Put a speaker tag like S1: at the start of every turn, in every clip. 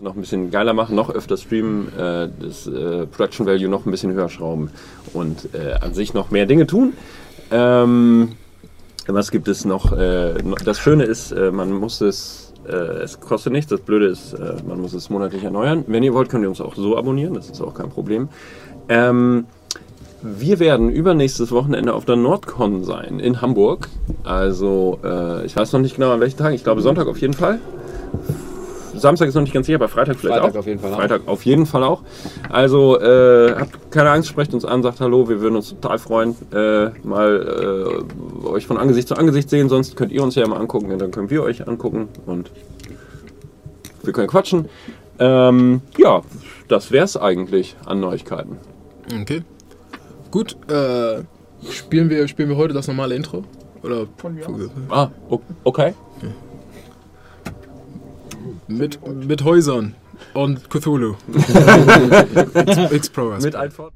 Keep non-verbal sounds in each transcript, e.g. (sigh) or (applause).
S1: noch ein bisschen geiler machen, noch öfter streamen, äh, das äh, Production Value noch ein bisschen höher schrauben und äh, an sich noch mehr Dinge tun. Ähm, was gibt es noch? Äh, das Schöne ist, äh, man muss es, äh, es kostet nichts. Das Blöde ist, man muss es monatlich erneuern. Wenn ihr wollt, könnt ihr uns auch so abonnieren. Das ist auch kein Problem. Ähm, wir werden übernächstes Wochenende auf der Nordcon sein in Hamburg. Also, ich weiß noch nicht genau an welchem Tag. Ich glaube Sonntag auf jeden Fall. Samstag ist noch nicht ganz sicher, aber Freitag vielleicht
S2: Freitag
S1: auch.
S2: auf jeden Fall auch.
S1: Freitag auf jeden Fall auch. Also äh, habt keine Angst, sprecht uns an, sagt Hallo, wir würden uns total freuen, äh, mal äh, euch von Angesicht zu Angesicht sehen. Sonst könnt ihr uns ja mal angucken und dann können wir euch angucken und wir können quatschen. Ähm, ja, das wär's eigentlich an Neuigkeiten.
S3: Okay. Gut, äh, spielen, wir, spielen wir heute das normale Intro? Oder
S1: Ah, o- okay.
S3: Mit, mit Häusern und Cthulhu. (laughs) Explorers.
S1: Mit Altfort.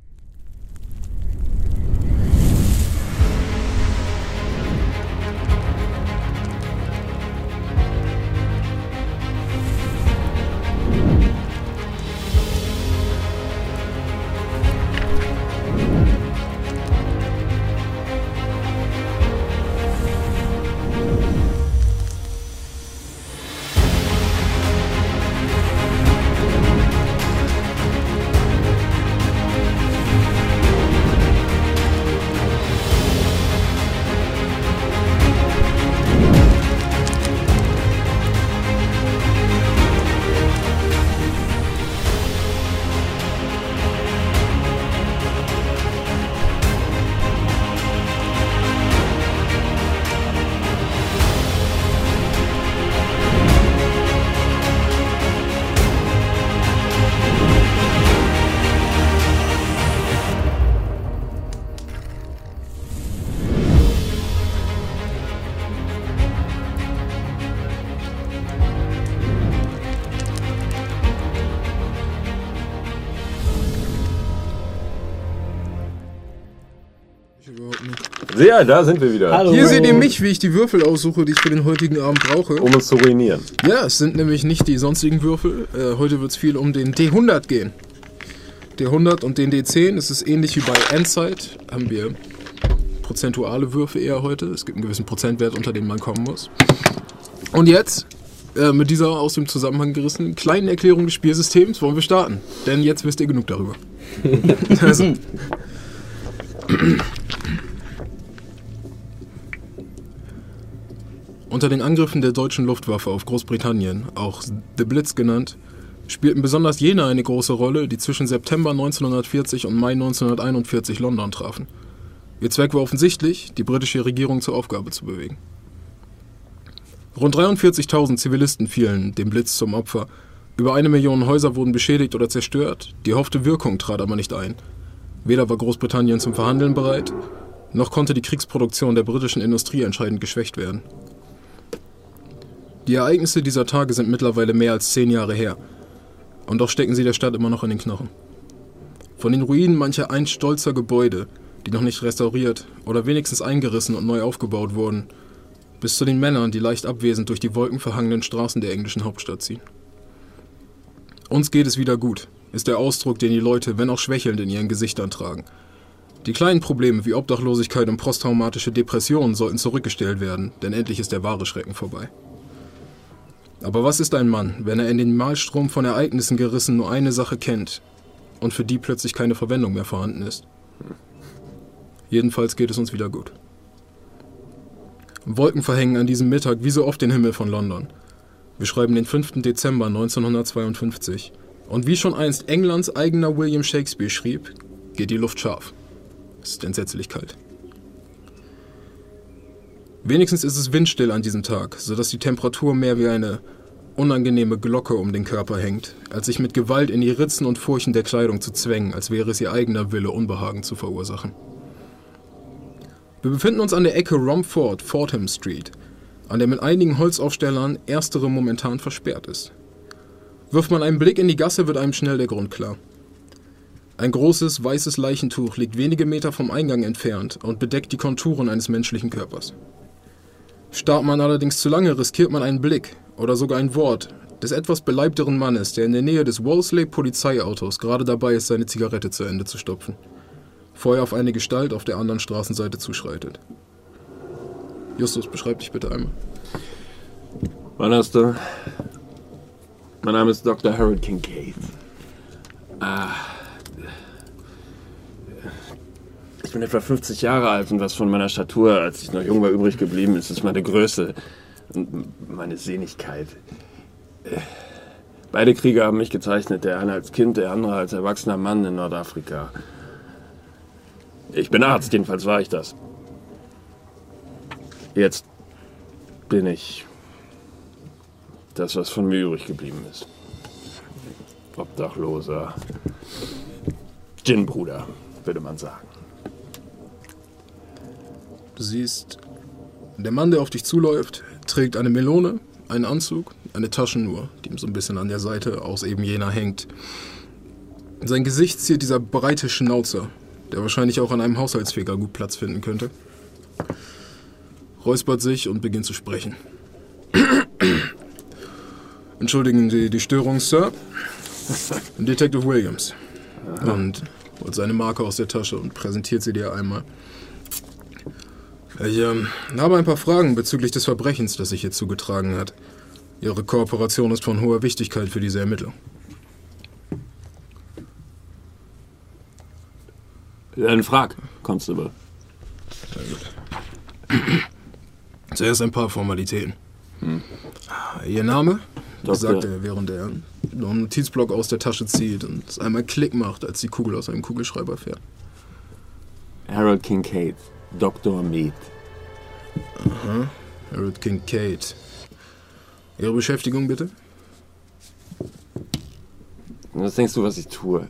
S1: Ja, da sind wir wieder.
S3: Hier seht ihr mich, wie ich die Würfel aussuche, die ich für den heutigen Abend brauche.
S1: Um uns zu ruinieren.
S3: Ja, es sind nämlich nicht die sonstigen Würfel. Äh, heute wird es viel um den D100 gehen. D100 und den D10. Es ist ähnlich wie bei Endsight. Haben wir prozentuale Würfe eher heute. Es gibt einen gewissen Prozentwert, unter dem man kommen muss. Und jetzt, äh, mit dieser aus dem Zusammenhang gerissenen kleinen Erklärung des Spielsystems, wollen wir starten. Denn jetzt wisst ihr genug darüber. (laughs) also, (laughs) Unter den Angriffen der deutschen Luftwaffe auf Großbritannien, auch The Blitz genannt, spielten besonders jene eine große Rolle, die zwischen September 1940 und Mai 1941 London trafen. Ihr Zweck war offensichtlich, die britische Regierung zur Aufgabe zu bewegen. Rund 43.000 Zivilisten fielen dem Blitz zum Opfer. Über eine Million Häuser wurden beschädigt oder zerstört. Die hoffte Wirkung trat aber nicht ein. Weder war Großbritannien zum Verhandeln bereit, noch konnte die Kriegsproduktion der britischen Industrie entscheidend geschwächt werden. Die Ereignisse dieser Tage sind mittlerweile mehr als zehn Jahre her. Und doch stecken sie der Stadt immer noch in den Knochen. Von den Ruinen mancher einst stolzer Gebäude, die noch nicht restauriert oder wenigstens eingerissen und neu aufgebaut wurden, bis zu den Männern, die leicht abwesend durch die wolkenverhangenen Straßen der englischen Hauptstadt ziehen. Uns geht es wieder gut, ist der Ausdruck, den die Leute, wenn auch schwächelnd, in ihren Gesichtern tragen. Die kleinen Probleme wie Obdachlosigkeit und posttraumatische Depressionen sollten zurückgestellt werden, denn endlich ist der wahre Schrecken vorbei. Aber was ist ein Mann, wenn er in den Malstrom von Ereignissen gerissen nur eine Sache kennt und für die plötzlich keine Verwendung mehr vorhanden ist? Jedenfalls geht es uns wieder gut. Wolken verhängen an diesem Mittag wie so oft den Himmel von London. Wir schreiben den 5. Dezember 1952. Und wie schon einst Englands eigener William Shakespeare schrieb, geht die Luft scharf. Es ist entsetzlich kalt. Wenigstens ist es windstill an diesem Tag, sodass die Temperatur mehr wie eine unangenehme Glocke um den Körper hängt, als sich mit Gewalt in die Ritzen und Furchen der Kleidung zu zwängen, als wäre es ihr eigener Wille, Unbehagen zu verursachen. Wir befinden uns an der Ecke Romford, Fordham Street, an der mit einigen Holzaufstellern erstere momentan versperrt ist. Wirft man einen Blick in die Gasse, wird einem schnell der Grund klar. Ein großes, weißes Leichentuch liegt wenige Meter vom Eingang entfernt und bedeckt die Konturen eines menschlichen Körpers. Starrt man allerdings zu lange, riskiert man einen Blick oder sogar ein Wort des etwas beleibteren Mannes, der in der Nähe des Wolseley Polizeiautos gerade dabei ist, seine Zigarette zu Ende zu stopfen, bevor er auf eine Gestalt auf der anderen Straßenseite zuschreitet. Justus, beschreib dich bitte einmal.
S1: Hast du? Mein Name ist Dr. Harold Kincaid. Ah. Ich bin etwa 50 Jahre alt und was von meiner Statur, als ich noch jung war, übrig geblieben ist, ist meine Größe und meine Sehnigkeit. Äh, Beide Kriege haben mich gezeichnet, der eine als Kind, der andere als erwachsener Mann in Nordafrika. Ich bin Arzt, jedenfalls war ich das. Jetzt bin ich das, was von mir übrig geblieben ist. Obdachloser Gin-Bruder, würde man sagen.
S3: Du siehst, der Mann, der auf dich zuläuft, trägt eine Melone, einen Anzug, eine Taschenuhr, die ihm so ein bisschen an der Seite aus eben jener hängt. Sein Gesicht ziert dieser breite Schnauzer, der wahrscheinlich auch an einem Haushaltsfeger gut Platz finden könnte. Räuspert sich und beginnt zu sprechen. (clears throat) Entschuldigen Sie die Störung, Sir. Detective Williams. Und holt seine Marke aus der Tasche und präsentiert sie dir einmal. Ich ähm, habe ein paar Fragen bezüglich des Verbrechens, das sich hier zugetragen hat. Ihre Kooperation ist von hoher Wichtigkeit für diese Ermittlung.
S1: Dann frag, Constable. (clears throat)
S3: Zuerst ein paar Formalitäten. Ihr Name?
S1: Doktor.
S3: sagt er, während er noch einen Notizblock aus der Tasche zieht und es einmal Klick macht, als die Kugel aus einem Kugelschreiber fährt.
S1: Harold Kincaid, Dr. Mead.
S3: Harold Kincaid. Ihre Beschäftigung bitte?
S1: Was denkst du, was ich tue?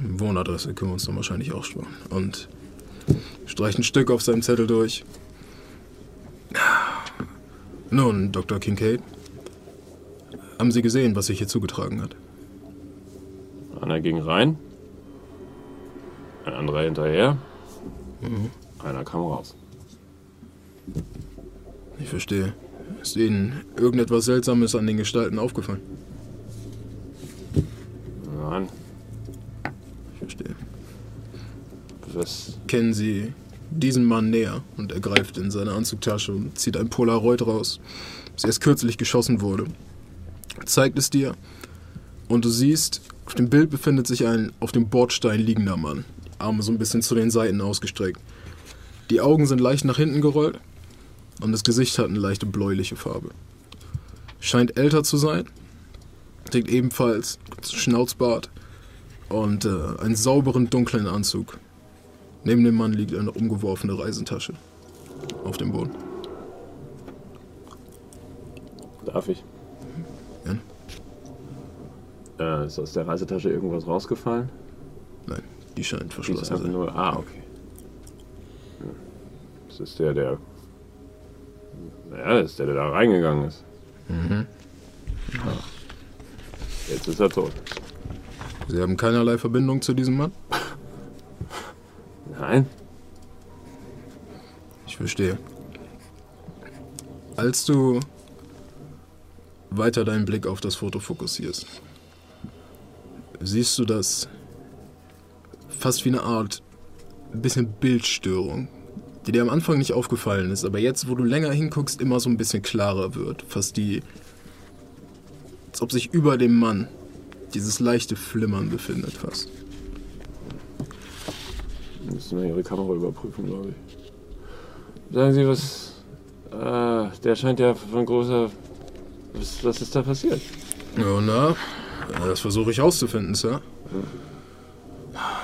S3: Wohnadresse können wir uns dann wahrscheinlich auch sparen. Und streicht ein Stück auf seinem Zettel durch. Nun, Dr. Kincaid. Haben Sie gesehen, was sich hier zugetragen hat?
S1: Einer ging rein, ein anderer hinterher, einer kam raus.
S3: Ich verstehe. Ist Ihnen irgendetwas Seltsames an den Gestalten aufgefallen?
S1: Nein,
S3: Ich verstehe.
S1: was?
S3: Kennen Sie diesen Mann näher? Und er greift in seine Anzugtasche und zieht ein Polaroid raus, das erst kürzlich geschossen wurde. Zeigt es dir und du siehst, auf dem Bild befindet sich ein auf dem Bordstein liegender Mann. Arme so ein bisschen zu den Seiten ausgestreckt. Die Augen sind leicht nach hinten gerollt und das Gesicht hat eine leichte bläuliche Farbe. Scheint älter zu sein, trägt ebenfalls Schnauzbart und äh, einen sauberen dunklen Anzug. Neben dem Mann liegt eine umgeworfene Reisentasche auf dem Boden.
S1: Darf ich?
S3: Ja.
S1: Äh, ist aus der Reisetasche irgendwas rausgefallen?
S3: Die scheint verschlossen zu sein.
S1: Ah, okay. Das ist der, der. Ja, das ist der, der da reingegangen ist.
S3: Mhm.
S1: Jetzt ist er tot.
S3: Sie haben keinerlei Verbindung zu diesem Mann?
S1: Nein?
S3: Ich verstehe. Als du weiter deinen Blick auf das Foto fokussierst, siehst du das fast wie eine Art ein bisschen Bildstörung, die dir am Anfang nicht aufgefallen ist, aber jetzt, wo du länger hinguckst, immer so ein bisschen klarer wird. Fast die, als ob sich über dem Mann dieses leichte Flimmern befindet fast.
S1: Müssen wir Ihre Kamera überprüfen, glaube ich. Sagen Sie, was. Äh, der scheint ja von großer. Was, was ist da passiert?
S3: Ja, na, das versuche ich auszufinden, Sir.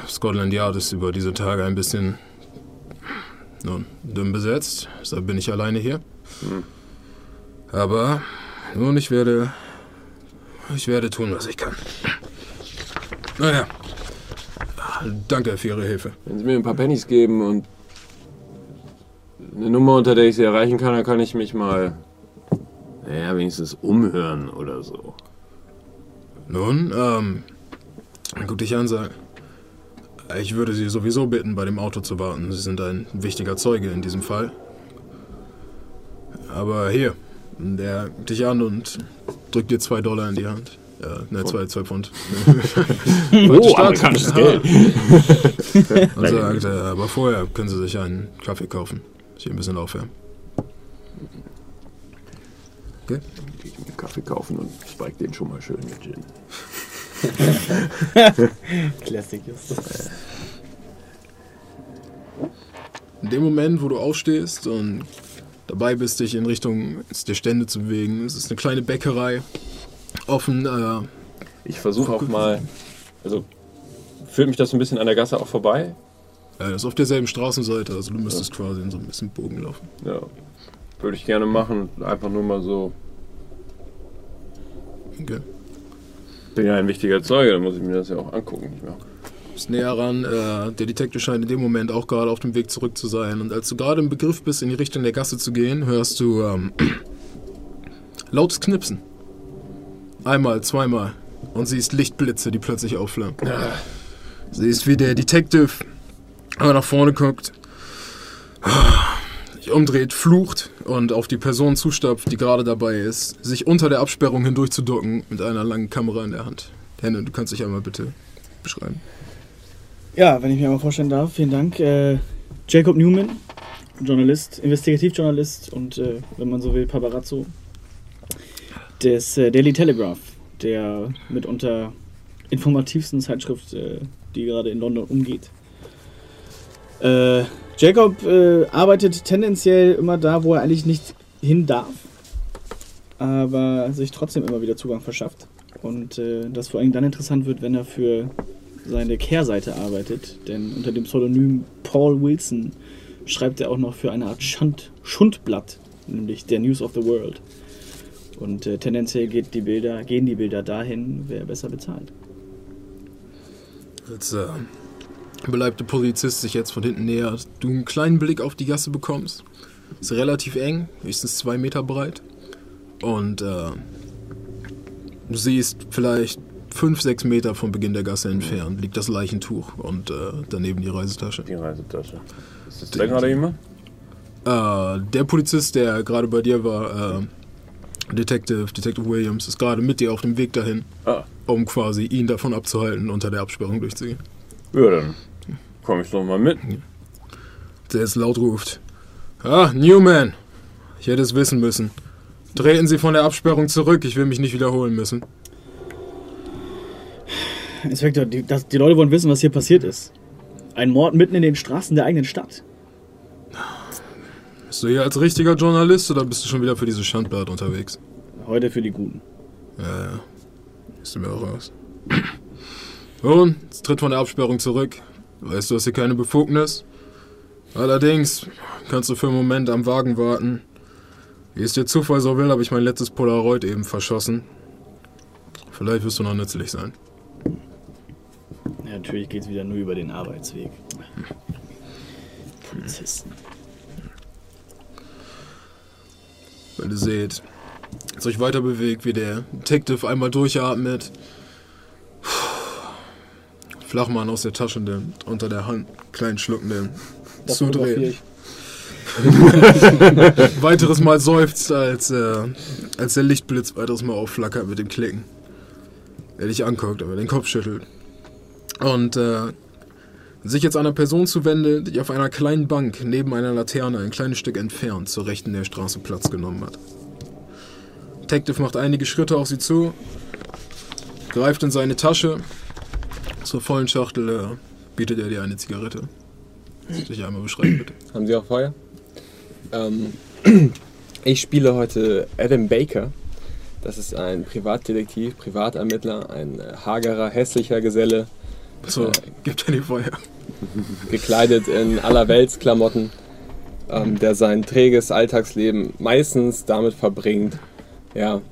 S3: Scotland Yard ist über diese Tage ein bisschen nun, dünn besetzt, deshalb bin ich alleine hier. Aber nun, ich werde. Ich werde tun, was ich kann. Naja. Danke für Ihre Hilfe.
S1: Wenn Sie mir ein paar Pennies geben und. eine Nummer, unter der ich Sie erreichen kann, dann kann ich mich mal. Naja, wenigstens umhören oder so.
S3: Nun, ähm. Guck dich an, sag. Ich würde Sie sowieso bitten, bei dem Auto zu warten. Sie sind ein wichtiger Zeuge in diesem Fall. Aber hier, Der guckt dich an und drückt dir zwei Dollar in die Hand. Ja, ne, zwei, zwei Pfund. (laughs)
S1: Oh, amerikanisches Geld. (laughs)
S3: Und sagt, äh, aber vorher können Sie sich einen Kaffee kaufen. Sich ein bisschen aufwärmen. Okay.
S1: Ich mir einen Kaffee kaufen und spike den schon mal schön mit Gin. (laughs)
S2: Classic ist.
S3: In dem Moment, wo du aufstehst und dabei bist, dich in Richtung der Stände zu bewegen, es ist eine kleine Bäckerei, offen, äh,
S1: Ich versuche auch mal, also führt mich das ein bisschen an der Gasse auch vorbei.
S3: äh, ist auf derselben Straßenseite, also du müsstest quasi in so ein bisschen Bogen laufen.
S1: Ja, würde ich gerne machen. Einfach nur mal so.
S3: Okay.
S1: Bin ja ein wichtiger Zeuge, dann muss ich mir das ja auch angucken. Nicht mehr.
S3: Bist näher ran, äh, der Detective scheint in dem Moment auch gerade auf dem Weg zurück zu sein. Und als du gerade im Begriff bist, in die Richtung der Gasse zu gehen, hörst du ähm, (clears throat) lautes Knipsen. Einmal, zweimal. Und siehst Lichtblitze, die plötzlich aufflammen. Siehst, wie der Detective nach vorne guckt, sich umdreht, flucht und auf die Person zustapft, die gerade dabei ist, sich unter der Absperrung hindurchzuducken mit einer langen Kamera in der Hand. Henne, du kannst dich einmal bitte beschreiben.
S2: Ja, wenn ich mir mal vorstellen darf, vielen Dank. Äh, Jacob Newman, Journalist, Investigativjournalist und, äh, wenn man so will, Paparazzo des äh, Daily Telegraph, der mitunter informativsten Zeitschrift, äh, die gerade in London umgeht. Jacob äh, arbeitet tendenziell immer da, wo er eigentlich nicht hin darf, aber sich trotzdem immer wieder Zugang verschafft. Und äh, das vor allem dann interessant wird, wenn er für seine Kehrseite arbeitet, denn unter dem Pseudonym Paul Wilson schreibt er auch noch für eine Art Schund, Schundblatt, nämlich der News of the World. Und äh, tendenziell geht die Bilder, gehen die Bilder dahin, wer besser bezahlt.
S3: Als äh, beleibte Polizist sich jetzt von hinten nähert, du einen kleinen Blick auf die Gasse bekommst. Ist relativ eng, höchstens zwei Meter breit. Und äh, du siehst vielleicht fünf, sechs Meter vom Beginn der Gasse entfernt liegt das Leichentuch und äh, daneben die Reisetasche.
S1: Die Reisetasche. Ist das da gerade jemand?
S3: Äh, der Polizist, der gerade bei dir war, äh, Detective, Detective Williams, ist gerade mit dir auf dem Weg dahin,
S1: Ah,
S3: um quasi ihn davon abzuhalten, unter der Absperrung durchzugehen.
S1: ja, dann komme ich doch mal mit.
S3: der jetzt laut ruft. Ah, Newman! Ich hätte es wissen müssen. Treten Sie von der Absperrung zurück, ich will mich nicht wiederholen müssen.
S2: Inspektor, die, das, die Leute wollen wissen, was hier passiert ist. Ein Mord mitten in den Straßen der eigenen Stadt.
S3: Bist du hier als richtiger Journalist oder bist du schon wieder für dieses Schandblatt unterwegs?
S2: Heute für die Guten.
S3: Ja, ja. Ist mir auch raus. (clears throat) Nun, jetzt tritt von der Absperrung zurück. Weißt, du hast hier keine Befugnis. Allerdings kannst du für einen Moment am Wagen warten. Wie es der Zufall so will, habe ich mein letztes Polaroid eben verschossen. Vielleicht wirst du noch nützlich sein.
S2: Ja, natürlich geht es wieder nur über den Arbeitsweg. Polizisten.
S3: Wenn ihr seht, als euch weiter bewegt, wie der Detective einmal durchatmet. Flachmann aus der Tasche nimmt, unter der Hand kleinen Schluck nimmt,
S2: Das
S3: zudreht. (laughs) Weiteres Mal seufzt, als, äh, als der Lichtblitz weiteres Mal aufflackert mit dem Klicken. Der dich anguckt, aber den Kopf schüttelt. Und äh, sich jetzt einer Person zuwendet, die auf einer kleinen Bank neben einer Laterne ein kleines Stück entfernt zur rechten der Straße Platz genommen hat. Detective macht einige Schritte auf sie zu, greift in seine Tasche. Zur vollen Schachtel äh, bietet er dir eine Zigarette. Kannst du dich einmal beschreiben, bitte? (clears throat)
S4: Haben Sie auch Feuer? Ähm, (clears throat) ich spiele heute Adam Baker. Das ist ein Privatdetektiv, Privatermittler, ein äh, hagerer, hässlicher Geselle,
S3: So,
S4: Äh,
S3: gib dir die Feuer. (laughs)
S4: gekleidet in allerweltsklamotten, ähm, der sein träges Alltagsleben meistens damit verbringt, ja,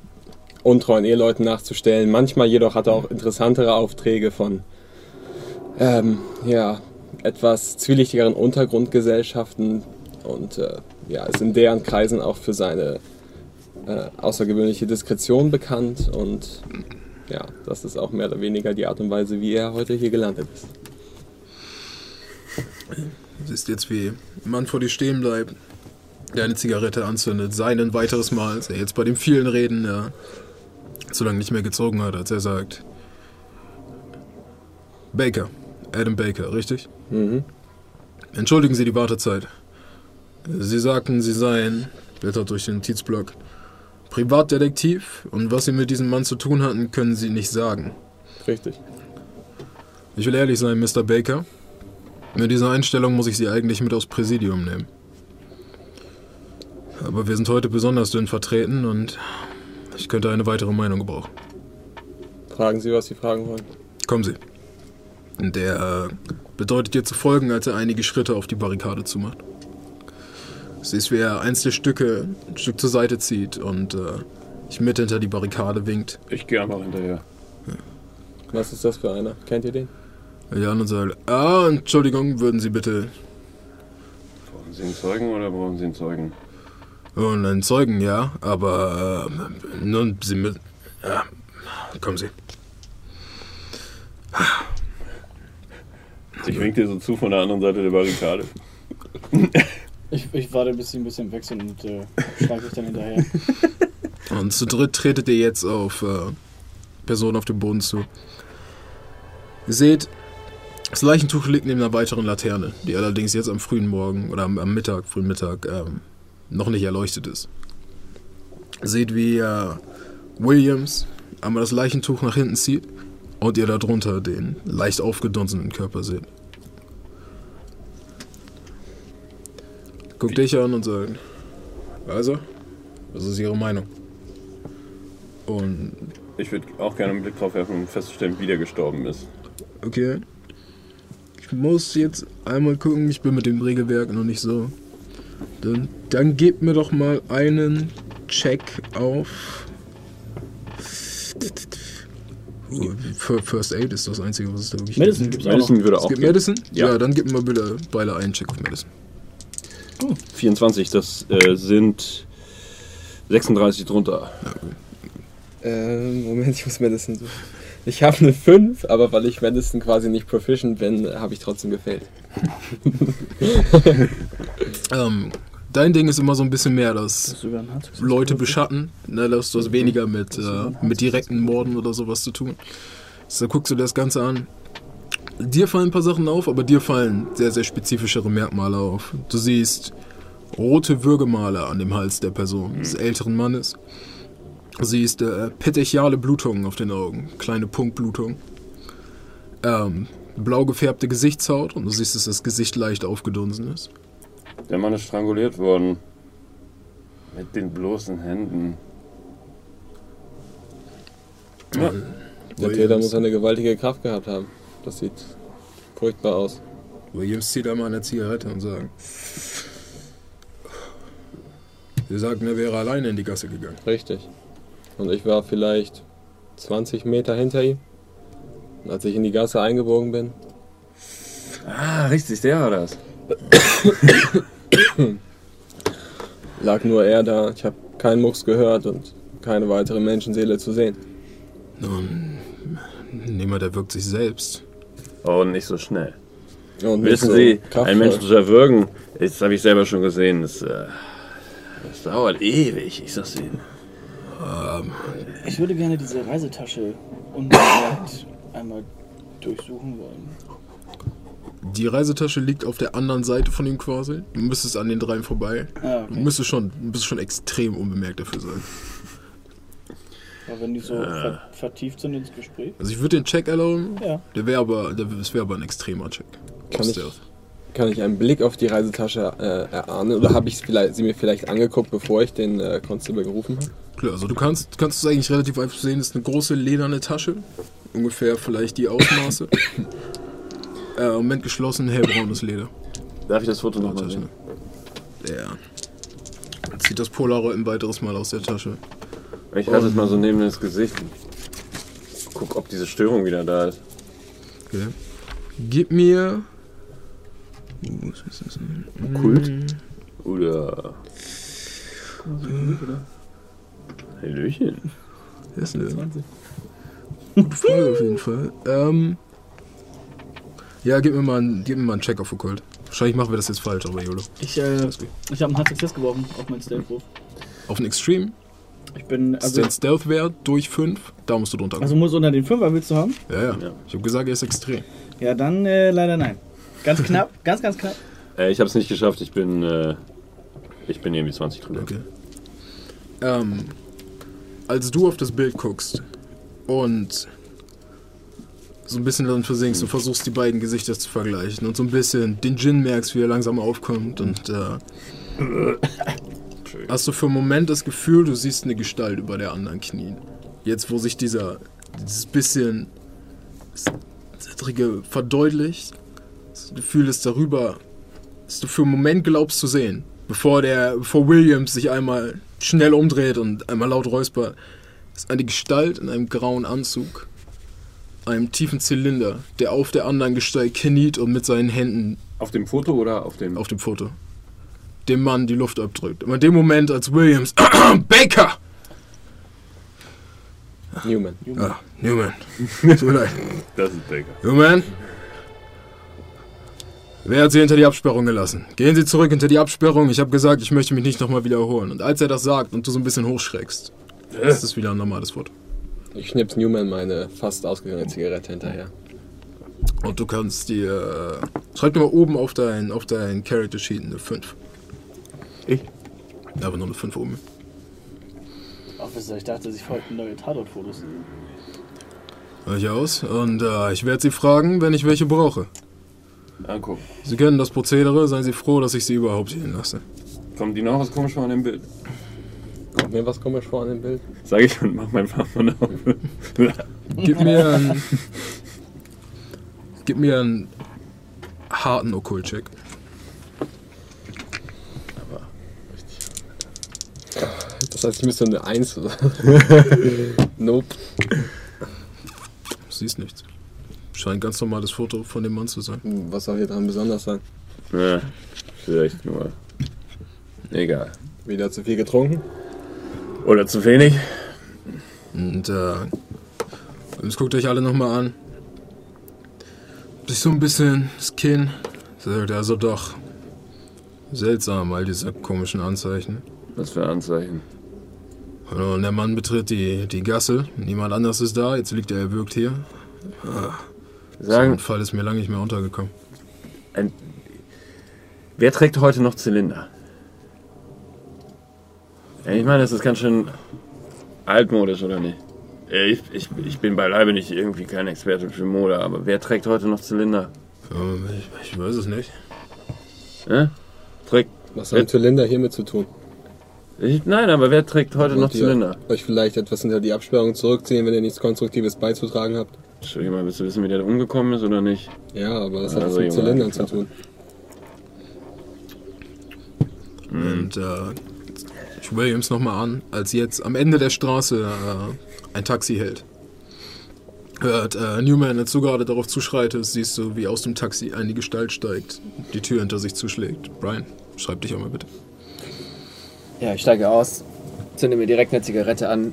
S4: untreuen Eheleuten nachzustellen. Manchmal jedoch hat er auch interessantere Aufträge von ähm, ja, etwas zwielichtigeren Untergrundgesellschaften und äh, ja, ist in deren Kreisen auch für seine äh, außergewöhnliche Diskretion bekannt und ja, das ist auch mehr oder weniger die Art und Weise, wie er heute hier gelandet ist.
S3: Du siehst jetzt, wie ein Mann vor dir stehen bleibt, der eine Zigarette anzündet, sein ein weiteres Mal, als er jetzt bei den vielen Reden, ja, so lange nicht mehr gezogen hat, als er sagt, Baker, Adam Baker, richtig?
S4: Mhm.
S3: Entschuldigen Sie die Wartezeit. Sie sagten, Sie seien, blättert durch den Notizblock, Privatdetektiv und was Sie mit diesem Mann zu tun hatten, können Sie nicht sagen.
S4: Richtig.
S3: Ich will ehrlich sein, Mr. Baker. Mit dieser Einstellung muss ich Sie eigentlich mit aufs Präsidium nehmen. Aber wir sind heute besonders dünn vertreten und ich könnte eine weitere Meinung gebrauchen.
S4: Fragen Sie, was Sie fragen wollen.
S3: Kommen Sie. Der äh, bedeutet dir zu folgen, als er einige Schritte auf die Barrikade zumacht. Siehst, wie er eins der Stücke ein Stück zur Seite zieht und äh, ich mit hinter die Barrikade winkt.
S1: Ich gehe einfach hinterher.
S4: Was ist das für einer? Kennt ihr den?
S3: Ja, und sagt, ah, Entschuldigung, würden Sie bitte.
S1: Brauchen Sie einen Zeugen oder brauchen Sie einen Zeugen?
S3: Und einen Zeugen, ja, aber äh, nun, Sie mit. Ja, kommen Sie.
S1: Ich wink dir so zu von der anderen Seite der Barrikade. (laughs)
S2: Ich, ich warte, bis sie ein bisschen weg sind und äh, schlage ich dann hinterher. (laughs)
S3: Und zu dritt tretet ihr jetzt auf äh, Personen auf dem Boden zu. Ihr seht, das Leichentuch liegt neben einer weiteren Laterne, die allerdings jetzt am frühen Morgen oder am, am Mittag, frühen Mittag, ähm, noch nicht erleuchtet ist. Ihr seht, wie äh, Williams einmal das Leichentuch nach hinten zieht und ihr darunter den leicht aufgedunsenen Körper seht. Guckt dich an und sagt, also, was ist Ihre Meinung? Und
S1: Ich würde auch gerne einen Blick drauf werfen, um festzustellen, wie der gestorben ist.
S3: Okay. Ich muss jetzt einmal gucken, ich bin mit dem Regelwerk noch nicht so. Dann, dann gebt mir doch mal einen Check auf. Oh, Fir- First Aid ist das Einzige, was es da wirklich
S2: Medicine gibt's auch noch.
S1: Medicine würde
S3: Es
S1: auch
S3: gibt
S1: gehen.
S3: Medicine? Ja.
S1: Ja.
S3: dann gib mir mal bitte beide einen Check auf Medicine.
S1: 24, das äh, sind 36 drunter.
S4: Ähm, Moment, ich muss Medicine suchen. Ich habe eine 5, aber weil ich Medicine quasi nicht proficient bin, habe ich trotzdem gefällt. (laughs)
S3: Ähm, dein Ding ist immer so ein bisschen mehr das
S2: ein Hard
S3: Leute beschatten. Ne, das hast du weniger mit, äh, mit direkten Morden oder sowas zu tun. So guckst du dir das Ganze an. Dir fallen ein paar Sachen auf, aber dir fallen sehr, sehr spezifischere Merkmale auf. Du siehst rote Würgemale an dem Hals der Person, des älteren Mannes. Du siehst äh, petechiale Blutungen auf den Augen, kleine Punktblutungen. Ähm, blau gefärbte Gesichtshaut und du siehst, dass das Gesicht leicht aufgedunsen ist.
S1: Der Mann ist stranguliert worden. Mit den bloßen Händen. Ja.
S4: Der Täter muss eine gewaltige Kraft gehabt haben. Das sieht furchtbar aus.
S3: Williams zieht einmal eine Zigarette und sagt. Sie sagten, er wäre alleine in die Gasse gegangen.
S4: Richtig. Und ich war vielleicht 20 Meter hinter ihm. Und als ich in die Gasse eingebogen bin,
S1: Ah, richtig, der war das. (coughs) (coughs)
S4: lag nur er da. Ich habe keinen Mucks gehört und keine weitere Menschenseele zu sehen.
S3: Nun, niemand erwürgt sich selbst.
S1: Oh, nicht so schnell.
S4: Und
S1: Wissen
S4: so
S1: Sie,
S4: kraftvoll.
S1: einen Menschen zu erwürgen, das habe ich selber schon gesehen, das, äh, das dauert ewig, ich sag's Ihnen.
S2: Ich würde gerne diese Reisetasche unbemerkt einmal durchsuchen wollen.
S3: Die Reisetasche liegt auf der anderen Seite von ihm quasi. Du müsstest an den dreien vorbei.
S2: Ah,
S3: Du
S2: okay.
S3: müsstest schon, du müsstest schon extrem unbemerkt dafür sein.
S2: Aber wenn die so ver vertieft sind ins Gespräch.
S3: Also ich würde den Check erlauben.
S2: Ja.
S3: Der wäre aber, der, das wäre aber ein extremer Check.
S4: Kann ich-. Kann ich einen Blick auf die Reisetasche äh, erahnen? Oder habe ich vielleicht, sie mir vielleicht angeguckt, bevor ich den äh, Constable gerufen habe?
S3: Klar, also du kannst, kannst es eigentlich relativ einfach sehen, das ist eine große lederne Tasche. Ungefähr vielleicht die Ausmaße. (laughs) äh, Moment geschlossen, hellbraunes Leder.
S1: Darf ich das Foto nochmal
S3: Tasche.
S1: sehen?
S3: Der zieht das Polaroid ein weiteres Mal aus der Tasche.
S1: Ich halte es mal so neben das Gesicht. Guck, ob diese Störung wieder da ist.
S3: Okay. Gib mir. Uh, was ist das denn?
S1: Kult? Oder. Hallöchen.
S3: Das ist eine gute Frage auf jeden Fall. Ähm, ja, gib mir mal, einen, gib mir mal einen Check auf Okkult. Wahrscheinlich machen wir das jetzt falsch, aber YOLO.
S2: Ich, äh, ich habe einen Hard Success geworfen auf meinen Stealth-Wurf.
S3: Auf den Extreme,
S2: Ich bin,
S3: also,
S2: also,
S3: der Stealth-Wert durch 5, da musst du drunter
S2: also
S3: kommen.
S2: muss unter den Fünfer willst du haben?
S3: ja, ja,
S1: Ja.
S3: Ich habe gesagt, er ist extrem.
S2: Ja, dann äh, leider nein. Ganz knapp, (laughs) ganz, ganz knapp.
S1: Äh, ich habe es nicht geschafft. Ich bin, äh, ich bin irgendwie 20 drüber.
S3: Okay. Ähm, als du auf das Bild guckst und so ein bisschen darin versinkst und versuchst, die beiden Gesichter zu vergleichen und so ein bisschen den Gin merkst, wie er langsam aufkommt und äh, hast du für einen Moment das Gefühl, du siehst eine Gestalt über der anderen knien. Jetzt, wo sich dieser, dieses bisschen Zittrige verdeutlicht, das Gefühl ist darüber, dass du für einen Moment glaubst zu sehen, bevor der, bevor Williams sich einmal schnell umdreht und einmal laut räuspert, ist eine Gestalt in einem grauen Anzug, einem tiefen Zylinder, der auf der anderen Gestalt kniet und mit seinen Händen
S1: Auf dem Foto oder auf dem?
S3: auf dem Foto dem Mann die Luft abdrückt. Und in dem Moment, als Williams (coughs) Baker!
S4: Newman.
S3: Ah, Newman. Tut mir leid. (laughs)
S1: Das ist Baker.
S3: Newman? Wer hat Sie hinter die Absperrung gelassen? Gehen Sie zurück hinter die Absperrung. Ich habe gesagt, ich möchte mich nicht nochmal wiederholen. Und als er das sagt und du so ein bisschen hochschreckst, ist es wieder ein normales Foto.
S4: Ich schnips Newman meine fast ausgegangene Zigarette hinterher.
S3: Und du kannst die, äh, schreib dir mal oben auf dein, auf dein Character Sheet eine 5.
S1: Ich?
S3: Aber nur eine 5 oben.
S2: Officer, ich dachte, Sie wollten neue Tatort-Fotos.
S3: Reich aus. Und äh, ich werde Sie fragen, wenn ich welche brauche.
S1: Angucken.
S3: Sie kennen das Prozedere, seien Sie froh, dass ich Sie überhaupt sehen lasse.
S1: Kommt die noch was komisch vor an dem Bild?
S4: Kommt mir was komisch vor an dem Bild?
S1: Sag ich und mach mein Farbmann auf. (laughs)
S3: Gib mir einen. gib mir einen harten Okkult-Check.
S4: Das heißt, ich müsste eine 1 oder. (laughs) nope.
S3: Du siehst nichts. Scheint ganz normales Foto von dem Mann zu sein.
S4: Was soll hier dran besonders sein?
S1: ja, vielleicht nur. Egal.
S4: Wieder zu viel getrunken?
S1: Oder zu wenig?
S3: Und äh, jetzt guckt euch alle nochmal an. Sich so ein bisschen das Kinn. Sagt also doch. Seltsam, all diese komischen Anzeichen.
S1: Was für Anzeichen?
S3: Und der Mann betritt die, die Gasse. Niemand anders ist da. Jetzt liegt er erwürgt hier. So
S1: Sagen,
S3: ein Fall ist mir lange nicht mehr untergekommen.
S1: ein, wer trägt heute noch Zylinder? Ja, ich meine, das ist ganz schön altmodisch, oder nicht? Ich, ich, ich bin beileibe nicht irgendwie kein Experte für Mode, aber wer trägt heute noch Zylinder?
S3: Ich, ich weiß es nicht.
S1: Hä? Trägt.
S4: Was hat ein Zylinder hiermit zu tun?
S1: Ich, nein, aber wer trägt heute noch
S4: Wollt ihr
S1: Zylinder?
S4: Euch vielleicht etwas hinter die Absperrung zurückziehen, wenn ihr nichts Konstruktives beizutragen habt?
S1: Entschuldigung mal, willst du wissen, wie der umgekommen ist oder nicht?
S4: Ja, aber das hat
S1: Also,
S4: was mit Zylindern zu tun.
S3: Und äh, ich Williams nochmal an, als jetzt am Ende der Straße äh, ein Taxi hält. Hört äh, Newman, du gerade darauf zuschreitest, siehst du, wie aus dem Taxi eine Gestalt steigt, die Tür hinter sich zuschlägt. Brian, schreib dich auch mal bitte.
S5: Ja, ich steige aus, zünde mir direkt eine Zigarette an,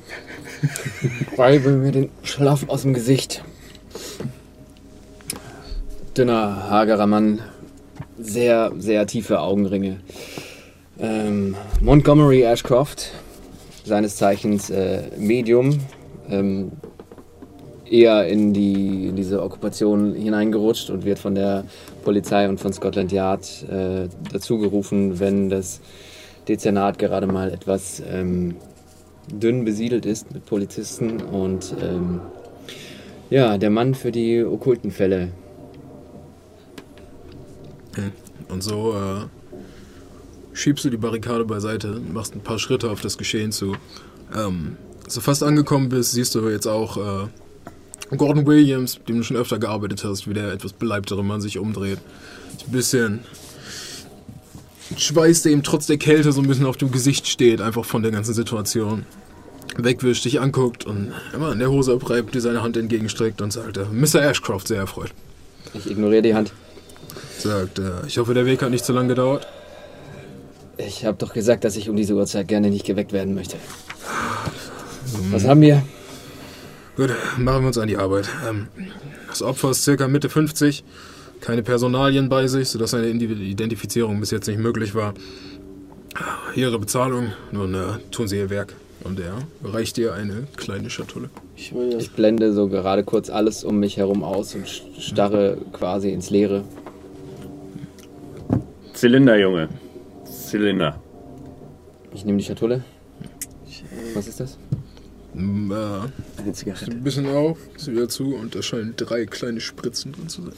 S5: (laughs) reibe mir den Schlaf aus dem Gesicht. Dünner, hagerer Mann, sehr, sehr tiefe Augenringe. Ähm, Montgomery Ashcroft, seines Zeichens äh, Medium, ähm, eher in, die, in diese Okkupation hineingerutscht und wird von der Polizei und von Scotland Yard äh, dazu gerufen, wenn das Dezernat gerade mal etwas ähm, dünn besiedelt ist mit Polizisten und ähm, ja, der Mann für die okkulten Fälle.
S3: Und so äh, schiebst du die Barrikade beiseite, machst ein paar Schritte auf das Geschehen zu. Ähm, als du fast angekommen bist, siehst du jetzt auch äh, Gordon Williams, mit dem du schon öfter gearbeitet hast, wie der etwas beleibtere Mann sich umdreht. Ein bisschen Schweiß, der ihm trotz der Kälte so ein bisschen auf dem Gesicht steht, einfach von der ganzen Situation. Wegwischt, dich anguckt und immer in der Hose abreibt, dir seine Hand entgegenstreckt und sagt, äh, Mr. Ashcroft, sehr erfreut.
S5: Ich ignoriere die Hand.
S3: Sagt, äh, ich hoffe, der Weg hat nicht zu lange gedauert.
S5: Ich habe doch gesagt, dass ich um diese Uhrzeit gerne nicht geweckt werden möchte. Was haben wir?
S3: Gut, machen wir uns an die Arbeit. Ähm, das Opfer ist circa Mitte 50, keine Personalien bei sich, sodass eine Identifizierung bis jetzt nicht möglich war. Hier Ihre Bezahlung, nun äh, tun Sie Ihr Werk. Und er reicht dir eine kleine Schatulle.
S2: Ich
S5: Ich blende so gerade kurz alles um mich herum aus und starre quasi ins Leere.
S1: Zylinder, Junge. Zylinder.
S5: Ich nehme die Schatulle. Was ist das?
S3: Mm, Äh,
S1: Eine Zigarette.
S3: ein bisschen auf, ist wieder zu und da scheinen drei kleine Spritzen drin zu sein.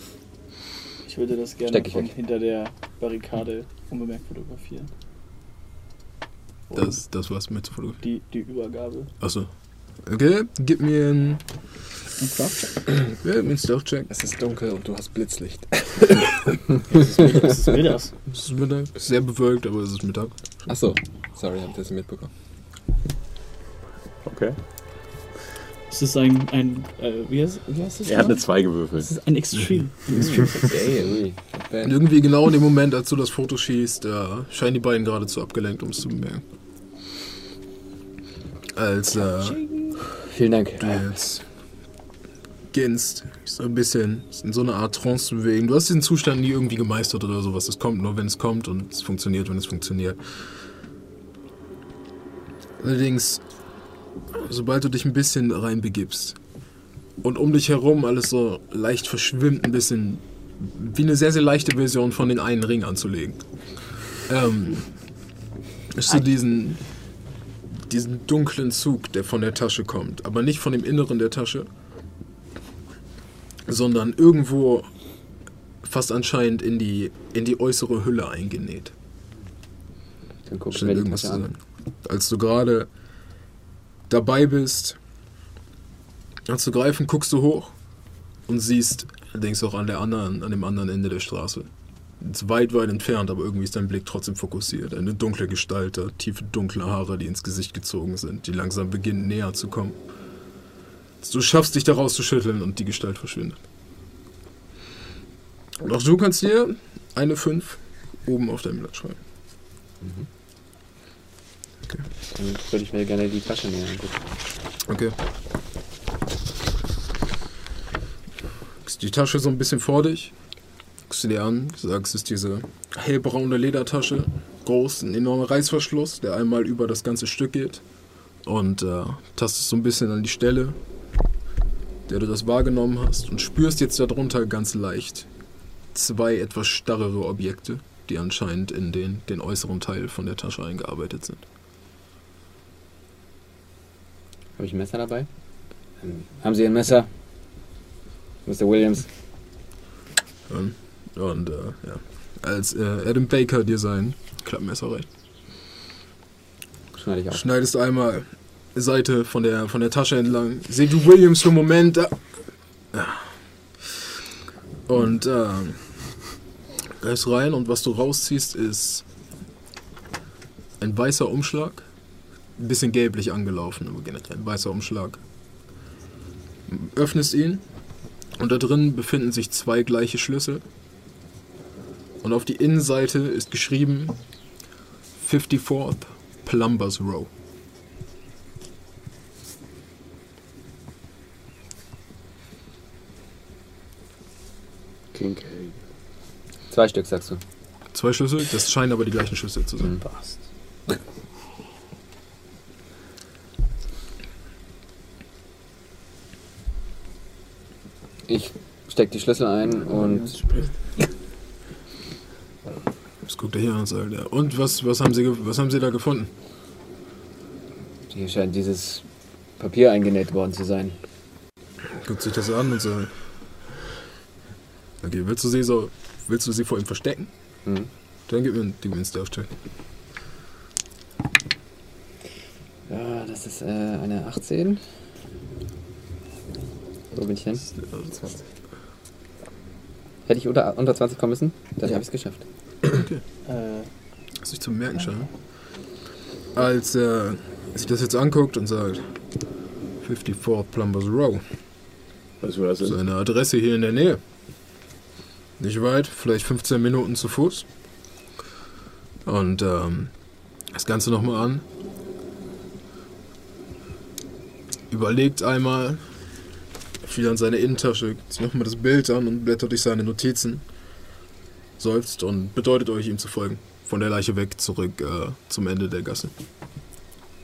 S2: Ich würde das gerne
S5: Steck ich
S2: von
S5: weg.
S2: hinter der Barrikade unbemerkt fotografieren. Und
S3: Das, das war's mit zu fotografieren.
S2: die, die Übergabe.
S3: Achso. Okay, gib mir einen,
S2: Und Craft?
S3: ja, einen Stealth-Check.
S4: Es ist dunkel und du hast Blitzlicht.
S2: Was ist mir das?
S3: Es ist Mittag, sehr bewölkt, aber es ist Mittag.
S4: Achso, sorry, hab ich das nicht mitbekommen.
S1: Okay.
S2: Es ist ein, ein äh, wie, heißt, wie heißt das?
S1: Er hat eine
S2: genau?
S1: 2 gewürfelt.
S2: Es ist ein Extreme. Ein Extreme.
S5: Ey, ui.
S4: Not
S3: Und
S4: bad.
S3: irgendwie genau in dem Moment, als du das Foto schießt, äh, scheinen die beiden gerade zu abgelenkt, um es zu bemerken. Als äh,
S5: Vielen Dank.
S3: du jetzt beginnst, so ein bisschen in so eine Art Trance zu bewegen. Du hast diesen Zustand nie irgendwie gemeistert oder sowas. Es kommt nur, wenn es kommt und es funktioniert, wenn es funktioniert. Allerdings, sobald du dich ein bisschen reinbegibst und um dich herum alles so leicht verschwimmt, ein bisschen wie eine sehr, sehr leichte Version von den einen Ring anzulegen. Ähm, hast du diesen, diesen dunklen Zug, der von der Tasche kommt, aber nicht von dem Inneren der Tasche, sondern irgendwo fast anscheinend in die, in die äußere Hülle eingenäht.
S5: Dann guck ich mir
S3: irgendwas
S5: an.
S3: sein. Als du gerade dabei bist, zu greifen, guckst du hoch und siehst, denkst auch an der anderen, an dem anderen Ende der Straße. Ist weit, weit entfernt, aber irgendwie ist dein Blick trotzdem fokussiert. Eine dunkle Gestalt, tiefe dunkle Haare, die ins Gesicht gezogen sind, die langsam beginnen näher zu kommen. Du schaffst dich da rauszuschütteln und die Gestalt verschwindet. Und auch du kannst dir eine 5 oben auf deinem Blatt schreiben.
S5: Dann würde ich mir gerne die Tasche näher angucken.
S3: Okay. Guckst die Tasche so ein bisschen vor dich. Guckst sie dir an, sagst, es ist diese hellbraune Ledertasche. Groß, ein enormer Reißverschluss, der einmal über das ganze Stück geht. Und äh, tastest so ein bisschen an die Stelle, der du das wahrgenommen hast. Und spürst jetzt darunter ganz leicht zwei etwas starrere Objekte, die anscheinend in den, den äußeren Teil von der Tasche eingearbeitet sind.
S5: Habe ich ein Messer dabei? Ähm, haben Sie ein Messer? Mr. Williams.
S3: Und, und äh, ja, als äh, Adam Baker dir sein Klappmesser reicht.
S5: Schneide ich auf.
S3: Schneidest einmal Seite von der, von der Tasche entlang. Seh du Williams für einen Moment. Da. Und ähm, greifst rein und was du rausziehst ist ein weißer Umschlag. Ein bisschen gelblich angelaufen, aber generell ein weißer Umschlag. Öffnest ihn und da drin befinden sich zwei gleiche Schlüssel. Und auf die Innenseite ist geschrieben 54th Plumbers Row.
S5: Klinke. Zwei Stück, sagst du.
S3: Zwei Schlüssel, das scheinen aber die gleichen Schlüssel zu sein.
S5: Passt. Ich steck die Schlüssel ein und
S3: Das guckt er hier an und sagt, ja. Und was, was, haben Sie, was haben Sie da gefunden?
S5: hier scheint dieses Papier eingenäht worden zu sein.
S3: Guckt sich das an und sagt, okay, willst du sie so, willst du sie vor ihm verstecken?
S5: Mhm.
S3: Dann gib mir, einen Stealth-Check.
S5: Ja, das ist äh, eine 18. Wo bin ich denn? Hätte ich unter, unter 20 kommen müssen? Dann habe ich es geschafft.
S2: Äh,
S3: Was ich zu merken scheint. Als er sich das jetzt anguckt und sagt, 54 Plumbers Row,
S1: Weißt du, was das ist?
S3: seine Adresse hier in der Nähe. Nicht weit, vielleicht 15 Minuten zu Fuß. Und ähm, das Ganze nochmal an. Überlegt einmal, wieder in seine Innentasche, zieht nochmal das Bild an und blättert durch seine Notizen. Seufzt und bedeutet euch, ihm zu folgen. Von der Leiche weg zurück äh, zum Ende der Gasse.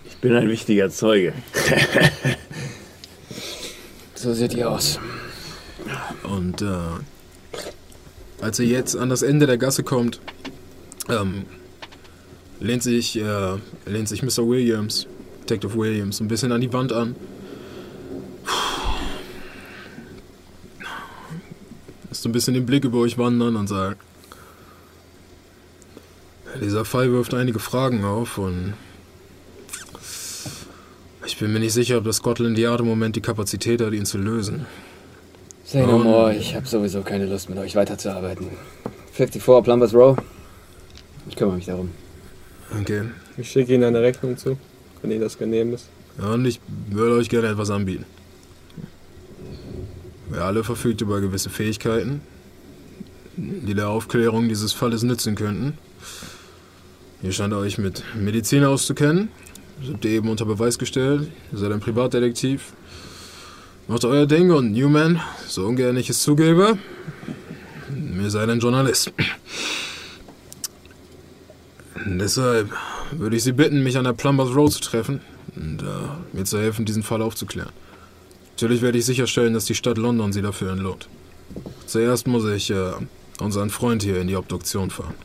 S1: Ich bin ein wichtiger Zeuge.
S5: So sieht die aus.
S3: Und äh, als er jetzt an das Ende der Gasse kommt, ähm, lehnt, sich, äh, lehnt sich Mr. Williams, Detective Williams, ein bisschen an die Wand an. Lässt ein bisschen den Blick über euch wandern und sagt, dieser Fall wirft einige Fragen auf und ich bin mir nicht sicher, ob das Scotland Yard im Moment die Kapazität hat, ihn zu lösen.
S5: Say no more, ich habe sowieso keine Lust mit euch weiterzuarbeiten. 54 Plumbers Row. Ich kümmere mich darum.
S3: Okay.
S4: Ich schicke Ihnen eine Rechnung zu, wenn Ihnen das genehm ist.
S3: Ja, und ich würde euch gerne etwas anbieten. Wir alle verfügt über gewisse Fähigkeiten, die der Aufklärung dieses Falles nützen könnten. Ihr scheint euch mit Medizin auszukennen. Sind eben unter Beweis gestellt. Ihr seid ein Privatdetektiv. Macht euer Ding und Newman, so ungern ich es zugebe, ihr seid ein Journalist. Deshalb würde ich Sie bitten, mich an der Plumbers Road zu treffen und äh, mir zu helfen, diesen Fall aufzuklären. Natürlich werde ich sicherstellen, dass die Stadt London Sie dafür entlohnt. Zuerst muss ich äh, unseren Freund hier in die Obduktion fahren.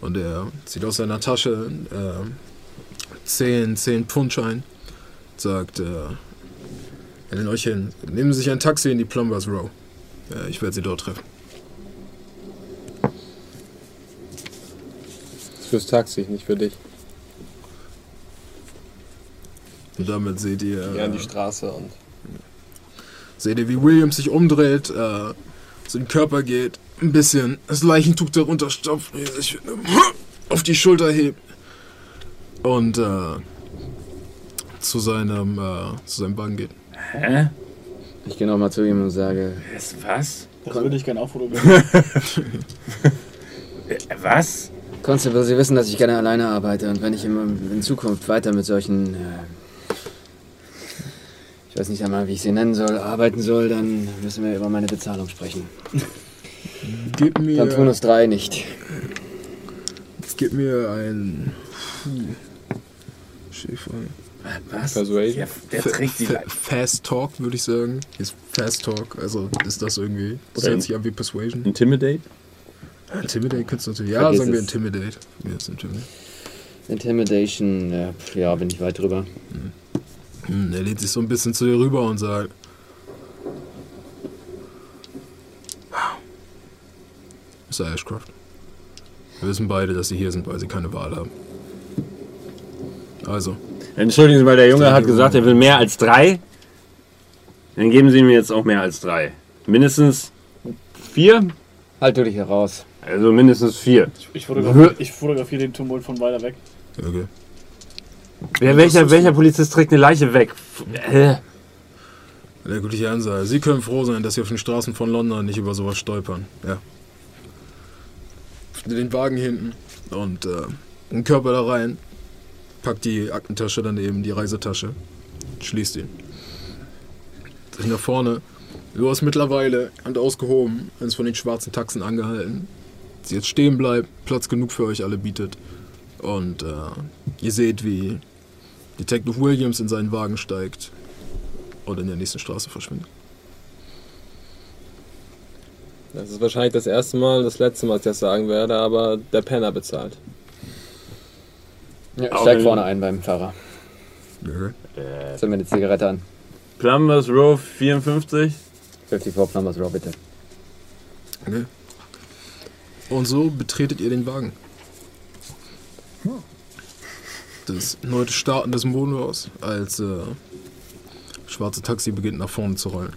S3: Und er zieht aus seiner Tasche äh, 10, 10 Pfundschein, sagt, äh, er nennt euch hin. Nehmen Sie sich ein Taxi in die Plumbers Row. Äh, ich werde Sie dort treffen.
S4: Das ist fürs Taxi, nicht für dich.
S3: Und damit seht ihr,
S4: Ja, an
S3: äh,
S4: die Straße und.
S3: seht ihr, wie Williams sich umdreht, äh, zu dem Körper geht, ein bisschen das Leichentuch darunter stopft, sich auf die Schulter hebt und äh, zu seinem äh, zu seinem Wagen geht.
S1: Hä?
S5: Ich gehe nochmal zu ihm und sage,
S1: Was? Was?
S2: Das würde ich gerne auch fotografieren. (laughs)
S1: Was?
S5: Constable, Sie wissen, dass ich gerne alleine arbeite und wenn ich in, Zukunft weiter mit solchen, äh, ich weiß nicht einmal, wie ich sie nennen soll, arbeiten soll, dann müssen wir über meine Bezahlung sprechen. (laughs)
S3: Gib mir,
S5: Dann tun uns drei nicht.
S3: gib mir ein Puh. Schäfer.
S1: Was?
S4: Persuasion.
S1: Ja, der trägt die
S3: Fa- Fast Talk, würde ich sagen. Ist Fast Talk, also ist das irgendwie. Das hört sich an wie Persuasion.
S1: Intimidate?
S3: Intimidate könntest du natürlich. Ja,
S5: Vergiss
S3: sagen wir. Intimidate. Ja, ist Intimidate.
S5: Intimidation, ja, pf, ja, bin ich weit drüber.
S3: Hm, er lehnt sich so ein bisschen zu dir rüber und sagt: Mr. Ashcroft, wir wissen beide, dass Sie hier sind, weil Sie keine Wahl haben. Also,
S1: Entschuldigen Sie mal, der Junge hat gesagt, er will mehr als drei. Dann geben Sie ihm jetzt auch mehr als drei. Mindestens vier?
S5: Halt du dich heraus.
S1: Also mindestens vier.
S2: Ich fotografiere ich fotografiere den Tumult von weiter weg.
S3: okay.
S1: Wer, welcher, welcher Polizist trägt eine Leiche weg? Äh,
S3: Der gute Ansal, Sie können froh sein, dass Sie auf den Straßen von London nicht über sowas stolpern. Ja. Den Wagen hinten und äh, den Körper da rein, packt die Aktentasche daneben, die Reisetasche, schließt ihn. Sich nach vorne. Du hast mittlerweile Hand ausgehoben, eines von den schwarzen Taxen angehalten. Sie jetzt stehen bleibt, Platz genug für euch alle bietet. Und äh, ihr seht, wie Detective Williams in seinen Wagen steigt und in der nächsten Straße verschwindet.
S4: Das ist wahrscheinlich das erste Mal, das letzte Mal, dass ich das sagen werde, aber der Penner bezahlt.
S5: Ja, steig vorne ein beim Fahrer.
S3: Okay.
S5: Zünd mir eine Zigarette an.
S1: Plumbers Row 54.
S5: 54 Plumbers Row, bitte.
S3: okay. Und so betretet ihr den Wagen. Das erneute Starten des Motors, als äh, schwarze Taxi beginnt nach vorne zu rollen.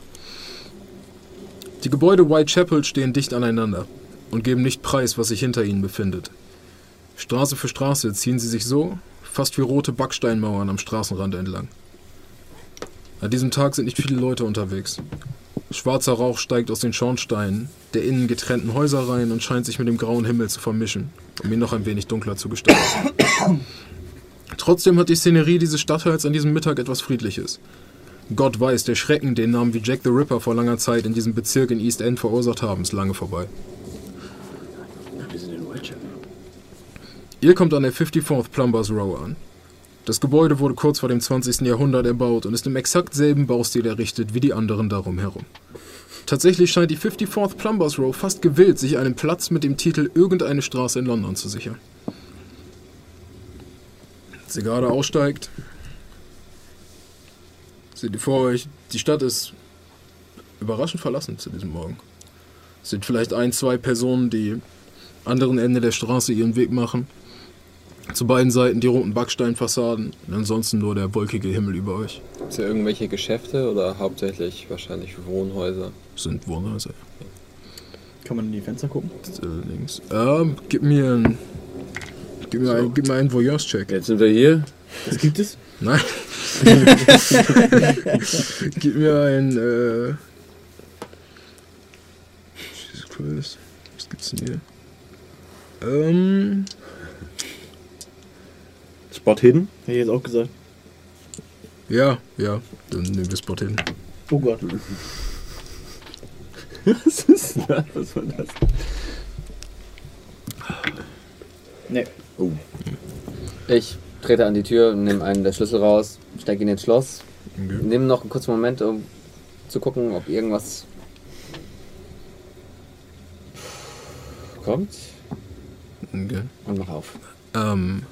S3: Die Gebäude Whitechapel stehen dicht aneinander und geben nicht preis, was sich hinter ihnen befindet. Straße für Straße ziehen sie sich so, fast wie rote Backsteinmauern am Straßenrand entlang. An diesem Tag sind nicht viele Leute unterwegs. Schwarzer Rauch steigt aus den Schornsteinen der innen getrennten Häuser rein und scheint sich mit dem grauen Himmel zu vermischen, um ihn noch ein wenig dunkler zu gestalten. (coughs) Trotzdem hat die Szenerie dieses Stadtteils an diesem Mittag etwas Friedliches. Gott weiß, der Schrecken, den Namen wie Jack the Ripper vor langer Zeit in diesem Bezirk in East End verursacht haben, ist lange vorbei.
S1: Wir sind in Whitechapel.
S3: Ihr kommt an der 54th Plumbers Row an. Das Gebäude wurde kurz vor dem 20. Jahrhundert erbaut und ist im exakt selben Baustil errichtet wie die anderen darum herum. Tatsächlich scheint die 54th Plumbers Row fast gewillt, sich einen Platz mit dem Titel irgendeine Straße in London zu sichern. Als ihr gerade aussteigt, seht ihr vor euch, die Stadt ist überraschend verlassen zu diesem Morgen. Es sind vielleicht ein, zwei Personen, die anderen Ende der Straße ihren Weg machen. Zu beiden Seiten die roten Backsteinfassaden und ansonsten nur der wolkige Himmel über euch.
S4: Gibt es hier irgendwelche Geschäfte oder hauptsächlich wahrscheinlich Wohnhäuser?
S3: Sind Wohnhäuser.
S2: Kann man in die Fenster gucken?
S3: Äh, links. Ähm, gib mir ein. Gib mir, ein, gib mir einen Voyeurs-Check.
S1: Jetzt sind wir hier.
S2: Was gibt es?
S3: Nein. (laughs) gib mir ein. Äh, Jesus Christ. Was gibt's denn hier? Ähm.
S1: Spot hidden.
S2: Hätte ich jetzt auch gesagt.
S3: Ja, ja. Dann nehmen wir Spot hin.
S2: Oh Gott. (laughs)
S1: Was ist das? Was war das?
S2: Nee.
S1: Oh.
S5: Ich trete an die Tür, nehme einen der Schlüssel raus, stecke ihn ins Schloss,
S3: Okay.
S5: nehme noch einen kurzen Moment, um zu gucken, ob irgendwas kommt
S3: okay.
S5: und mach auf.
S3: Ähm,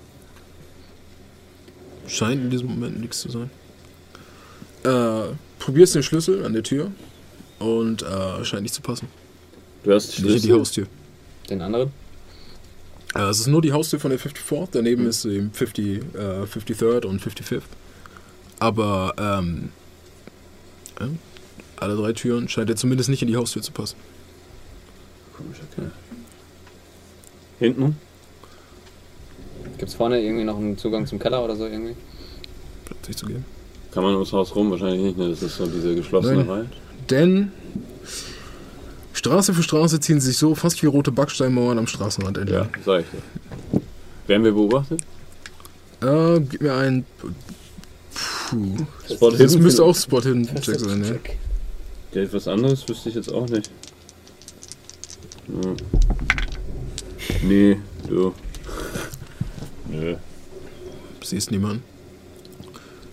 S3: scheint in diesem Moment nichts zu sein. Äh, probierst den Schlüssel an der Tür und äh, scheint nicht zu passen.
S1: Du hast
S3: in die
S1: Schlüssel.
S3: Haustür.
S5: Den anderen?
S3: Äh, es ist nur die Haustür von der 54th, daneben ist eben 50, äh, 53rd und 55th. Aber ähm, äh, alle drei Türen scheint er zumindest nicht in die Haustür zu passen.
S1: Komisch, okay. Hinten?
S5: Gibt es vorne irgendwie noch einen Zugang zum Keller oder so irgendwie?
S3: Scheint sich zu geben.
S1: Kann man ums Haus rum? Wahrscheinlich nicht, ne? Das ist so diese geschlossene
S3: Nein.
S1: Reihe.
S3: Denn Straße für Straße ziehen sich so fast wie rote Backsteinmauern am Straßenrand entlang.
S1: sag ich dir. Werden wir beobachtet?
S3: Äh, gib mir einen. Puh.
S1: Spot
S3: Das
S1: hidden?
S3: müsste auch Spot hin Check sein, ja.
S1: Ja, etwas anderes wüsste ich jetzt auch nicht. Hm. Nee, du. Nö.
S3: Siehst niemanden.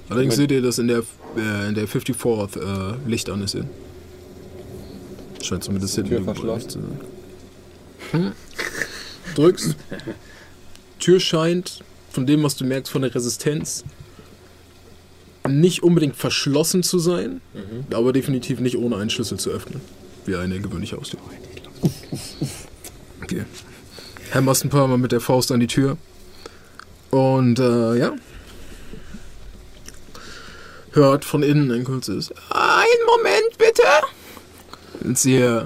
S3: Allerdings seht ihr, dass in der, äh, in der 54th äh, Licht an ist. Hier. Scheint zumindest hinten
S4: Tür verschlossen?
S3: Zu sein. Hm. Drückst. Tür scheint, von dem, was du merkst, von der Resistenz, nicht unbedingt verschlossen zu sein, aber definitiv nicht ohne einen Schlüssel zu öffnen. Wie eine gewöhnliche Haustür. (laughs) Okay. Hämmerst ein paar Mal mit der Faust an die Tür. Und äh, ja. Hört von innen ein kurzes Ein Moment bitte. Und sie, äh,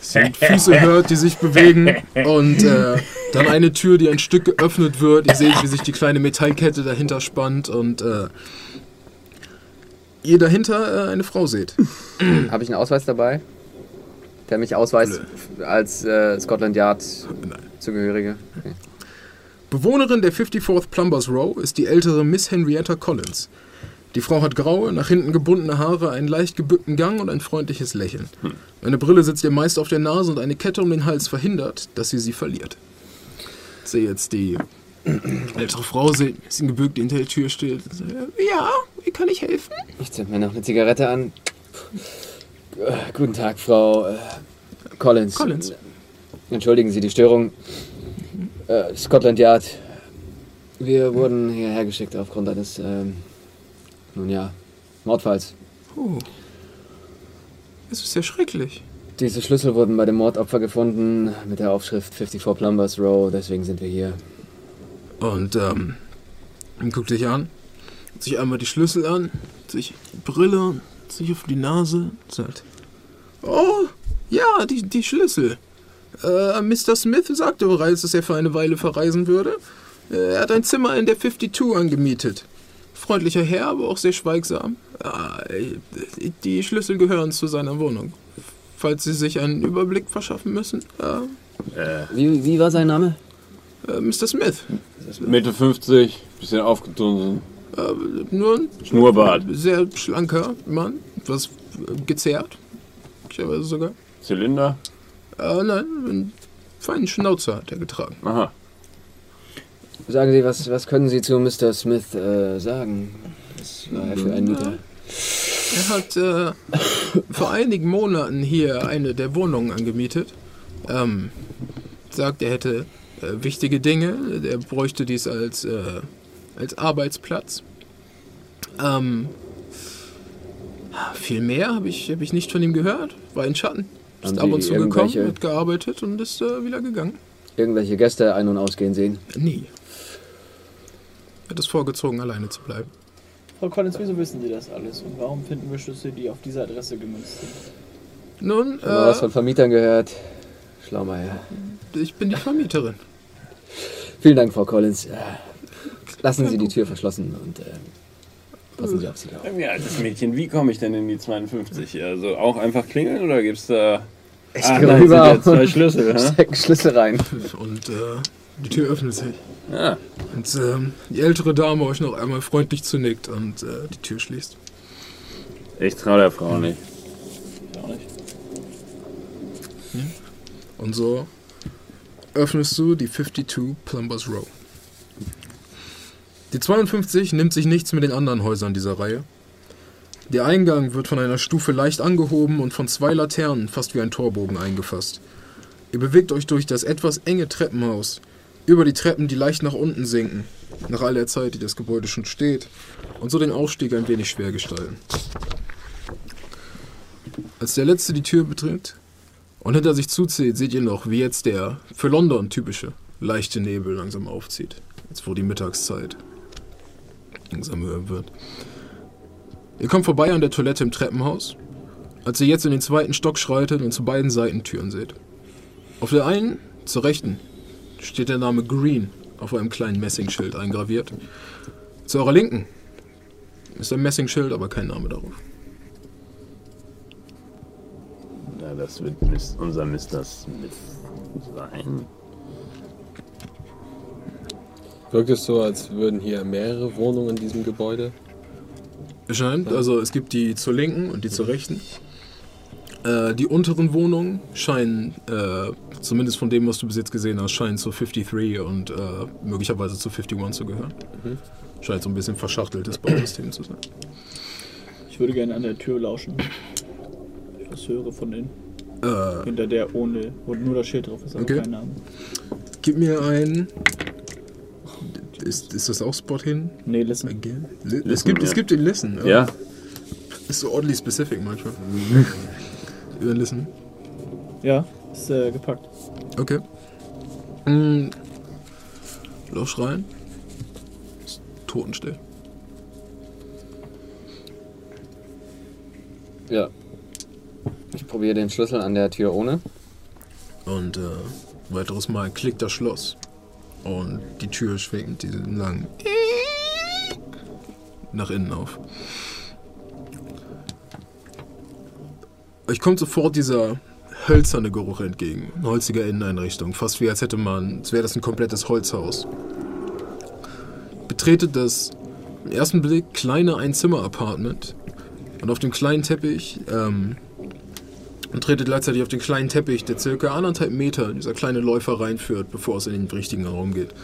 S3: sie Füße (laughs) hört, die sich bewegen. Und äh, dann eine Tür, die ein Stück geöffnet wird. Ihr seht, wie sich die kleine Metallkette dahinter spannt. Und äh, ihr dahinter äh, eine Frau seht. (clears throat)
S5: Habe ich einen Ausweis dabei? Der mich ausweist als äh, Scotland Yard
S3: Nein.
S5: Zugehörige. Okay.
S3: Bewohnerin der 54th Plumbers Row ist die ältere Miss Henrietta Collins. Die Frau hat graue, nach hinten gebundene Haare, einen leicht gebückten Gang und ein freundliches Lächeln. Eine Brille sitzt ihr meist auf der Nase und eine Kette um den Hals verhindert, dass sie sie verliert. Ich sehe jetzt die (clears throat) ältere Frau, sie ist gebückt, die hinter der Tür steht. Ja, wie kann ich helfen?
S5: Ich zünd mir noch eine Zigarette an. Äh, Guten Tag, Frau äh, Collins.
S3: Collins.
S5: Entschuldigen Sie die Störung. Äh, Scotland Yard. Wir wurden hierher geschickt aufgrund eines, ähm, nun ja, Mordfalls.
S3: Oh. Es ist ja schrecklich.
S5: Diese Schlüssel wurden bei dem Mordopfer gefunden mit der Aufschrift 54 Plumbers Row, deswegen sind wir hier.
S3: Und ähm, guckt dich an, sich einmal die Schlüssel an, sich die Brille, sich auf die Nase, sagt, oh, ja, die, die Schlüssel. Äh, Mr. Smith sagte bereits, dass er für eine Weile verreisen würde. Äh, Er hat ein Zimmer in der 52 angemietet. Freundlicher Herr, aber auch sehr schweigsam. Äh, Die Schlüssel gehören zu seiner Wohnung. Falls Sie sich einen Überblick verschaffen müssen. Äh,
S1: Äh,
S5: Wie, wie war sein Name?
S3: äh, Mr. Smith.
S1: Mitte 50, bisschen aufgetunsen.
S3: Äh, nur ein
S1: Schnurrbart.
S3: sehr schlanker Mann, etwas äh, gezerrt. Möglicherweise sogar.
S1: Zylinder.
S3: Äh, nein, einen feinen Schnauzer hat er getragen.
S1: Aha.
S5: Sagen Sie, was, was können Sie zu Mr. Smith äh, sagen? Was war er für ein Mieter?
S3: Er hat äh, vor einigen Monaten hier eine der Wohnungen angemietet. Ähm, sagt, er hätte äh, wichtige Dinge. Er bräuchte dies als, äh, als Arbeitsplatz. Ähm, viel mehr habe ich, hab ich nicht von ihm gehört. War in Schatten. Ist ab und zu gekommen, hat gearbeitet und ist äh, wieder gegangen.
S5: Irgendwelche Gäste ein- und ausgehen sehen?
S3: Nie. Er hat es vorgezogen, alleine zu bleiben.
S2: Frau Collins, wieso wissen Sie das alles? Und warum finden wir Schlüssel, die auf diese Adresse gemünzt sind?
S3: Nun,
S5: Schon mal was
S3: äh,
S5: von Vermietern gehört? Schlaumeier.
S3: ich bin die Vermieterin.
S5: Vielen Dank, Frau Collins. Äh, Lassen Sie die Tür verschlossen und äh, passen Sie auf sich auf.
S1: Wie altes Mädchen, wie komme ich denn in die 52? Also auch einfach klingeln oder gibt's da.
S5: Ich
S1: Ah,
S5: gehe
S1: da sind
S5: rüber
S1: ja zwei
S5: und
S1: Schlüssel, (laughs) hä?
S5: steck einen Schlüssel rein.
S3: Und äh, die Tür öffnet sich.
S1: Ja.
S3: Und ähm, die ältere Dame euch noch einmal freundlich zunickt und äh, die Tür schließt.
S1: Ich traue der Frau nicht.
S2: Ich auch nicht.
S3: Und so öffnest du die 52 Plumbers Row. Die 52 nimmt sich nichts mit den anderen Häusern dieser Reihe. Der Eingang wird von einer Stufe leicht angehoben und von zwei Laternen fast wie ein Torbogen eingefasst. Ihr bewegt euch durch das etwas enge Treppenhaus, über die Treppen, die leicht nach unten sinken, nach all der Zeit, die das Gebäude schon steht, und so den Aufstieg ein wenig schwer gestalten. Als der Letzte die Tür betritt, und hinter sich zuzieht, seht ihr noch, wie jetzt der für London typische leichte Nebel langsam aufzieht. Jetzt wo die Mittagszeit langsam höher wird. Ihr kommt vorbei an der Toilette im Treppenhaus, als ihr jetzt in den zweiten Stock schreitet und zu beiden Seiten Türen seht. Auf der einen, zur rechten, steht der Name Green auf einem kleinen Messingschild eingraviert. Zu eurer linken ist ein Messingschild, aber kein Name darauf.
S1: Na, das wird Mis- unser Mr. Smith sein.
S4: Wirkt es so, als würden hier mehrere Wohnungen in diesem Gebäude?
S3: Es scheint, also es gibt die zur linken und die zur rechten. Äh, die unteren Wohnungen scheinen, äh, zumindest von dem, was du bis jetzt gesehen hast, scheinen zu 53 und äh, möglicherweise zu 51 zu gehören. Scheint so ein bisschen verschachteltes Bausystem zu sein.
S2: Ich würde gerne an der Tür lauschen. Ich was höre von innen.
S3: Äh,
S2: Hinter der ohne, wo nur das Schild drauf ist, aber
S3: Okay.
S2: kein Name.
S3: gib mir ein. Ist, ist das auch Spot hin?
S2: Nee, listen.
S3: Again? Li- es,
S1: Listen,
S3: gibt, es
S1: ja.
S3: gibt den Listen.
S1: Ja,
S3: Ist so oddly specific manchmal. (laughs) Über Listen.
S2: Ja, ist äh, gepackt.
S3: Okay. Mm. Lausch rein. Ist totenstill.
S5: Ja. Ich probiere den Schlüssel an der Tür ohne.
S3: Und äh, weiteres Mal klickt das Schloss. Und die Tür schwingt mit diesem langen nach innen auf. Euch kommt sofort dieser hölzerne Geruch entgegen. Eine holzige Inneneinrichtung. Fast wie als hätte man, als wäre das ein komplettes Holzhaus. Betretet das im ersten Blick kleine Einzimmer-Apartment. Und auf dem kleinen Teppich ähm, und tretet gleichzeitig auf den kleinen Teppich, der circa anderthalb Meter in dieser kleine Läufer reinführt, bevor es in den richtigen Raum geht.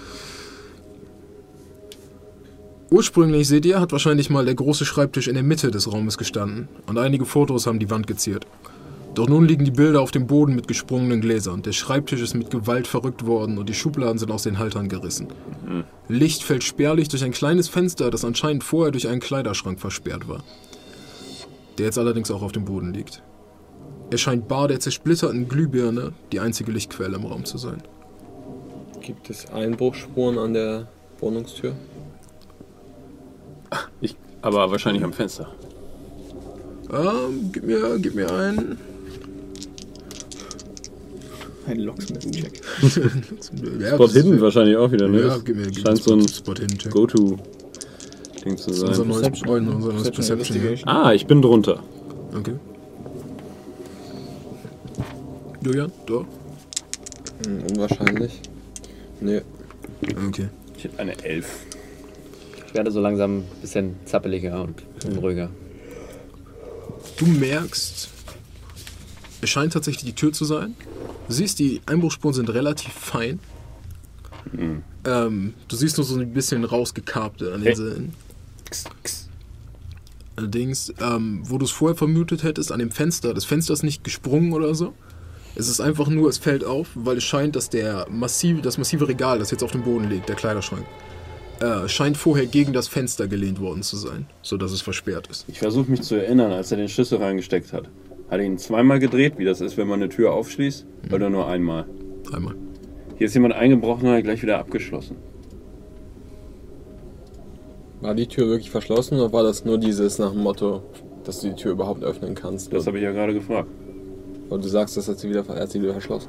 S3: Ursprünglich, seht ihr, hat wahrscheinlich mal der große Schreibtisch in der Mitte des Raumes gestanden und einige Fotos haben die Wand geziert. Doch nun liegen die Bilder auf dem Boden mit gesprungenen Gläsern. Der Schreibtisch ist mit Gewalt verrückt worden und die Schubladen sind aus den Haltern gerissen. Licht fällt spärlich durch ein kleines Fenster, das anscheinend vorher durch einen Kleiderschrank versperrt war. Der jetzt allerdings auch auf dem Boden liegt. Er scheint bar der zersplitterten Glühbirne die einzige Lichtquelle im Raum zu sein.
S4: Gibt es Einbruchsspuren an der Wohnungstür?
S1: ich, aber wahrscheinlich am Fenster.
S3: Ähm, gib mir, gib mir einen.
S2: Ein Locksmith-Check. (laughs)
S3: ja,
S1: Spot Hidden wahrscheinlich auch wieder, ne?
S3: Ja, gib mir, gib mir
S1: Scheint so ein. Go-To-Ding zu
S3: Unser
S1: sein.
S3: neues,
S2: Perception.
S3: unser neues
S2: Perception
S3: Perception.
S1: Ah, ich bin drunter.
S3: Okay. Julian, da?
S4: Hm, unwahrscheinlich. Nee.
S3: Okay.
S1: Ich hätte eine Elf.
S5: Ich werde so langsam ein bisschen zappeliger und unruhiger.
S3: Du merkst, es scheint tatsächlich die Tür zu sein. Du siehst, die Einbruchspuren sind relativ fein. Ähm, du siehst nur so ein bisschen rausgekarbte an den. Seiten. Allerdings, ähm, wo du es vorher vermutet hättest, an dem Fenster, das Fenster ist nicht gesprungen oder so. Es ist einfach nur, es fällt auf, weil es scheint, dass der massive, das massive Regal, das jetzt auf dem Boden liegt, der Kleiderschrank, äh, scheint vorher gegen das Fenster gelehnt worden zu sein, sodass es versperrt ist.
S1: Ich versuche mich zu erinnern, als er den Schlüssel reingesteckt hat. Hat er ihn zweimal gedreht, wie das ist, wenn man eine Tür aufschließt? Oder nur einmal?
S3: Einmal.
S1: Hier ist jemand eingebrochen und hat gleich wieder abgeschlossen.
S4: War die Tür wirklich verschlossen oder war das nur dieses nach dem Motto, dass du die Tür überhaupt öffnen kannst?
S1: Das habe ich ja gerade gefragt.
S4: Weil du sagst, dass er sie wieder, er hat sie wieder verschlossen.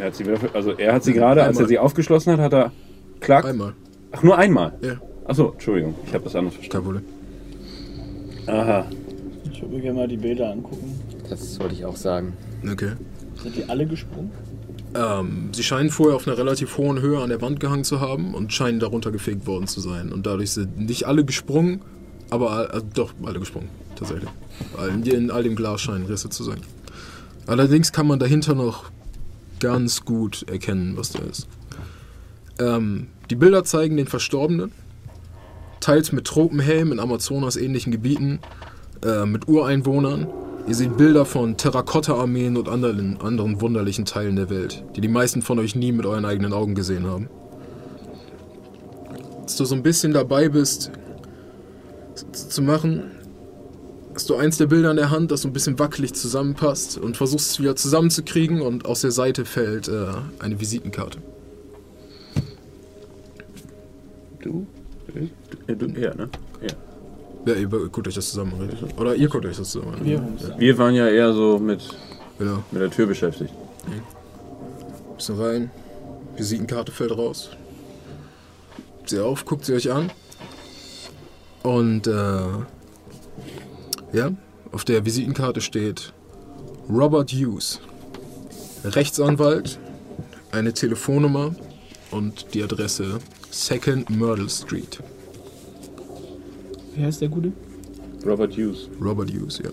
S1: Er hat sie wieder, also er hat sie gerade, als er
S3: Einmal.
S1: sie aufgeschlossen hat, hat er klack.
S3: Einmal.
S1: Ach, nur einmal?
S3: Ja,
S1: Achso, Entschuldigung, ich habe das anders verstanden. Aha.
S2: Ich würde mir gerne mal die Bilder angucken.
S5: Das wollte ich auch sagen.
S3: Okay.
S2: Sind die alle gesprungen?
S3: Ähm, sie scheinen vorher auf einer relativ hohen Höhe an der Wand gehangen zu haben und scheinen darunter gefegt worden zu sein. Und dadurch sind nicht alle gesprungen, aber äh, doch alle gesprungen, tatsächlich. Weil In, in all dem Glas scheinen Risse zu sein. Allerdings kann man dahinter noch ganz gut erkennen, was da ist. Ähm, die Bilder zeigen den Verstorbenen, teils mit Tropenhelm in Amazonas-ähnlichen Gebieten, äh, mit Ureinwohnern. Ihr seht Bilder von Terrakotta-Armeen und anderen, anderen wunderlichen Teilen der Welt, die die meisten von euch nie mit euren eigenen Augen gesehen haben. Als du so ein bisschen dabei bist, zu machen, hast du eins der Bilder in der Hand, das so ein bisschen wackelig zusammenpasst und versuchst es wieder zusammenzukriegen und aus der Seite fällt äh, eine Visitenkarte.
S1: Du? Ich? Du, du ja, ne? Ja.
S3: Ja, ihr guckt euch das zusammen an. Oder ihr guckt euch das zusammen an.
S2: Wir
S3: Ja.
S1: Wir waren ja eher so mit,
S3: genau.
S1: mit der Tür beschäftigt.
S3: Bisschen rein. Visitenkarte fällt raus. Sie auf, guckt sie euch an. Und äh, ja, auf der Visitenkarte steht Robert Hughes. Rechtsanwalt, eine Telefonnummer und die Adresse Second Myrtle Street.
S2: Wie heißt der Gute?
S1: Robert Hughes.
S3: Robert Hughes, ja.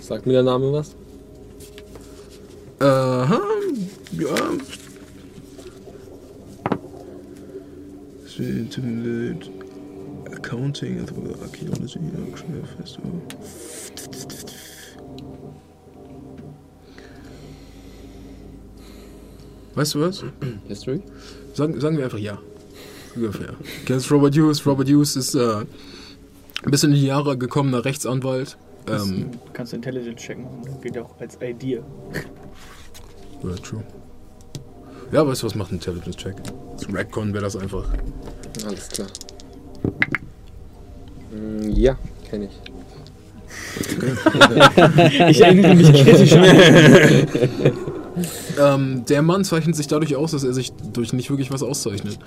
S4: Sagt mir der Name was?
S3: Aha, ja. Accounting, Archaeology, Festival. Weißt du was?
S5: History?
S3: Sagen, sagen wir einfach ja. Ungefähr. Kennst Robert Hughes? Robert Hughes ist äh, ein bisschen in die Jahre gekommener Rechtsanwalt. Ähm,
S2: du kannst Intelligence checken. Geht auch als Idea.
S3: Ja, true. Ja, weißt du, was macht ein Intelligence-Check? Als Redcon wäre das einfach.
S4: Alles klar. Mm, Ja, kenne ich.
S2: Ich erinnere mich kritisch an.
S3: Ähm, der Mann zeichnet sich dadurch aus, dass er sich durch nicht wirklich was auszeichnet.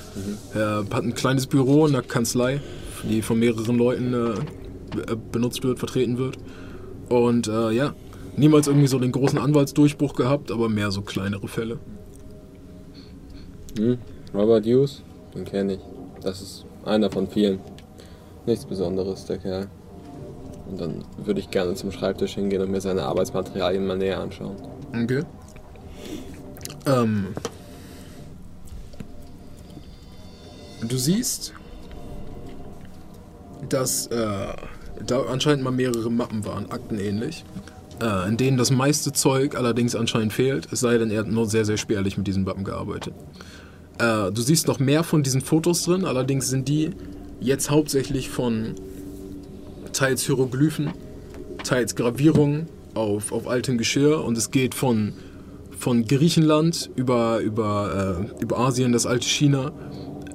S3: Er hat ein kleines Büro in der Kanzlei, die von mehreren Leuten äh, be- äh, benutzt wird, vertreten wird. Und äh, ja, niemals irgendwie so den großen Anwaltsdurchbruch gehabt, aber mehr so kleinere Fälle.
S4: Hm? Robert Hughes? Den kenne ich. Das ist einer von vielen. Nichts Besonderes, der Kerl. Und dann würde ich gerne zum Schreibtisch hingehen und mir seine Arbeitsmaterialien mal näher anschauen.
S3: Okay. Ähm, du siehst, dass äh, da anscheinend mal mehrere Mappen waren, aktenähnlich, äh, in denen das meiste Zeug allerdings anscheinend fehlt, es sei denn, er hat nur sehr, sehr spärlich mit diesen Mappen gearbeitet. Äh, du siehst noch mehr von diesen Fotos drin, allerdings sind die jetzt hauptsächlich von teils Hieroglyphen, teils Gravierungen auf, auf altem Geschirr und es geht von, von Griechenland über, über, äh, über Asien, das alte China,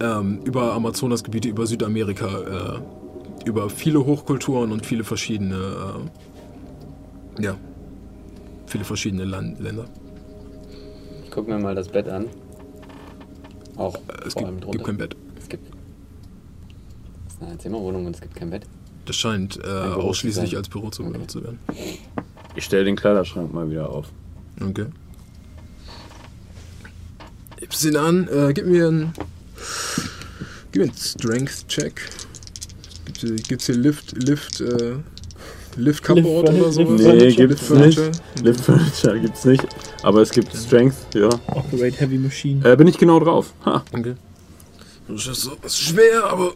S3: ähm, über Amazonasgebiete, über Südamerika, äh, über viele Hochkulturen und viele verschiedene, äh, ja, viele verschiedene Land Länder.
S5: Ich guck mir mal das Bett an. Auch
S3: Äh, Es
S5: vor allem
S3: gibt,
S5: drunter.
S3: gibt kein Bett.
S5: Es gibt. Es ist eine Einzimmerwohnung und es gibt kein Bett.
S3: Das scheint äh,
S5: zu
S3: ausschließlich als Büro zu
S5: Okay.
S3: zu werden.
S1: Ich stelle den Kleiderschrank mal wieder auf.
S3: Okay. Gib's ihn an, äh, gib mir ein. Gib mir einen Strength-Check. Gibt's hier, gibt's hier Lift, Lift, äh, Lift Cupboard oder?
S2: Lift-
S1: Nee, gibt's
S3: Furniture?
S1: nicht. Lift Furniture gibt's nicht. Aber es gibt Strength, ja.
S2: Operate Heavy Machine.
S1: Äh, bin ich genau drauf. Ha.
S3: Okay. So, es ist schwer, aber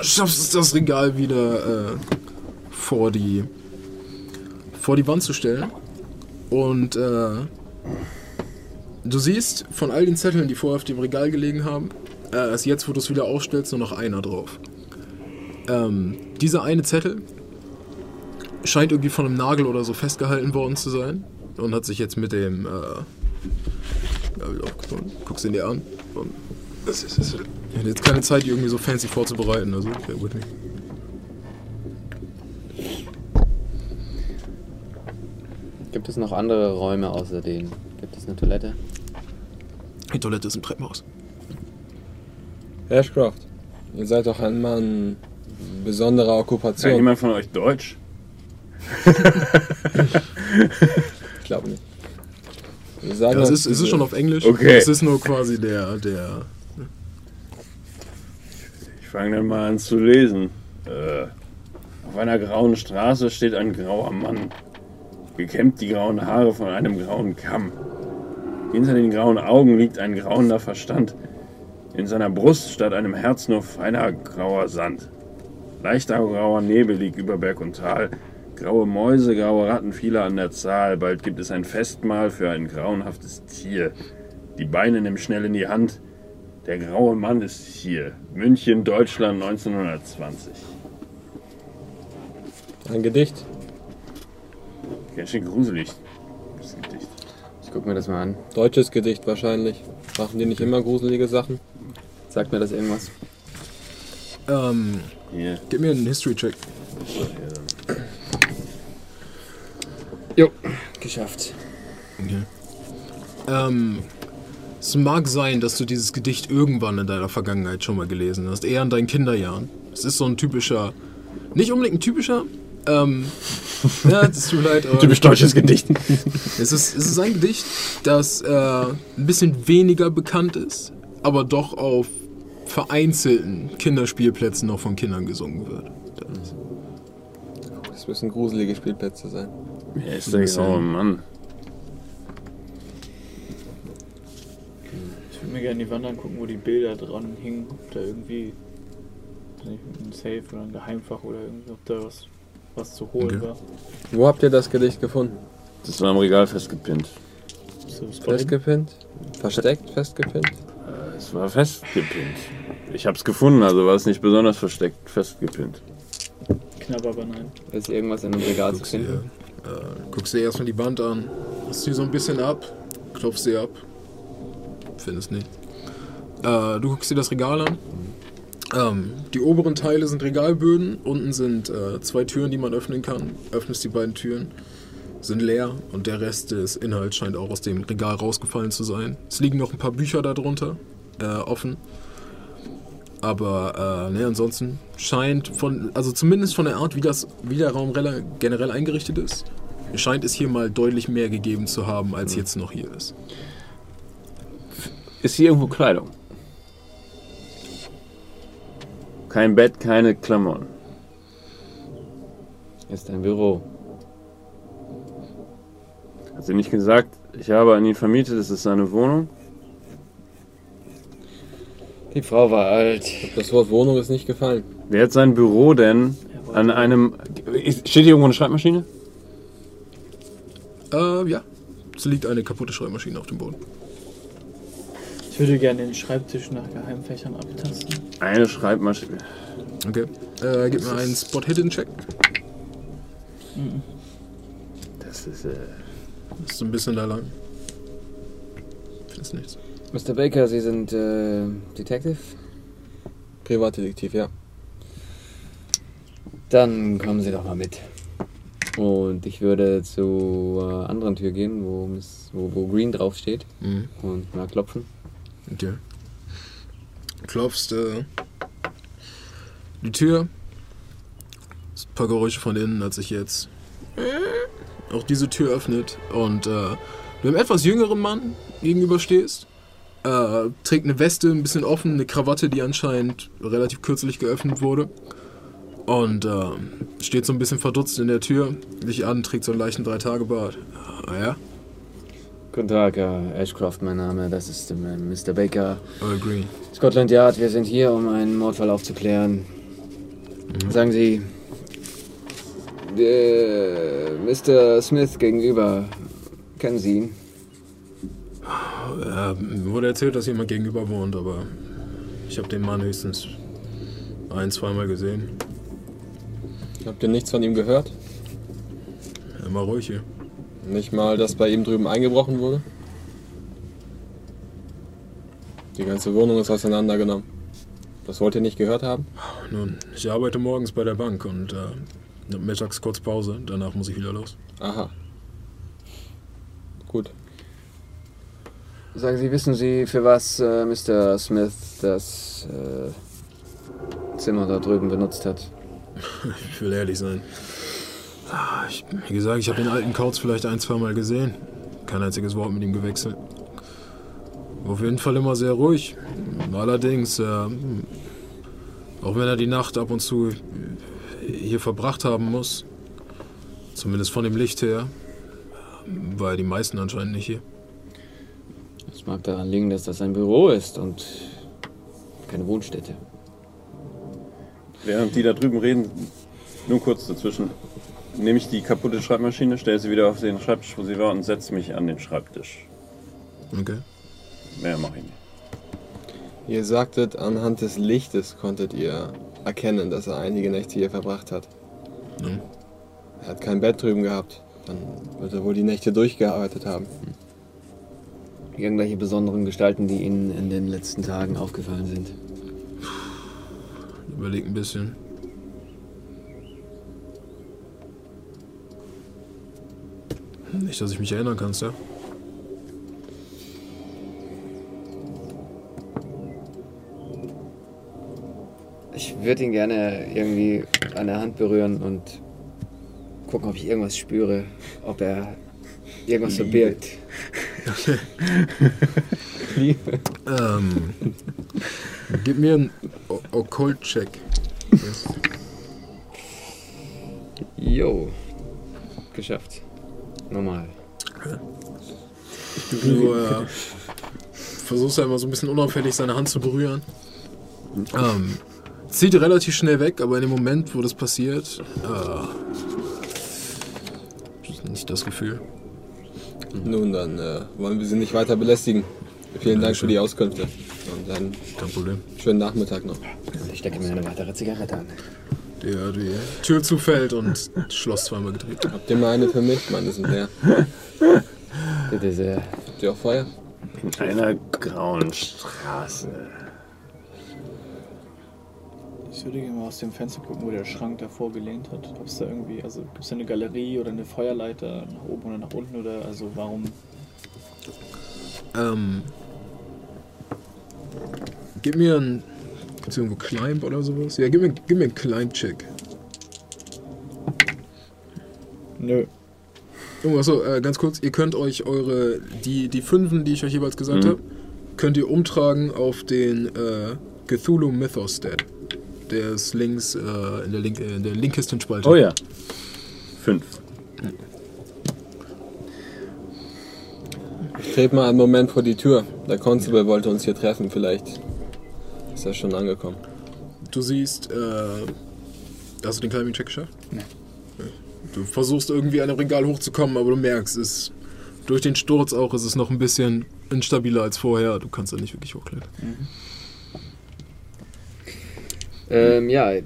S3: schaffst es, das Regal wieder äh, vor die vor die Wand zu stellen. Und äh, du siehst von all den Zetteln, die vorher auf dem Regal gelegen haben, äh, ist jetzt, wo du es wieder aufstellst, nur noch einer drauf. Ähm, dieser eine Zettel scheint irgendwie von einem Nagel oder so festgehalten worden zu sein und hat sich jetzt mit dem äh, wieder aufgefunden. Guckst ihn dir an. Und das ist, das ist, ich hatte jetzt keine Zeit, die irgendwie so fancy vorzubereiten. Also, bear with me.
S5: Gibt es noch andere Räume außer denen? Gibt es eine Toilette?
S3: Die Toilette ist ein Treppenhaus.
S4: Ashcroft, ihr seid doch ein Mann besonderer
S1: Kann
S4: Okkupation.
S1: jemand von euch Deutsch? (laughs)
S4: Ich glaube nicht.
S3: Es,
S4: uns
S3: ist, es ist schon auf Englisch.
S1: Okay.
S3: Es ist nur quasi der, der.
S1: Ich fange dann mal an zu lesen. Äh, auf einer grauen Straße steht ein grauer Mann. Gekämmt die grauen Haare von einem grauen Kamm. Hinter den grauen Augen liegt ein grauender Verstand. In seiner Brust statt einem Herz nur feiner grauer Sand. Leichter grauer Nebel liegt über Berg und Tal. Graue Mäuse, graue Ratten, viele an der Zahl. Bald gibt es ein Festmahl für ein grauenhaftes Tier. Die Beine nimm schnell in die Hand. Der graue Mann ist hier. München, Deutschland 1920.
S4: Ein Gedicht.
S1: Ganz schön gruselig. Das Gedicht.
S5: Ich guck mir das mal an.
S4: Deutsches Gedicht wahrscheinlich. Machen die nicht immer gruselige Sachen?
S5: Sagt mir das irgendwas?
S3: Ähm,
S1: Hier.
S3: gib mir einen History-Check.
S5: Jo, geschafft.
S3: Okay. Ähm, es mag sein, dass du dieses Gedicht irgendwann in deiner Vergangenheit schon mal gelesen hast, eher in deinen Kinderjahren. Es ist so ein typischer, nicht unbedingt ein typischer, ähm, (laughs) ja, es tut mir leid, aber
S1: Typisch deutsches Gedicht. (laughs)
S3: es ist, es ist ein Gedicht, das äh, ein bisschen weniger bekannt ist, aber doch auf vereinzelten Kinderspielplätzen noch von Kindern gesungen wird. Das-
S4: Das müssen gruselige Spielplätze sein.
S1: Wer ist der graue Mann?
S2: Würde mir gerne die Wand angucken, wo die Bilder dran hingen. Ob da irgendwie ein Safe oder ein Geheimfach oder irgendwie, ob da was, was zu holen
S3: Okay.
S2: war.
S4: Wo habt ihr das Gedicht gefunden?
S1: Das war am Regal festgepinnt.
S4: Festgepinnt? Versteckt? Festgepinnt?
S1: Äh, Es war festgepinnt. Ich hab's gefunden, also war es nicht besonders versteckt festgepinnt.
S2: Knapp, aber nein.
S5: Ist irgendwas in einem Regal zu
S3: Guckst dir,
S5: finden?
S3: äh, guckst dir erstmal die Wand an, hast sie so ein bisschen ab, klopfst sie ab, findest nicht. Äh, du guckst dir das Regal an. Ähm, die oberen Teile sind Regalböden, unten sind äh, zwei Türen, die man öffnen kann. Öffnest die beiden Türen, sind leer und der Rest des Inhalts scheint auch aus dem Regal rausgefallen zu sein. Es liegen noch ein paar Bücher darunter, äh, offen. Aber äh, ne, ansonsten scheint von, also zumindest von der Art, wie, das, wie der Raum generell eingerichtet ist, scheint es hier mal deutlich mehr gegeben zu haben, als jetzt noch hier ist.
S1: Ist hier irgendwo Kleidung? Kein Bett, keine Klamotten.
S5: Ist ein Büro.
S1: Hat sie nicht gesagt, ich habe an ihn vermietet, es ist seine Wohnung?
S5: Die Frau war alt.
S4: Das Wort Wohnung ist nicht gefallen.
S1: Wer hat sein Büro denn an einem. Steht hier irgendwo eine Schreibmaschine?
S3: Äh, ja. Es liegt eine kaputte Schreibmaschine auf dem Boden.
S2: Ich würde gerne den Schreibtisch nach Geheimfächern abtasten.
S1: Eine Schreibmaschine.
S3: Okay. Äh, gib mir einen Spot-Hidden-Check.
S1: Das ist. Äh,
S3: Ist so ein bisschen da lang. Findest nichts.
S5: Mr. Baker, Sie sind äh, Detective?
S4: Privatdetektiv, ja.
S5: Dann kommen Sie doch mal mit. Und ich würde zur anderen Tür gehen, wo, Miss, wo, wo Green draufsteht
S3: Mhm.
S5: und mal klopfen.
S3: Okay. Klopfst äh, die Tür. Es ein paar Geräusche von innen, als sich jetzt auch diese Tür öffnet und äh, du einem etwas jüngeren Mann gegenüberstehst. Äh, trägt eine Weste, ein bisschen offen, eine Krawatte, die anscheinend relativ kürzlich geöffnet wurde. Und äh, steht so ein bisschen verdutzt in der Tür, sich an, trägt so einen leichten Drei-Tage-Bart. Ah ja?
S5: Guten Tag, Herr Ashcroft, mein Name. Das ist äh, Mr. Baker.
S3: Earl Green.
S5: Scotland Yard, wir sind hier, um einen Mordfall aufzuklären. Sagen Sie, der Mr. Smith gegenüber, kennen Sie ihn?
S3: Äh, mir wurde erzählt, dass jemand gegenüber wohnt, aber ich habe den Mann höchstens ein, zweimal gesehen.
S4: Habt ihr nichts von ihm gehört?
S3: Immer ruhig hier.
S4: Nicht mal, dass bei ihm drüben eingebrochen wurde? Die ganze Wohnung ist auseinandergenommen. Das wollt ihr nicht gehört haben?
S3: Nun, ich arbeite morgens bei der Bank und äh, mittags kurz Pause. Danach muss ich wieder los.
S4: Aha. Gut.
S5: Sagen Sie, wissen Sie, für was äh, Mr. Smith das äh, Zimmer da drüben benutzt hat? (laughs)
S3: Ich will ehrlich sein. Ah, Ich, wie gesagt, ich habe den alten Kauz vielleicht ein, zwei Mal gesehen. Kein einziges Wort mit ihm gewechselt. Auf jeden Fall immer sehr ruhig. Allerdings, äh, auch wenn er die Nacht ab und zu hier verbracht haben muss, zumindest von dem Licht her, war er die meisten anscheinend nicht hier.
S5: Es mag daran liegen, dass das ein Büro ist und keine Wohnstätte.
S1: Während die da drüben reden, nur kurz dazwischen, nehme ich die kaputte Schreibmaschine, stelle sie wieder auf den Schreibtisch, wo sie war und setze mich an den Schreibtisch.
S3: Okay.
S1: Mehr mache ich nicht.
S4: Ihr sagtet, anhand des Lichtes konntet ihr erkennen, dass er einige Nächte hier verbracht hat.
S3: Ja.
S4: Er hat kein Bett drüben gehabt. Dann wird er wohl die Nächte durchgearbeitet haben.
S5: Irgendwelche besonderen Gestalten, die Ihnen in den letzten Tagen aufgefallen sind.
S3: Überleg ein bisschen. Nicht, dass ich mich erinnern kann, ja?
S5: Ich würde ihn gerne irgendwie an der Hand berühren und gucken, ob ich irgendwas spüre, ob er irgendwas verbirgt. (laughs) Liebe.
S3: Ähm, gib mir einen Occult-Check.
S5: Jo. Geschafft. Normal.
S3: Du äh, versuchst ja immer so ein bisschen unauffällig seine Hand zu berühren. Ähm, zieht relativ schnell weg, aber in dem Moment, wo das passiert, äh, ist nicht das Gefühl.
S4: Nun, dann äh, wollen wir Sie nicht weiter belästigen. Vielen Dank für die Auskünfte. Und dann
S3: Kein Problem.
S4: schönen Nachmittag noch.
S5: Und ich stecke mir eine weitere Zigarette an.
S3: Der die Tür zufällt und das Schloss zweimal gedreht.
S4: Habt ihr mal eine für mich? Meine sind leer.
S5: Bitte sehr.
S4: Habt ihr auch Feuer?
S1: In einer grauen Straße.
S2: Ich würde gerne mal aus dem Fenster gucken, wo der Schrank davor gelehnt hat. Ob es da irgendwie, also gibt es da eine Galerie oder eine Feuerleiter nach oben oder nach unten oder also warum?
S3: Ähm, gib mir einen. Gibt's irgendwo Climb oder sowas? Ja, gib mir, gib mir einen Climb-Check.
S2: Nö.
S3: Oh, achso, äh, ganz kurz, ihr könnt euch eure, die, die Fünfen, die ich euch jeweils gesagt
S1: Mhm.
S3: habe, könnt ihr umtragen auf den äh, Cthulhu Mythos Stat. Der ist links äh, in der, link, äh, in der linkesten Spalte.
S1: Oh ja. Fünf.
S4: Ich trete mal einen Moment vor die Tür. Der Constable wollte uns hier treffen. Vielleicht ist er schon angekommen.
S3: Du siehst, äh, hast du den Climbing-Check geschafft?
S2: Nee.
S3: Du versuchst irgendwie an dem Regal hochzukommen, aber du merkst, es durch den Sturz auch ist es noch ein bisschen instabiler als vorher. Du kannst da nicht wirklich hochklettern.
S5: Ähm, ja. Äh,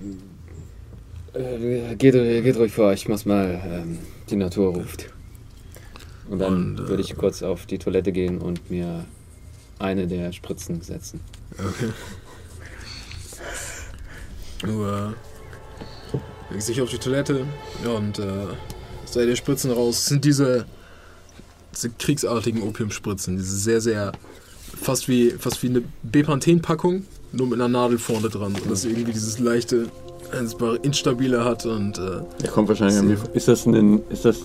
S5: geht, geht ruhig vor, ich muss mal. Ähm, die Natur ruft. Und dann
S3: Und, äh,
S5: würde ich kurz auf die Toilette gehen und mir eine der Spritzen setzen.
S3: Okay. Du äh, legst dich auf die Toilette und äh, sei dir Spritzen raus. Das sind diese, diese kriegsartigen Opiumspritzen. Diese sehr, sehr, fast wie, fast wie eine Bepanthen-Packung, nur mit einer Nadel vorne dran. Und das irgendwie dieses leichte, instabile hat und äh,
S1: Der kommt wahrscheinlich an mir. vor- Ist das ein, ist das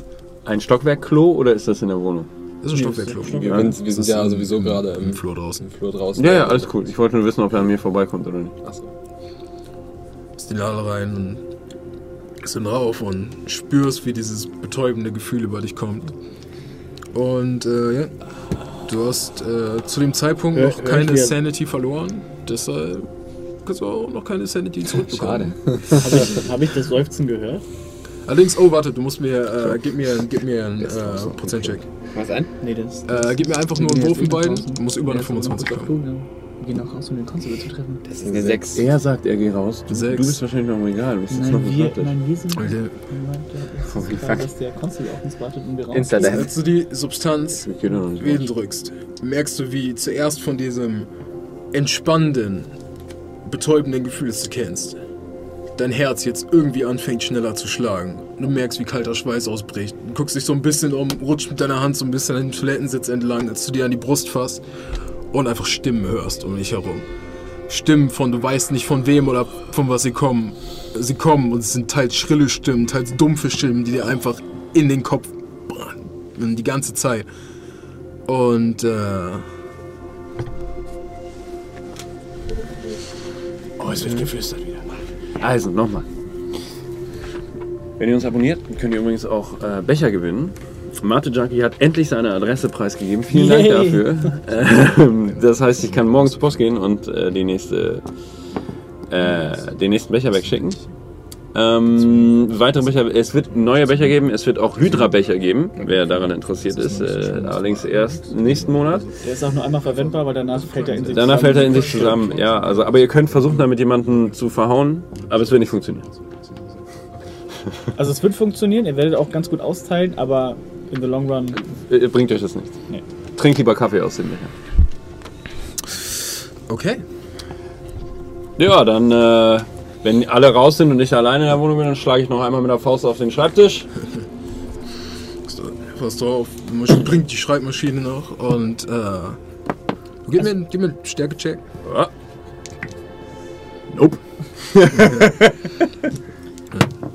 S1: ein Stockwerk-Klo oder ist das in der Wohnung?
S3: Das ist ein Stockwerkclub.
S2: Stockwerk.
S4: Wir,
S1: Ja.
S4: sind- wir sind ja sowieso gerade
S3: im
S4: im,
S3: Flur draußen.
S4: im Flur draußen.
S1: Ja, ja, alles cool. Ich wollte nur wissen, ob er an mir vorbeikommt oder nicht.
S4: Achso.
S3: In die Halle rein und sind rauf und spürst, wie dieses betäubende Gefühl über dich kommt. Und äh, ja, du hast äh, zu dem Zeitpunkt noch
S2: ich
S3: keine Sanity verloren. Deshalb kannst du auch noch keine Sanity zurückbekommen.
S5: Schade. (laughs)
S2: Habe ich, hab ich das Seufzen gehört?
S3: Allerdings, oh warte, du musst mir, äh, gib mir, gib mir einen äh, Prozentcheck.
S5: Was ein?
S2: Nee, das.
S3: Äh, gib mir einfach nur einen Wurf in beiden. Du musst über eine 25
S2: kommen. Wir gehen auch raus, um den Constable zu treffen.
S5: Das ist eine 6.
S1: Er sagt, er geht raus. Du,
S3: Sechs.
S1: du bist wahrscheinlich noch egal. Du bist jetzt noch
S2: Nein, wir,
S1: Schreibtisch.
S2: nein, wir sind.
S3: Okay.
S2: Moment, es
S1: Holy
S2: ist klar,
S1: fuck.
S2: dass der Constable auf uns wartet und wir raus.
S5: Insta.
S3: Als du die Substanz
S1: nicht
S3: wählen
S1: raus.
S3: drückst, merkst du, wie zuerst von diesem entspannenden, betäubenden Gefühl, das du kennst, dein Herz jetzt irgendwie anfängt schneller zu schlagen. Du merkst, wie kalter Schweiß ausbricht. Du guckst dich so ein bisschen um, rutscht mit deiner Hand so ein bisschen an den Toilettensitz entlang, als du dir an die Brust fasst und einfach Stimmen hörst um dich herum. Stimmen von, du weißt nicht von wem oder von was sie kommen. Sie kommen und es sind teils schrille Stimmen, teils dumpfe Stimmen, die dir einfach in den Kopf brennen. Die ganze Zeit. Und, äh.
S1: Oh, es wird geflüstert wieder. Also, nochmal. Wenn ihr uns abonniert, könnt ihr übrigens auch äh, Becher gewinnen. Mate Junkie hat endlich seine Adresse preisgegeben. Vielen Dank
S2: Yay.
S1: dafür. Ähm, das heißt, ich kann morgen zur Post gehen und äh, die nächste, äh, den nächsten Becher wegschicken. Ähm, weitere Becher, es wird neue Becher geben, es wird auch Hydra-Becher geben, wer daran interessiert ist. Äh, allerdings erst nächsten Monat.
S2: Der ist auch nur einmal verwendbar, weil danach fällt er in sich
S1: Danach
S2: zusammen.
S1: fällt er in sich zusammen. Ja, also, aber ihr könnt versuchen, damit jemanden zu verhauen, aber es wird nicht funktionieren.
S2: Also es wird funktionieren, ihr werdet auch ganz gut austeilen, aber in the long run.
S1: Äh, Bringt euch das nichts.
S2: Nee.
S1: Trinkt lieber Kaffee aus dem Becher.
S3: Okay.
S1: Ja, dann, äh, wenn alle raus sind und ich alleine in der Wohnung bin, dann schlage ich noch einmal mit der Faust auf den Schreibtisch.
S3: Pass drauf, Masch- bringt die Schreibmaschine noch und, äh. Gib mir, gib mir einen Stärkecheck.
S1: Ja. Nope. (laughs)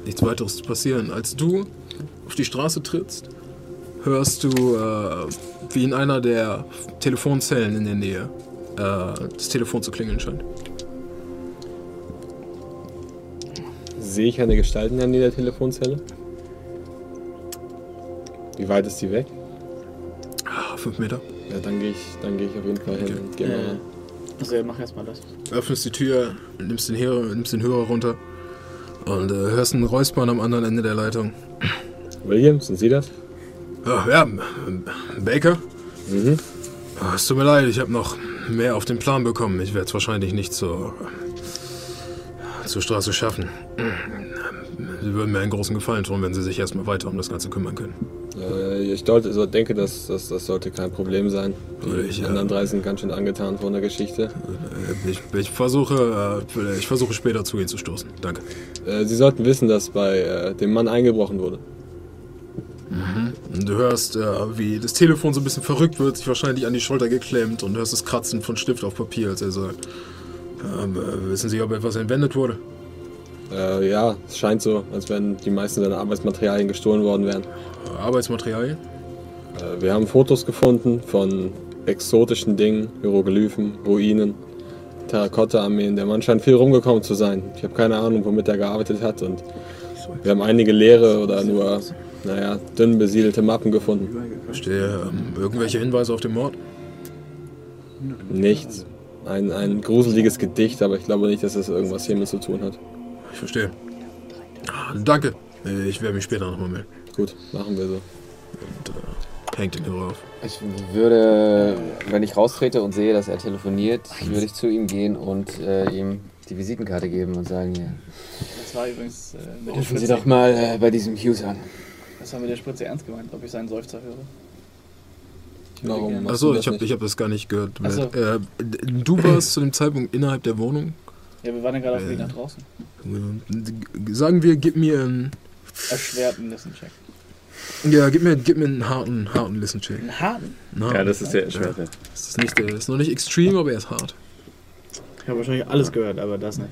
S3: Nichts weiteres zu passieren. Als du auf die Straße trittst, hörst du, äh, wie in einer der Telefonzellen in der Nähe äh, das Telefon zu klingeln scheint.
S4: Sehe ich eine Gestalt in der Nähe der Telefonzelle? Wie weit ist die weg?
S3: Ah, fünf Meter.
S4: Ja, dann gehe ich, dann gehe ich auf jeden Fall hin und gehe mal
S2: Äh,
S4: ran.
S2: also mach erstmal das.
S3: Öffnest die Tür, nimmst den, Hörer, nimmst den Hörer runter und äh, hörst einen Räuspern am anderen Ende der Leitung.
S4: William, sind Sie das?
S3: Ja, Baker?
S4: Mhm.
S3: Es tut mir leid, ich habe noch mehr auf den Plan bekommen. Ich werde es wahrscheinlich nicht zur, zur Straße schaffen. Sie würden mir einen großen Gefallen tun, wenn Sie sich erstmal weiter um das Ganze kümmern können.
S4: Äh, ich so denke, dass das, das sollte kein Problem sein. Die
S3: ich,
S4: anderen drei sind ganz schön angetan von der Geschichte.
S3: Äh, Ich, ich, versuche, äh, ich versuche später zu Ihnen zu stoßen. Danke.
S4: Äh, Sie sollten wissen, dass bei äh, dem Mann eingebrochen wurde.
S3: Und Du hörst, äh, wie das Telefon so ein bisschen verrückt wird, sich wahrscheinlich an die Schulter geklemmt und hörst das Kratzen von Stift auf Papier, als er sagt. Ähm, äh, wissen Sie, ob etwas entwendet wurde?
S4: Äh, ja, es scheint so, als wenn die meisten seiner Arbeitsmaterialien gestohlen worden wären.
S3: Arbeitsmaterialien?
S4: Äh, wir haben Fotos gefunden von exotischen Dingen, Hieroglyphen, Ruinen, Terrakotta-Armeen. Der Mann scheint viel rumgekommen zu sein. Ich habe keine Ahnung, womit er gearbeitet hat und wir haben einige leere oder nur, naja, dünn besiedelte Mappen gefunden.
S3: Verstehe. Ähm, irgendwelche Hinweise auf den Mord?
S4: Nichts. Ein, ein gruseliges Gedicht, aber ich glaube nicht, dass das irgendwas hiermit zu tun hat.
S3: Ich verstehe. Ah, Danke. Äh, Ich werde mich später nochmal melden.
S4: Gut, machen wir so.
S3: Und äh, hängt den Hörer auf.
S5: Ich würde, wenn ich raustrete und sehe, dass er telefoniert, würde ich zu ihm gehen und äh, ihm die Visitenkarte geben und sagen, ja,
S2: Das war übrigens äh, mit
S5: rufen Sie doch mal äh, bei diesem Hughes an.
S2: Das war mit der Spritze ernst gemeint, ob ich seinen Seufzer höre.
S4: Warum
S3: Achso,
S4: du
S3: ich habe hab das gar nicht gehört.
S2: So.
S3: Äh, du warst zu dem Zeitpunkt innerhalb der Wohnung.
S2: Ja, wir waren ja gerade auf dem Weg
S3: Äh.
S2: nach draußen.
S3: Sagen wir, gib mir einen.
S2: Erschwerten Listen-Check.
S3: Ja, gib mir, gib mir einen harten, harten Listen-Check.
S2: Einen harten?
S3: Na,
S1: Ja, das ist der Erschwerte.
S3: das ist, nicht, der ist noch nicht extrem, aber er ist hart.
S2: Ich habe wahrscheinlich alles gehört, aber das nicht.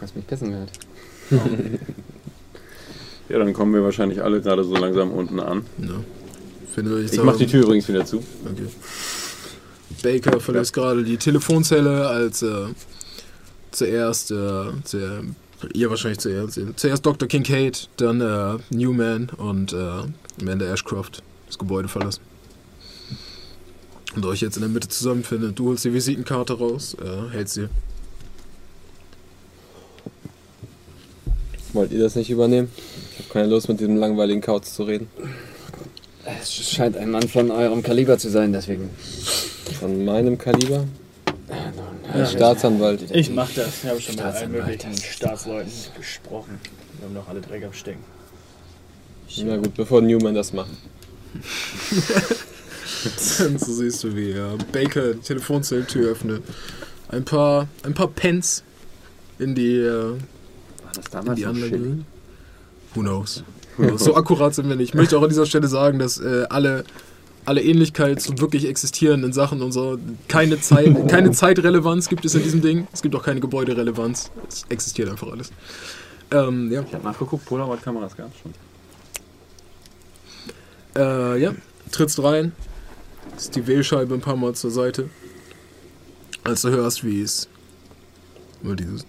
S5: Hast mich pissen gehört.
S1: Ja, dann kommen wir wahrscheinlich alle gerade so langsam unten an.
S3: Ja. Findet euch
S1: Ich
S3: da-
S1: mach die Tür übrigens wieder zu.
S3: Okay. Baker verlässt gerade die Telefonzelle, als äh, zuerst, äh, zu, ihr wahrscheinlich zuerst, zuerst Dr. Kincaid, dann äh, Newman und äh, Amanda Ashcroft das Gebäude verlassen. Und euch jetzt in der Mitte zusammenfindet. Du holst die Visitenkarte raus, äh, hältst sie.
S4: Wollt ihr das nicht übernehmen? Ich habe keine Lust, mit diesem langweiligen Kauz zu reden.
S5: Es scheint ein Mann von eurem Kaliber zu sein, deswegen.
S4: Von meinem Kaliber?
S2: Ja,
S4: Staatsanwalt.
S2: Ich mach das. Ich habe schon mit allen möglichen Staatsleuten gesprochen. Wir haben doch alle Dreck am Stecken.
S4: Na gut, bevor Newman das macht. (laughs)
S3: So siehst du, wie Baker die Telefonzellentür öffnet. Ein paar, ein paar Pence in die, äh,
S1: War das damals
S3: die
S1: noch
S3: Anlage.
S1: Schilling? (laughs)
S3: Who knows? so akkurat sind wir nicht. Ich möchte auch an dieser Stelle sagen, dass äh, alle, alle Ähnlichkeit zu wirklich existierenden Sachen und so, keine, Zeit, (laughs) keine Zeitrelevanz gibt es in diesem Ding. Es gibt auch keine Gebäuderelevanz. Es existiert einfach alles. Ähm, ja.
S1: Ich habe nachgeguckt, Polaroid-Kameras gab es schon.
S3: Äh, ja, trittst rein, ist die Wählscheibe ein paar Mal zur Seite. Als du hörst, wie es nur dieses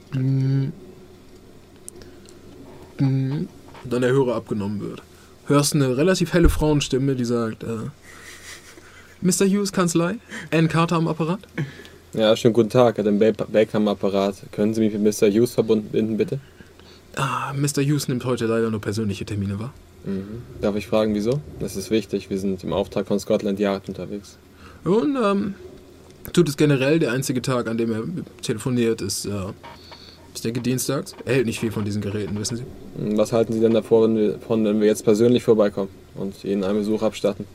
S3: und dann der Hörer abgenommen wird. Hörst eine relativ helle Frauenstimme, die sagt, äh, Mr. Hughes Kanzlei, Ann Carter am Apparat.
S4: Ja, schönen guten Tag, Ba- Baker am Apparat. Können Sie mich mit Mr. Hughes verbinden, bitte?
S3: Ah, Mr. Hughes nimmt heute leider nur persönliche Termine wahr.
S4: Mhm. Darf ich fragen, wieso? Das ist wichtig, wir sind im Auftrag von Scotland Yard unterwegs.
S3: Und ähm, tut es generell. Der einzige Tag, an dem er telefoniert, ist, äh, ich denke, dienstags. Er hält nicht viel von diesen Geräten, wissen Sie.
S4: Mhm, Was halten Sie denn davon, wenn wir, von, wenn wir jetzt persönlich vorbeikommen und Ihnen einen Besuch abstatten?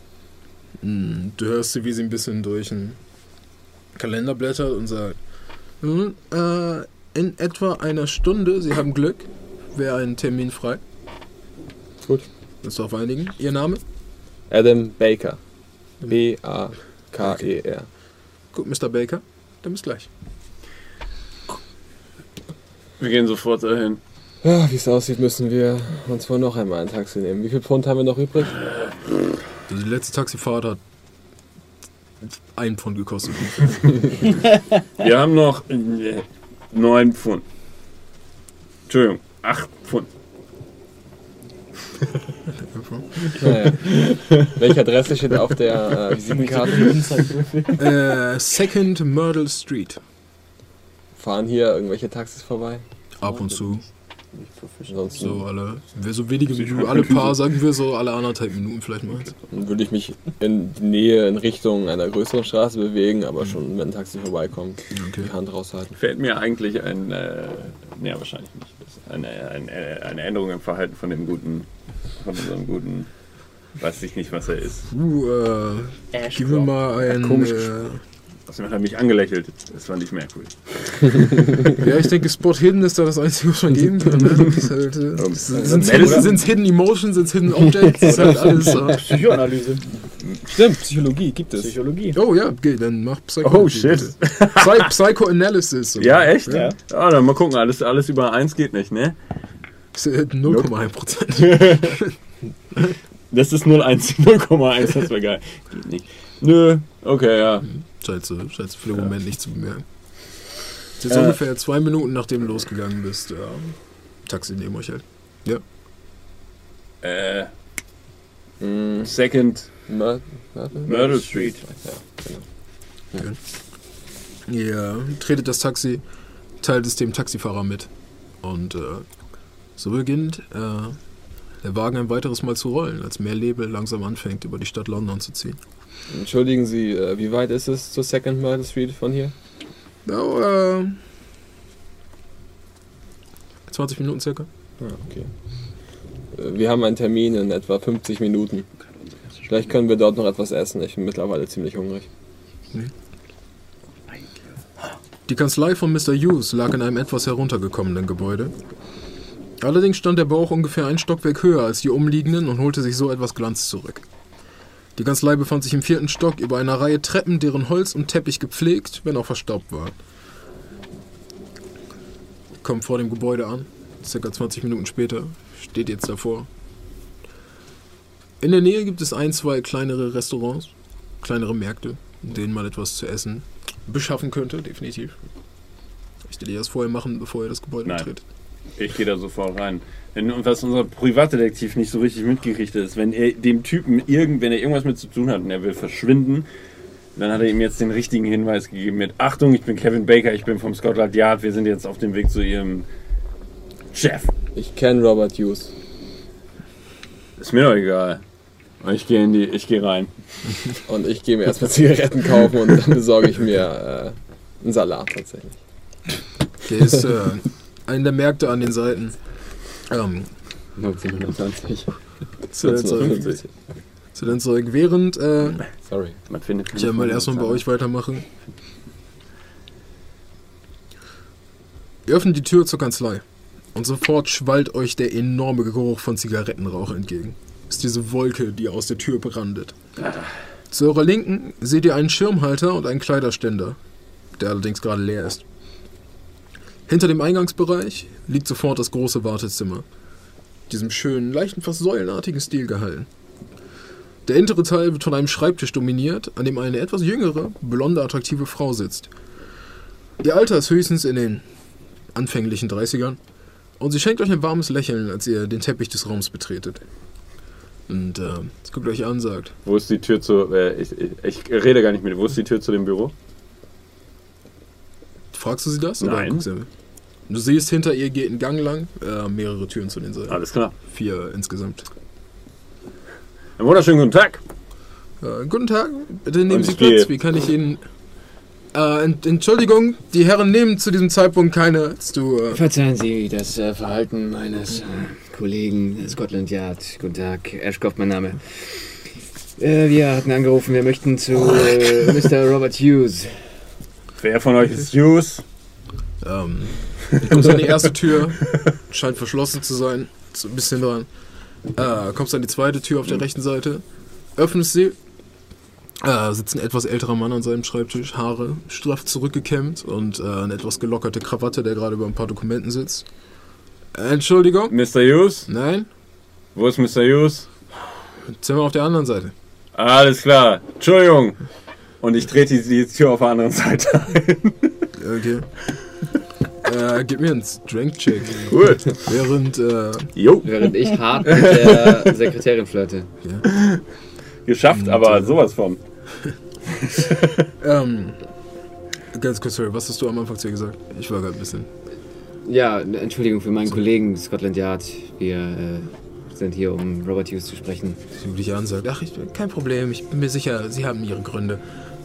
S3: Hm, Du hörst sie, wie sie ein bisschen durch einen Kalender blättert und sagt, "Nun, äh, in etwa einer Stunde, Sie haben Glück, wäre ein Termin frei.
S4: Gut.
S3: Das auf einigen. Ihr Name?
S4: Adam Baker. B-A-K-E-R.
S3: Gut, Mr. Baker. Dann bis gleich.
S1: Wir gehen sofort dahin.
S4: Ja, wie es aussieht, müssen wir uns wohl noch einmal ein Taxi nehmen. Wie viel Pfund haben wir noch übrig?
S3: Also die letzte Taxifahrt hat ein Pfund gekostet. (laughs)
S1: Wir haben noch äh, 9 Pfund. Entschuldigung, 8 Pfund. (laughs)
S4: Naja. Welche Adresse steht auf der äh, Visitenkarte?
S3: äh, Second Myrtle Street.
S4: Fahren hier irgendwelche Taxis vorbei?
S3: Ab und zu.
S4: Ansonsten
S3: So alle, wir so wenige Minuten, alle paar, sagen wir so, alle anderthalb Minuten vielleicht mal.
S4: würde ich mich in die Nähe, in Richtung einer größeren Straße bewegen, aber schon, wenn ein Taxi vorbeikommt,
S3: Okay.
S4: die Hand raushalten.
S1: Fällt mir eigentlich ein, äh, nee, wahrscheinlich nicht. Eine, eine, eine Änderung im Verhalten von dem guten, von unserem guten, weiß ich nicht, was er ist.
S3: Uh, äh, gib mir mal ein.
S1: komisch
S3: Äh,
S1: Was hat er mich angelächelt? Das fand ich merkwürdig. (laughs)
S3: ja, ich denke, Spot Hidden ist da das Einzige, was man geben kann. Ne? Das halt, äh,
S1: Ähm,
S3: Sind es Hidden Emotions, sind es Hidden Objects, ist halt alles. Äh. (laughs)
S2: Psychoanalyse.
S4: Stimmt, Psychologie gibt es.
S2: Psychologie.
S3: Oh ja, okay, dann mach Psycho.
S1: Oh, shit.
S3: Psy Psychoanalysis.
S1: Ja, echt?
S2: Ja.
S1: Ah, dann mal gucken, alles, alles über 1 geht nicht, ne? (laughs)
S3: Das ist, äh, 0,1 Prozent.
S1: Das ist 0,1, 0,1, das wäre geil. Geht nicht. Nö, okay, ja.
S3: Scheiße, scheiße, für den Moment nicht zu bemerken. Jetzt
S1: Äh.
S3: ungefähr zwei Minuten nachdem du losgegangen bist, ja, Taxi neben euch halt.
S1: Äh,
S4: Mm,
S1: Second
S4: Mur Myrtle?
S1: Myrtle Street.
S4: Ja, genau.
S3: Ihr tretet das Taxi, teilt es dem Taxifahrer mit. Und äh, so beginnt äh, der Wagen ein weiteres Mal zu rollen, als mehr Nebel langsam anfängt, über die Stadt London zu ziehen.
S4: Entschuldigen Sie, äh, wie weit ist es zur Second Myrtle Street von hier?
S3: Oh, äh, 20 Minuten circa.
S4: Ah, okay. Äh, Wir haben einen Termin in etwa 50 Minuten. Vielleicht können wir dort noch etwas essen. Ich bin mittlerweile ziemlich hungrig.
S3: Die Kanzlei von Mr. Hughes lag in einem etwas heruntergekommenen Gebäude. Allerdings stand der Bauch ungefähr ein Stockwerk höher als die umliegenden und holte sich so etwas Glanz zurück. Die Kanzlei befand sich im vierten Stock über einer Reihe Treppen, deren Holz und Teppich gepflegt, wenn auch verstaubt war. Kommt vor dem Gebäude an, circa 20 Minuten später, steht jetzt davor. In der Nähe gibt es ein, zwei kleinere Restaurants, kleinere Märkte, in denen man etwas zu essen beschaffen könnte, definitiv. Ich will das vorher machen, bevor ihr das Gebäude
S1: Nein.
S3: betritt.
S1: Ich gehe da sofort rein. Wenn, und was unser Privatdetektiv nicht so richtig mitgekriegt hat, ist, wenn er dem Typen irgend, wenn er irgendwas mit zu tun hat und er will verschwinden, dann hat er ihm jetzt den richtigen Hinweis gegeben mit Achtung, ich bin Kevin Baker, ich bin vom Scotland Yard, wir sind jetzt auf dem Weg zu ihrem Chef.
S4: Ich kenne Robert Hughes.
S1: Ist mir doch egal. Ich gehe in die, ich gehe rein. (laughs)
S4: Und ich gehe mir erstmal Zigaretten kaufen und dann besorge ich mir äh, einen Salat tatsächlich.
S3: Der ist äh, einer der Märkte an den Seiten. Ähm,
S5: 1920.
S3: zu, den Zeug,
S4: 1950.
S3: zu den Zeug. Während äh,
S4: Sorry.
S1: Man findet
S3: ich mal erstmal bei euch weitermache. Ihr öffnet die Tür zur Kanzlei und sofort schwallt euch der enorme Geruch von Zigarettenrauch entgegen. Ist diese Wolke, die aus der Tür brandet. Zu eurer Linken seht ihr einen Schirmhalter und einen Kleiderständer, der allerdings gerade leer ist. Hinter dem Eingangsbereich liegt sofort das große Wartezimmer, diesem schönen, leichten, fast säulenartigen Stil gehalten. Der hintere Teil wird von einem Schreibtisch dominiert, an dem eine etwas jüngere, blonde, attraktive Frau sitzt. Ihr Alter ist höchstens in den anfänglichen 30ern und sie schenkt euch ein warmes Lächeln, als ihr den Teppich des Raums betretet. Und äh, guckt euch an sagt,
S1: Wo ist die Tür zu. Äh, ich, ich, ich rede gar nicht mit. Wo ist die Tür zu dem Büro?
S3: Fragst du sie das?
S1: Nein.
S3: du, du siehst, hinter ihr geht ein Gang lang, äh, mehrere Türen zu den Seiten.
S1: Alles klar.
S3: Vier insgesamt.
S1: Einen wunderschönen guten Tag.
S3: Äh, guten Tag, bitte nehmen
S1: Und
S3: Sie. Platz. Wie kann ich Ihnen... Äh, Ent Entschuldigung, die Herren nehmen zu diesem Zeitpunkt keine... Du, äh,
S5: Verzeihen Sie das äh, Verhalten meines äh, Kollegen Scotland Yard. Guten Tag, Ashcroft, mein Name. Äh, wir hatten angerufen, wir möchten zu äh, Mr. Robert Hughes.
S1: Wer von euch ist Hughes?
S3: ähm, du kommst an die erste Tür, scheint verschlossen zu sein, so ein bisschen dran. Äh, kommst an die zweite Tür auf der rechten Seite, öffnest sie, äh, sitzt ein etwas älterer Mann an seinem Schreibtisch, Haare straff zurückgekämmt und äh, eine etwas gelockerte Krawatte, der gerade über ein paar Dokumenten sitzt. Entschuldigung?
S1: Mr. Hughes?
S3: Nein?
S1: Wo ist Mr. Hughes?
S3: Zimmer auf der anderen Seite.
S1: Alles klar. Entschuldigung. Und ich trete die, die Tür auf der anderen Seite ein.
S3: Okay. äh, gib mir einen Strength-Check.
S1: Gut.
S3: Während, äh,
S1: Jo.
S5: Während ich hart (laughs) mit der Sekretärin flirte.
S1: Geschafft, aber sowas von. (laughs)
S3: ähm, (laughs) ganz kurz, sorry, was hast du am Anfang zu ihr gesagt? Ich war gerade ein bisschen.
S5: Ja, Entschuldigung für meinen Kollegen Scotland Yard. Wir äh, sind hier, um Robert Hughes zu sprechen.
S3: Sie guckt dich an und sagt, ach, ich, kein Problem, ich bin mir sicher, Sie haben Ihre Gründe.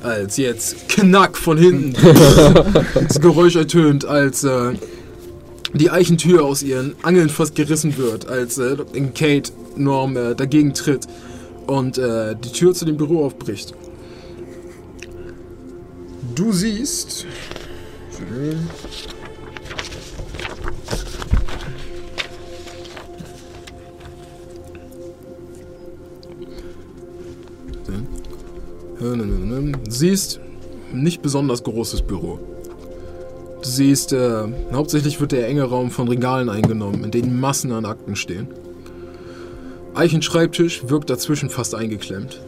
S3: Als jetzt Knack von hinten (laughs) das Geräusch ertönt, als äh, die Eichentür aus ihren Angeln fast gerissen wird, als äh, Kate Norm äh, dagegen tritt und äh, die Tür zu dem Büro aufbricht. Du siehst. Siehst nicht besonders großes Büro. Du siehst, äh, hauptsächlich wird der enge Raum von Regalen eingenommen, in denen Massen an Akten stehen. Eichen Schreibtisch wirkt dazwischen fast eingeklemmt.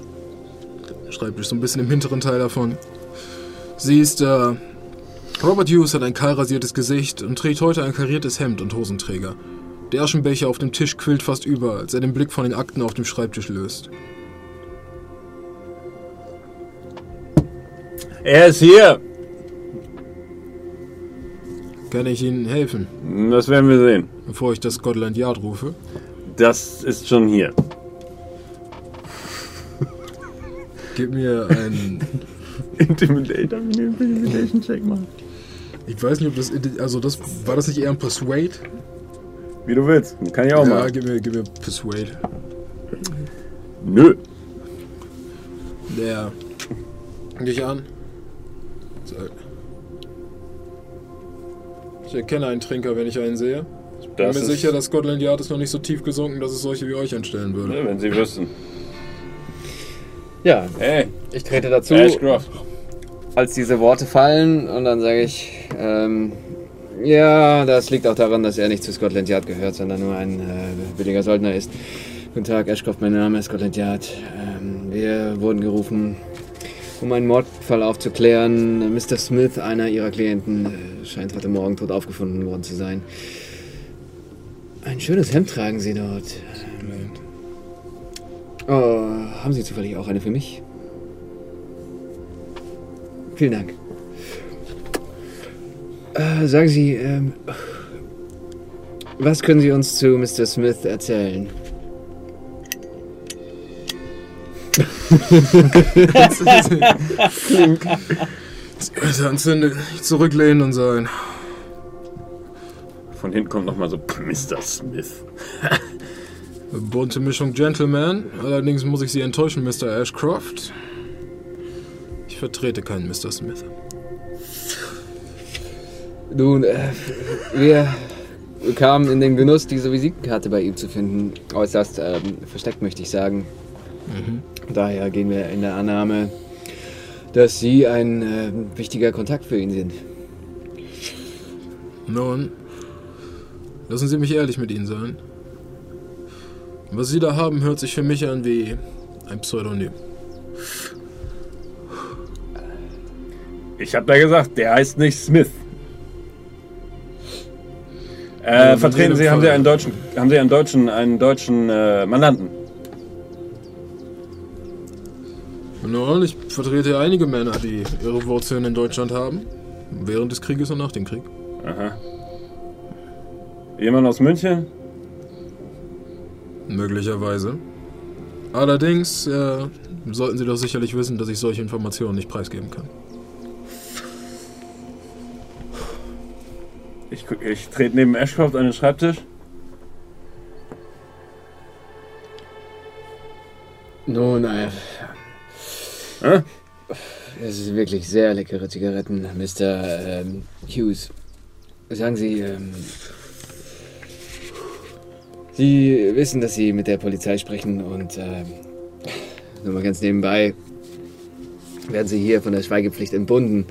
S3: Schreibtisch so ein bisschen im hinteren Teil davon. Siehst, äh, Robert Hughes hat ein kahl rasiertes Gesicht und trägt heute ein kariertes Hemd und Hosenträger. Der Aschenbecher auf dem Tisch quillt fast über, als er den Blick von den Akten auf dem Schreibtisch löst.
S1: Er ist hier.
S3: Kann ich Ihnen helfen,
S1: Das werden wir sehen.
S3: bevor ich das Scotland Yard rufe?
S1: Das ist schon hier.
S3: Gib mir einen. (laughs)
S1: Intimidator, wie den Intimidation-Check machen.
S3: Ich weiß nicht, ob das. Also, das war das nicht eher ein Persuade?
S1: Wie du willst. Kann ich auch
S3: ja,
S1: machen.
S3: gib mir, gib mir Persuade.
S1: Nö.
S3: Der. Dich an. Ich erkenne einen Trinker, wenn ich einen sehe. Bin
S1: Das
S3: mir sicher, das Scotland Yard ist noch nicht so tief gesunken, dass es solche wie euch anstellen würde.
S1: Ja, wenn sie wüssten.
S5: Ja,
S1: Hey,
S5: ich trete dazu,
S1: Ashcroft.
S5: als diese Worte fallen und dann sage ich, ähm, ja, das liegt auch daran, dass er nicht zu Scotland Yard gehört, sondern nur ein äh, billiger Söldner ist. Guten Tag, Ashcroft, mein Name ist Scotland Yard. Ähm, wir wurden gerufen, um einen Mordfall aufzuklären. Mr. Smith, einer Ihrer Klienten, äh, scheint heute Morgen tot aufgefunden worden zu sein. Ein schönes Hemd tragen Sie dort. Oh, haben Sie zufällig auch eine für mich? Vielen Dank. Äh, sagen Sie, ähm, was können Sie uns zu Mr. Smith erzählen? (laughs) (laughs) (laughs)
S3: Dann zünde, zurücklehnen und sagen,
S1: Von hinten kommt nochmal so Mr. Smith. (laughs)
S3: bunte Mischung Gentleman. Allerdings muss ich Sie enttäuschen, Mr. Ashcroft. Ich vertrete keinen Mr. Smith.
S5: Nun, äh, wir kamen in den Genuss, diese Visitenkarte bei ihm zu finden. Äußerst ähm, versteckt, möchte ich sagen. Daher gehen wir in der Annahme, dass Sie ein äh, wichtiger Kontakt für ihn sind.
S3: Nun, lassen Sie mich ehrlich mit Ihnen sein. Was Sie da haben, hört sich für mich an wie ein Pseudonym.
S1: Ich hab da gesagt, der heißt nicht Smith. Äh, vertreten Sie, haben Sie einen deutschen, haben Sie einen deutschen, einen deutschen äh, Mandanten?
S3: Nun, ich vertrete einige Männer, die ihre Wurzeln in Deutschland haben. Während des Krieges und nach dem Krieg.
S1: Aha. Jemand aus München?
S3: Möglicherweise. Allerdings äh, sollten Sie doch sicherlich wissen, dass ich solche Informationen nicht preisgeben kann.
S1: Ich, ich trete neben Ashcroft an den Schreibtisch.
S5: Nun, äh,
S1: Hä?
S5: es sind wirklich sehr leckere Zigaretten, Mr. Ähm, Hughes. Sagen Sie, ähm, Sie wissen, dass Sie mit der Polizei sprechen und ähm, nur mal ganz nebenbei werden Sie hier von der Schweigepflicht entbunden.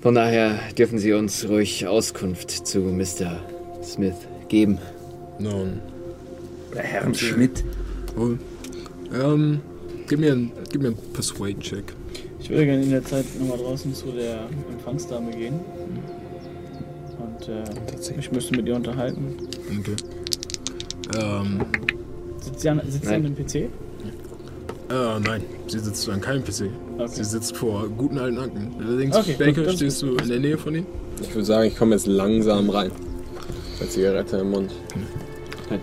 S5: Von daher dürfen Sie uns ruhig Auskunft zu Mr. Smith geben.
S3: Nun,
S1: Der Herrn Schmidt.
S3: wohl. Ähm, gib mir einen, gib mir einen Persuade-Check.
S2: Ich würde gerne in der Zeit nochmal draußen zu der Empfangsdame gehen. Und äh, ich müsste mit ihr unterhalten.
S3: Okay. Ähm,
S2: Sitzt sie an, sitzt sie an dem PC?
S3: äh, nein, sie sitzt an keinem PC. Sie
S2: Okay.
S3: sitzt vor guten alten Akten. Allerdings,
S2: Okay, gut,
S3: Baker,
S2: ist
S3: stehst du in der Nähe von ihm?
S4: Ich würde sagen, ich komme jetzt langsam rein. Mit Zigarette im Mund.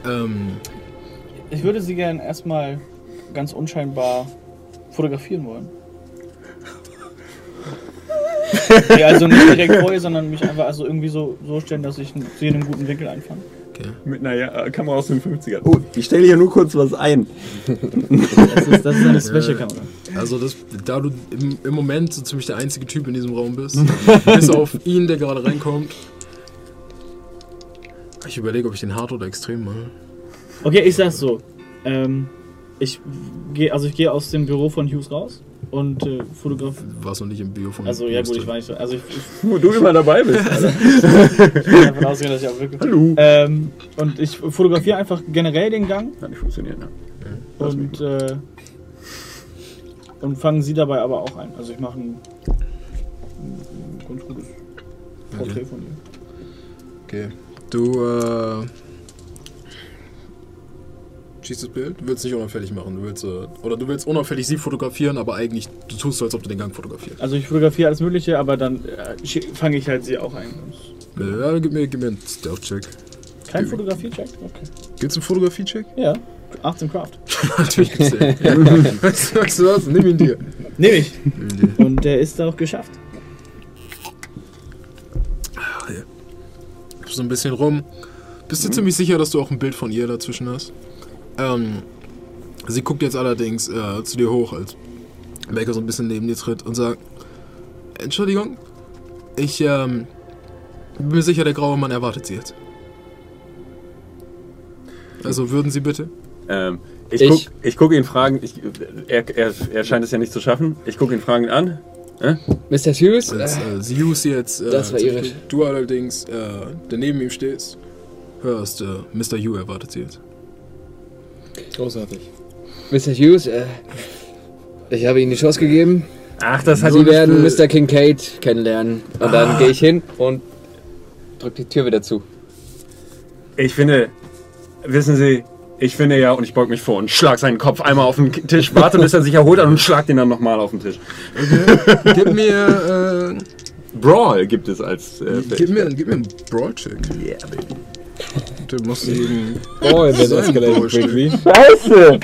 S3: Ähm,
S2: Ich würde sie gerne erstmal ganz unscheinbar fotografieren wollen. ja, also nicht direkt vor ihr, sondern mich einfach also irgendwie so, so stellen, dass ich sie in einem guten Winkel einfange.
S3: okay.
S1: Mit einer ja, äh, Kamera aus den 50ern. Oh, ich stelle hier nur kurz was ein.
S2: Das ist, das ist eine Special-Kamera.
S3: Also, das, da du im, im Moment so ziemlich der einzige Typ in diesem Raum bist, (laughs) bis auf ihn, der gerade reinkommt. Ich überlege, ob ich den hart oder extrem mache.
S2: Okay, ich sag's so. Ähm, ich gehe also ich gehe aus dem Büro von Hughes raus und äh, fotografiere.
S3: Warst noch nicht im Bio von
S2: Also ja gut, ich war nicht so. Also ich, ich
S1: Wo du immer dabei bist. (laughs) Alter.
S2: ich bin davon ausgehen, dass ich auch wirklich.
S1: Hallo.
S2: Ähm, und ich fotografiere einfach generell den Gang
S1: Hat nicht funktioniert, ne? Mich
S2: und äh, und fangen sie dabei aber auch ein. Also ich mache ein, ein ganz gutes Porträt
S3: Okay.
S2: von ihr.
S3: okay. Du, äh. Schießt das Bild? Du willst nicht unauffällig machen. Du willst, äh, oder du willst unauffällig sie fotografieren, aber eigentlich du tust so, als ob du den Gang fotografierst.
S2: Also ich fotografiere alles Mögliche, aber dann äh, fange ich halt sie auch ein.
S3: Ja, dann gib mir, gib mir einen Stealth-Check.
S2: Kein Fotografie-Check? Okay.
S3: Gibt's einen Fotografie-Check?
S2: Ja. 18 Craft. (laughs)
S3: Natürlich gibt's den. (laughs) weißt du was? Nimm ihn dir.
S2: Ich.
S3: Nimm ihn dir.
S2: Und der ist auch geschafft.
S3: Gibst so ein bisschen rum. Bist du ziemlich sicher, dass du auch ein Bild von ihr dazwischen hast? Ähm, sie guckt jetzt allerdings äh, zu dir hoch, als Baker so ein bisschen neben dir tritt und sagt: Entschuldigung, ich ähm, bin mir sicher, der graue Mann erwartet sie jetzt. Also würden Sie bitte?
S1: Ähm, ich,
S5: Ich-
S1: guck, ich gucke ihn fragen. Ich, er, er, er scheint es ja nicht zu schaffen. Ich gucke ihn fragend an.
S5: Mr. Hughes?
S3: Als
S5: Äh,
S3: äh, sie Hughes jetzt, äh,
S5: Das war ihre-
S3: du allerdings, äh, der neben ihm stehst, hörst, äh, Mr. Hugh erwartet sie jetzt.
S4: Großartig.
S5: Mr. Hughes, äh, ich habe Ihnen die Chance gegeben.
S1: Ach, das hat
S5: Sie werden Mr. Kincaid kennenlernen. Und dann gehe ich hin und drück die Tür wieder zu.
S1: Ich finde, wissen Sie, ich finde ja, und ich beug mich vor und schlag seinen Kopf einmal auf den Tisch, warte, bis er sich erholt hat und schlag den dann nochmal auf den Tisch.
S3: Gib mir, äh,
S1: Brawl gibt es als äh,
S3: gib mir, gib mir einen Brawl-Check.
S1: Yeah, baby.
S3: Du musst eben.
S4: Oh, er wird
S3: Sein
S4: escalated quickly.
S1: Scheiße!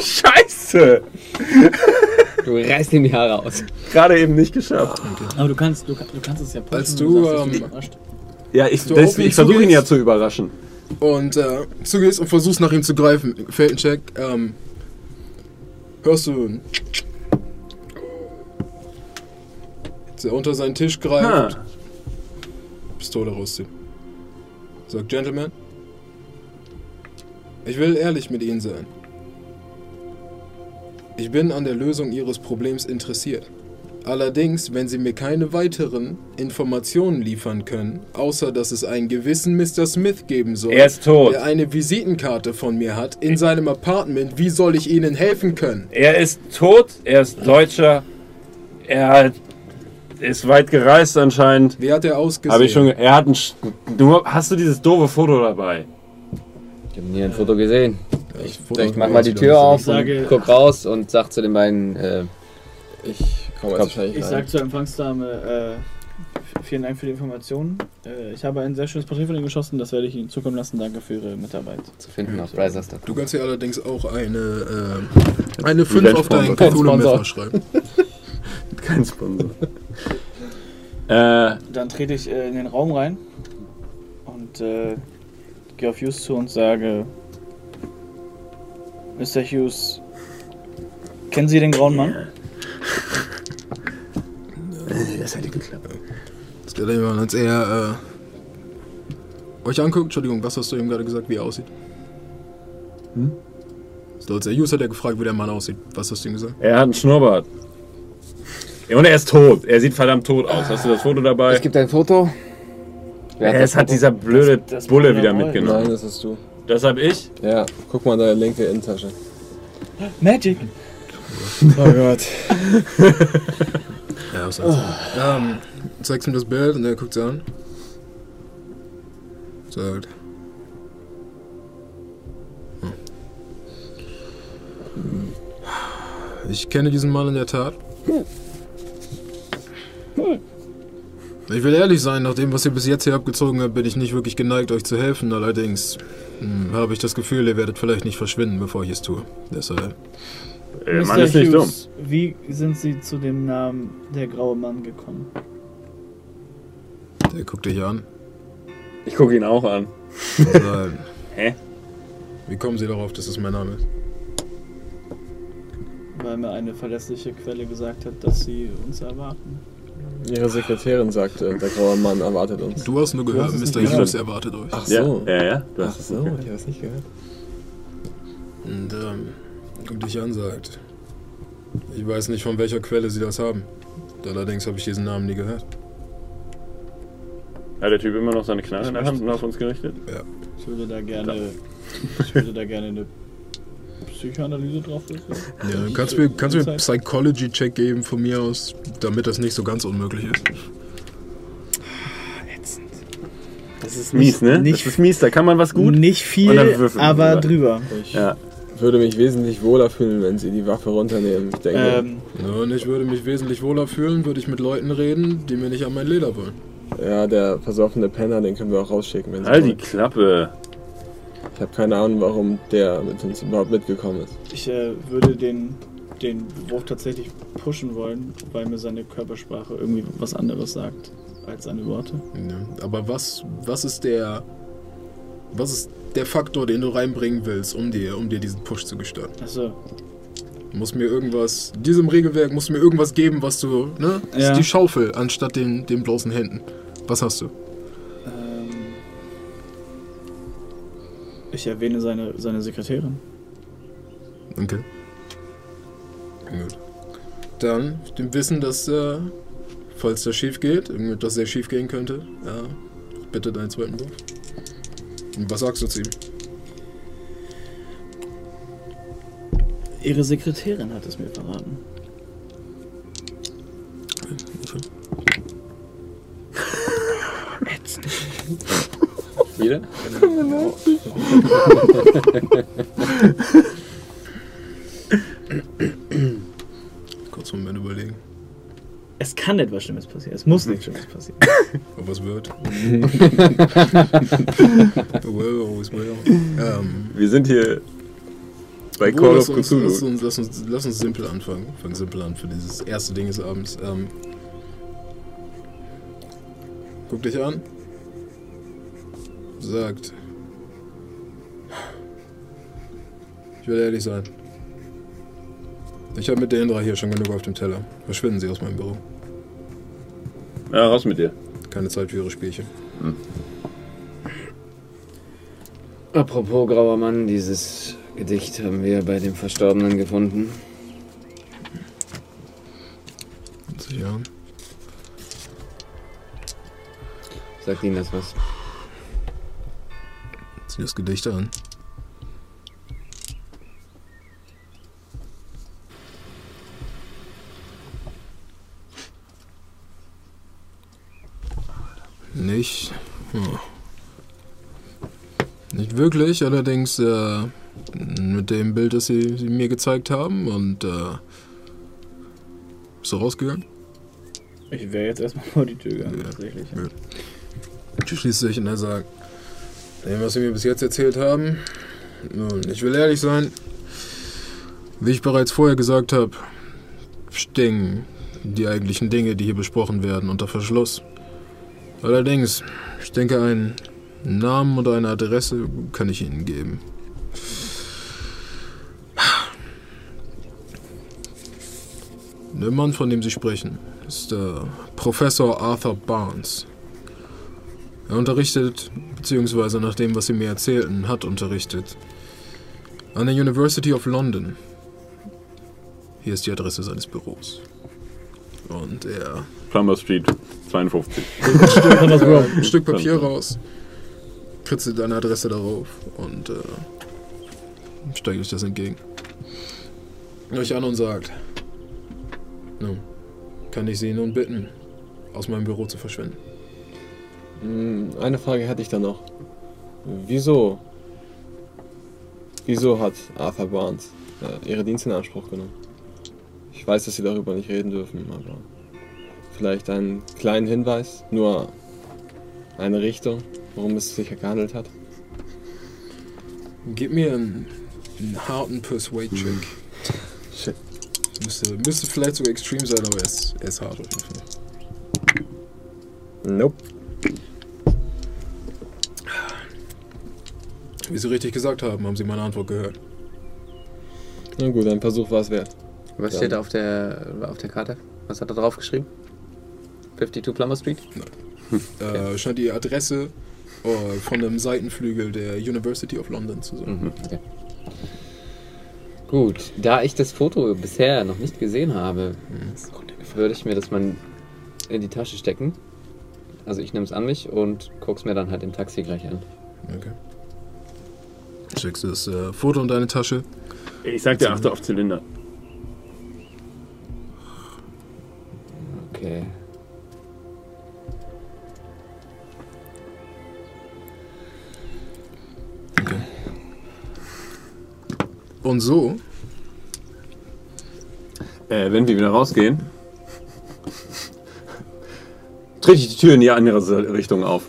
S1: (laughs) Scheiße!
S5: Du reißt ihm die Haare aus.
S1: Gerade eben nicht geschafft.
S2: Aber du kannst, du, du kannst es ja pushen.
S3: Als du,
S2: sagst,
S3: ähm,
S2: überrascht.
S1: Ja, ich,
S3: Du
S1: das, ich versuche ihn ja zu überraschen.
S3: Und äh, zugehst und versuchst nach ihm zu greifen. Fällt ein Check. Ähm, hörst du. ein Als er unter seinen Tisch greift,
S1: Ha.
S3: Pistole rauszieht. Sagt, Gentlemen, ich will ehrlich mit Ihnen sein. Ich bin an der Lösung Ihres Problems interessiert. Allerdings, wenn Sie mir keine weiteren Informationen liefern können, außer dass es einen gewissen Mr. Smith geben soll,
S1: Er
S3: der eine Visitenkarte von mir hat, in seinem Apartment, wie soll ich Ihnen helfen können?
S1: Er ist tot, er ist Deutscher, er hat, ist weit gereist anscheinend.
S3: Wie hat er ausgesehen?
S1: Habe ich schon. Er hat ein. Sch- Du hast du dieses doofe Foto dabei?
S5: Ich habe nie ein Foto gesehen.
S3: Ich,
S5: Ich mach mal die Tür auf
S2: Ich sage-
S5: und guck raus und sag zu den beiden, äh,
S4: Ich komme jetzt wahrscheinlich
S2: Ich
S4: rein.
S2: sag zur Empfangsdame, äh, vielen Dank für die Informationen. Äh, ich habe ein sehr schönes Porträt von Ihnen geschossen, das werde ich Ihnen zukommen lassen. Danke für Ihre Mitarbeit.
S5: zu finden auf Brazers.com.
S3: Du kannst hier allerdings auch eine, äh, eine 5 auf deinen
S1: Kein
S3: Cthulhu
S5: Sponsor.
S3: Messer schreiben. (laughs)
S1: Kein Sponsor. (laughs) äh,
S2: Dann trete ich äh, in den Raum rein und äh, gehe auf Hughes zu und sage: Mr. Hughes, kennen Sie den grauen Mann? (laughs)
S1: das hätte geklappt.
S3: Das geht immer, als er äh, euch anguckt. Entschuldigung, was hast du ihm gerade gesagt, wie er aussieht? Hm? Als der Hughes hat er gefragt, wie der Mann aussieht. Was hast du ihm gesagt?
S1: Er hat einen Schnurrbart. Ja, und er ist tot. Er sieht verdammt tot aus. Hast du das Foto dabei?
S5: Es gibt ein Foto. Wer
S1: Ja,
S5: das
S1: es hat
S5: Foto?
S1: dieser blöde
S2: Das- das
S1: Bulle wieder
S2: Roy.
S1: mitgenommen.
S4: Nein, das bist du.
S1: Das hab ich.
S4: Ja, guck mal in deine linke Innentasche.
S2: Magic!
S4: Oh Gott. (laughs)
S3: Ja, was sagst du? Ähm, zeigst ihm das Bild und er guckt sie an. Sagt. Hm. Ich kenne diesen Mann in der Tat. Ich will ehrlich sein, nach dem, was ihr bis jetzt hier abgezogen habt, bin ich nicht wirklich geneigt, euch zu helfen. Allerdings hm, habe ich das Gefühl, ihr werdet vielleicht nicht verschwinden, bevor ich es tue. Deshalb.
S1: Der Mann ist nicht dumm.
S2: wie sind Sie zu dem Namen der graue Mann gekommen?
S3: Der guckt dich an.
S1: Ich gucke ihn auch an.
S3: sagt, (laughs)
S1: Hä?
S3: Wie kommen Sie darauf, dass es mein Name ist?
S2: Weil mir eine verlässliche Quelle gesagt hat, dass Sie uns erwarten.
S4: Ihre Sekretärin sagte, der graue Mann erwartet uns.
S3: Du hast nur gehört,
S2: hast
S3: Mr. Hughes erwartet euch.
S4: Ach
S1: Ja,
S4: so.
S1: ja, ja. Du
S4: Ach
S1: hast es
S4: so,
S1: gehört.
S4: ich habe es nicht gehört.
S3: Und ähm, guckt dich an, sagt. Ich weiß nicht, von welcher Quelle Sie das haben. Allerdings habe ich diesen Namen nie gehört.
S1: Hat der Typ immer noch seine Knarre in der Hand und auf uns gerichtet?
S2: Ich würde da gerne, ich würde da gerne eine Psychoanalyse drauf wissen.
S3: Ja, kannst du mir, kannst du mir einen Psychology-Check geben von mir aus, damit das nicht so ganz unmöglich ist?
S2: Das ist
S1: Mies, ne?
S2: Nicht,
S1: das ist mies, da kann man was gut.
S2: nicht viel, aber
S1: drüber.
S2: drüber.
S4: Ich
S1: Ja.
S4: würde mich wesentlich wohler fühlen, wenn sie die Waffe runternehmen. Ich denke,
S2: Ähm,
S3: Ja, und ich würde mich wesentlich wohler fühlen, würde ich mit Leuten reden, die mir nicht an mein Leder wollen.
S4: ja, der versoffene Penner, den können wir auch rausschicken, wenn sie
S1: Halt die
S4: wollen.
S1: Klappe.
S4: Ich habe keine Ahnung, warum der mit uns überhaupt mitgekommen ist.
S2: ich äh, würde den, den Wurf tatsächlich pushen wollen, weil mir seine Körpersprache irgendwie was anderes sagt als seine Worte.
S3: Ja, aber was, was ist der. Was ist der Faktor, den du reinbringen willst, um dir, um dir diesen Push zu gestalten?
S2: Achso,
S3: Muss mir irgendwas, diesem Regelwerk muss mir irgendwas geben, was du, ne? Das
S2: Ja.
S3: ist die Schaufel anstatt den, den bloßen Händen. Was hast du?
S2: Ich erwähne seine, seine Sekretärin.
S3: Okay. Gut. Dann, dem Wissen, dass, äh, falls das schief geht, irgendetwas sehr schief gehen könnte, ja, bitte deinen zweiten Wurf. Und was sagst du zu ihm?
S2: Ihre Sekretärin hat es mir verraten.
S5: Wieder?
S3: Kurz einen Moment überlegen.
S2: Es kann etwas Schlimmes passieren. Es muss nichts Schlimmes passieren. (laughs)
S3: Ob was wird. (laughs) well, always well. Ähm,
S1: Wir sind hier bei Call
S3: lass,
S1: of
S3: uns,
S1: Cthulhu.
S3: lass, uns, lass, uns, lass uns simpel anfangen. Fangen simpel an für dieses erste Ding des Abends. Ähm, guck dich an. Sagt. Ich will ehrlich sein. Ich habe mit der Indra hier schon genug auf dem Teller. Verschwinden Sie aus meinem Büro.
S1: Ja, raus mit dir.
S3: Keine Zeit für Ihre Spielchen.
S5: Apropos grauer Mann, dieses Gedicht haben wir bei dem Verstorbenen gefunden.
S3: Ja.
S5: Sagt Ihnen das was?
S3: Sieh das Gedicht an. Nicht. hm. Nicht wirklich, allerdings äh, mit dem Bild, das sie, sie mir gezeigt haben und äh, bist du rausgegangen?
S2: Ich wäre jetzt erstmal (laughs) vor die Tür gegangen,
S3: Ja.
S2: tatsächlich.
S3: Ja. Du schließt sich und er sagt, dem, was sie mir bis jetzt erzählt haben, nun, ich will ehrlich sein, wie ich bereits vorher gesagt habe, stehen die eigentlichen Dinge, die hier besprochen werden, unter Verschluss. Allerdings, ich denke, einen Namen oder eine Adresse kann ich Ihnen geben. Der Mann, von dem Sie sprechen, ist der Professor Arthur Barnes. Er unterrichtet, beziehungsweise nach dem, was Sie mir erzählten, hat unterrichtet, an der University of London. Hier ist die Adresse seines Büros. Und er
S1: Plumber Street 52.
S2: Stimmt, (laughs) das Row.
S3: ein Stück Papier raus, kritzelt eine Adresse darauf und äh, steigt euch das entgegen. Euch an und sagt, nun, kann ich Sie nun bitten, aus meinem Büro zu verschwinden.
S4: Hm, Eine Frage hätte ich da noch. Wieso? Wieso hat Arthur Barnes äh, ihre Dienste in Anspruch genommen? Ich weiß, dass sie darüber nicht reden dürfen, aber vielleicht einen kleinen Hinweis, nur eine Richtung, worum es sich gehandelt hat.
S3: Gib mir einen, einen harten Persuade-Check. (laughs)
S4: Shit.
S3: Müsste, müsste vielleicht sogar extrem sein, aber er ist, er ist hart auf jeden Fall.
S4: Nope.
S3: Wie Sie richtig gesagt haben, haben Sie meine Antwort gehört.
S4: Na gut, ein Versuch war es wert.
S5: Was
S4: Ja.
S5: steht da auf der, auf der Karte? Was hat er drauf geschrieben? 52 Plumber Street?
S3: Äh, scheint die Adresse äh, von einem Seitenflügel der University of London zu sein.
S5: Mhm, okay. Gut, da ich das Foto bisher noch nicht gesehen habe, würde ich mir das mal in die Tasche stecken. Also ich nehme es an mich und guck's mir dann halt im Taxi gleich an.
S3: Okay. Steckst du das äh, Foto in deine Tasche.
S1: Ich sag dir, achte auf Zylinder.
S5: Okay.
S3: Okay. Und so
S1: Äh, wenn wir wieder rausgehen, (laughs) trete ich die Tür in die andere Richtung auf.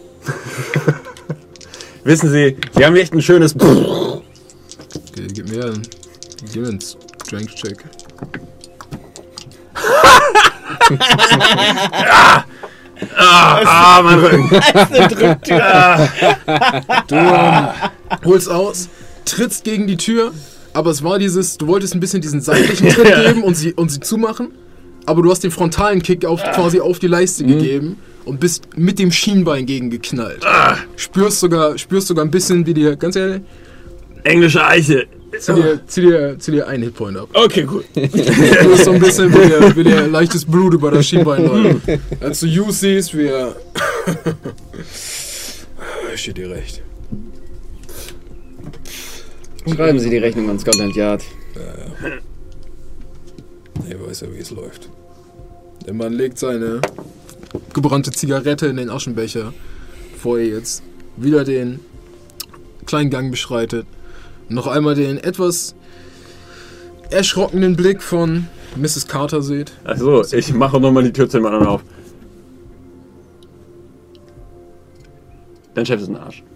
S1: Wissen Sie, Sie haben echt ein schönes.
S3: Ge- Gib mir einen, gib mir einen Strength-Check.
S1: Ah, mein Rücken. (laughs)
S3: Du ähm, holst aus, trittst gegen die Tür, aber es war dieses, du wolltest ein bisschen diesen seitlichen Tritt (laughs) geben und sie, und sie zumachen, aber du hast den frontalen Kick auf, quasi auf die Leiste gegeben und bist mit dem Schienbein gegengeknallt. Spürst sogar, spürst sogar ein bisschen, wie dir, ganz ehrlich,
S1: Englische Eiche.
S3: zieh dir, zieh dir, zieh dir einen Hitpoint ab.
S1: Okay, gut.
S3: Du hast so ein bisschen, wie dir, wie dir leichtes Blut über das Schienbein läuft. Als du You siehst, wie er... Steht dir recht.
S5: Schreiben Sie die Rechnung an Scotland Yard.
S3: Ja, ja. Er weiß ja, wie es läuft. Der Mann legt seine gebrannte Zigarette in den Aschenbecher, bevor er jetzt wieder den kleinen Gang beschreitet. Noch einmal den etwas erschrockenen Blick von Mrs. Carter seht.
S1: Achso, ich mache nochmal die Tür zu dem anderen auf. Dein Chef ist ein Arsch. (laughs)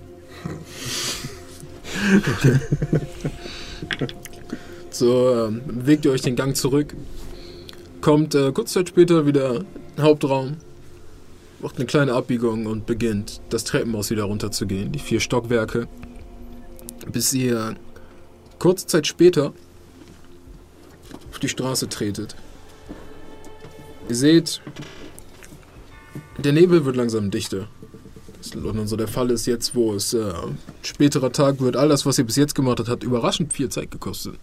S3: So ähm, bewegt ihr euch den Gang zurück. Kommt äh, kurz Zeit später wieder Hauptraum. Macht eine kleine Abbiegung und beginnt das Treppenhaus wieder runterzugehen. Die vier Stockwerke. Bis ihr kurze Zeit später auf die Straße tretet. Ihr seht, der Nebel wird langsam dichter. Das und so der Fall ist jetzt, wo es äh, späterer Tag wird. All das, was ihr bis jetzt gemacht habt, hat überraschend viel Zeit gekostet.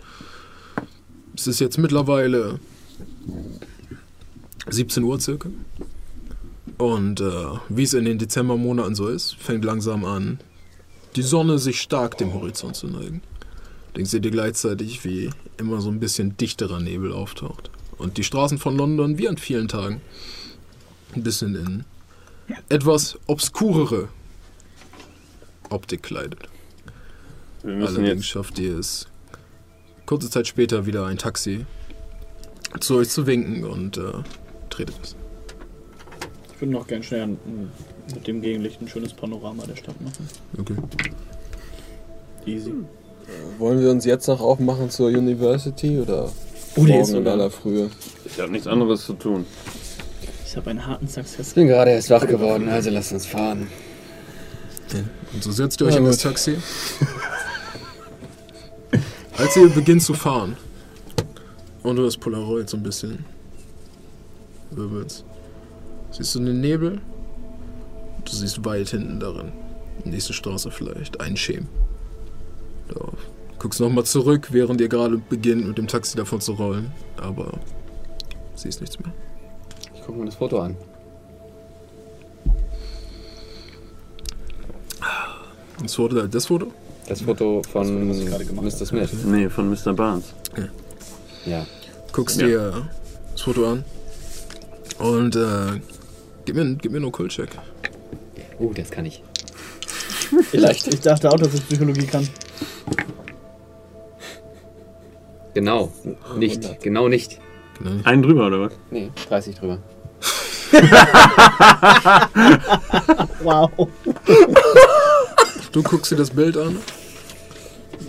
S3: Es ist jetzt mittlerweile 17 Uhr circa. Und äh, wie es in den Dezembermonaten so ist, fängt langsam an, die Sonne sich stark dem Horizont zu neigen. Dann seht ihr gleichzeitig, wie immer so ein bisschen dichterer Nebel auftaucht. Und die Straßen von London, wie an vielen Tagen, ein bisschen in etwas obskurere Optik kleidet. Allerdings schafft ihr es, kurze Zeit später wieder ein Taxi zu euch zu winken und äh, tretet es.
S2: Ich würde noch gern schnell ein, mit dem Gegenlicht ein schönes Panorama der Stadt machen.
S3: Okay.
S2: Easy.
S4: Wollen wir uns jetzt noch aufmachen zur University oder
S2: Oh, der
S4: morgen
S2: ist
S4: in aller Frühe?
S1: Ich habe nichts anderes zu tun.
S2: Ich habe einen harten Success.
S5: Ich bin gerade erst wach geworden, also lasst uns fahren.
S3: Und so setzt ihr euch
S4: Na
S3: in das. Taxi. (laughs) Als ihr beginnt zu fahren und du das Polaroid so ein bisschen wirbelst, siehst du den Nebel. Du siehst weit hinten darin, nächste Straße vielleicht, einen Schemen. Darauf. Guckst nochmal zurück, während ihr gerade beginnt, mit dem Taxi davon zu rollen, aber siehst nichts mehr.
S5: Ich gucke mir das Foto an.
S3: Das Foto, das Foto?
S5: Das Foto von
S2: gerade gemacht
S5: Mr. Smith.
S1: Nee, von Mr. Barnes.
S5: Ja.
S3: Guckst
S1: Ja.
S3: dir das Foto an und äh, gib, mir, gib mir nur Cool-Check.
S5: Uh, das kann ich. (laughs)
S2: Vielleicht. Ich dachte auch, dass ich Psychologie kann.
S5: Genau. Nicht. Genau nicht.
S3: Genau.
S1: Einen drüber, oder was?
S5: Nee, 30 drüber. (laughs)
S2: Wow.
S3: Du guckst dir das Bild an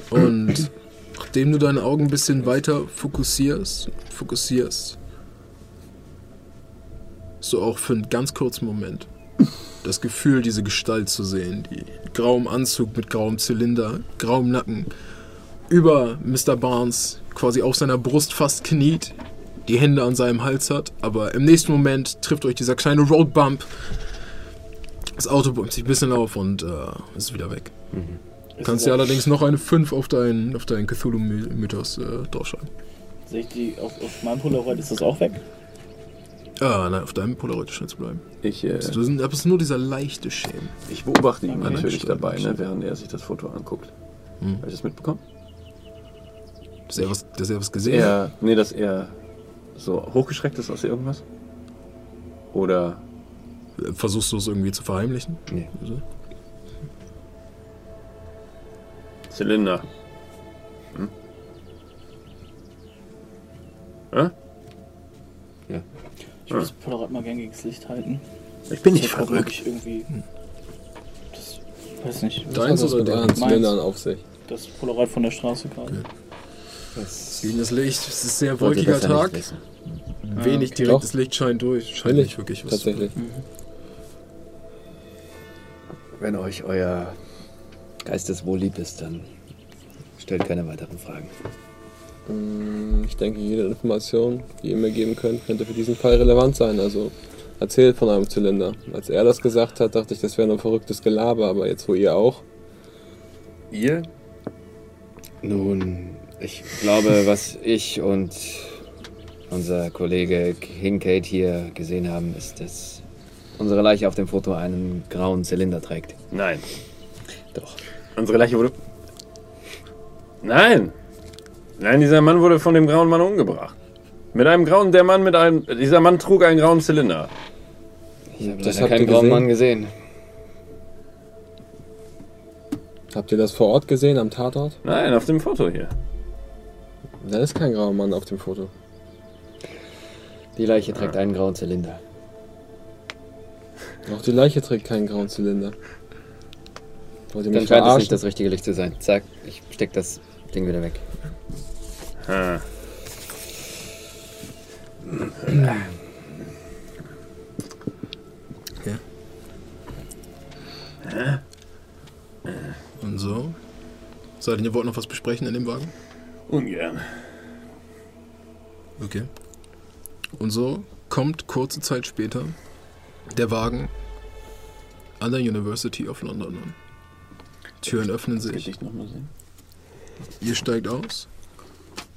S3: und nachdem du deine Augen ein bisschen weiter fokussierst, fokussierst, so auch für einen ganz kurzen Moment das Gefühl, diese Gestalt zu sehen, die grauem Anzug mit grauem Zylinder, grauem Nacken, über Mr. Barnes quasi auf seiner Brust fast kniet, die Hände an seinem Hals hat, aber im nächsten Moment trifft euch dieser kleine Roadbump. Das Auto bäumt sich ein bisschen auf und äh, ist wieder weg. Du kannst dir allerdings noch eine 5 auf deinen, auf deinen Cthulhu-Mythos äh, draufschreiben.
S2: Sehe ich die auf, auf meinem Polaroid, ist das auch weg?
S3: Ah, nein, auf deinem Polaroid scheint zu bleiben.
S1: Ich, äh,
S3: sind, aber es ist nur dieser leichte Schemen.
S1: ich beobachte ihn
S2: Okay.
S1: natürlich
S3: Stimmt,
S1: dabei, ne, während er sich das Foto anguckt.
S3: Hm.
S1: Habe ich das mitbekommen?
S3: Dass er was, dass er was gesehen hat.
S1: Nee, dass er so hochgeschreckt ist aus irgendwas? Oder
S3: Versuchst du es irgendwie zu verheimlichen?
S5: Nee.
S3: Also,
S1: Zylinder? Hm? Hä?
S2: Ich würde das Polaroid mal gern gegen das Licht halten.
S1: Ich bin nicht
S2: Das
S1: verrückt.
S2: wirklich irgendwie. Das. Weiß nicht.
S3: Deins oder
S4: das
S3: deins?
S4: Zylindern auf sich?
S2: Das Polaroid von der Straße gerade.
S5: Das
S3: Gegen das Licht, es ist sehr wolkiger Tag. Wenig
S2: okay.
S3: direktes Licht scheint durch. Scheint
S4: Will ich.
S3: nicht wirklich was.
S4: Tatsächlich.
S5: Wenn euch euer Geisteswohl lieb ist, dann stellt keine weiteren Fragen.
S4: Mm, Ich denke, jede Information, die ihr mir geben könnt, könnte für diesen Fall relevant sein. Also erzählt von einem Zylinder. Als er das gesagt hat, dachte ich, das wäre nur verrücktes Gelaber, aber jetzt wo ihr auch.
S1: Ihr?
S5: Nun, ich glaube, was ich und unser Kollege Kincaid hier gesehen haben, ist, dass unsere Leiche auf dem Foto einen grauen Zylinder trägt.
S1: Nein.
S5: Doch.
S1: Unsere Leiche wurde. Nein! Nein, dieser Mann wurde von dem grauen Mann umgebracht. Mit einem grauen, der Mann mit einem, dieser Mann trug einen grauen Zylinder.
S5: Ich habe
S4: Das
S5: keinen grauen
S4: gesehen?
S5: Mann gesehen.
S4: Habt ihr das vor Ort gesehen am Tatort?
S1: Nein, auf dem Foto hier.
S4: Da ist kein grauer Mann auf dem Foto.
S5: Die Leiche trägt einen grauen Zylinder. (laughs)
S4: Auch die Leiche trägt keinen grauen Zylinder. Wollt ihr
S5: Dann scheint es nicht das richtige Licht zu sein. Zack, ich steck das Ding wieder weg.
S1: Ah.
S3: Und so. Sei denn, ihr wollt noch was besprechen in dem Wagen?
S1: Ungern.
S3: Okay. Und so kommt kurze Zeit später der Wagen an der University of London an. Türen öffnen sich, ihr steigt aus.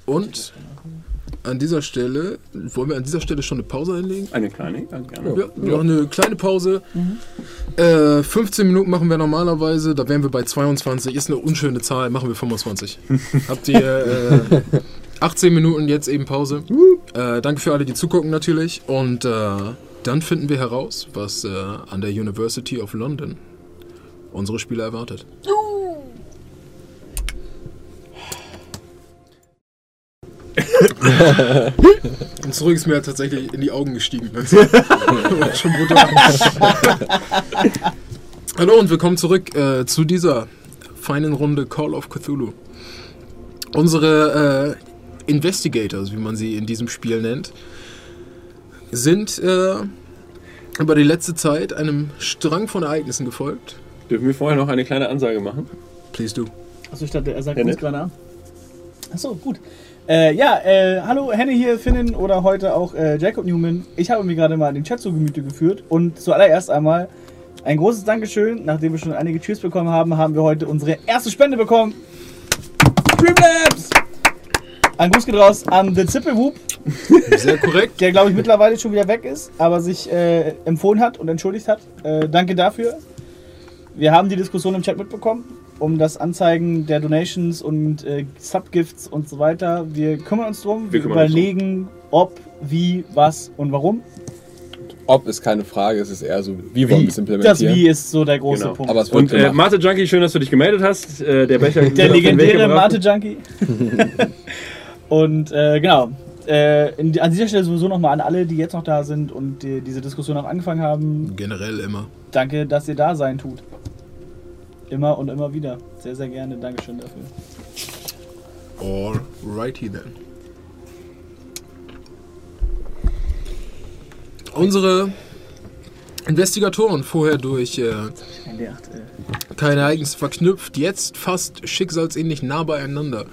S3: Und an dieser Stelle, wollen wir an dieser Stelle schon eine Pause einlegen?
S1: Eine kleine, ja, gerne.
S3: Ja, machen eine kleine Pause. Äh, 15 Minuten machen wir normalerweise, da wären wir bei 22. Ist eine unschöne Zahl, machen wir 25. (laughs) Habt ihr äh, 18 Minuten jetzt eben Pause. Äh, danke für alle, die zugucken natürlich. Und äh, dann finden wir heraus, was äh, an der University of London unsere Spieler erwartet. (laughs) Und zurück ist mir tatsächlich in die Augen gestiegen. (laughs) Schon brutal. (laughs) Hallo und willkommen zurück äh, zu dieser feinen Runde Call of Cthulhu. Unsere äh, Investigators, wie man sie in diesem Spiel nennt, sind äh, über die letzte Zeit einem Strang von Ereignissen gefolgt.
S1: Dürfen wir vorher noch eine kleine Ansage machen?
S3: Please do.
S2: Achso, ich dachte, er sagt
S1: Henne?
S2: uns gerade an. Achso, gut. Äh, ja, äh, hallo, Henne hier, Finnen oder heute auch äh, Jacob Newman. Ich habe mir gerade mal den Chat zu Gemüte geführt und zuallererst einmal ein großes Dankeschön. Nachdem wir schon einige Cheers bekommen haben, haben wir heute unsere erste Spende bekommen. Streamlabs! Ein Gruß geht raus an The Zippelwhoop,
S3: Sehr korrekt.
S2: der glaube ich mittlerweile schon wieder weg ist, aber sich äh, empfohlen hat und entschuldigt hat. Äh, danke dafür. Wir haben die Diskussion im Chat mitbekommen, um das Anzeigen der Donations und äh, Subgifts und so weiter. Wir kümmern uns drum. Wir,
S1: Wir
S2: überlegen, ob, wie, was und warum.
S4: Ob ist keine Frage, es ist eher so, wie wollen wir es
S2: Das
S4: implementieren.
S2: Wie ist so der große
S1: Genau.
S2: Punkt.
S4: Aber es wird
S1: Und äh. Mate Junkie, schön, dass du dich gemeldet hast. Äh, der Becher (laughs)
S2: der legendäre
S1: gebracht.
S2: Mate-Junkie. (laughs) und äh, genau. Äh, in, an dieser Stelle sowieso nochmal an alle, die jetzt noch da sind und die, diese Diskussion auch angefangen haben.
S3: Generell immer.
S2: Danke, dass ihr da sein tut. Immer und immer wieder. Sehr, sehr gerne. Dankeschön dafür.
S3: Alrighty then. Unsere Investigatoren vorher durch äh,
S2: Ein D8,
S3: keine Ereignisse verknüpft, jetzt fast schicksalsähnlich nah beieinander,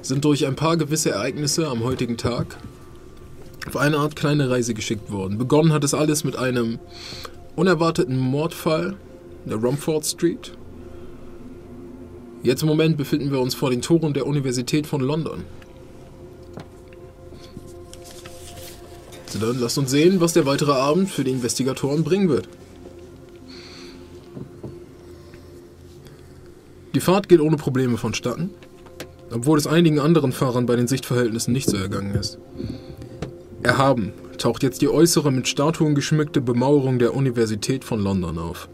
S3: sind durch ein paar gewisse Ereignisse am heutigen Tag auf eine Art kleine Reise geschickt worden. Begonnen hat es alles mit einem unerwarteten Mordfall in der Rumford Street. Jetzt im Moment befinden wir uns vor den Toren der Universität von London. So, dann lasst uns sehen, was der weitere Abend für die Investigatoren bringen wird. Die Fahrt geht ohne Probleme vonstatten, obwohl es einigen anderen Fahrern bei den Sichtverhältnissen nicht so ergangen ist. Erhaben taucht jetzt die äußere mit Statuen geschmückte Bemauerung der Universität von London auf.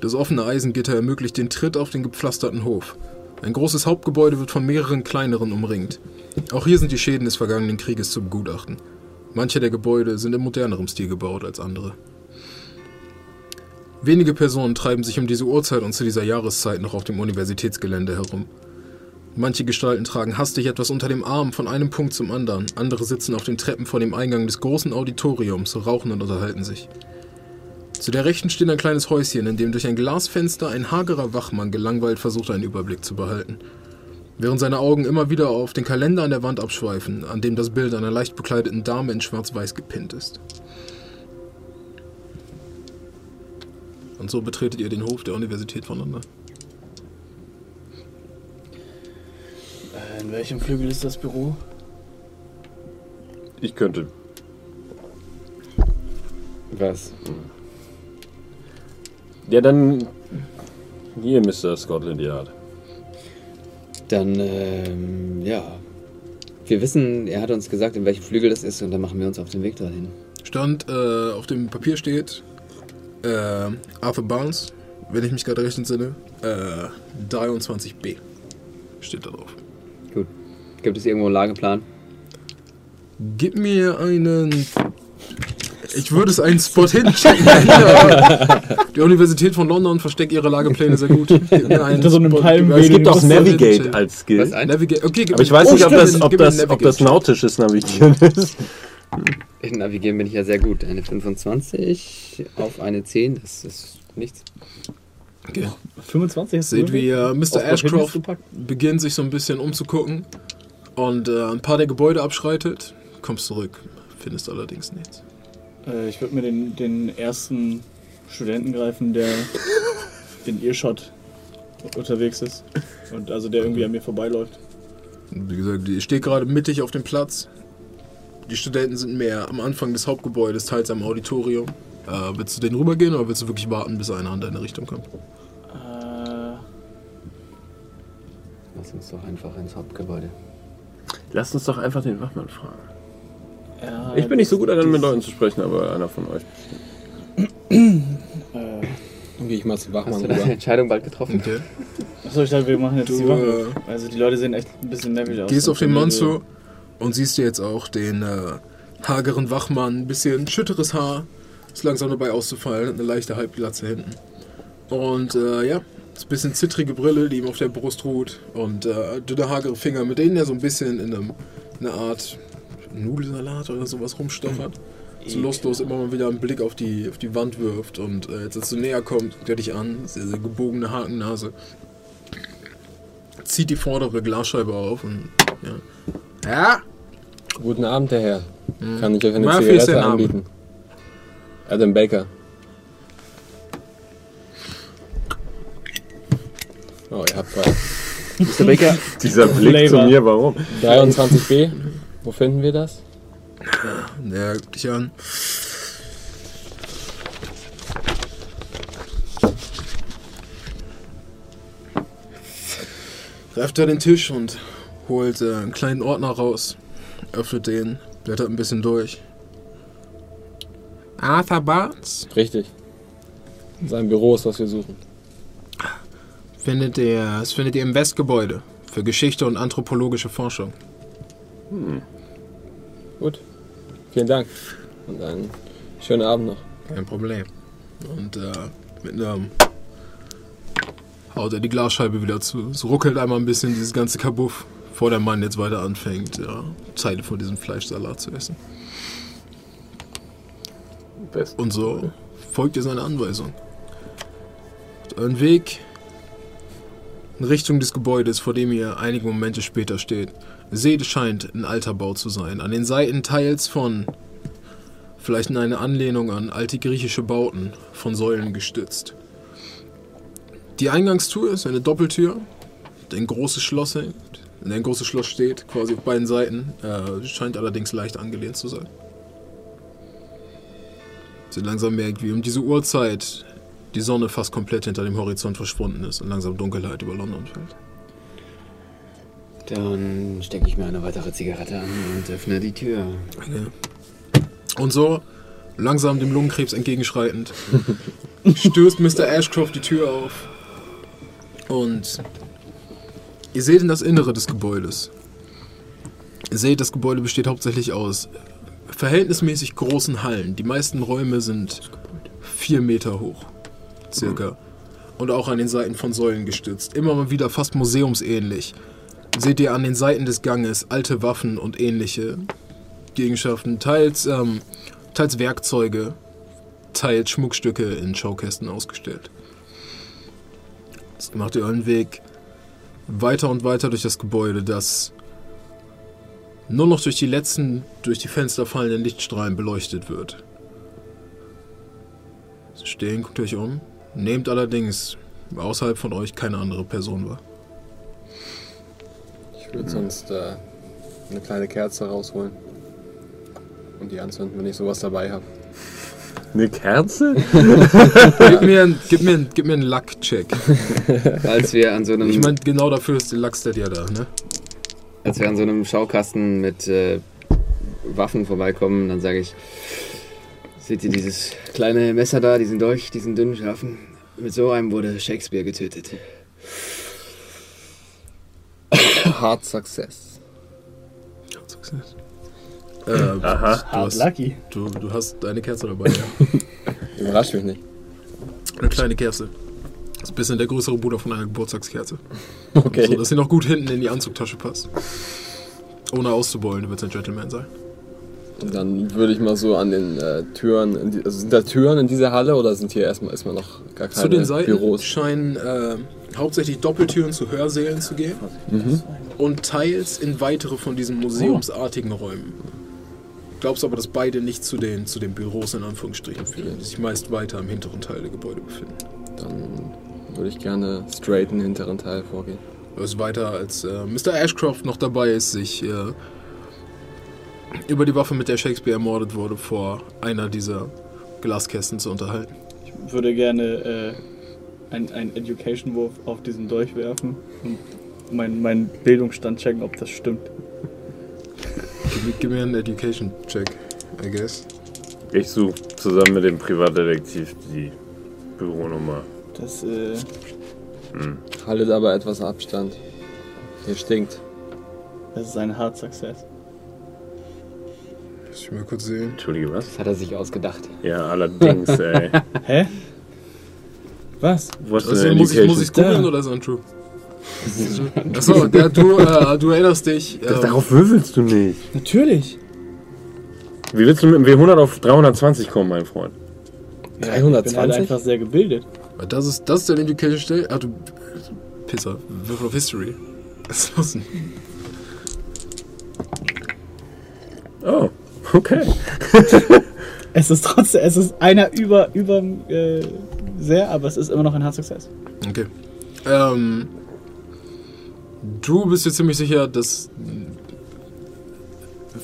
S3: Das offene Eisengitter ermöglicht den Tritt auf den gepflasterten Hof. Ein großes Hauptgebäude wird von mehreren kleineren umringt. Auch hier sind die Schäden des vergangenen Krieges zu begutachten. Manche der Gebäude sind in modernerem Stil gebaut als andere. Wenige Personen treiben sich um diese Uhrzeit und zu dieser Jahreszeit noch auf dem Universitätsgelände herum. Manche Gestalten tragen hastig etwas unter dem Arm von einem Punkt zum anderen, andere sitzen auf den Treppen vor dem Eingang des großen Auditoriums, rauchen und unterhalten sich. Zu der Rechten steht ein kleines Häuschen, in dem durch ein Glasfenster ein hagerer Wachmann gelangweilt versucht, einen Überblick zu behalten. Während seine Augen immer wieder auf den Kalender an der Wand abschweifen, an dem das Bild einer leicht bekleideten Dame in schwarz-weiß gepinnt ist. Und so betretet ihr den Hof der Universität von London.
S2: Äh, in welchem Flügel ist das Büro?
S1: Ich könnte.
S5: Was?
S1: Ja, dann. Hier, Mr. Scotland Yard.
S5: Dann, ähm, ja. wir wissen, er hat uns gesagt, in welchem Flügel das ist und dann machen wir uns auf den Weg dahin.
S3: Stand, äh, auf dem Papier steht äh, Arthur Barnes, wenn ich mich gerade recht entsinne, äh, 23b steht da drauf.
S5: Gut. Gibt es irgendwo einen Lageplan?
S3: Gib mir einen. Ich würde es einen Spot hinchecken. (laughs) Ja. Die Universität von London versteckt ihre Lagepläne sehr gut.
S2: Unter so einem
S3: Spot.
S2: Palmwedel.
S1: Es gibt auch Navigate als Skill.
S3: Navigate. Okay, gib
S1: Aber ich weiß
S3: oh,
S1: nicht, ob das, ob das, ob das nautisches Navigieren (laughs) ist.
S5: In Navigieren bin ich ja sehr gut. Eine 25 auf eine 10, das ist nichts.
S3: Okay.
S2: 25 hast du
S3: Seht, wie äh, Mr. Ashcroft beginnt, sich so ein bisschen umzugucken und äh, ein paar der Gebäude abschreitet. Kommst zurück, findest allerdings nichts.
S2: Äh, ich würde mir den, den ersten Studenten greifen, der in Earshot unterwegs ist. Und also der irgendwie an mir vorbeiläuft.
S3: Wie gesagt, ich stehe gerade mittig auf dem Platz. Die Studenten sind mehr am Anfang des Hauptgebäudes, teils am Auditorium. Äh, willst du den rübergehen oder willst du wirklich warten, bis einer an deine Richtung kommt?
S2: Äh,
S5: Lass uns doch einfach ins Hauptgebäude.
S1: Lasst uns doch einfach den Wachmann fragen.
S2: Ja,
S1: Ich bin nicht so gut darin, mit Leuten zu sprechen, aber einer von euch.
S2: Äh,
S4: Dann gehe ich mal zu Wachmann
S5: Hast du deine. Entscheidung bald getroffen?
S3: Okay.
S2: achso, ich dachte, wir machen jetzt
S3: Du,
S2: die Wache.
S3: äh,
S2: Also die Leute sehen echt ein bisschen nervig aus.
S3: Gehst auf den zu und siehst dir jetzt auch den äh, hageren Wachmann, ein bisschen schütteres Haar, ist langsam dabei auszufallen, hat eine leichte Halbglatze hinten. Und äh, ja, ist ein bisschen zittrige Brille, die ihm auf der Brust ruht und äh, dünne hagere Finger, mit denen er so ein bisschen in einem, einer Art Nudelsalat oder sowas rumstochert. So lustlos immer mal wieder einen Blick auf die, auf die Wand wirft und äh, jetzt als du näher kommst, guckt er dich an, sehr, sehr gebogene Hakennase. Zieht die vordere Glasscheibe auf und ja. Ja,
S4: Guten Abend, der Herr. Kann ich euch eine
S3: Murphy
S4: Zigarette anbieten? Adam Baker. Oh, ihr habt zwei. (laughs)
S5: Mr. Baker,
S1: Dieser Blick zu
S2: Flavor.
S1: mir, warum?
S4: 23b. Wo finden wir das?
S3: der guckt dich an. Greift er den Tisch und holt äh, einen kleinen Ordner raus, öffnet den, blättert ein bisschen durch. Arthur Barnes
S4: Richtig. Sein Büro ist, was wir suchen.
S3: findet ihr, das findet ihr im Westgebäude für Geschichte und anthropologische Forschung.
S4: Gut. Vielen Dank. Und einen schönen Abend noch.
S3: Kein Problem. Und äh, mit einem haut er die Glasscheibe wieder zu. Es ruckelt einmal ein bisschen dieses ganze Kabuff, bevor der Mann jetzt weiter anfängt, ja, Teile von diesem Fleischsalat zu essen.
S1: Best.
S3: Und so folgt ihr seine Anweisung. Euren Weg in Richtung des Gebäudes, vor dem ihr einige Momente später steht. Seht, es scheint ein alter Bau zu sein. An den Seiten teils von, vielleicht in eine Anlehnung an alte griechische Bauten, von Säulen gestützt. Die Eingangstür ist eine Doppeltür, ein großes Schloss hängt, ein großes Schloss steht, quasi auf beiden Seiten. Äh, scheint allerdings leicht angelehnt zu sein. Sie langsam merkt, wie um diese Uhrzeit die Sonne fast komplett hinter dem Horizont verschwunden ist und langsam Dunkelheit über London fällt.
S5: Dann stecke ich mir eine weitere Zigarette an und öffne die Tür.
S3: Und so, langsam dem Lungenkrebs entgegenschreitend, (laughs) stößt Mr. Ashcroft die Tür auf. Und ihr seht in das Innere des Gebäudes. Ihr seht, das Gebäude besteht hauptsächlich aus verhältnismäßig großen Hallen. Die meisten Räume sind vier Meter hoch, circa. Und auch an den Seiten von Säulen gestützt. Immer mal wieder fast museumsähnlich. Seht ihr an den Seiten des Ganges alte Waffen und ähnliche Gegenschaften, teils, ähm, teils Werkzeuge, teils Schmuckstücke in Schaukästen ausgestellt. Jetzt macht ihr euren Weg weiter und weiter durch das Gebäude, das nur noch durch die letzten, durch die Fenster fallenden Lichtstrahlen beleuchtet wird. Stehen, guckt euch um, nehmt allerdings außerhalb von euch keine andere Person wahr.
S4: Ich würde sonst äh, eine kleine Kerze rausholen. Und die anzünden, wenn ich sowas dabei habe.
S1: Eine Kerze?
S3: Gib mir, ein- gib mir, gib mir einen Luck-Check.
S5: Als wir an so einem.
S3: Ich meine, genau dafür ist der Luckstat ja da, ne?
S5: als wir an so einem Schaukasten mit äh, Waffen vorbeikommen, dann sage ich, seht ihr dieses kleine Messer da, diesen Dolch, diesen dünnen, scharfen? Mit so einem wurde Shakespeare getötet. (coughs)
S4: Hard Success.
S3: Äh,
S1: Aha.
S3: Du
S2: Hard
S3: hast,
S2: lucky.
S3: du, du hast deine Kerze dabei, ja. (laughs)
S4: Überrascht mich nicht.
S3: Eine kleine Kerze. Das ist ein bisschen der größere Bruder von einer Geburtstagskerze. (laughs)
S4: Okay.
S3: So, dass sie noch gut hinten in die Anzugtasche passt. Ohne auszubeulen, du willst ein Gentleman sein.
S4: Dann würde ich mal so an den äh, Türen, in die, also sind da Türen in dieser Halle oder sind hier erstmal, erstmal noch gar keine
S3: Zu den Seiten
S4: Büros?
S3: scheinen äh, hauptsächlich Doppeltüren zu Hörsälen zu gehen und teils in weitere von diesen museumsartigen Räumen. Glaubst aber, dass beide nicht zu den, zu den Büros in Anführungsstrichen führen, die sich meist weiter im hinteren Teil der Gebäude befinden.
S4: Dann würde ich gerne straight in den hinteren Teil vorgehen.
S3: Ist weiter, als äh, Mr. Ashcroft noch dabei ist, sich äh, über die Waffe, mit der Shakespeare ermordet wurde, vor einer dieser Glaskästen zu unterhalten.
S2: Ich würde gerne äh, einen, einen Education-Wurf auf diesen Dolch werfen und meinen meinen Bildungsstand checken, ob das stimmt.
S3: Gib, mir- gib mir einen Education-Check, I guess.
S1: Ich suche zusammen mit dem Privatdetektiv die Büronummer.
S2: Das, äh,
S4: Haltet aber etwas Abstand. Hier stinkt.
S2: das ist ein Hard Success.
S3: Lass ich mal kurz sehen.
S1: Entschuldige, was?
S5: Das hat er sich ausgedacht.
S1: Ja, allerdings, ey.
S2: Hä? Was?
S3: Also,
S1: denn
S3: muss ich, muss ich
S1: Education?
S3: googeln oder ist untrue? Achso, ja, du, äh, du erinnerst dich.
S1: Das,
S3: ähm,
S1: darauf würfelst du nicht.
S2: Natürlich.
S1: Wie willst du mit dem W100 auf 320 kommen, mein Freund?
S2: Ich bin halt
S4: 320?
S2: einfach sehr gebildet.
S3: Das ist, das ist dein Education Stell. Ah, du. Pisser. Würfel auf History. Was ist los denn?
S1: Oh, okay. (laughs)
S2: Es ist trotzdem, es ist einer über, über äh, sehr, aber es ist immer noch ein Hard Success.
S3: Okay. Ähm. Du bist dir ziemlich sicher, dass.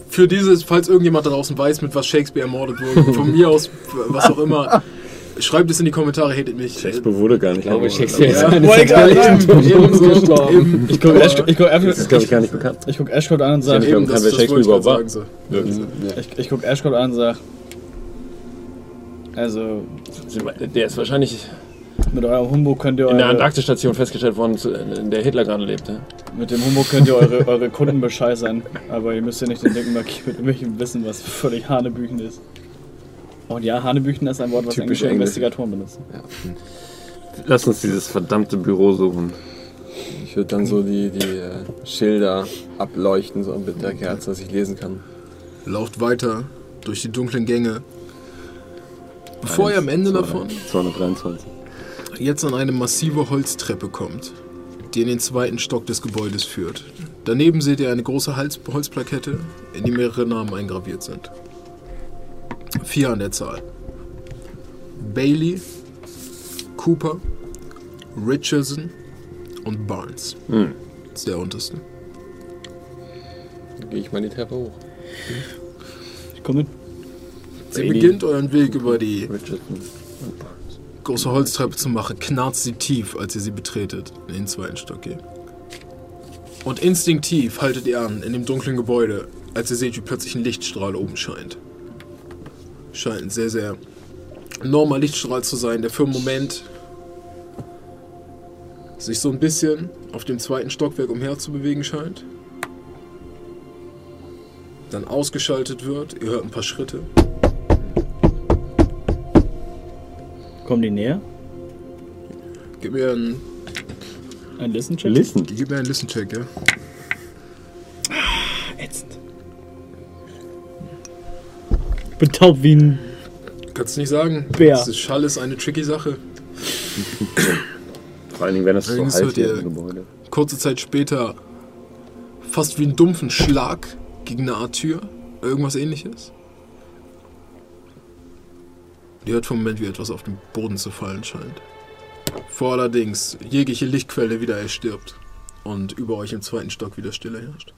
S3: Für dieses, falls irgendjemand da draußen weiß, mit was Shakespeare ermordet wurde, (laughs) von mir aus, was auch immer, schreibt es in die Kommentare, hatet mich.
S1: Shakespeare wurde gar nicht.
S5: Ich glaube,
S1: ermordet.
S5: Shakespeare ist
S3: Ja.
S5: eine
S2: Wollte gerade
S5: Vergleich. (laughs)
S3: Eben, eben so, eben,
S2: Ich gucke Ash, ich guck
S1: Das ist, glaube ich, gar nicht bekannt.
S2: ich guck Ashcroft an und sage,
S1: Ich
S3: ich
S2: ich, ich guck Ashcroft an und sage, also
S1: Der ist wahrscheinlich
S2: mit eurem Humbug könnt ihr
S1: in der
S2: eure,
S1: Antarktisstation festgestellt worden, in der Hitler gerade lebte.
S2: mit dem Humbug könnt ihr eure, eure Kunden bescheißern, aber ihr müsst ja nicht den Dicken markieren mit irgendwelchem Wissen, was völlig Hanebüchen ist. Und ja, Hanebüchen ist ein Wort, was
S4: Typisch
S2: englische
S4: Englisch.
S2: Investigatoren benutzen.
S1: Lass uns dieses verdammte Büro suchen.
S4: Ich würde dann so die, die äh, Schilder ableuchten, so mit der Kerze, dass ich lesen kann.
S3: Lauft weiter durch die dunklen Gänge. Bevor ihr am Ende davon
S1: 223.
S3: jetzt an eine massive Holztreppe kommt, die in den zweiten Stock des Gebäudes führt. Daneben seht ihr eine große Hals Holzplakette, in die mehrere Namen eingraviert sind. Vier an der Zahl. Bailey, Cooper, Richardson und Barnes.
S1: Hm.
S3: Das ist der unterste.
S4: Dann gehe ich mal die Treppe hoch.
S2: Ich komme mit.
S3: Sie beginnt euren Weg über die große Holztreppe zu machen, knarzt sie tief, als ihr sie betretet, in den zweiten Stock geht. Und instinktiv haltet ihr an in dem dunklen Gebäude, als ihr seht, wie plötzlich ein Lichtstrahl oben scheint. Scheint ein sehr, sehr enormer Lichtstrahl zu sein, der für einen Moment sich so ein bisschen auf dem zweiten Stockwerk umher zu bewegen scheint. Dann ausgeschaltet wird, ihr hört ein paar Schritte.
S2: Kommen die näher?
S3: Gib mir einen,
S2: Ein Listen-Check?
S1: Listen.
S3: gib mir einen Listen-Check, ja?
S2: Ätzend. Ich bin taub wie ein.
S3: Kannst nicht sagen.
S2: Bär.
S3: Das ist Schall ist eine tricky Sache.
S1: Vor allen Dingen, wenn das so heiß
S3: ihr-
S1: im Gebäude.
S3: Kurze Zeit später fast wie einen dumpfen Schlag gegen eine Art Tür. Irgendwas ähnliches. Ihr hört vom Moment, wie etwas auf den Boden zu fallen scheint. Vor allerdings jegliche Lichtquelle wieder erstirbt und über euch im zweiten Stock wieder Stille herrscht.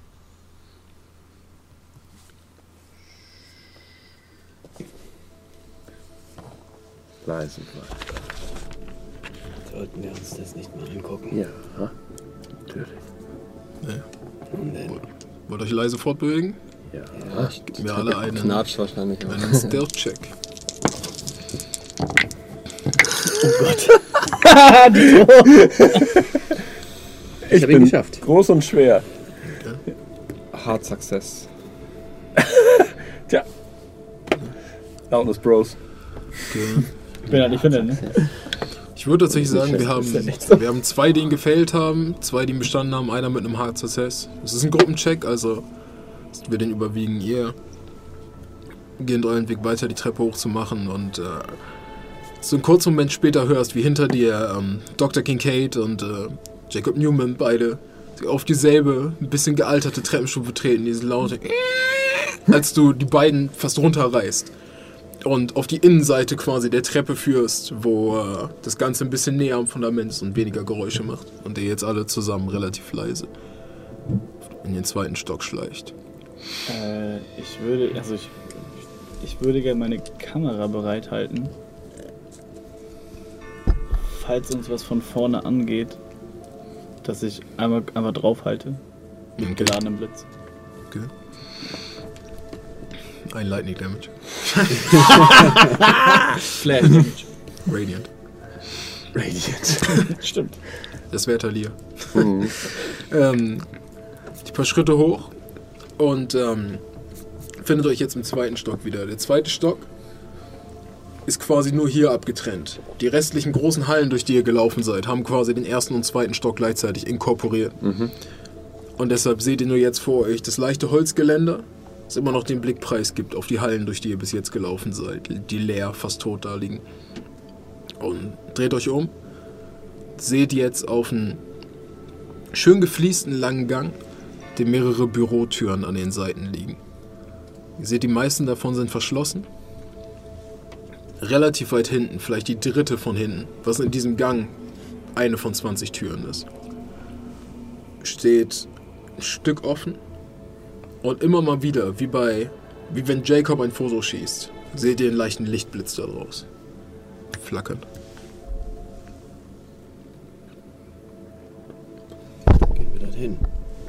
S1: Leise bleiben.
S5: Sollten wir uns das nicht mal angucken?
S1: Ja, ha? natürlich.
S5: Und, äh,
S3: Wollt ihr euch leise fortbewegen?
S1: Ja.
S3: Gib mir alle einen,
S4: Knatscht wahrscheinlich. (laughs) (laughs)
S3: einen Stealth-Check.
S5: Ich habe ihn geschafft.
S1: Groß und schwer.
S4: Hard Success. (laughs)
S1: Tja. Loudness Bros.
S3: Okay.
S2: Ich bin halt nicht finden, ne?
S3: Ich würde tatsächlich sagen, wir haben,
S1: ja
S3: wir haben zwei, die ihn gefailt haben, zwei, die ihn bestanden haben, einer mit einem Hard Success. Es ist ein Gruppencheck, also wir den überwiegen. Ihr geht euren Weg weiter, die Treppe hochzumachen und äh, so einen kurzen Moment später hörst, wie hinter dir ähm, Dr. Kincaid und äh, Jacob Newman beide auf dieselbe, ein bisschen gealterte Treppenstufe treten, diese laute (laughs) als du die beiden fast runterreißt und auf die Innenseite quasi der Treppe führst, wo äh, das Ganze ein bisschen näher am Fundament ist und weniger Geräusche macht. Und ihr jetzt alle zusammen relativ leise in den zweiten Stock schleicht.
S2: Äh, ich würde, also ich, ich würde gerne meine Kamera bereithalten. Falls uns was von vorne angeht, dass ich einmal, einmal draufhalte. Mit
S3: Okay.
S2: geladenem Blitz.
S3: Okay. Ein Lightning Damage. (laughs)
S2: Flash Damage.
S3: Radiant.
S1: Radiant. (laughs)
S2: Stimmt.
S3: Das wäre Talia.
S1: Mhm.
S3: Ähm, die paar Schritte hoch und ähm, findet euch jetzt im zweiten Stock wieder. Der zweite Stock ist quasi nur hier abgetrennt. Die restlichen großen Hallen, durch die ihr gelaufen seid, haben quasi den ersten und zweiten Stock gleichzeitig inkorporiert. Und deshalb seht ihr nur jetzt vor euch das leichte Holzgeländer, das immer noch den Blickpreis gibt auf die Hallen, durch die ihr bis jetzt gelaufen seid, die leer, fast tot da liegen. Und dreht euch um, seht jetzt auf einen schön gefliesten langen Gang, dem mehrere Bürotüren an den Seiten liegen. Ihr seht, die meisten davon sind verschlossen. Relativ weit hinten, vielleicht die dritte von hinten, was in diesem Gang eine von 20 Türen ist, steht ein Stück offen und immer mal wieder, wie bei, wie wenn Jacob ein Foto schießt, seht ihr einen leichten Lichtblitz da draus. Flackern.
S5: Gehen wir dorthin.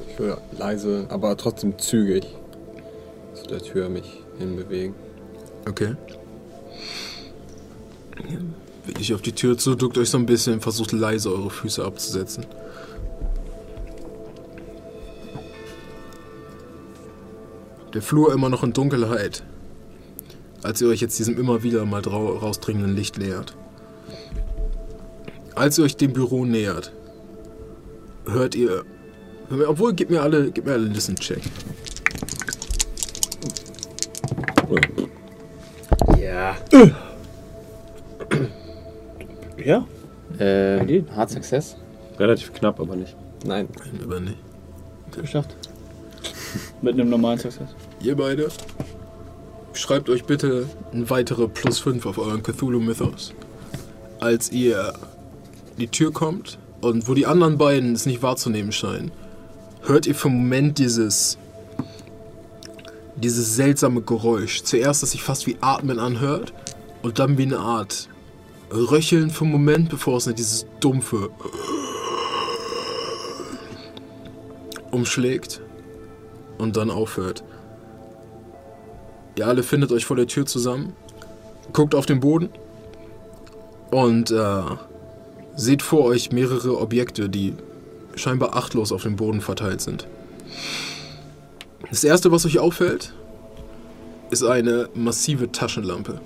S4: Ich will leise, aber trotzdem zügig zu der Tür mich hinbewegen.
S3: Okay. Ich auf die Tür zu, duckt euch so ein bisschen, versucht leise eure Füße abzusetzen. Der Flur immer noch in Dunkelheit, als ihr euch jetzt diesem immer wieder mal rausdringenden Licht nähert. Als ihr euch dem Büro nähert, hört ihr. Obwohl, gebt mir alle, gebt mir alle einen Listen-Check.
S5: Ja.
S2: Ja.
S5: Äh, Hard Success.
S1: Relativ knapp, aber nicht.
S4: Nein,
S3: Nein, aber nicht.
S2: Geschafft. (laughs) Mit einem normalen Success.
S3: Ihr beide, schreibt euch bitte ein weitere plus 5 auf euren Cthulhu-Mythos. Als ihr die Tür kommt und wo die anderen beiden es nicht wahrzunehmen scheinen, hört ihr für einen Moment dieses, dieses seltsame Geräusch. Zuerst, das sich fast wie Atmen anhört und dann wie eine Art Röcheln einen Moment, bevor es in dieses dumpfe umschlägt und dann aufhört. Ihr alle findet euch vor der Tür zusammen, guckt auf den Boden und äh, seht vor euch mehrere Objekte, die scheinbar achtlos auf dem Boden verteilt sind. Das erste, was euch auffällt, ist eine massive Taschenlampe.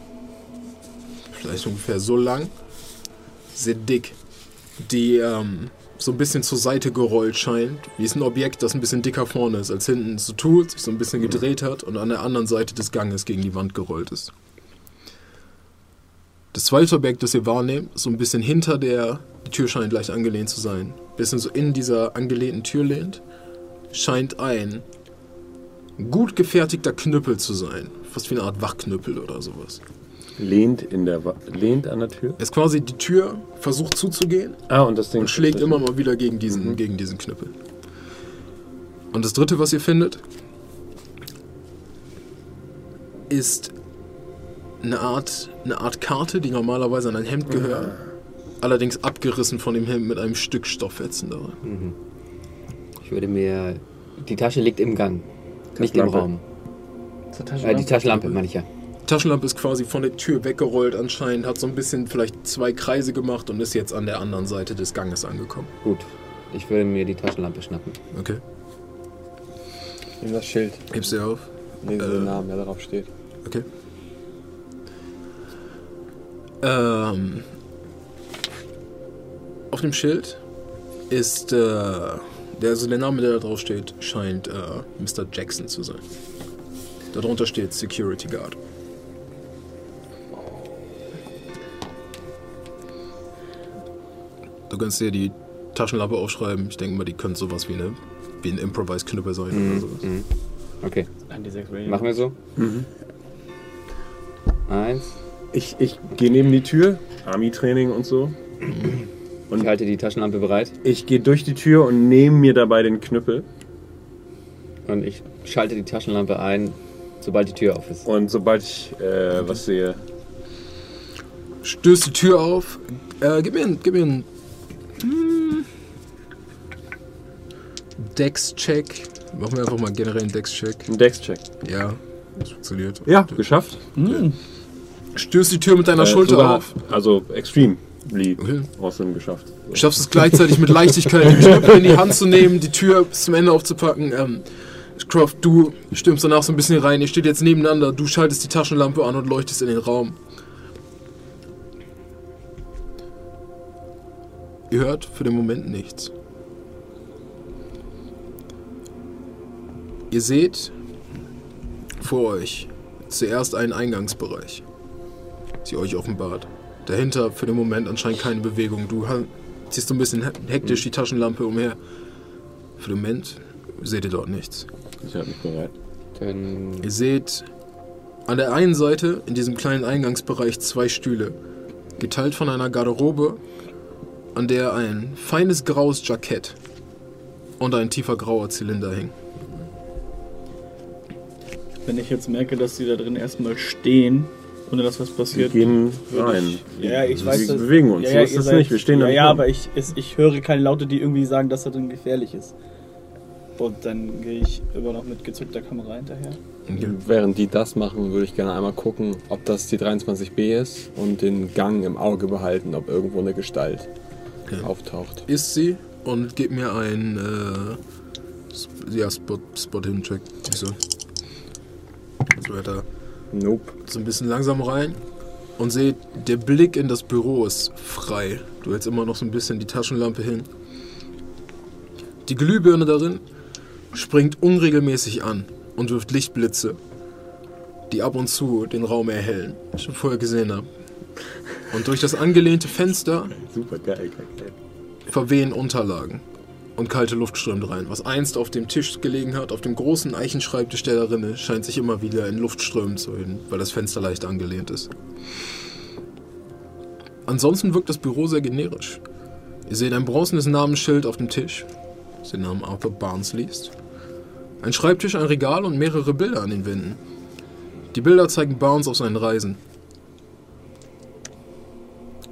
S3: Vielleicht ungefähr so lang, sehr dick, die ähm, so ein bisschen zur Seite gerollt scheint. Wie ist ein Objekt, das ein bisschen dicker vorne ist, als hinten so tut, sich so ein bisschen gedreht hat und an der anderen Seite des Ganges gegen die Wand gerollt ist. Das zweite Objekt, das ihr wahrnehmt, so ein bisschen hinter der, die Tür scheint leicht angelehnt zu sein, bisschen so in dieser angelehnten Tür lehnt, scheint ein gut gefertigter Knüppel zu sein. Fast wie eine Art Wachknüppel oder sowas.
S1: Lehnt, in der Wa- lehnt an der Tür.
S3: Ist quasi die Tür, versucht zuzugehen
S1: Ah, und das Ding
S3: und schlägt immer mal wieder gegen diesen, gegen diesen Knüppel. Und das dritte, was ihr findet, ist eine Art, eine Art Karte, die normalerweise an ein Hemd gehört. Allerdings abgerissen von dem Hemd mit einem Stück Stofffetzen daran.
S5: Ich würde mir Die Tasche liegt im Gang, nicht im
S1: Taschenlampe.
S5: Raum. Äh, die Taschenlampe, meine ich ja.
S3: Die Taschenlampe ist quasi von der Tür weggerollt anscheinend, hat so ein bisschen vielleicht zwei Kreise gemacht und ist jetzt an der anderen Seite des Ganges angekommen.
S5: Gut, ich würde mir die Taschenlampe schnappen.
S3: Okay.
S4: Nimm das Schild.
S3: Hebst du auf?
S4: Lese
S3: Äh.
S4: den Namen, der darauf steht.
S3: Okay. Ähm, auf dem Schild ist äh, der, also der Name, der da drauf steht, scheint äh, Mr. Jackson zu sein. Darunter steht Security Guard. Du kannst dir die Taschenlampe aufschreiben. Ich denke mal, die können sowas wie, eine, wie ein Improvised Knüppel sein oder sowas.
S5: Mhm. Okay,
S2: An die 6 Radio.
S5: machen wir so. Eins.
S1: Ich, ich gehe neben die Tür, Army-Training und so.
S5: Ich halte die Taschenlampe bereit
S1: Ich gehe durch die Tür und nehme mir dabei den Knüppel.
S5: und ich schalte die Taschenlampe ein, sobald die Tür auf ist.
S1: Und sobald ich äh, was sehe,
S3: Stößt die Tür auf. Äh, gib mir einen, gib mir einen hm, Dex-Check. Machen wir einfach mal generell einen Dex-Check.
S1: ein Dex-Check.
S3: Ja, das funktioniert.
S1: Ja, geschafft.
S3: Stößt die Tür mit deiner
S1: Äh,
S3: Schulter
S1: sogar-
S3: auf.
S1: Also extremely
S3: Okay.
S1: awesome geschafft.
S3: Du schaffst es gleichzeitig mit Leichtigkeit, den Knüppel in die Hand zu nehmen, die Tür bis zum Ende aufzupacken. Ähm, Croft, du stürmst danach so ein bisschen rein. Ihr steht jetzt nebeneinander. Du schaltest die Taschenlampe an und leuchtest in den Raum. Ihr hört für den Moment nichts. Ihr seht vor euch zuerst einen Eingangsbereich, sie euch offenbart. Dahinter für den Moment anscheinend keine Bewegung. Du ziehst so ein bisschen he- hektisch die Taschenlampe umher. Für den Moment seht ihr dort nichts.
S1: Ich halte mich bereit.
S5: Dann
S3: Ihr seht an der einen Seite in diesem kleinen Eingangsbereich zwei Stühle, geteilt von einer Garderobe, an der ein feines graues Jackett und ein tiefer grauer Zylinder hängen.
S2: Wenn ich jetzt merke, dass die da drin erstmal stehen, ohne dass was
S1: Wir
S2: passiert.
S1: gehen
S2: würde
S1: rein.
S2: Ich, ja, ich weiß
S1: wir bewegen uns.
S2: Ja,
S1: so
S2: ja,
S1: ist
S2: ihr
S1: das
S2: seid-
S1: nicht. Wir stehen
S2: ja,
S1: da
S2: ja, aber ich, es, ich höre keine Laute, die irgendwie sagen, dass da drin gefährlich ist. Und dann gehe ich immer noch mit gezückter Kamera hinterher.
S4: Während die das machen, würde ich gerne einmal gucken, ob das die 23b ist und den Gang im Auge behalten, ob irgendwo eine Gestalt
S3: Ja.
S4: auftaucht.
S3: Ist sie und gib mir einen äh, ja, Spot, Spot? So weiter.
S4: Nope.
S3: so ein bisschen langsam rein und seht, der Blick in das Büro ist frei. Du hältst immer noch so ein bisschen die Taschenlampe hin. Die Glühbirne darin springt unregelmäßig an und wirft Lichtblitze, die ab und zu den Raum erhellen, ich schon vorher gesehen habe. Und durch das angelehnte Fenster
S1: Super geil, geil, geil.
S3: verwehen Unterlagen und kalte Luft strömt rein. Was einst auf dem Tisch gelegen hat, auf dem großen Eichenschreibtisch der darin ist, scheint sich immer wieder in Luftströmen zu hin, weil das Fenster leicht angelehnt ist. Ansonsten wirkt das Büro sehr generisch. Ihr seht ein bronzenes Namensschild auf dem Tisch, das den Namen Arthur Barnes liest. Ein Schreibtisch, ein Regal und mehrere Bilder an den Wänden. Die Bilder zeigen Barnes auf seinen Reisen.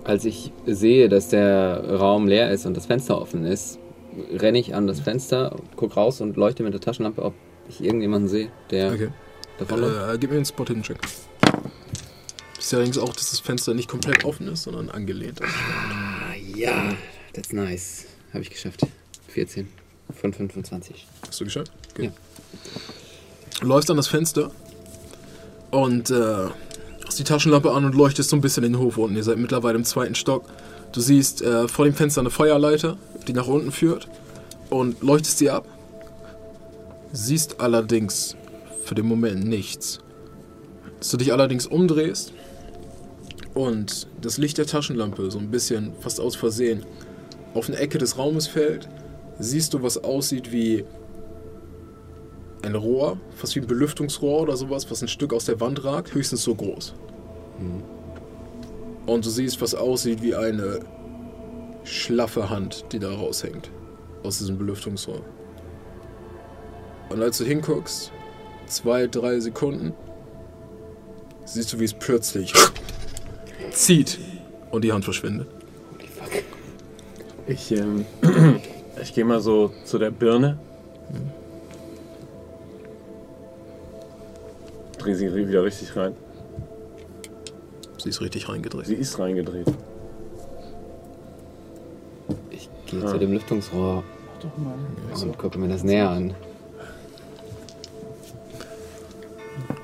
S5: Als ich sehe, dass der Raum leer ist und das Fenster offen ist, renne ich an das Fenster, guck raus und leuchte mit der Taschenlampe, ob ich irgendjemanden sehe, der
S3: Okay.
S5: davon.
S3: Äh, gib mir einen Spot Hidden Check. Ist ja allerdings auch, dass das Fenster nicht komplett offen ist, sondern angelehnt ist.
S5: Ah, ja, that's nice. Habe ich geschafft. 14 von 25.
S3: Hast du geschafft? Okay.
S5: Ja.
S3: Läufst an das Fenster und äh, hast die Taschenlampe an und leuchtest so ein bisschen in den Hof unten. Ihr seid mittlerweile im zweiten Stock. Du siehst äh, vor dem Fenster eine Feuerleiter, die nach unten führt und leuchtest sie ab. Siehst allerdings für den Moment nichts. Dass du dich allerdings umdrehst und das Licht der Taschenlampe so ein bisschen fast aus Versehen auf eine Ecke des Raumes fällt, siehst du, was aussieht wie ein Rohr, fast wie ein Belüftungsrohr oder sowas, was ein Stück aus der Wand ragt, höchstens so groß. Und du siehst, was aussieht wie eine schlaffe Hand, die da raushängt. Aus diesem Belüftungsrohr. Und als du hinguckst, zwei, drei Sekunden, siehst du, wie es plötzlich zieht und die Hand verschwindet.
S1: Ich, ähm, (clears throat) ich gehe mal so zu der Birne Dreh sie wieder richtig rein.
S3: Sie ist richtig reingedreht.
S1: Sie ist reingedreht.
S5: Ich gehe
S1: Ah.
S5: zu dem Lüftungsrohr
S2: Mach doch mal.
S5: und gucke mir das näher an.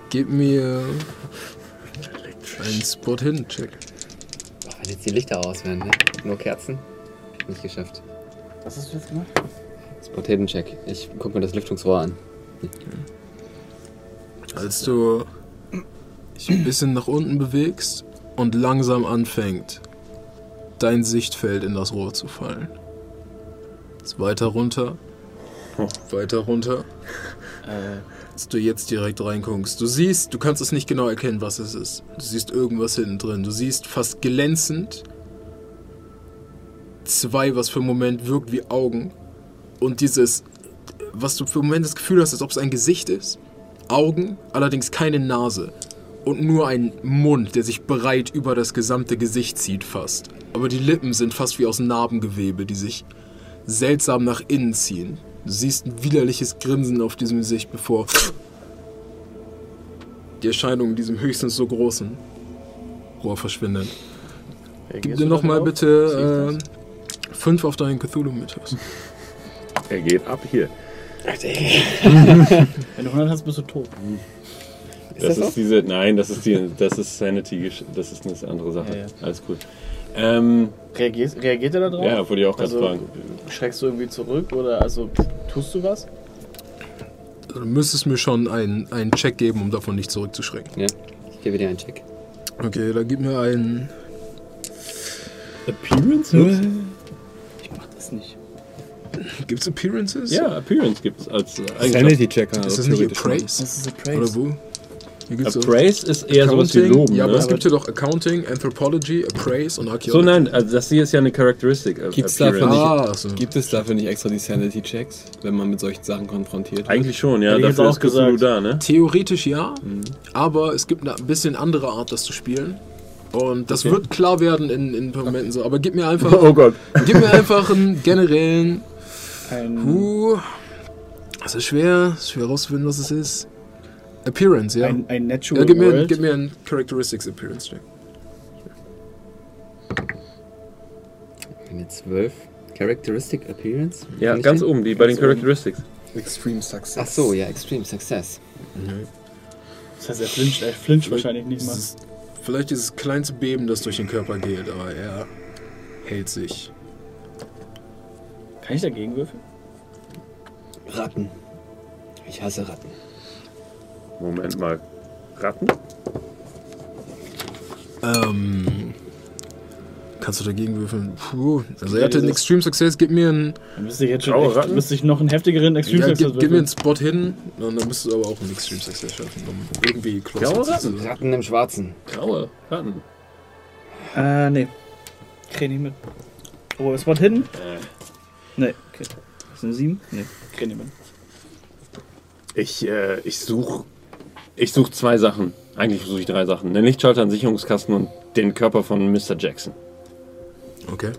S3: Gib mir einen Spot-Hidden-Check.
S5: Boah, wenn jetzt die Lichter aus wären, ne? Nur Kerzen? Nicht geschafft.
S2: Was hast du jetzt gemacht?
S5: Spot Hidden Check. Ich gucke mir das Lüftungsrohr an.
S3: Als du dich ein bisschen nach unten bewegst und langsam anfängt, dein Sichtfeld in das Rohr zu fallen. Jetzt weiter runter. Weiter runter.
S2: Äh,
S3: Als du jetzt direkt reinguckst. Du siehst, du kannst es nicht genau erkennen, was es ist. Du siehst irgendwas hinten drin. Du siehst fast glänzend zwei, was für einen Moment wirkt wie Augen. Und dieses, was du für einen Moment das Gefühl hast, als ob es ein Gesicht ist. Augen, allerdings keine Nase. Und nur ein Mund, der sich breit über das gesamte Gesicht zieht fast. Aber die Lippen sind fast wie aus Narbengewebe, die sich seltsam nach innen ziehen. Du siehst ein widerliches Grinsen auf diesem Gesicht, bevor die Erscheinung in diesem höchstens so großen Rohr verschwindet. Gib dir nochmal bitte äh, fünf auf deinen Cthulhu-Mythos. (laughs)
S1: Er geht ab hier. (laughs)
S2: wenn du 100 hast, bist du tot.
S1: Das,
S5: das
S1: ist diese. Nein, das ist die. Das ist Sanity. gesch- Das ist eine andere Sache.
S2: Ja, ja.
S1: Alles cool. Ähm,
S2: Reagierst, reagiert er da drauf?
S1: ja, wollte ich auch gerade
S2: Also,
S1: fragen.
S2: schreckst du irgendwie zurück oder also tust du was?
S3: Du müsstest mir schon einen, einen Check geben, um davon nicht zurückzuschrecken.
S5: Ja, ich gebe dir einen Check.
S3: Okay, da gib mir einen.
S1: Appearance?
S2: Ich mach das nicht.
S3: Gibt's Appearances?
S1: Ja, Appearance gibt es als Eigenschaft.
S4: Sanity-Checker.
S3: Ist das nicht. Appraise?
S2: Das ist
S3: Oder
S2: Appraise.
S3: wo? Gibt's so
S1: Appraise ist eher sowas wie
S3: Accounting.
S1: Loben.
S3: Ja, aber
S1: ne?
S3: es gibt ja doch Accounting, Anthropology, Appraise und Archaeology.
S1: So, nein, also das hier ist ja eine Charakteristik. äh,
S4: Gibt's dafür
S1: Appearance.
S3: Ah, so.
S4: Gibt es dafür nicht extra die Sanity-Checks, wenn man mit solchen Sachen konfrontiert wird?
S1: Eigentlich schon, ja.
S2: Jetzt
S1: Dafür
S2: auch gesagt.
S1: da, ne?
S3: Theoretisch ja, aber es gibt eine bisschen andere Art, das zu spielen. Und das wird klar werden in, in ein paar Momenten so. Aber gib mir einfach, (laughs)
S1: Oh Gott.
S3: gib mir einfach einen generellen.
S2: Ein,
S3: Uh, das ist schwer, ist schwer rauszufinden, was es ist. Appearance, ja.
S2: ein, ein Natural
S3: ja, gib mir,
S2: World.
S3: gib mir einen Characteristics Appearance Check.
S5: Eine 12. Characteristic Appearance?
S1: Ja,
S5: Kann
S1: ganz oben, die bei den
S2: Ganz oben.
S1: Characteristics.
S4: Extreme Success.
S5: Ach so, ja, Extreme Success.
S2: Das heißt, er flincht, er flincht wahrscheinlich nicht mal.
S3: Es ist vielleicht dieses kleinste Beben, das durch den Körper geht, aber er hält sich.
S2: Kann ich dagegen würfeln?
S5: Ratten. Ich hasse Ratten.
S1: Moment mal. Ratten?
S3: Ähm. Kannst du dagegen würfeln? Puh. Also er hatte einen Extreme Success, gib mir einen.
S2: Dann müsste ich jetzt schon echt, müsste ich noch einen heftigeren Extreme
S3: Ja,
S2: Success
S3: gib, gib mir einen. Spot hin und dann müsstest du aber auch einen Extreme Success schaffen, um irgendwie closer
S1: Graue
S3: zu
S1: Ratten?
S3: sein.
S5: Ratten im Schwarzen.
S1: Graue Ratten.
S2: Äh, nee. Krieg nicht mit. Oh, Spot Hidden?
S1: Äh.
S2: Nee, okay. Das sind sieben? Nee, krieg nicht mit.
S1: Ich, äh, ich suche ich such zwei Sachen. Eigentlich suche ich drei Sachen. Den Lichtschalter, einen Sicherungskasten und den Körper von Mr. Jackson.
S3: Okay.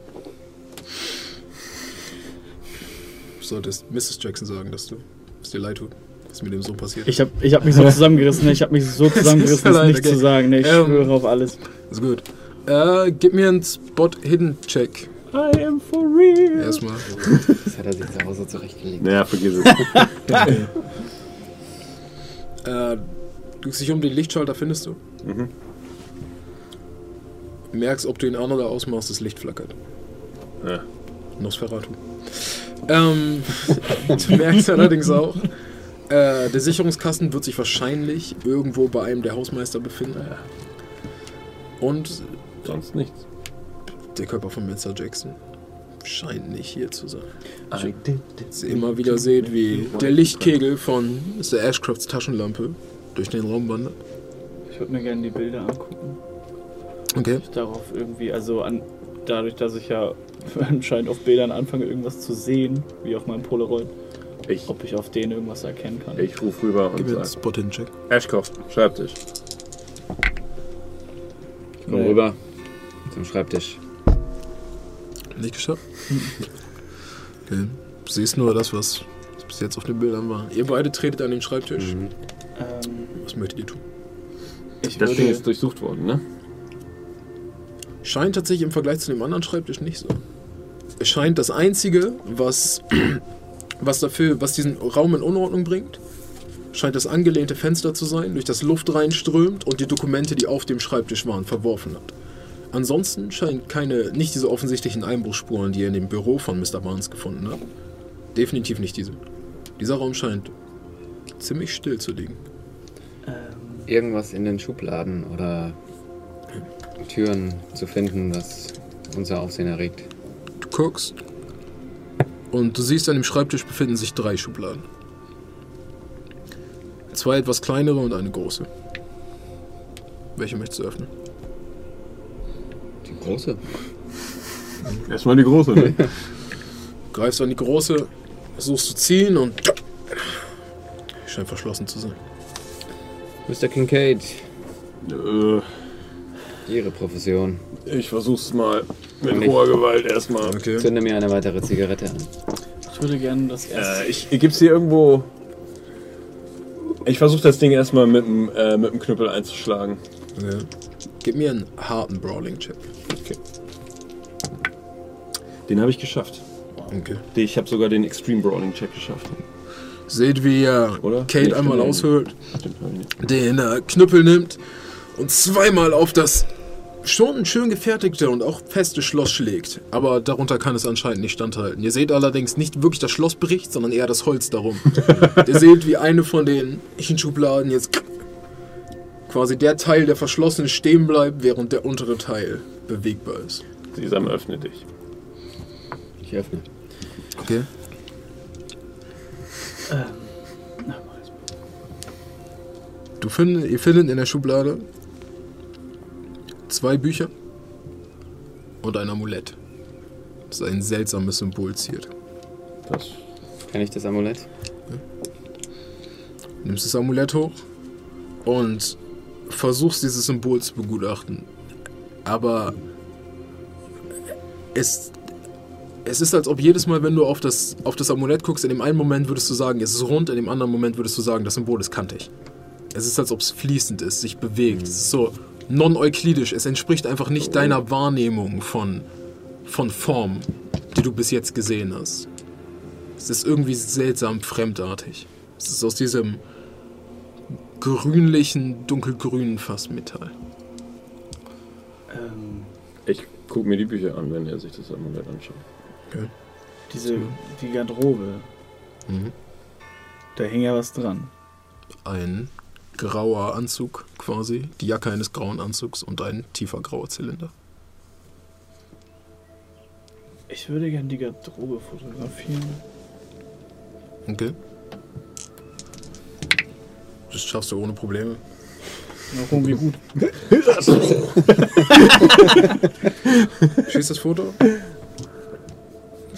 S3: Du solltest Mrs. Jackson sagen, dass du es dir leid tut, was mit dem so passiert.
S2: Ich hab, ich hab mich so zusammengerissen, ne? ich hab mich so (laughs) zusammengerissen,
S3: ja
S2: es nicht
S3: leid, okay.
S2: zu sagen. Ne, ich
S3: Ähm.
S2: schwöre auf alles.
S3: Ist gut. Äh, gib mir einen Spot Hidden Check.
S1: I am for real.
S3: Erstmal.
S5: Das hat er sich zu Hause zurechtgelegt.
S1: Naja, vergiss es. (laughs)
S3: Äh, du dich um den Lichtschalter findest du.
S1: Mhm.
S3: Merkst, ob du ihn an oder ausmachst, das Licht flackert.
S1: Ja.
S3: Nosferatu. Ähm, (laughs) du merkst allerdings auch, äh, der Sicherungskasten wird sich wahrscheinlich irgendwo bei einem der Hausmeister befinden. Und
S1: Sonst nichts.
S3: Der Körper von Mr. Jackson scheint nicht hier zu sein. Dass ihr immer wieder seht, wie der Lichtkegel von Mr. Ashcrofts Taschenlampe durch den Raum wandert.
S2: Ich würde mir gerne die Bilder angucken.
S3: Okay.
S2: Ich darauf irgendwie, also an, dadurch, dass ich ja (laughs) anscheinend auf Bildern anfange, irgendwas zu sehen, wie auf meinem Polaroid,
S1: Ich,
S2: ob ich auf denen irgendwas erkennen kann.
S1: ich rufe rüber
S3: Gib
S1: und
S3: mir einen
S1: sag:
S3: Spot hin, Check.
S1: Ashcroft, Schreibtisch.
S5: Ich komm
S2: Nee.
S5: rüber zum Schreibtisch.
S3: Nicht geschafft? Okay. Du siehst nur das, was bis jetzt auf den Bildern war. Ihr beide tretet an den Schreibtisch.
S5: Mhm.
S2: Ähm,
S3: Was möchtet ihr tun?
S2: Ich
S1: Das Ding ist durchsucht worden, ne?
S3: Scheint tatsächlich im Vergleich zu dem anderen Schreibtisch nicht so. Es scheint das Einzige, was, (clears throat) was dafür, was diesen Raum in Unordnung bringt, scheint das angelehnte Fenster zu sein, durch das Luft reinströmt und die Dokumente, die auf dem Schreibtisch waren, verworfen hat. Ansonsten scheint keine, nicht diese offensichtlichen Einbruchsspuren, die ihr in dem Büro von Mr. Barnes gefunden habt. Definitiv nicht diese. Dieser Raum scheint ziemlich still zu liegen.
S2: ähm,
S5: Irgendwas in den Schubladen oder Türen zu finden, das unser Aufsehen erregt.
S3: Du guckst und du siehst, an dem Schreibtisch befinden sich drei Schubladen. Zwei etwas kleinere und eine große. Welche möchtest du öffnen?
S5: Die große.
S1: Erstmal die große, ne? (laughs)
S3: Greifst an die große, versuchst zu ziehen und scheint verschlossen zu sein.
S5: Mr. Kincaid,
S1: äh,
S5: Ihre Profession.
S1: ich versuch's mal mit hoher Gewalt erstmal.
S3: Okay.
S5: Zünde mir eine weitere Zigarette an.
S2: ich würde gerne das erste.
S1: Äh, ich, gibt's hier irgendwo. Ich versuche das Ding erstmal mit dem äh, mit dem Knüppel einzuschlagen.
S3: Ja. Gib mir einen harten Brawling-Check.
S1: Den habe ich geschafft.
S3: Okay.
S1: Ich habe sogar den Extreme Brawling Check geschafft.
S3: Seht, wie er
S1: Oder?
S3: Kate
S1: Nee,
S3: einmal aushöhlt, den äh, Knüppel nimmt und zweimal auf das schon schön gefertigte und auch feste Schloss schlägt. Aber darunter kann es anscheinend nicht standhalten. Ihr seht allerdings nicht wirklich das Schloss bricht, sondern eher das Holz darum. (laughs) Ihr seht, wie eine von den Schubladen jetzt quasi der Teil, der verschlossen stehen bleibt, während der untere Teil bewegbar ist.
S1: Sesam, öffne dich.
S5: Ich öffne.
S3: Okay.
S2: Ähm, na, mach ich's.
S3: Du find, ihr findet in der Schublade zwei Bücher und ein Amulett, das ein seltsames Symbol ziert.
S1: Das.
S5: Kann ich das Amulett?
S3: Du nimmst das Amulett hoch und versuchst dieses Symbol zu begutachten. Aber es, es ist, als ob jedes Mal, wenn du auf das, auf das Amulett guckst, in dem einen Moment würdest du sagen, es ist rund, in dem anderen Moment würdest du sagen, das Symbol ist kantig. Es ist, als ob es fließend ist, sich bewegt. Es ist so non-euklidisch. Es entspricht einfach nicht deiner Wahrnehmung von, von Form, die du bis jetzt gesehen hast. Es ist irgendwie seltsam fremdartig. Es ist aus diesem grünlichen, dunkelgrünen fast Metall.
S2: Ähm,
S1: Ich guck mir die Bücher an, wenn er sich das Amulett anschaut.
S3: Okay.
S2: diese, die Garderobe,
S3: Mhm.
S2: da hing ja was dran.
S3: Ein grauer Anzug quasi, die Jacke eines grauen Anzugs und ein tiefer grauer Zylinder.
S2: Ich würde gerne die Garderobe fotografieren.
S3: Okay. Das schaffst du ohne Probleme.
S2: Mal gucken, wie gut. (laughs) (laughs)
S3: Schießt das Foto.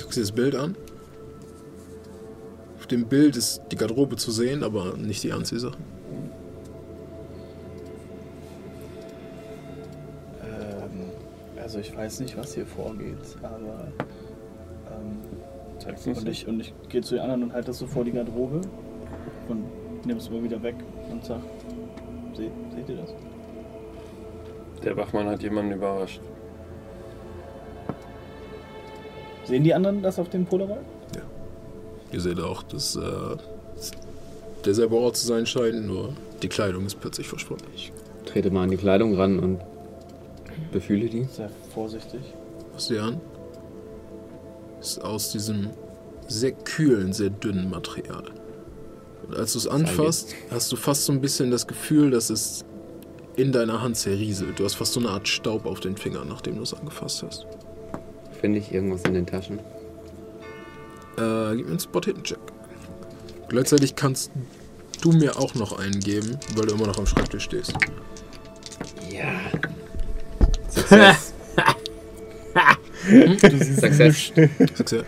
S3: Guckst dir das Bild an. Auf dem Bild ist die Garderobe zu sehen, aber nicht die Anziehsachen.
S2: Ähm, also ich weiß nicht, was hier vorgeht, aber ähm,
S1: Zeig's uns
S2: und ich, und ich gehe zu den anderen und halte das so vor die Garderobe und nehme es immer wieder weg und sag, seht, seht ihr das?
S1: Der Wachmann hat jemanden überrascht.
S2: Sehen die anderen das auf dem Polaroid?
S3: Ihr seht auch, dass äh, derselbe Ort zu sein scheint, nur die Kleidung ist plötzlich verschwunden.
S5: Trete mal an die Kleidung ran und befühle die.
S2: Sehr vorsichtig.
S3: Was dir an? Ist aus diesem sehr kühlen, sehr dünnen Material. Und als du es anfasst, hast du fast so ein bisschen das Gefühl, dass es in deiner Hand zerrieselt. Du hast fast so eine Art Staub auf den Fingern, nachdem du es angefasst hast.
S5: Finde ich irgendwas in den Taschen?
S3: Äh, gib mir einen Spot-Hidden-Check. Gleichzeitig kannst du mir auch noch einen geben, weil du immer noch am Schreibtisch stehst.
S5: Ja. Success. (laughs) Success.
S3: Sag's ja.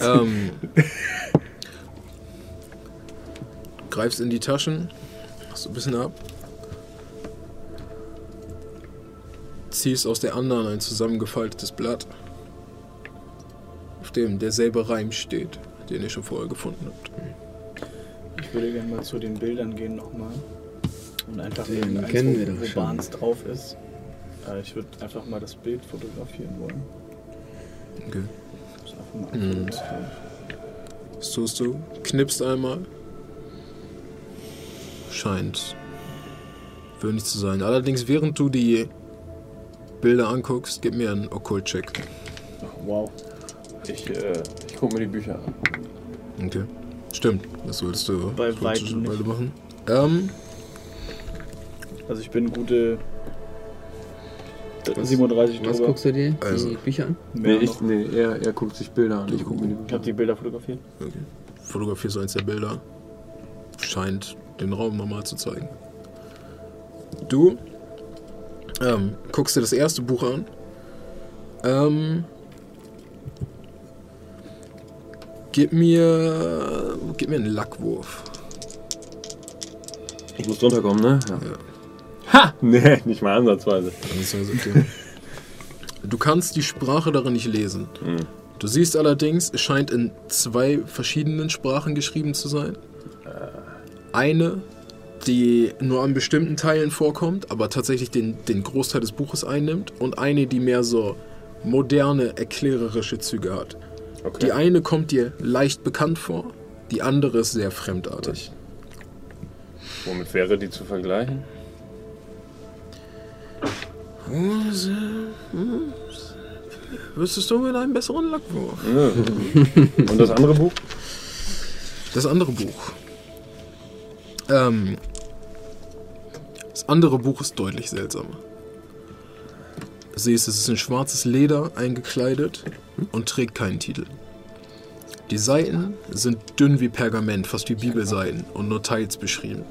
S3: ähm, (laughs) greifst in die Taschen, machst du ein bisschen ab, ziehst aus der anderen ein zusammengefaltetes Blatt, dem derselbe Reim steht, den ihr schon vorher gefunden habt.
S2: Ich würde gerne mal zu den Bildern gehen nochmal. Und einfach
S5: Den kennen wir
S2: wo,
S5: doch
S2: wo
S5: schon.
S2: Barnes drauf ist. Äh, ich würde einfach mal das Bild fotografieren wollen.
S3: Okay. Mhm. Das tust du, knippst einmal. Scheint würdig zu sein. Allerdings, während du die Bilder anguckst, gib mir einen Okkult-Check.
S2: Wow.
S1: Ich, äh, ich gucke mir die Bücher an.
S3: Okay. Stimmt, das solltest du
S2: Bei weitem
S3: machen. Ähm,
S2: Also ich bin gute
S5: Was-
S2: 37
S5: Was
S2: drüber.
S5: guckst du dir?
S3: Also-
S5: Die Bücher an?
S1: Nee, ich, nee er, er guckt sich Bilder an. Ich gucke mir die
S2: Ich
S1: Bücher
S2: habe die Bilder fotografiert.
S3: okay. Fotografierst du eins der Bilder. Scheint den Raum nochmal zu zeigen. Du ähm, guckst dir das erste Buch an. Ähm, gib mir, gib mir einen Lackwurf.
S1: Ich muss drunter kommen, ne? Ja. Ha! Nee, nicht mal ansatzweise.
S3: Okay. (laughs) Du kannst die Sprache darin nicht lesen.
S1: Hm.
S3: Du siehst allerdings, es scheint in zwei verschiedenen Sprachen geschrieben zu sein. Eine, die nur an bestimmten Teilen vorkommt, aber tatsächlich den, den Großteil des Buches einnimmt. Und eine, die mehr so moderne, erklärerische Züge hat.
S1: Okay.
S3: Die eine kommt dir leicht bekannt vor, die andere ist sehr fremdartig.
S1: Womit wäre die zu vergleichen?
S3: Wüsstest du mit einem besseren Lackwurf?
S1: Nö. Und das andere Buch?
S3: Das andere Buch. Ähm, das andere Buch ist deutlich seltsamer. Du siehst, es ist in schwarzes Leder eingekleidet und trägt keinen Titel. Die Seiten sind dünn wie Pergament, fast wie Bibelseiten und nur teils beschrieben.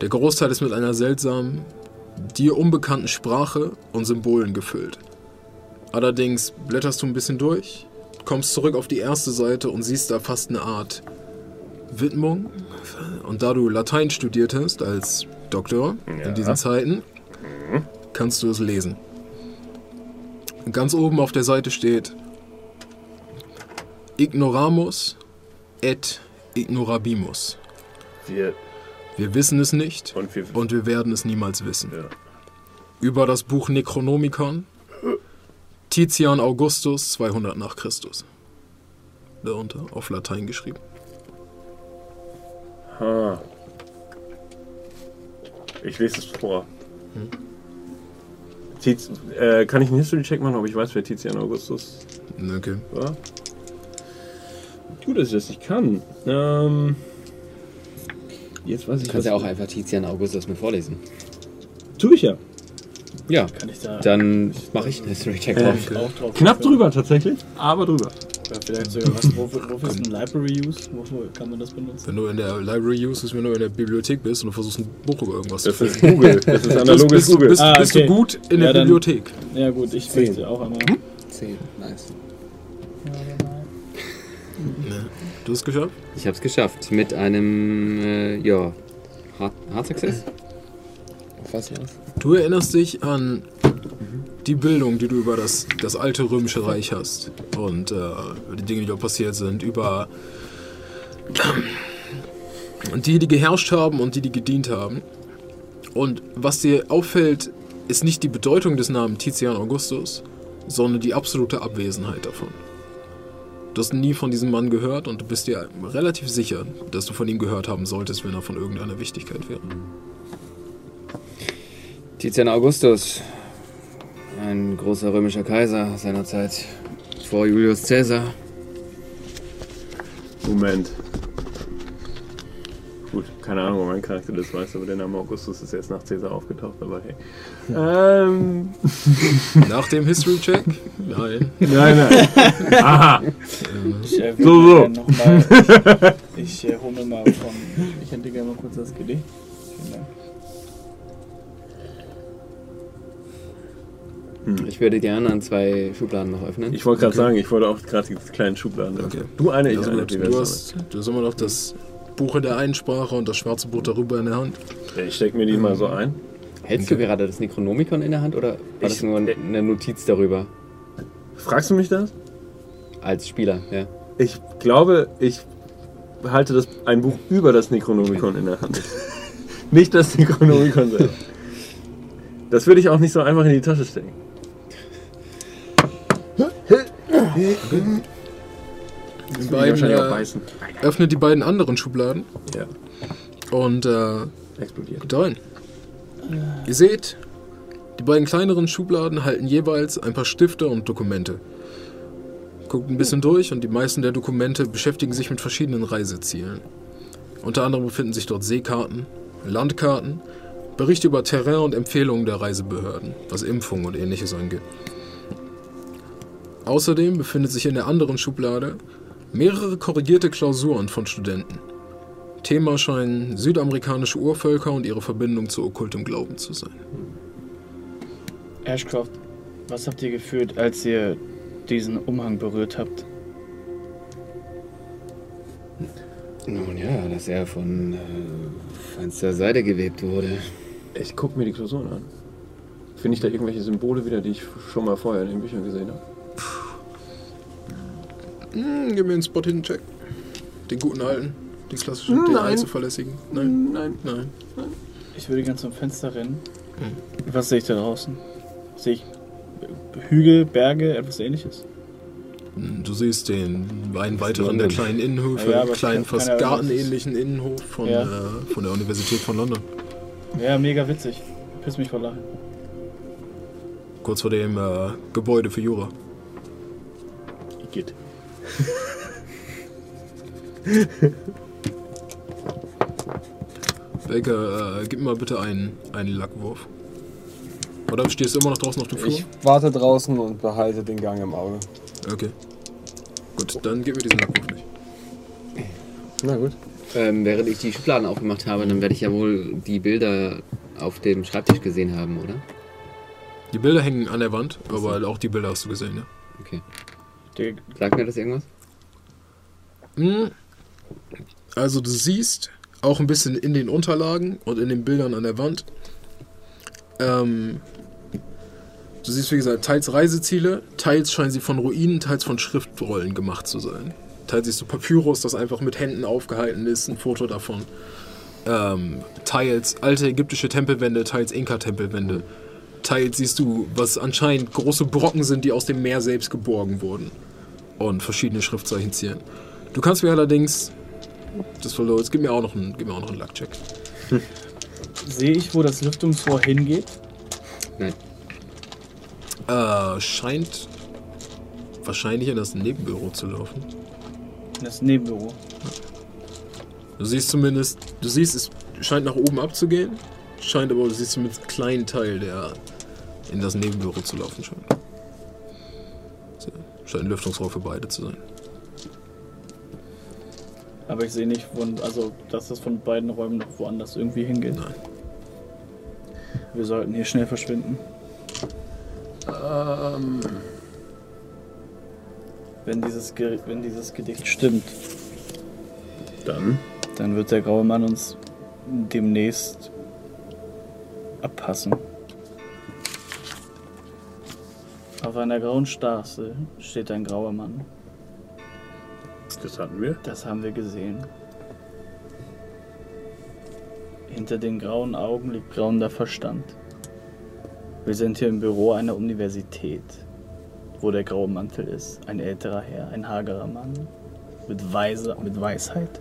S3: Der Großteil ist mit einer seltsamen, dir unbekannten Sprache und Symbolen gefüllt. Allerdings blätterst du ein bisschen durch, kommst zurück auf die erste Seite und siehst da fast eine Art Widmung. Und da du Latein studiert hast als Doktor
S1: Ja.
S3: in diesen Zeiten, kannst du es lesen. Ganz oben auf der Seite steht Ignoramus et ignorabimus.
S1: Wir
S3: Wir wissen es nicht
S1: und wir.
S3: und wir werden es niemals wissen.
S1: ja.
S3: Über das Buch Necronomicon, Tizian Augustus, 200 nach Christus. Darunter auf Latein geschrieben.
S1: Ah. Ich lese es vor. Tiz, äh, kann ich einen History-Check machen, ob ich weiß, wer Tizian Augustus
S3: Okay.
S1: war? Gut, dass ich das nicht kann. Ähm, jetzt weiß ich
S5: Du kannst ja auch einfach Tizian Augustus mir vorlesen.
S1: Tue ich ja.
S5: Ja,
S2: Kann ich da
S5: dann mache ich einen History-Check
S1: Äh,
S5: drauf.
S2: auch drauf?
S1: Knapp drüber tatsächlich, aber drüber.
S2: Ja, vielleicht sogar was. Wofür, wofür (laughs) ist ein Library Use? Wofür kann man das benutzen?
S3: Wenn du in der Library Use ist, wenn du in der Bibliothek bist und du versuchst ein Buch über irgendwas
S1: Das
S3: zu
S1: ist
S3: finden.
S1: Google. (laughs) Das ist
S3: Bist,
S1: analoges
S3: bist, du-
S1: Google.
S3: bist,
S2: Ah,
S3: bist
S2: okay.
S3: du gut in
S2: Ja,
S3: der
S2: dann-
S3: Bibliothek?
S2: Ja gut, ich
S1: Zehn.
S2: möchte auch einmal.
S5: 10, nice.
S3: Ne. Du hast es geschafft?
S5: Ich habe es geschafft mit einem, äh, ja, Hard, Hard Success. Auf was?
S3: Du erinnerst dich an die Bildung, die du über das, das alte römische Reich hast und äh, die Dinge, die dort passiert sind, über die, die geherrscht haben und die, die gedient haben. Und was dir auffällt, ist nicht die Bedeutung des Namens Tizian Augustus, sondern die absolute Abwesenheit davon. Du hast nie von diesem Mann gehört und du bist dir relativ sicher, dass du von ihm gehört haben solltest, wenn er von irgendeiner Wichtigkeit wäre.
S5: Tizian Augustus, ein großer römischer Kaiser seiner Zeit vor Julius Caesar.
S1: Moment. Gut, keine Ahnung, ob mein Charakter das weiß, aber der Name Augustus ist erst nach Caesar aufgetaucht, aber hey. Ähm. (laughs)
S3: Nach dem History-Check? Nein.
S1: Nein, nein. (laughs) Aha.
S2: Ich, äh,
S1: So, so.
S2: ich ich äh, hole mir mal von. Ich hätte gerne mal kurz das Gedicht.
S5: Ich würde gerne an zwei Schubladen noch öffnen.
S1: Ich wollte gerade sagen, ich wollte auch gerade die kleinen Schubladen.
S3: Okay.
S1: Du eine, ich
S3: Also
S1: eine.
S3: du, hast, du hast immer noch das Buch in der einen Sprache und das schwarze Buch darüber in der Hand.
S1: Ich steck mir die mal so ein.
S5: Hältst du gerade das Necronomicon in der Hand oder war das
S1: Ich-
S5: nur eine Notiz darüber?
S1: Fragst du mich das?
S5: Als Spieler, ja.
S1: Ich glaube, ich halte das, ein Buch über das Necronomicon in der Hand. (laughs) Nicht das Necronomicon selber. Das würde ich auch nicht so einfach in die Tasche stecken.
S3: Beiden,
S1: wahrscheinlich auch
S3: äh,
S1: beißen.
S3: öffnet die beiden anderen Schubladen
S1: Ja,
S3: und äh,
S1: explodiert.
S3: guckt rein. Ihr seht, die beiden kleineren Schubladen halten jeweils ein paar Stifte und Dokumente. Guckt ein bisschen durch und die meisten der Dokumente beschäftigen sich mit verschiedenen Reisezielen. Unter anderem befinden sich dort Seekarten, Landkarten, Berichte über Terrain und Empfehlungen der Reisebehörden, was Impfungen und ähnliches angeht. Außerdem befindet sich in der anderen Schublade mehrere korrigierte Klausuren von Studenten. Thema scheinen südamerikanische Urvölker und ihre Verbindung zu okkultem Glauben zu sein.
S2: Ashcroft, was habt ihr gefühlt, als ihr diesen Umhang berührt habt?
S5: Nun ja, dass er von äh, feinster Seide gewebt wurde.
S1: Ich gucke mir die Klausuren an. Finde ich da irgendwelche Symbole wieder, die ich schon mal vorher in den Büchern gesehen habe?
S3: Hm, gib mir einen Spot Hidden Check. Den guten alten, den klassischen, den
S1: Nein.
S3: allzuverlässigen. Nein,
S1: Nein.
S3: nein.
S2: Ich würde ganz zum Fenster rennen. Was sehe ich da draußen? Sehe ich Hügel, Berge, etwas ähnliches?
S3: Hm, Du siehst den einen weiteren der kleinen Innenhöfe,
S2: Ja, ja,
S3: kleinen, fast gartenähnlichen Innenhof von,
S2: Ja.
S3: äh, von der Universität von London.
S2: Ja, mega witzig. Piss mich vor Lachen.
S3: Kurz vor dem äh, Gebäude für Jura.
S1: Geht.
S3: Baker, äh, gib mir mal bitte einen, einen Lackwurf. Oder stehst du immer noch draußen auf dem Flur?
S4: Ich warte draußen und behalte den Gang im Auge.
S3: Okay. Gut, dann gib mir diesen Lackwurf nicht.
S4: Na gut.
S5: Ähm, während ich die Schubladen aufgemacht habe, dann werde ich ja wohl die Bilder auf dem Schreibtisch gesehen haben, oder?
S3: Die Bilder hängen an der Wand, aber auch die Bilder hast du gesehen, ja.
S5: Okay. Sagt mir das irgendwas?
S3: Hm. Also du siehst auch ein bisschen in den Unterlagen und in den Bildern an der Wand. Ähm, du siehst, wie gesagt, teils Reiseziele, teils scheinen sie von Ruinen, teils von Schriftrollen gemacht zu sein. Teils siehst du Papyrus, das einfach mit Händen aufgehalten ist, ein Foto davon. Ähm, teils alte ägyptische Tempelwände, teils Inka-Tempelwände. Teils siehst du, was anscheinend große Brocken sind, die aus dem Meer selbst geborgen wurden. Und verschiedene Schriftzeichen zieren. Du kannst mir allerdings. Das verlor jetzt. Gib mir auch noch einen, gib mir auch noch einen Luckcheck. (laughs)
S2: sehe ich, wo das Lüftungsrohr hingeht?
S5: Nein.
S3: Äh, scheint wahrscheinlich in das Nebenbüro zu laufen.
S2: Das Nebenbüro.
S3: Du siehst zumindest, du siehst, es scheint nach oben abzugehen. Scheint aber, du siehst zumindest einen kleinen Teil, der in das Nebenbüro zu laufen scheint. Scheint ein Lüftungsrohr für beide zu sein.
S2: Aber ich sehe nicht, wo, also, dass das von beiden Räumen noch woanders irgendwie hingeht.
S3: Nein.
S2: Wir sollten hier schnell verschwinden.
S1: Ähm,
S2: Wenn dieses, Ge wenn dieses Gedicht stimmt,
S1: dann.
S2: dann wird der graue Mann uns demnächst abpassen. Auf einer grauen Straße steht ein grauer Mann.
S1: Das hatten wir.
S2: Das haben wir gesehen. Hinter den grauen Augen liegt grauender Verstand. Wir sind hier im Büro einer Universität, wo der graue Mantel ist. Ein älterer Herr, ein hagerer Mann mit, Weise, mit Weisheit.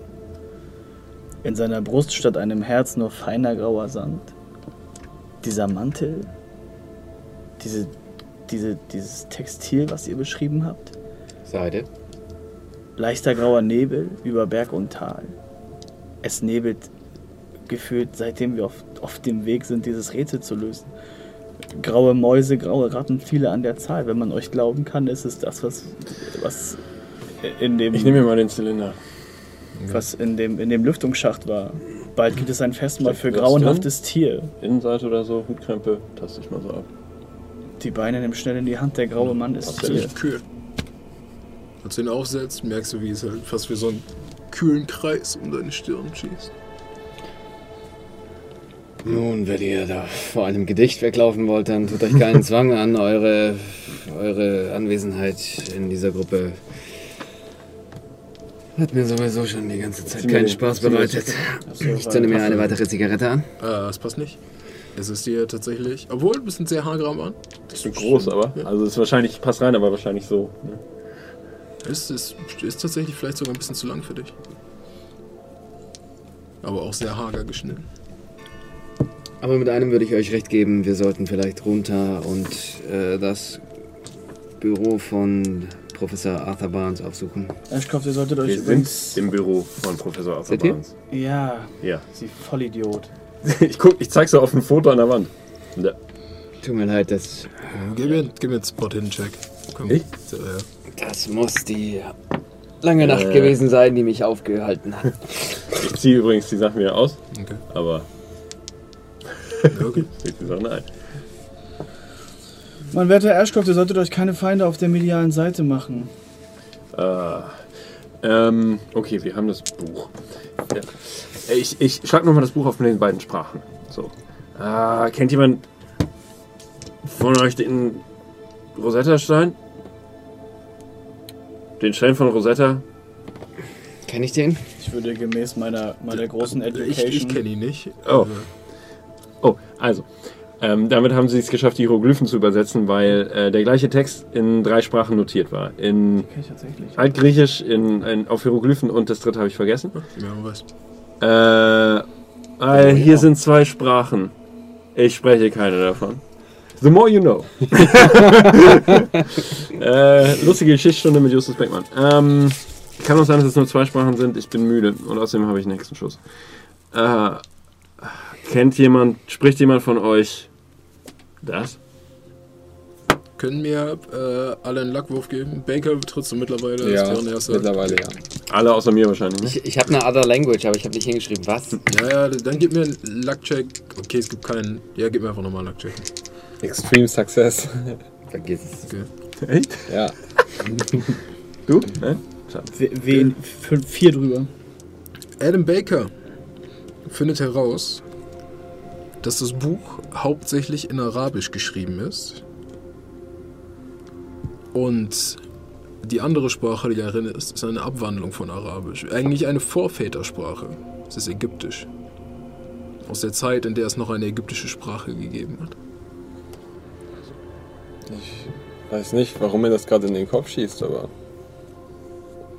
S2: In seiner Brust statt einem Herz nur feiner grauer Sand. Dieser Mantel, diese, diese, dieses Textil, was ihr beschrieben habt,
S5: Seide.
S2: Leichter grauer Nebel über Berg und Tal. Es nebelt gefühlt, seitdem wir auf, auf dem Weg sind, dieses Rätsel zu lösen. Graue Mäuse, graue Ratten, viele an der Zahl. Wenn man euch glauben kann, ist es das, was, was in dem,
S1: Ich nehme mir mal den Zylinder.
S2: was in dem, in dem Lüftungsschacht war. Bald gibt es ein Festmahl für grauenhaftes Tier.
S1: Innenseite oder so, Hutkrempe, taste ich mal so ab.
S2: Die Beine nimm schnell in die Hand, der graue Mann ist
S3: Das ist
S2: Tier.
S3: echt kühl. Als du ihn aufsetzt, merkst du, wie es halt fast wie so einen kühlen Kreis um deine Stirn schießt.
S5: Nun, wenn ihr da vor einem Gedicht weglaufen wollt, dann tut euch keinen (laughs) Zwang an, eure, eure Anwesenheit in dieser Gruppe Hat mir sowieso schon die ganze Zeit keinen Spaß bereitet. Ich zünde mir eine weitere Zigarette an.
S3: Äh, das passt nicht. Es ist dir tatsächlich, obwohl ein bisschen sehr hager am an.
S1: Das ist groß, aber. Also ist wahrscheinlich, passt rein, aber wahrscheinlich so. Ne?
S3: Es ist, ist tatsächlich vielleicht sogar ein bisschen zu lang für dich. Aber auch sehr hager geschnitten.
S5: Aber mit einem würde ich euch recht geben, wir sollten vielleicht runter und äh, das Büro von Professor Arthur Barnes aufsuchen.
S2: Ashcroft, ihr solltet euch
S1: Wir sind
S2: übrigens...
S1: im Büro von Professor Arthur
S5: ihr?
S1: Barnes.
S2: Ja,
S1: Ja.
S2: sie Vollidiot.
S1: Ich guck, ich zeig's dir auf dem Foto an der Wand. Ja.
S5: Tut mir leid, das,
S3: Gib mir, gib mir einen Spot-Hidden-Check. Komm.
S1: Ich?
S3: Ja, ja.
S5: das muss die lange Nacht
S1: Äh.
S5: gewesen sein, die mich aufgehalten hat.
S1: Ich ziehe übrigens die Sachen wieder aus,
S3: Okay.
S1: aber
S3: okay. (laughs)
S1: ich die Sachen ein.
S2: Mein werter Ashcroft, ihr solltet euch keine Feinde auf der medialen Seite machen.
S1: Ah. Ähm, okay, wir haben das Buch. Ja. Ich, ich schlag nochmal das Buch auf den beiden Sprachen. So. Ah, kennt jemand von euch den Rosetta-Stein? Den Stein von Rosetta?
S5: Kenn ich den?
S2: Ich würde gemäß meiner, meiner großen
S3: Ich,
S2: Education...
S3: ich kenne ihn nicht.
S1: Oh.
S3: Äh,
S1: Oh, also. Ähm, damit haben sie es geschafft, die Hieroglyphen zu übersetzen, weil äh, der gleiche Text in drei Sprachen notiert war. In
S2: ich.
S1: Altgriechisch, in, in, auf Hieroglyphen und das dritte habe ich vergessen.
S3: Ja, was.
S1: Äh, äh, hier sind zwei Sprachen. Ich spreche keine davon. The more you know. (laughs) äh, lustige Geschichtsstunde mit Justus Beckmann. Ähm, kann auch sein, dass es nur zwei Sprachen sind. Ich bin müde und außerdem habe ich einen nächsten Schuss. Äh, kennt jemand, spricht jemand von euch das?
S3: Können mir äh, alle einen Lackwurf geben? Baker trittst du mittlerweile
S4: Ja,
S3: als erster.
S4: mittlerweile ja.
S1: Alle außer mir wahrscheinlich. Ne?
S5: Ich, ich habe eine Other Language, aber ich habe nicht hingeschrieben, was?
S3: Ja, ja, dann gib mir einen Luckcheck. Okay, es gibt keinen. Ja, gib mir einfach nochmal einen Luckcheck.
S4: Extreme Success. (laughs)
S5: Vergiss es.
S3: Okay.
S1: Echt?
S4: ja. (laughs)
S1: Du? Ne?
S2: We- Wen? Vier drüber.
S3: Adam Baker findet heraus, dass das Buch hauptsächlich in Arabisch geschrieben ist. Und die andere Sprache, die darin ist, ist eine Abwandlung von Arabisch. Eigentlich eine Vorvätersprache. Es ist Ägyptisch. Aus der Zeit, in der es noch eine ägyptische Sprache gegeben hat.
S4: Ich weiß nicht, warum mir das gerade in den Kopf schießt, aber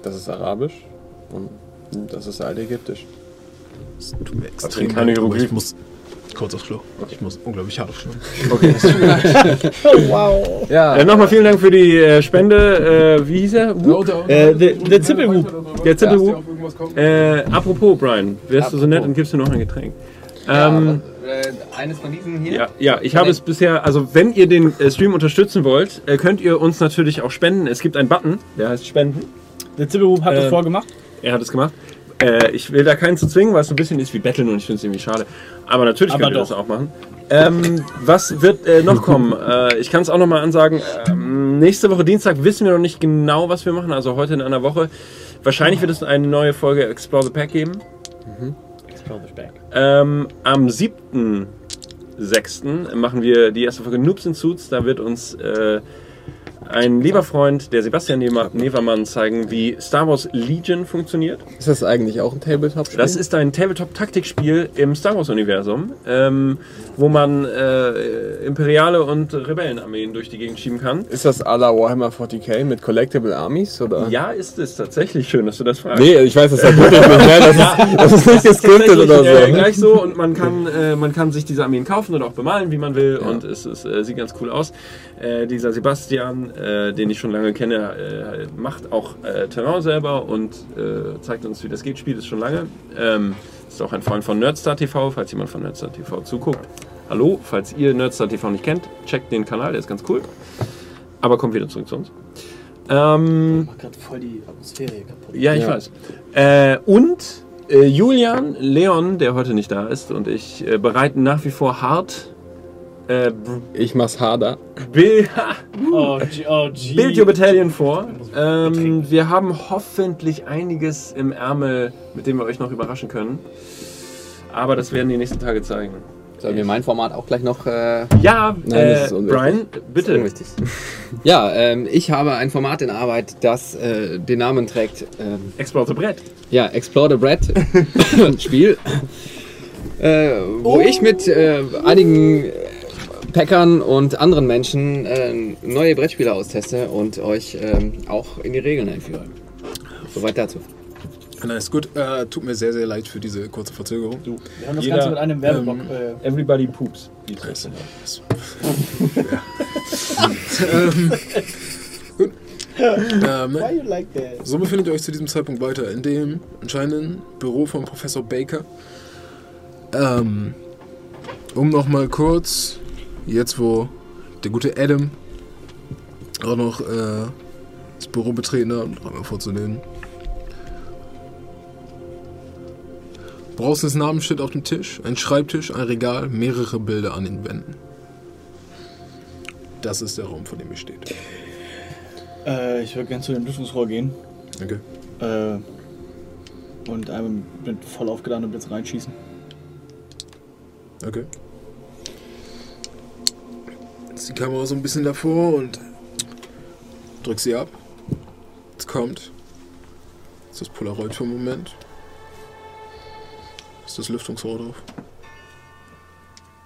S4: das ist Arabisch und das ist Altägyptisch.
S3: Es tut mir extrem
S1: keine
S3: leid, ich muss kurz aufs Klo. Ich muss unglaublich hart aufs Klo.
S1: Okay. (laughs)
S4: Ja,
S1: äh, Nochmal vielen Dank für die äh, Spende. Äh, wie hieß er?
S2: Äh, der- der Zippelhub.
S1: Der Zippelhub. Äh, apropos, Brian, wärst du so nett und gibst dir noch ein Getränk? Ähm,
S5: äh, eines von diesen hier?
S1: ja, ja, ich habe es bisher, also wenn ihr den äh, Stream unterstützen wollt, äh, könnt ihr uns natürlich auch spenden. Es gibt einen Button, der heißt Spenden.
S2: Der Zippelhub hat das vorgemacht.
S1: Er hat es gemacht. Äh, ich will da keinen zu zwingen, weil es so ein bisschen ist wie Betteln und ich finde es irgendwie schade. Aber natürlich
S2: Aber
S1: könnt ihr das auch machen. Ähm, was wird äh, noch (laughs) kommen? Äh, ich kann es auch noch mal ansagen. Ähm, nächste Woche Dienstag wissen wir noch nicht genau, was wir machen. Also heute in einer Woche. Wahrscheinlich wird es eine neue Folge Explore the Pack geben. Ähm, am 7.6. machen wir die erste Folge Noobs in Suits. Da wird uns äh, ein lieber Freund, der Sebastian Never- Nevermann, zeigen, wie Star Wars Legion funktioniert.
S4: ist das eigentlich auch ein Tabletop-Spiel?
S1: Das ist ein Tabletop-Taktikspiel im Star Wars-Universum, ähm, wo man äh, Imperiale und Rebellenarmeen durch die Gegend schieben kann.
S4: Ist das à la Warhammer 40k mit Collectible Armies? Oder?
S1: Ja, ist es tatsächlich schön, dass du das fragst.
S4: Nee, ich weiß das halt wirklich nicht. Ne? Das, ist, das ist nicht gescriptet oder so.
S1: Äh, gleich so und man kann, äh, man kann sich diese Armeen kaufen oder auch bemalen, wie man will und es, ist, äh, sieht ganz cool aus. Äh, dieser Sebastian, äh, den ich schon lange kenne, äh, macht auch äh, Terrain selber und äh, zeigt uns, wie das geht, spielt es schon lange. Ähm, ist auch ein Freund von Nerdstar TV, falls jemand von Nerdstar TV zuguckt. Hallo, falls ihr Nerdstar TV nicht kennt, checkt den Kanal, der ist ganz cool. Aber kommt wieder zurück zu uns. Ähm,
S2: Macht gerade voll die Atmosphäre hier kaputt.
S1: ja, ich
S4: Ja.
S1: weiß. Äh, und äh, Julian, Leon, der heute nicht da ist, und ich äh, bereiten nach wie vor hart äh,
S4: Ich mach's harder.
S1: Bill, (laughs)
S2: Oh, oh,
S1: Build Your Battalion vor. Ähm, wir haben hoffentlich einiges im Ärmel, mit dem wir euch noch überraschen können. Aber das werden die nächsten Tage zeigen.
S5: Sollen wir mein Format auch gleich noch äh,
S1: Ja,
S4: Nein,
S1: äh. Brian, bitte.
S5: Unwichtig. (laughs) Ja, ähm, ich habe ein Format in Arbeit, das äh, den Namen trägt. Ähm,
S1: Explore the Brett.
S5: ja, Explore the Bread (laughs) Spiel. Äh, wo ich mit äh, einigen äh, Packern und anderen Menschen äh, neue Brettspiele austeste und euch ähm, auch in die Regeln einführe. Soweit dazu.
S3: Nice, gut. Äh, tut mir sehr, sehr leid für diese kurze Verzögerung.
S2: Wir haben das
S1: Jeder,
S2: Ganze mit einem Werbeblock.
S3: ähm,
S2: äh,
S1: Everybody poops. (laughs)
S3: Ähm, gut. Ähm,
S2: why you like that?
S3: So befindet ihr euch zu diesem Zeitpunkt weiter in dem anscheinenden Büro von Professor Baker. Ähm, um nochmal kurz, jetzt wo der gute Adam auch noch äh, das Büro betreten hat, noch einmal vorzunehmen. Draußen ist Namensschild auf dem Tisch, ein Schreibtisch, ein Regal, mehrere Bilder an den Wänden. Das ist der Raum, vor dem ihr steht.
S2: Äh, ich würde gerne zu dem Lüftungsrohr gehen
S3: Okay.
S2: äh, und einmal mit voll aufgeladenem Blitz reinschießen.
S3: Okay. Jetzt die Kamera so ein bisschen davor und drück sie ab. Jetzt kommt. Jetzt das Polaroid für einen Moment. Ist das Lüftungsrohr drauf?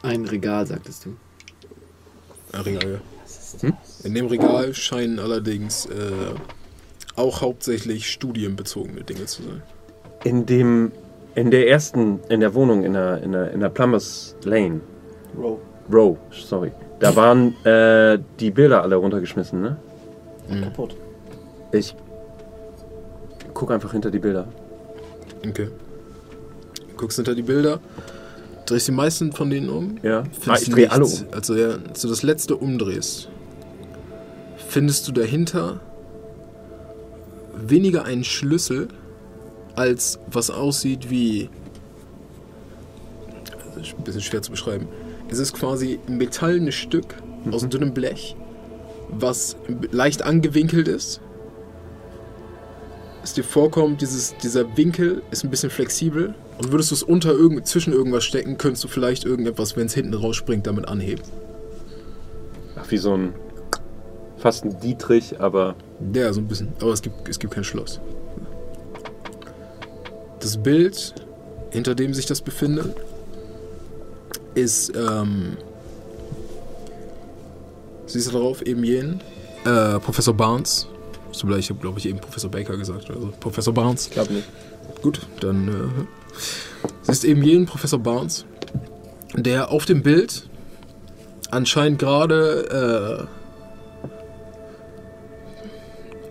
S5: Ein Regal, sagtest du.
S3: Ein Regal, ja.
S5: Hm?
S3: In dem Regal scheinen allerdings äh, auch hauptsächlich studienbezogene Dinge zu sein.
S1: In dem, in der ersten, in der Wohnung, in der, in der, in der Plumbers Lane,
S2: Row.
S1: Row, sorry, da waren äh, die Bilder alle runtergeschmissen, ne?
S2: Kaputt.
S1: Ich guck einfach hinter die Bilder.
S3: Okay. Du guckst hinter die Bilder, drehst die meisten von denen um.
S1: Ja, ah,
S3: Findest
S1: ich drehe alle um.
S3: Also ja, als du das letzte umdrehst, findest du dahinter weniger einen Schlüssel, als was aussieht wie... Also ist ein bisschen schwer zu beschreiben. Es ist quasi ein metallenes Stück
S1: Mhm.
S3: aus dünnem Blech, was leicht angewinkelt ist. Es dir vorkommt, dieses, dieser Winkel ist ein bisschen flexibel. Und würdest du es unter irgend, zwischen irgendwas stecken, könntest du vielleicht irgendetwas, wenn es hinten rausspringt, damit anheben.
S1: Ach, wie so ein, fast ein Dietrich, aber
S3: Ja, so ein bisschen. Aber es gibt, es gibt kein Schloss. Das Bild, hinter dem sich das befindet, ist, ähm, siehst du darauf, eben jenen, äh, Professor Barnes. So, ich habe, glaube ich, eben Professor Baker gesagt. Also Professor Barnes.
S4: Ich glaube nicht.
S3: Gut, dann äh, siehst eben jeden Professor Barnes, der auf dem Bild anscheinend gerade äh,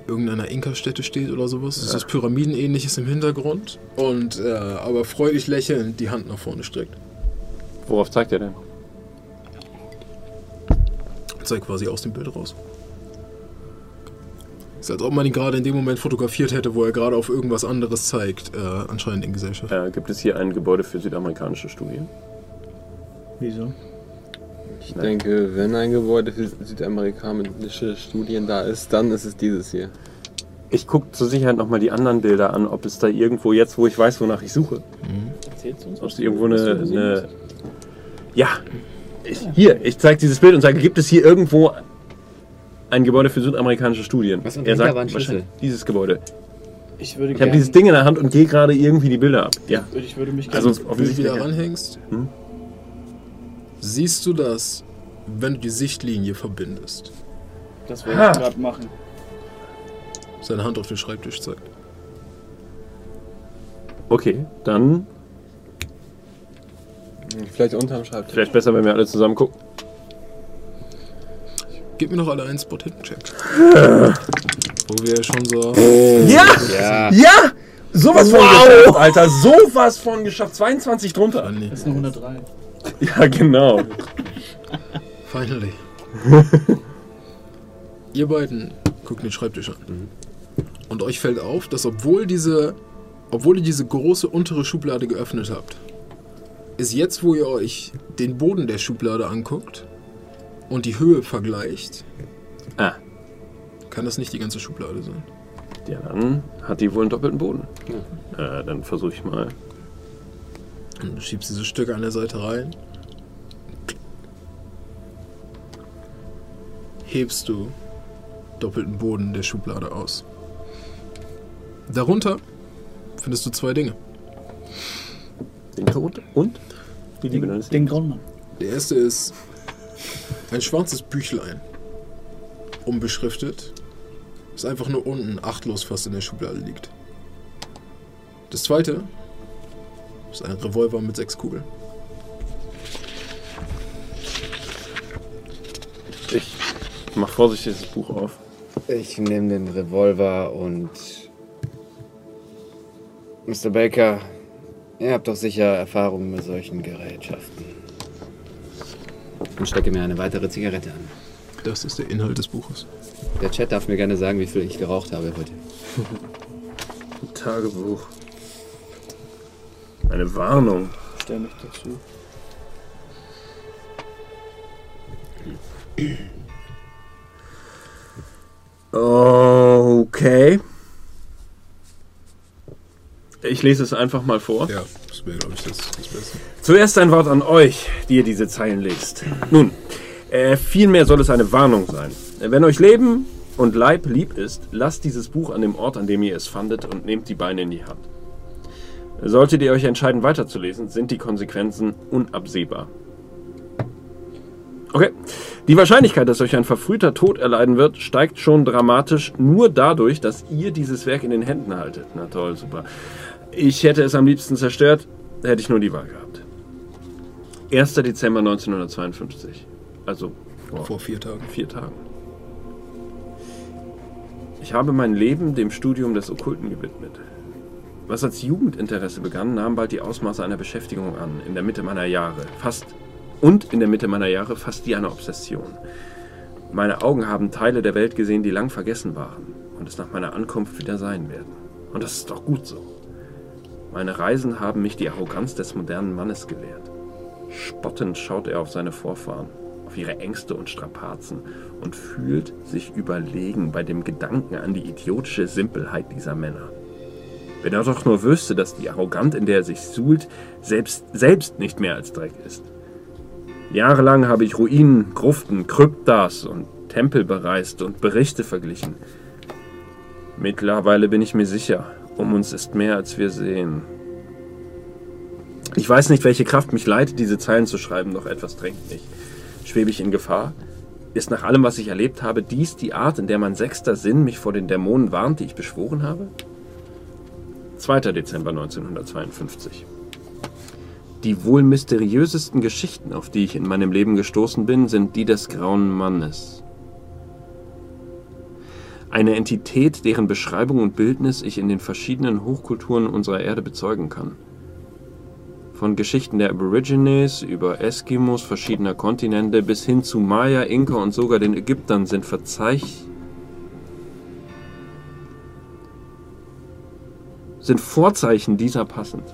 S3: irgendeiner Inka-Stätte steht oder sowas. Es ist Pyramidenähnliches im Hintergrund und äh, aber freudig lächelnd die Hand nach vorne streckt.
S1: Worauf zeigt er denn?
S3: Zeigt quasi aus dem Bild raus. Ist als ob man ihn gerade in dem Moment fotografiert hätte, wo er gerade auf irgendwas anderes zeigt, äh, anscheinend in Gesellschaft.
S1: Äh, gibt es hier ein Gebäude für südamerikanische Studien?
S2: Wieso?
S4: Ich denke, wenn ein Gebäude für südamerikanische Studien da ist, dann ist es dieses hier.
S1: Ich gucke zur Sicherheit nochmal die anderen Bilder an, ob es da irgendwo jetzt, wo ich weiß, wonach ich suche,
S2: Erzählst du uns
S1: ob
S2: was
S1: es irgendwo eine... eine? Ja, ich, hier, ich zeige dieses Bild und sage, gibt es hier irgendwo ein Gebäude für südamerikanische Studien?
S5: Was
S1: er sagt
S5: war Schlüssel.
S1: dieses Gebäude.
S2: Ich würde
S1: Ich habe dieses Ding in der Hand und gehe gerade irgendwie die Bilder ab. Ja,
S2: Ich würde mich
S1: also
S2: gerne.
S3: Wenn du wieder ranhängst,
S1: Hm?
S3: siehst du das, wenn du die Sichtlinie verbindest.
S2: das werde
S1: Ha.
S2: ich gerade machen.
S3: Seine Hand auf den Schreibtisch zeigt.
S1: Okay, dann
S4: Vielleicht unterm Schreibtisch.
S1: vielleicht besser, wenn wir alle zusammen gucken.
S3: Gib mir noch alle einen Spot Hidden Check. (laughs) Wo wir schon so.
S1: Ja!
S5: Ja.
S1: Ja! Sowas von geschafft, Alter. Sowas von geschafft. 22 drunter.
S2: Das ist eine 103. (laughs)
S1: Ja, genau.
S3: Finally. (laughs) Ihr beiden guckt den Schreibtisch an. Und euch fällt auf, dass obwohl diese, obwohl ihr diese große untere Schublade geöffnet habt, ist jetzt, wo ihr euch den Boden der Schublade anguckt und die Höhe vergleicht,
S1: ah.
S3: kann das nicht die ganze Schublade sein.
S1: Ja, dann hat die wohl einen doppelten Boden. Ja. Äh, dann versuche ich mal.
S3: Und du schiebst diese Stücke an der Seite rein. Hebst du doppelten Boden der Schublade aus. Darunter findest du zwei Dinge.
S1: Den Tod und die Liebe
S2: Den,
S1: deines
S2: den
S1: Lebens.
S2: grauen Mann.
S3: Der erste ist ein schwarzes Büchlein, unbeschriftet, das einfach nur unten achtlos fast in der Schublade liegt. Das zweite ist ein Revolver mit sechs Kugeln.
S1: Ich mach vorsichtig das Buch auf.
S5: Ich nehme den Revolver und. Mr. Baker, ihr habt doch sicher Erfahrung mit solchen Gerätschaften. Und stecke mir eine weitere Zigarette an.
S3: Das ist der Inhalt des Buches.
S5: Der Chat darf mir gerne sagen, wie viel ich geraucht habe heute.
S1: Ein Tagebuch. Eine Warnung.
S2: Stell mich dazu.
S1: Okay. Ich lese es einfach mal vor.
S3: Ja, das wäre, glaube ich, das, das Beste.
S1: Zuerst ein Wort an euch, die ihr diese Zeilen lest. Nun, äh, vielmehr soll es eine Warnung sein. Wenn euch Leben und Leib lieb ist, lasst dieses Buch an dem Ort, an dem ihr es fandet, und nehmt die Beine in die Hand. Solltet ihr euch entscheiden, weiterzulesen, sind die Konsequenzen unabsehbar. Okay. Die Wahrscheinlichkeit, dass euch ein verfrühter Tod erleiden wird, steigt schon dramatisch nur dadurch, dass ihr dieses Werk in den Händen haltet. Na toll, super. Ich hätte es am liebsten zerstört, hätte ich nur die Wahl gehabt. 1. Dezember 1952. Also vor
S3: Vor vier Tagen.
S1: vier Tagen. Ich habe mein Leben dem Studium des Okkulten gewidmet. Was als Jugendinteresse begann, nahm bald die Ausmaße einer Beschäftigung an, in der Mitte meiner Jahre. Fast und in der Mitte meiner Jahre fast wie eine Obsession. Meine Augen haben Teile der Welt gesehen, die lang vergessen waren und es nach meiner Ankunft wieder sein werden. Und das ist doch gut so. Meine Reisen haben mich die Arroganz des modernen Mannes gelehrt. Spottend schaut er auf seine Vorfahren, auf ihre Ängste und Strapazen und fühlt sich überlegen bei dem Gedanken an die idiotische Simpelheit dieser Männer. Wenn er doch nur wüsste, dass die Arrogant, in der er sich suhlt, selbst, selbst nicht mehr als Dreck ist. Jahrelang habe ich Ruinen, Gruften, Kryptas und Tempel bereist und Berichte verglichen. Mittlerweile bin ich mir sicher, um uns ist mehr, als wir sehen. Ich weiß nicht, welche Kraft mich leitet, diese Zeilen zu schreiben, doch etwas drängt mich. Schwebe ich in Gefahr? Ist nach allem, was ich erlebt habe, dies die Art, in der mein sechster Sinn mich vor den Dämonen warnt, die ich beschworen habe? 2. Dezember 1952. Die wohl mysteriösesten Geschichten, auf die ich in meinem Leben gestoßen bin, sind die des grauen Mannes. Eine Entität, deren Beschreibung und Bildnis ich in den verschiedenen Hochkulturen unserer Erde bezeugen kann. Von Geschichten der Aborigines über Eskimos verschiedener Kontinente bis hin zu Maya, Inka und sogar den Ägyptern sind Verzeich sind Vorzeichen dieser passend.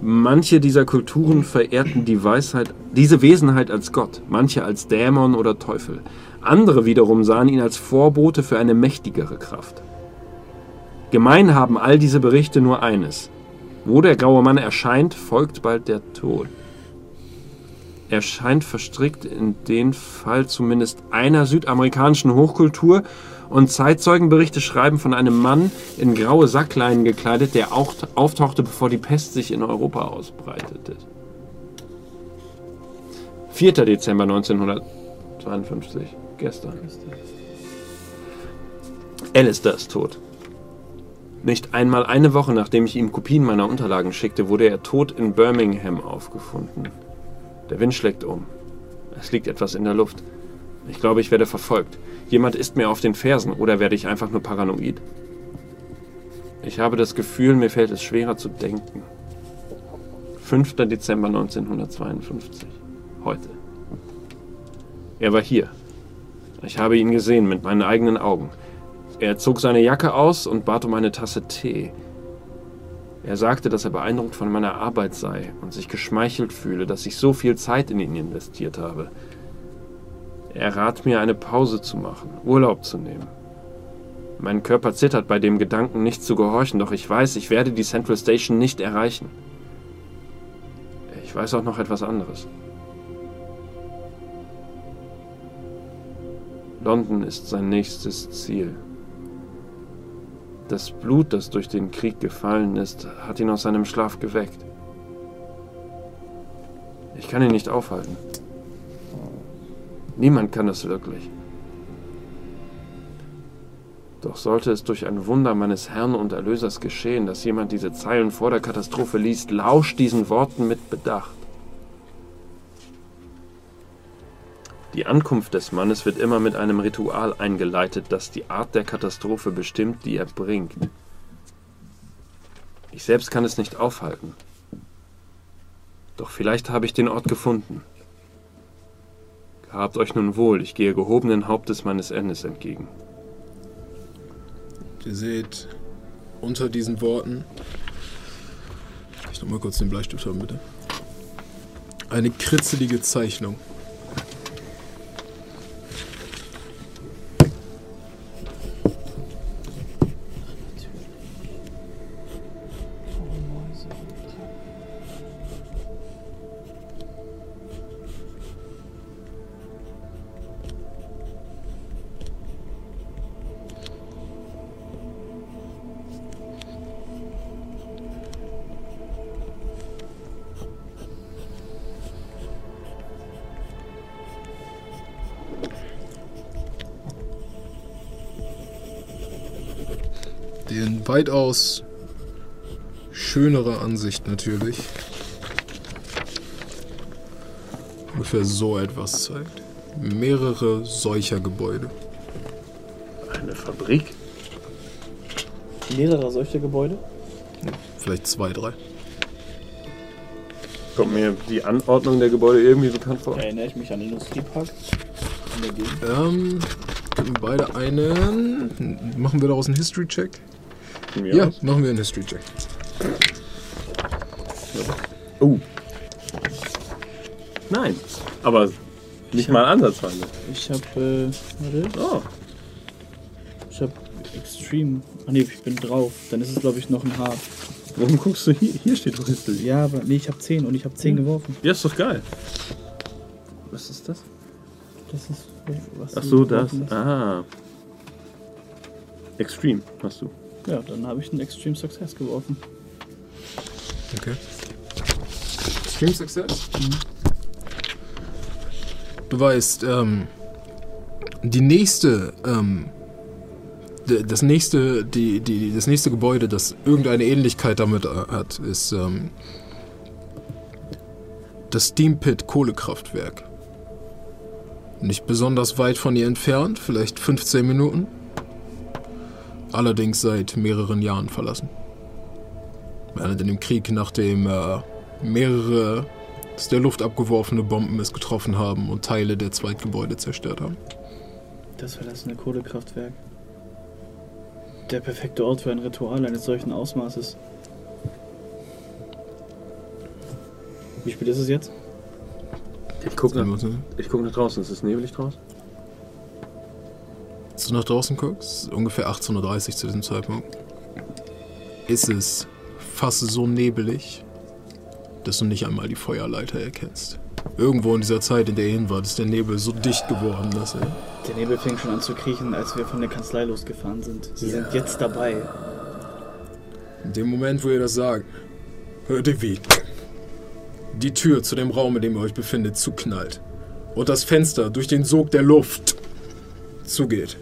S1: Manche dieser Kulturen verehrten die Weisheit, diese Wesenheit als Gott, manche als Dämon oder Teufel. Andere wiederum sahen ihn als Vorbote für eine mächtigere Kraft. Gemein haben all diese Berichte nur eines. Wo der graue Mann erscheint, folgt bald der Tod. Er scheint verstrickt in den Fall zumindest einer südamerikanischen Hochkultur und Zeitzeugenberichte schreiben von einem Mann in graue Sackleinen gekleidet, der auch auftauchte, bevor die Pest sich in Europa ausbreitete. 4. Dezember 1952, gestern. Alistair ist tot. Nicht einmal eine Woche nachdem ich ihm Kopien meiner Unterlagen schickte, wurde er tot in Birmingham aufgefunden. Der Wind schlägt um. Es liegt etwas in der Luft. Ich glaube, ich werde verfolgt. Jemand ist mir auf den Fersen oder werde ich einfach nur paranoid? Ich habe das Gefühl, mir fällt es schwerer zu denken. 5. Dezember 1952. Heute. Er war hier. Ich habe ihn gesehen mit meinen eigenen Augen. Er zog seine Jacke aus und bat um eine Tasse Tee. Er sagte, dass er beeindruckt von meiner Arbeit sei und sich geschmeichelt fühle, dass ich so viel Zeit in ihn investiert habe. Er rat mir, eine Pause zu machen, Urlaub zu nehmen. Mein Körper zittert bei dem Gedanken, nicht zu gehorchen, doch ich weiß, ich werde die Central Station nicht erreichen. Ich weiß auch noch etwas anderes. London ist sein nächstes Ziel. Das Blut, das durch den Krieg gefallen ist, hat ihn aus seinem Schlaf geweckt. Ich kann ihn nicht aufhalten. Niemand kann das wirklich. Doch sollte es durch ein Wunder meines Herrn und Erlösers geschehen, dass jemand diese Zeilen vor der Katastrophe liest, lauscht diesen Worten mit Bedacht. Die Ankunft des Mannes wird immer mit einem Ritual eingeleitet, das die Art der Katastrophe bestimmt, die er bringt. Ich selbst kann es nicht aufhalten. Doch vielleicht habe ich den Ort gefunden. Gehabt euch nun wohl, ich gehe gehobenen Hauptes meines Endes entgegen.
S3: Ihr seht unter diesen Worten. Ich noch mal kurz den Bleistift haben, bitte? Eine kritzelige Zeichnung. Weitaus schönerer Ansicht natürlich ungefähr so etwas zeigt. Mehrere solcher Gebäude.
S1: Eine Fabrik?
S2: Mehrere solcher Gebäude?
S3: Vielleicht zwei, drei.
S1: Kommt mir die Anordnung der Gebäude irgendwie bekannt vor?
S2: Erinnere ich mich an den Industriepark in der Gegend?
S3: Ähm, beide einen. Machen wir daraus einen History-Check? Ja,
S1: aus?
S3: machen wir einen History-Check.
S1: Oh. Nein. Aber nicht mal ansatzweise.
S2: Ich hab, äh, warte,
S1: Oh.
S2: ich hab Extreme. Ah nee, ich bin drauf. Dann ist es glaube ich noch ein Hard.
S1: Warum guckst du hier? Hier steht doch History.
S2: Ja, aber nee, ich hab 10 und ich hab 10 geworfen.
S1: Ja, ist doch geil. Was ist das?
S2: Das ist was
S1: Ach so, das. Ah. Extreme hast du.
S2: Ja, dann habe ich einen Extreme Success geworfen.
S3: Okay. Stream Success? Du weißt, ähm, die nächste, ähm, das nächste, die, die, das nächste Gebäude, das irgendeine Ähnlichkeit damit äh, hat, ist ähm, das Steam Pit Kohlekraftwerk. Nicht besonders weit von ihr entfernt, vielleicht 15 Minuten. Allerdings seit mehreren Jahren verlassen. Während in dem Krieg, nachdem äh, mehrere aus der Luft abgeworfene Bomben es getroffen haben und Teile der Zweitgebäude zerstört haben.
S2: Das verlassene Kohlekraftwerk. Der perfekte Ort für ein Ritual eines solchen Ausmaßes. Wie spät ist es jetzt?
S1: Ich guck,
S3: Sehen wir
S1: nach, ich guck nach draußen. Ist es nebelig draußen?
S3: Als du nach draußen guckst, ungefähr 18.30 Uhr zu diesem Zeitpunkt, ist es fast so nebelig, dass du nicht einmal die Feuerleiter erkennst. Irgendwo in dieser Zeit, in der ihr hin wart, ist der Nebel so dicht geworden, dass er
S2: Der Nebel fing schon an zu kriechen, als wir von der Kanzlei losgefahren sind. Sie sind jetzt dabei.
S3: In dem Moment, wo ihr das sagt, hört ihr wie die Tür zu dem Raum, in dem ihr euch befindet, zuknallt. Und das Fenster durch den Sog der Luft zugeht.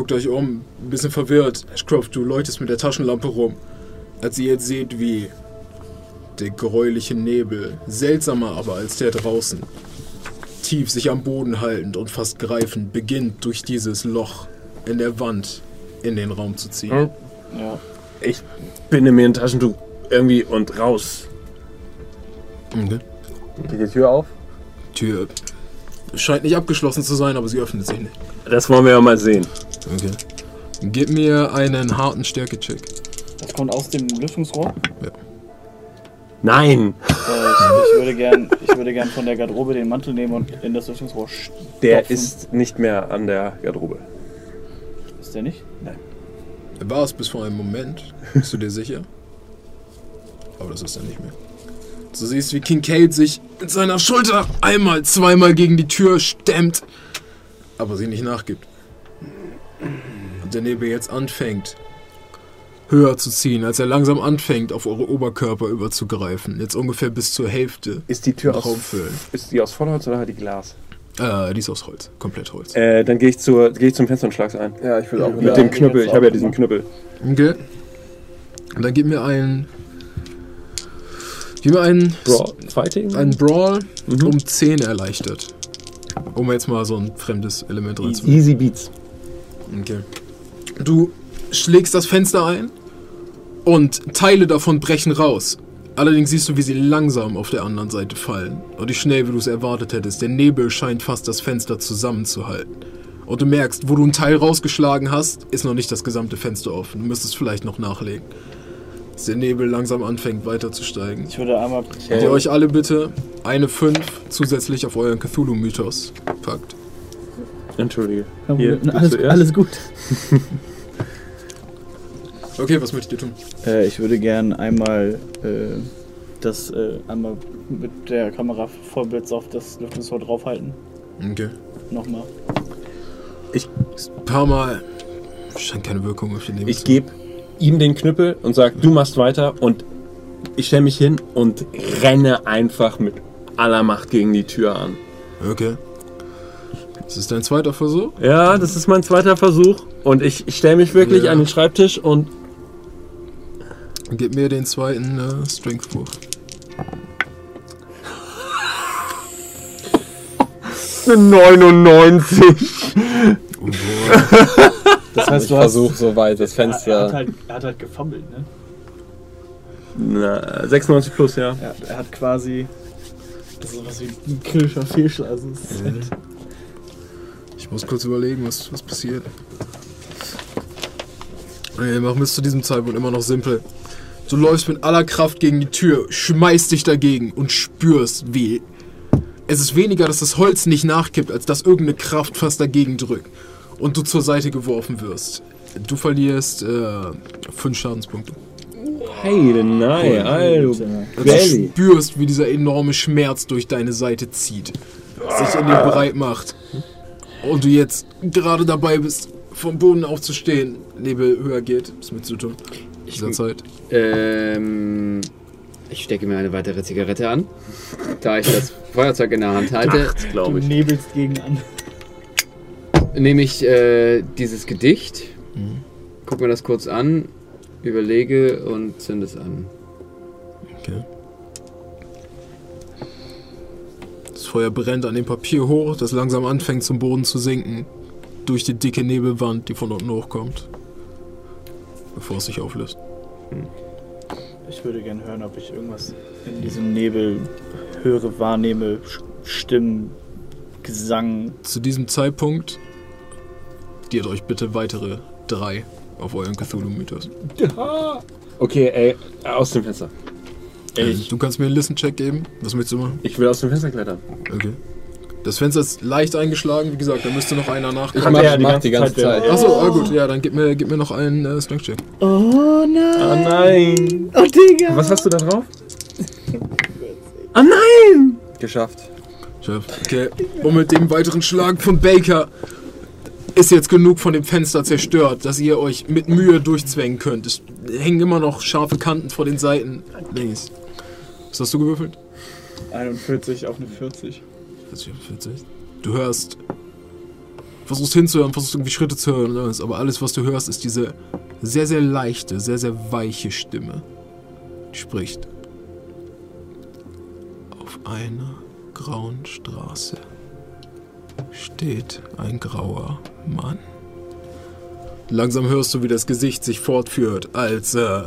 S3: Guckt euch um, ein bisschen verwirrt. Ashcroft, du läutest mit der Taschenlampe rum. Als ihr jetzt seht, wie der gräuliche Nebel, seltsamer aber als der draußen, tief sich am Boden haltend und fast greifend, beginnt durch dieses Loch in der Wand in den Raum zu ziehen.
S1: Hm?
S2: Ja.
S1: Ich binde mir ein Taschentuch irgendwie und raus.
S3: Okay.
S4: Geht die Tür auf?
S3: Tür scheint nicht abgeschlossen zu sein, aber sie öffnet sich nicht.
S1: Das wollen wir ja mal sehen.
S3: Okay. Gib mir einen harten Stärke-Check.
S2: Das kommt aus dem Lüftungsrohr.
S1: Nein!
S2: Äh, ich, ich, würde gern, ich würde gern von der Garderobe den Mantel nehmen und in das Lüftungsrohr stopfen.
S1: Der ist nicht mehr an der Garderobe.
S2: Ist der nicht?
S3: Er war es bis vor einem Moment. Bist du dir sicher? Aber das ist er nicht mehr. Du siehst, wie Kincaid sich mit seiner Schulter einmal, zweimal gegen die Tür stemmt. aber sie nicht nachgibt. Und der Nebel jetzt anfängt, höher zu ziehen, als er langsam anfängt, auf eure Oberkörper überzugreifen. Jetzt ungefähr bis zur Hälfte.
S1: Ist die Tür aus, ist die aus Vollholz oder hat die Glas?
S3: Äh, die ist aus Holz. Komplett Holz.
S1: Äh, dann gehe ich, zur- geh ich zum Fenster und schlag's ein.
S4: Ja, ich will auch
S1: Mit dem Knüppel, ich habe ja diesen Knüppel.
S3: Okay. Und dann gib mir einen. Gib mir einen.
S1: Brawl, Fighting?
S3: Einen Brawl
S1: Mhm.
S3: um 10 erleichtert. Um jetzt mal so ein fremdes Element reinzunehmen.
S1: Easy Beats.
S3: Okay. Du schlägst das Fenster ein und Teile davon brechen raus. Allerdings siehst du, wie sie langsam auf der anderen Seite fallen. Und nicht schnell, wie du es erwartet hättest. Der Nebel scheint fast das Fenster zusammenzuhalten. Und du merkst, wo du einen Teil rausgeschlagen hast, ist noch nicht das gesamte Fenster offen. Du müsstest vielleicht noch nachlegen. Dass der Nebel langsam anfängt weiter zu steigen.
S2: Ich würde einmal.
S3: Und ihr euch alle bitte eine 5 zusätzlich auf euren Cthulhu-Mythos packt.
S1: Entschuldige. Hier, du
S2: alles, alles gut. (laughs)
S3: Okay, was möchtet ihr tun?
S2: Äh, ich würde gern einmal äh, das äh, einmal mit der Kamera Vollblitz auf das Lüftungsrohr draufhalten.
S3: Okay.
S2: Nochmal.
S3: Ein paar Mal scheint keine Wirkung auf den Nebel
S1: Ich gebe ihm den Knüppel und sag, du machst weiter und ich stelle mich hin und renne einfach mit aller Macht gegen die Tür an.
S3: Okay. Das ist dein zweiter Versuch?
S1: Ja, das ist mein zweiter Versuch und ich, ich stelle mich wirklich
S3: Ja.
S1: an den Schreibtisch und
S3: Gib mir den zweiten äh, Strength-Wurf.
S1: eine 99.
S2: Das heißt,
S4: Ich
S2: du hast.
S4: versuche soweit das
S2: Er, er, hat
S4: Fenster.
S2: halt, er hat halt gefummelt, ne?
S1: Na, 96 plus, ja.
S2: Er, er hat quasi. Das ist was wie ein kritischer Fehlschlag. Also halt,
S3: Ich muss kurz überlegen, was, was passiert. Okay, machen wir es zu diesem Zeitpunkt immer noch simpel. Du läufst mit aller Kraft gegen die Tür, schmeißt dich dagegen und spürst, wie. Es ist weniger, dass das Holz nicht nachkippt, als dass irgendeine Kraft fast dagegen drückt und du zur Seite geworfen wirst. Du verlierst äh, fünf Schadenspunkte.
S1: Heide, nein, Alter.
S3: Du
S1: Belly.
S3: spürst, wie dieser enorme Schmerz durch deine Seite zieht, sich in dir bereit macht. Und du jetzt gerade dabei bist, vom Boden aufzustehen, Nebel höher geht, ist mit zu tun. Dieser Zeit.
S5: Ähm, ich stecke mir eine weitere Zigarette an, (laughs) da ich das Feuerzeug in der Hand halte.
S2: du
S1: glaube ich.
S2: nebelst gegen an.
S5: nehme ich äh, dieses Gedicht,
S3: Mhm.
S5: guck mir das kurz an, überlege und zünde es an.
S3: Okay. Das Feuer brennt an dem Papier hoch, das langsam anfängt zum Boden zu sinken. Durch die dicke Nebelwand, die von unten hochkommt. Bevor es sich auflöst.
S2: Ich würde gerne hören, ob ich irgendwas in diesem Nebel höre, wahrnehme, Stimmen, Gesang.
S3: Zu diesem Zeitpunkt diert euch bitte weitere drei auf euren Cthulhu-Mythos.
S1: Okay, ey, aus dem Fenster. Ey,
S3: Also, du kannst mir einen Listen-Check geben. Was möchtest du machen?
S1: Ich will aus dem Fenster klettern.
S3: Okay. Das Fenster ist leicht eingeschlagen. Wie gesagt, da müsste noch einer
S4: Ich
S3: nachkommen.
S4: mach,
S1: ja die
S4: mach
S1: ganze
S4: die ganze
S1: Zeit
S4: Zeit.
S3: Achso, ah, gut. Ja, dann gib mir, gib mir noch einen äh, Strength-Check.
S2: Oh nein!
S1: Ah nein.
S2: Oh Digga!
S1: Was hast du da drauf? (laughs) Ah nein!
S4: Geschafft.
S3: Chef. Okay. Und mit dem weiteren Schlag von Baker ist jetzt genug von dem Fenster zerstört, dass ihr euch mit Mühe durchzwängen könnt. Es hängen immer noch scharfe Kanten vor den Seiten. Links. Was hast du gewürfelt?
S2: 41 auf eine 40.
S3: 40, 40. Du hörst. Versuchst hinzuhören, versuchst irgendwie Schritte zu hören, alles, aber alles, was du hörst, ist diese sehr, sehr leichte, sehr, sehr weiche Stimme. Die spricht. Auf einer grauen Straße steht ein grauer Mann. Langsam hörst du, wie das Gesicht sich fortführt, als äh,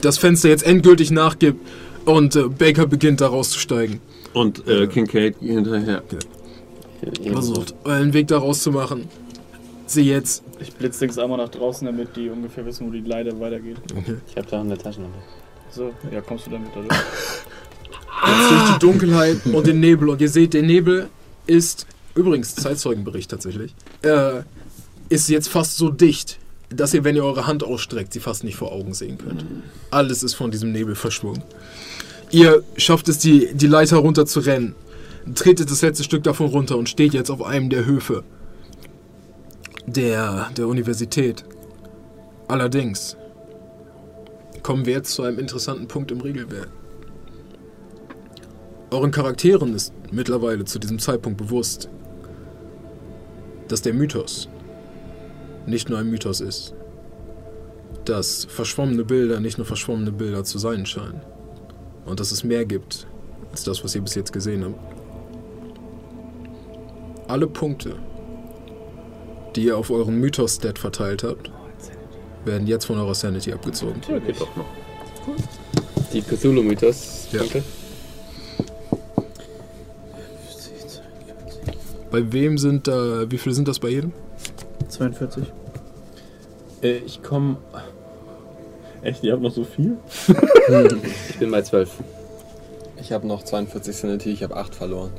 S3: das Fenster jetzt endgültig nachgibt und äh, Baker beginnt da rauszusteigen.
S1: Und äh, Kincaid hinterher.
S3: versucht, euren Weg da rauszumachen. Sie jetzt.
S2: Ich blitzdings einmal nach draußen, damit die ungefähr wissen, wo die Leiter weitergeht.
S3: Okay.
S5: Ich habe da eine Taschenlampe.
S2: So, ja, kommst du damit da (laughs) durch?
S3: Jetzt durch die Dunkelheit und den Nebel. Und ihr seht, der Nebel ist, übrigens, Zeitzeugenbericht tatsächlich, äh, ist jetzt fast so dicht, dass ihr, wenn ihr eure Hand ausstreckt, sie fast nicht vor Augen sehen könnt. Alles ist von diesem Nebel verschwunden. Ihr schafft es, die, die Leiter runter zu rennen. Tretet das letzte Stück davon runter und steht jetzt auf einem der Höfe. der, der Universität. Allerdings kommen wir jetzt zu einem interessanten Punkt im Regelwerk. Euren Charakteren ist mittlerweile zu diesem Zeitpunkt bewusst, dass der Mythos nicht nur ein Mythos ist. Dass verschwommene Bilder nicht nur verschwommene Bilder zu sein scheinen. Und dass es mehr gibt als das, was ihr bis jetzt gesehen habt. Alle Punkte, die ihr auf euren Mythos-Stat verteilt habt, werden jetzt von eurer Sanity abgezogen.
S1: Ja, geht doch noch.
S5: Die Cthulhu-Mythos.
S3: Ja.
S5: Punkte.
S3: Bei wem sind da, wie viele sind das bei jedem?
S2: 42.
S1: Äh, ich komme. Echt, ihr habt noch so viel? (laughs)
S5: Ich bin bei 12.
S4: Ich habe noch 42 Sanity, ich habe 8 verloren.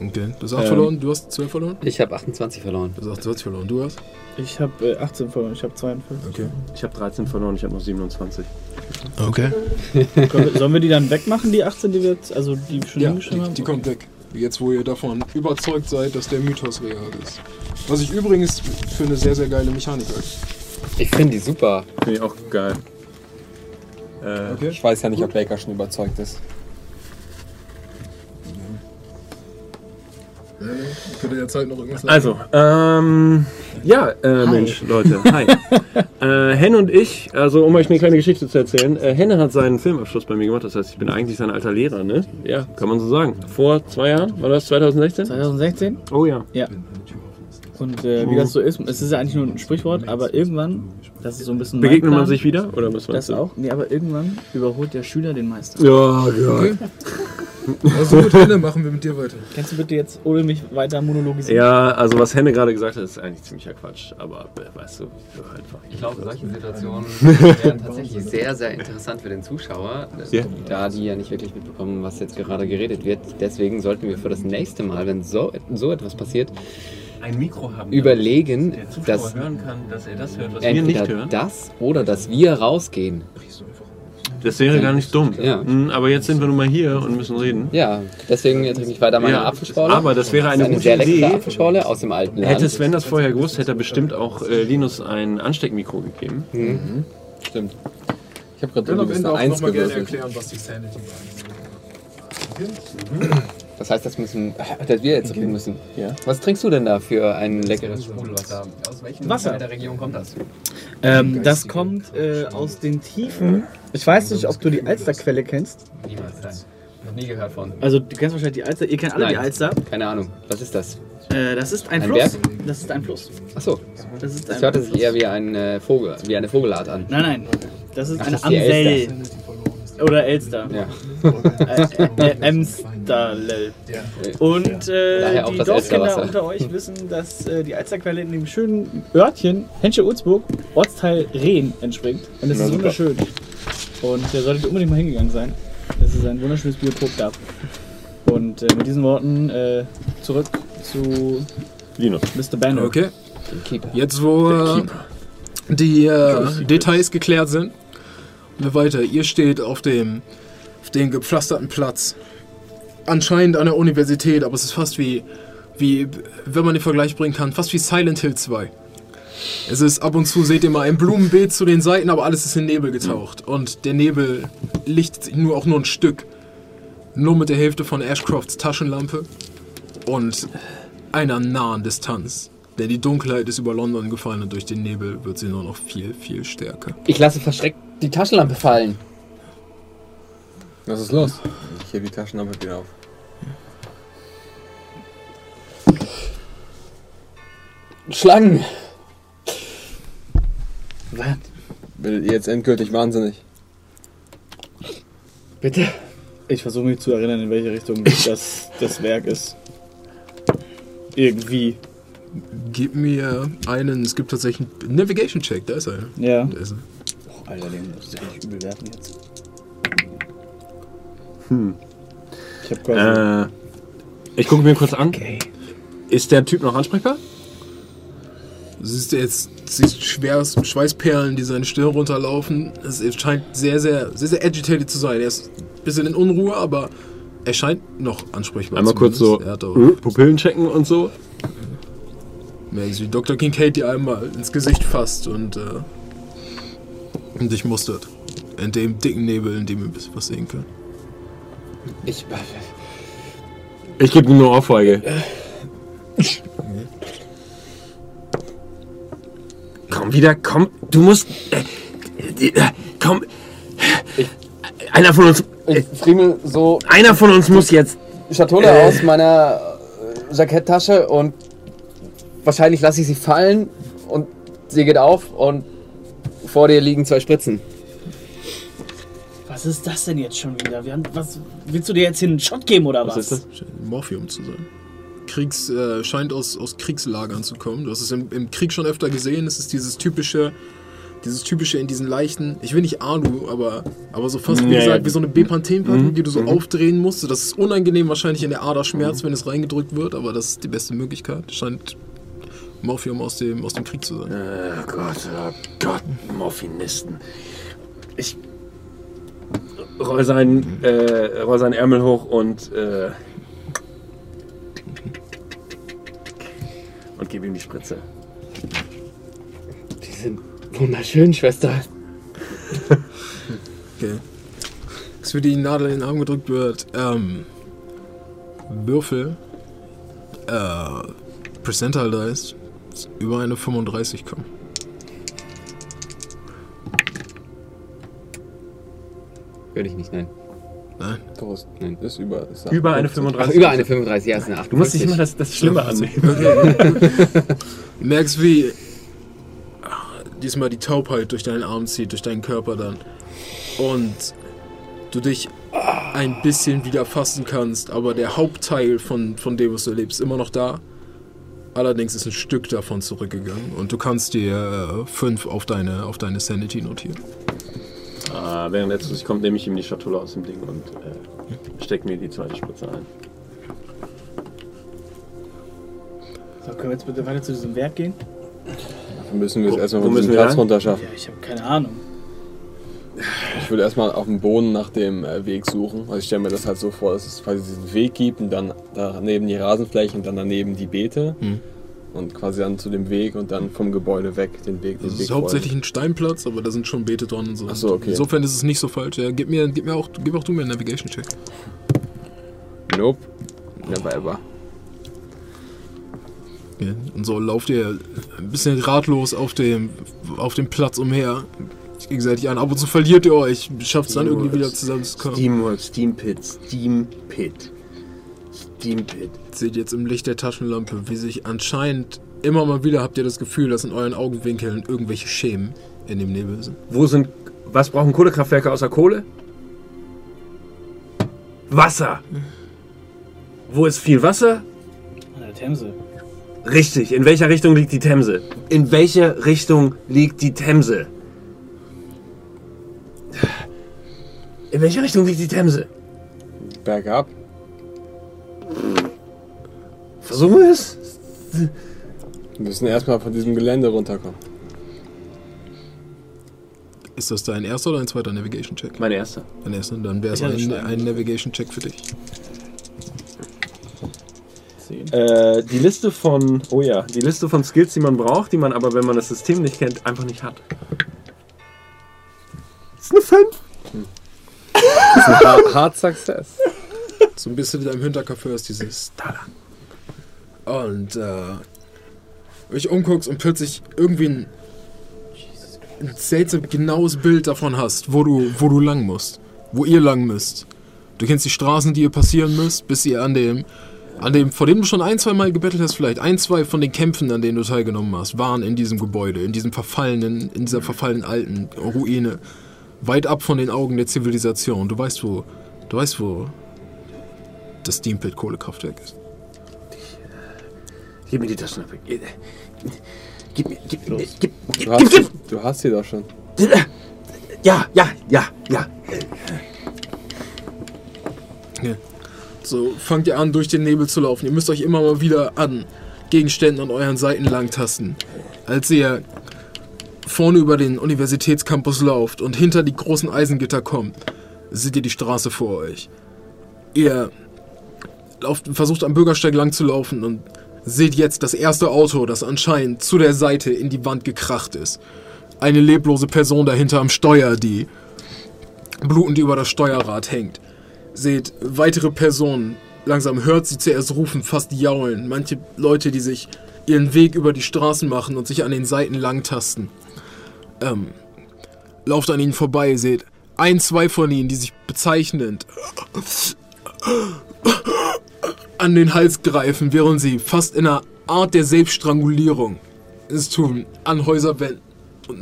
S3: Okay. Du hast 8
S1: Ähm.
S3: verloren, du hast 12 verloren?
S5: Ich habe 28 verloren.
S3: Du hast 28 verloren, du hast?
S2: Ich habe äh, 18 verloren, ich habe 42.
S3: Okay.
S1: Ich habe 13 verloren, ich habe noch 27.
S3: Okay.
S2: Wir- Sollen wir die dann wegmachen, die 18, die wir jetzt, also die wir schon
S3: Ja,
S2: hingeschrieben
S3: die,
S2: haben?
S3: die kommt weg. Jetzt, wo ihr davon überzeugt seid, dass der Mythos real ist. Was ich übrigens für eine sehr, sehr geile Mechanik halte.
S5: Ich finde die super.
S1: Finde ich auch geil. Äh,
S3: Okay.
S4: Ich weiß ja nicht, ob Baker schon überzeugt ist.
S3: Könnte der Zeit noch irgendwas
S1: Also, ähm, ja, äh, Mensch, Leute, hi. (laughs) äh, Henne und ich, also um euch eine kleine Geschichte zu erzählen, äh, Henne hat seinen Filmabschluss bei mir gemacht, das heißt, ich bin eigentlich sein alter Lehrer, ne? Ja, kann man so sagen. Vor zwei Jahren, war das 2016?
S2: 2016?
S1: Oh ja.
S2: Ja. Und äh, wie das so ist, es ist ja eigentlich nur ein Sprichwort, aber irgendwann, das ist so ein bisschen. mein
S1: Begegnet man sich wieder? Oder was
S2: Das
S1: du?
S2: auch? Nee, aber irgendwann überholt der Schüler den Meister.
S1: Ja, ja. (laughs)
S3: Also gut, Henne, machen wir mit dir weiter.
S2: Kannst du bitte jetzt ohne mich weiter monologisieren?
S1: Ja, also was Henne gerade gesagt hat, ist eigentlich ziemlicher Quatsch, aber äh, weißt du, einfach.
S5: Ich glaube, solche Situationen (laughs) wären tatsächlich sehr, sehr interessant für den Zuschauer,
S1: Ja.
S5: da die ja nicht wirklich mitbekommen, was jetzt gerade geredet wird. Deswegen sollten wir für das nächste Mal, wenn so, so etwas passiert,
S1: Ein Mikro haben,
S5: überlegen, dass
S1: hören kann, dass er das hört, was wir nicht
S5: entweder
S1: hören.
S5: das oder dass wir rausgehen.
S1: Das wäre gar nicht dumm.
S5: Ja.
S1: Mhm, Aber jetzt sind wir nun mal hier und müssen reden.
S5: Ja, deswegen trinke ich weiter meine
S1: Ja,
S5: Apfelschorle.
S1: aber das wäre
S5: Das
S1: eine
S5: ist eine
S1: gute
S5: sehr leckere
S1: Idee.
S5: Apfelschorle aus dem alten Land.
S1: Hätte Sven das vorher gewusst, hätte er bestimmt auch äh, Linus ein Ansteckmikro gegeben.
S4: Stimmt. Ich habe gerade
S3: am
S4: ein
S3: Ende auch
S4: eins
S3: nochmal gerne erklären, was die Sanity war.
S5: Das heißt, das müssen, (laughs) dass wir jetzt reden müssen.
S1: Ja.
S5: Was trinkst du denn da für ein leckeres Sprudelwasser? Aus welchem
S2: Wasser.
S5: Der Region kommt das?
S2: Ähm, das kommt äh, aus den Tiefen. Ich weiß nicht, ob du die Alsterquelle kennst.
S5: Niemals, nein. Noch nie gehört von.
S2: Also, du kennst wahrscheinlich die Alster. Ihr kennt alle
S5: Nein.
S2: die Alster.
S5: Keine Ahnung. Was ist das?
S2: Äh, das ist ein,
S5: Ein
S2: Fluss.
S5: Berg?
S2: Das ist ein Fluss.
S5: Achso,
S2: Das ist
S5: das
S2: ein
S5: hörte sich eher wie, ein, äh, Vogel, wie eine Vogelart an.
S2: Nein, nein. Das ist
S5: Ach,
S2: eine
S5: das
S2: Amsel.
S5: Elster.
S2: Oder Elster.
S5: Ja.
S2: Äh, äh, Emsterlel. Und äh, die Dorfkinder unter euch wissen, dass äh, die Alsterquelle in dem schönen Örtchen Hensche-Ulzburg, Ortsteil Rehn, entspringt. Und es ist
S1: super.
S2: wunderschön. Und da solltet ihr unbedingt mal hingegangen sein. Es ist ein wunderschönes Biotop da. Und äh, mit diesen Worten äh, zurück zu
S1: Linus.
S2: Mr. Banner.
S3: Okay, jetzt wo äh, die äh, Details geklärt sind, wir weiter. Ihr steht auf dem, auf dem gepflasterten Platz. Anscheinend an der Universität, aber es ist fast wie, wie, wenn man den Vergleich bringen kann, fast wie Silent Hill 2. Es ist ab und zu seht ihr mal ein Blumenbeet zu den Seiten, aber alles ist in Nebel getaucht. Und der Nebel lichtet sich nur auch nur ein Stück. Nur mit der Hälfte von Ashcrofts Taschenlampe und einer nahen Distanz. Denn die Dunkelheit ist über London gefallen und durch den Nebel wird sie nur noch viel, viel stärker.
S5: Ich lasse verschreckt die Taschenlampe fallen.
S4: Was ist los? Ich hebe die Taschenlampe wieder auf.
S5: Schlangen!
S2: Was?
S4: Will jetzt endgültig wahnsinnig.
S5: Bitte?
S2: Ich versuche mich zu erinnern, in welche Richtung das, das Werk ist. Irgendwie.
S3: Gib mir einen, es gibt tatsächlich einen Navigation-Check, da ist er.
S2: Ja.
S3: Da ist er.
S2: Oh, Alter, den muss ich richtig übel werten jetzt.
S1: Hm.
S2: Ich hab quasi.
S1: Äh, ich gucke mir kurz an. Ist der Typ noch ansprechbar?
S3: Du siehst jetzt, siehst schwer Schweißperlen, die seine Stirn runterlaufen. Es scheint sehr, sehr, sehr, sehr agitated zu sein. Er ist ein bisschen in Unruhe, aber er scheint noch ansprechbar
S1: Einmal kurz so
S3: zumindest. Er hat auch,
S1: äh, Pupillen checken und so.
S3: Merkst, wie Dr. Kincaid dir einmal ins Gesicht fasst und, äh, und dich mustert. In dem dicken Nebel, in dem ihr ein bisschen was sehen könnt.
S5: Ich.
S1: Ich gebe ihm nur Ohrfeige. Komm wieder, komm. Du musst. Äh, äh, komm. Einer von uns.
S5: Ich friemel so
S1: Einer von uns muss jetzt.
S5: Schatulle
S1: Äh.
S5: aus meiner äh, Jacketttasche und wahrscheinlich lasse ich sie fallen und sie geht auf und vor dir liegen zwei Spritzen.
S2: Was ist das denn jetzt schon wieder? Wir haben, was, willst du dir jetzt hier einen Shot geben oder was?
S1: Was ist das?
S3: Scheint Morphium zu sein. Kriegs, äh, scheint aus, aus Kriegslagern zu kommen. Du hast es im, im Krieg schon öfter gesehen. Es ist dieses typische, dieses typische in diesen leichten, ich will nicht Alu, aber, aber so fast wie gesagt, wie so eine Bepanthenpackung,
S1: Mhm,
S3: die du so
S1: mhm.
S3: aufdrehen musst. Das ist unangenehm wahrscheinlich in der Ader Schmerz, wenn es reingedrückt wird, aber das ist die beste Möglichkeit. Scheint Morphium aus dem, aus dem Krieg zu sein.
S1: Oh Gott, oh Gott, Morphinisten. Ich roll seinen, äh, roll seinen Ärmel hoch und äh, und gebe ihm die Spritze.
S5: Die sind wunderschön, Schwester.
S3: Okay. Es für die Nadel in den Arm gedrückt wird, ähm, Würfel, äh, Percentile Dice, über eine 35 kommen.
S5: Würde ich nicht nennen.
S3: Nein.
S4: Trost.
S5: Nein.
S4: Ist über. Ist
S1: Über eine
S5: Ach,
S1: 35.
S5: über eine 35, ja, ist eine 58.
S1: Du musst dich immer das, das Schlimme annehmen. (laughs)
S3: Du merkst, wie ah, diesmal die Taubheit durch deinen Arm zieht, durch deinen Körper dann. Und du dich ein bisschen wieder fassen kannst, aber der Hauptteil von, von dem, was du erlebst, ist immer noch da. Allerdings ist ein Stück davon zurückgegangen und du kannst dir äh, fünf auf deine, auf deine Sanity notieren.
S1: Ah, während er zu sich kommt, nehme ich ihm die Schatulle aus dem Ding und äh, stecke mir die zweite Spritze ein.
S2: So, können wir jetzt bitte weiter zu diesem Werk gehen?
S4: Dafür müssen wir jetzt
S1: Wo-
S4: erstmal
S1: wo
S4: von diesem
S1: müssen wir
S4: Platz
S1: lang?
S4: runterschaffen.
S2: Ja, ich habe keine Ahnung.
S4: Ich würde erstmal auf dem Boden nach dem äh, Weg suchen. Also ich stelle mir das halt so vor, dass es quasi diesen Weg gibt und dann daneben die Rasenfläche und dann daneben die Beete.
S3: Hm.
S4: Und quasi dann zu dem Weg und dann vom Gebäude weg den Weg. Den
S3: Das
S4: Weg
S3: ist hauptsächlich ein Steinplatz, aber da sind schon Beete dran und so.
S4: Ach so, okay.
S3: Insofern ist es nicht so falsch. Ja, gib mir, gib mir auch, gib auch du mir einen Navigation-Check.
S4: Nope. Never ever.
S3: Ja, und so lauft ihr ein bisschen ratlos auf dem, auf dem Platz umher. Gegenseitig an. Ab und zu verliert ihr euch, schafft es dann irgendwie wieder zusammenzukommen.
S1: Steamworld, Steam Pit, Steam Pit. Steam Pit.
S3: Seht jetzt im Licht der Taschenlampe, wie sich anscheinend immer mal wieder habt ihr das Gefühl, dass in euren Augenwinkeln irgendwelche Schemen in dem Nebel sind.
S1: Wo sind. Was brauchen Kohlekraftwerke außer Kohle? Wasser. Wo ist viel Wasser?
S2: An der Themse.
S1: Richtig. In welcher Richtung liegt die Themse? In welcher Richtung liegt die Themse? In welcher Richtung liegt die Themse?
S4: Bergab.
S1: Versuchen wir es?
S4: Wir müssen erstmal von diesem Gelände runterkommen.
S3: Ist das dein erster oder ein zweiter Navigation-Check?
S1: Mein erster.
S3: Dein erster, dann wäre es ein, ein Navigation-Check für dich.
S1: Äh, die Liste von. Oh ja, die Liste von Skills, die man braucht, die man aber, wenn man das System nicht kennt, einfach nicht hat. Das ist eine 5.
S4: Das (laughs) ist ein hard Success.
S3: So ein bisschen in deinem Hinterkopf hörst dieses Dollar. Und äh, dich umguckst und plötzlich irgendwie ein, ein seltsam genaues Bild davon hast, wo du, wo du lang musst. Wo ihr lang müsst. Du kennst die Straßen, die ihr passieren müsst, bis ihr an dem, an dem, vor dem du schon ein, zwei Mal gebettelt hast, vielleicht ein, zwei von den Kämpfen, an denen du teilgenommen hast, waren in diesem Gebäude, in diesem verfallenen, in dieser verfallenen alten Ruine. Weit ab von den Augen der Zivilisation. Du weißt, wo, du weißt, wo das Steampit Kohlekraftwerk ist.
S1: Gib mir die Taschenlampe. Gib, gib mir. Gib, gib, gib,
S4: Du
S1: gib,
S4: hast,
S1: gib,
S4: du hast sie doch schon.
S1: Ja, ja, ja, ja.
S3: So, fangt ihr an, durch den Nebel zu laufen. Ihr müsst euch immer mal wieder an Gegenständen an euren Seiten langtasten. Als ihr vorne über den Universitätscampus lauft und hinter die großen Eisengitter kommt, seht ihr die Straße vor euch. Ihr lauft, versucht am Bürgersteig lang zu laufen und seht jetzt das erste Auto, das anscheinend zu der Seite in die Wand gekracht ist. Eine leblose Person dahinter am Steuer, die blutend über das Steuerrad hängt. Seht weitere Personen, langsam hört sie zuerst rufen, fast jaulen. Manche Leute, die sich ihren Weg über die Straßen machen und sich an den Seiten langtasten. Ähm, lauft an ihnen vorbei, seht ein, zwei von ihnen, die sich bezeichnend an den Hals greifen, während sie fast in einer Art der Selbststrangulierung es tun, an Häuserwänden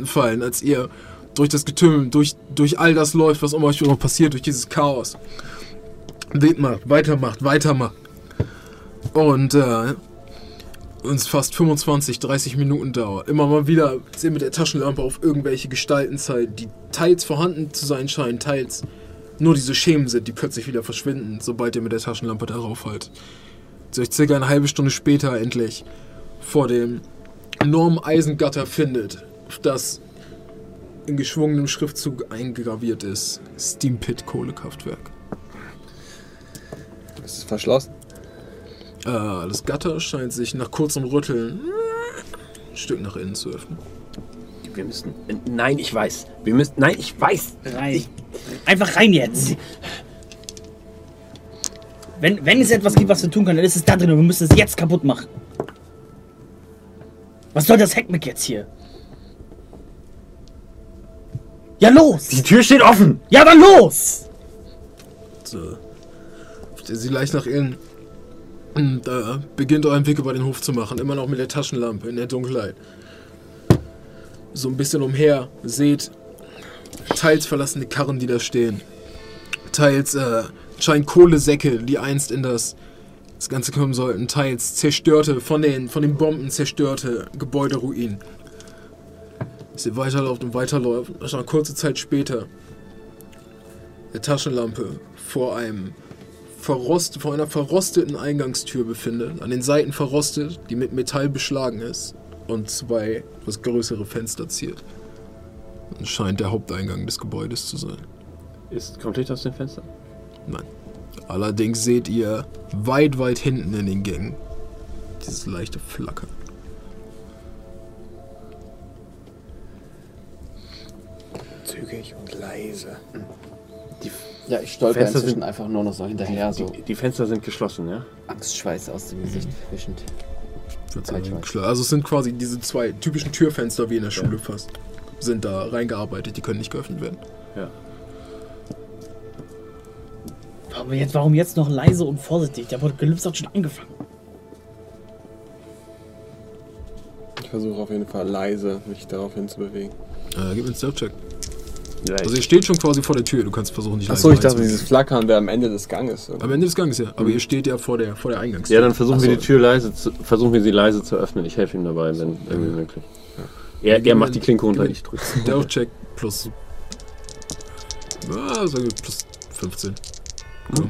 S3: fallen, als ihr durch das Getümmel, durch, durch all das läuft, was um euch noch passiert, durch dieses Chaos. Seht mal, weitermacht, weitermacht. Und äh, uns fast 25, 30 Minuten dauert. Immer mal wieder sehen mit der Taschenlampe auf irgendwelche Gestalten zeigen, die teils vorhanden zu sein scheinen, teils nur diese Schemen sind, die plötzlich wieder verschwinden, sobald ihr mit der Taschenlampe darauf halt. So euch circa eine halbe Stunde später endlich vor dem enormen Eisengatter findet, das in geschwungenem Schriftzug eingraviert ist. Steam Pit Kohlekraftwerk.
S4: Ist es verschlossen?
S3: Äh, das Gatter scheint sich nach kurzem Rütteln ein Stück nach innen zu öffnen.
S1: Wir müssen. Nein, ich weiß. Wir müssen. Nein, ich weiß.
S2: Rein. Einfach rein jetzt. Wenn, wenn es etwas gibt, was wir tun können, dann ist es da drin und wir müssen es jetzt kaputt machen. Was soll das Heckmeck jetzt hier? Ja, los!
S1: Die Tür steht offen.
S2: Ja, dann los!
S3: So. Sie leicht nach innen. Und äh, beginnt euren Weg über den Hof zu machen, immer noch mit der Taschenlampe in der Dunkelheit. So ein bisschen umher, seht teils verlassene Karren, die da stehen. Teils äh, scheinen Kohlesäcke, die einst in das, das Ganze kommen sollten. Teils zerstörte, von den, von den Bomben zerstörte Gebäuderuinen. Sie weiterläuft und weiterläuft. Eine kurze Zeit später der Taschenlampe vor einem verrost, vor einer verrosteten Eingangstür befindet, an den Seiten verrostet, die mit Metall beschlagen ist und zwei etwas größere Fenster ziert. Und scheint der Haupteingang des Gebäudes zu sein.
S1: Ist, kommt Licht aus dem Fenster?
S3: Nein. Allerdings seht ihr weit, weit hinten in den Gängen dieses leichte Flackern.
S4: Zügig und leise.
S5: Ja, ich stolper
S1: Fenster
S5: inzwischen
S1: sind-
S5: einfach nur noch so hinterher, so
S1: Die, die Fenster sind geschlossen, ja?
S5: Angstschweiß aus dem Gesicht wischend.
S3: Also es sind quasi diese zwei typischen Türfenster wie in der Schule fast. Sind da reingearbeitet, die können nicht geöffnet werden.
S1: Ja.
S2: Aber jetzt, warum jetzt noch leise und vorsichtig? Der Apokalypse hat schon angefangen.
S4: Ich versuche auf jeden Fall leise mich darauf hinzubewegen.
S3: Äh, gib mir einen Stealth-Check.
S1: Ja
S3: Also
S1: ich,
S3: ihr steht schon quasi vor der Tür, du kannst versuchen, nicht
S4: Achso, ich dachte, dieses Flackern wäre am Ende des Ganges.
S3: Am Ende des Ganges, ja. Aber ihr steht ja vor der, vor der Eingangstür.
S1: ja, dann versuchen wir
S4: Ach
S1: die
S4: so.
S1: Tür leise zu, versuchen wir sie leise zu öffnen. Ich helfe ihm dabei, wenn irgendwie möglich. Er, er macht die Klinke runter, ich drücke.
S3: Stealth-Check plus... Ah, sagen wir plus 15. Komm.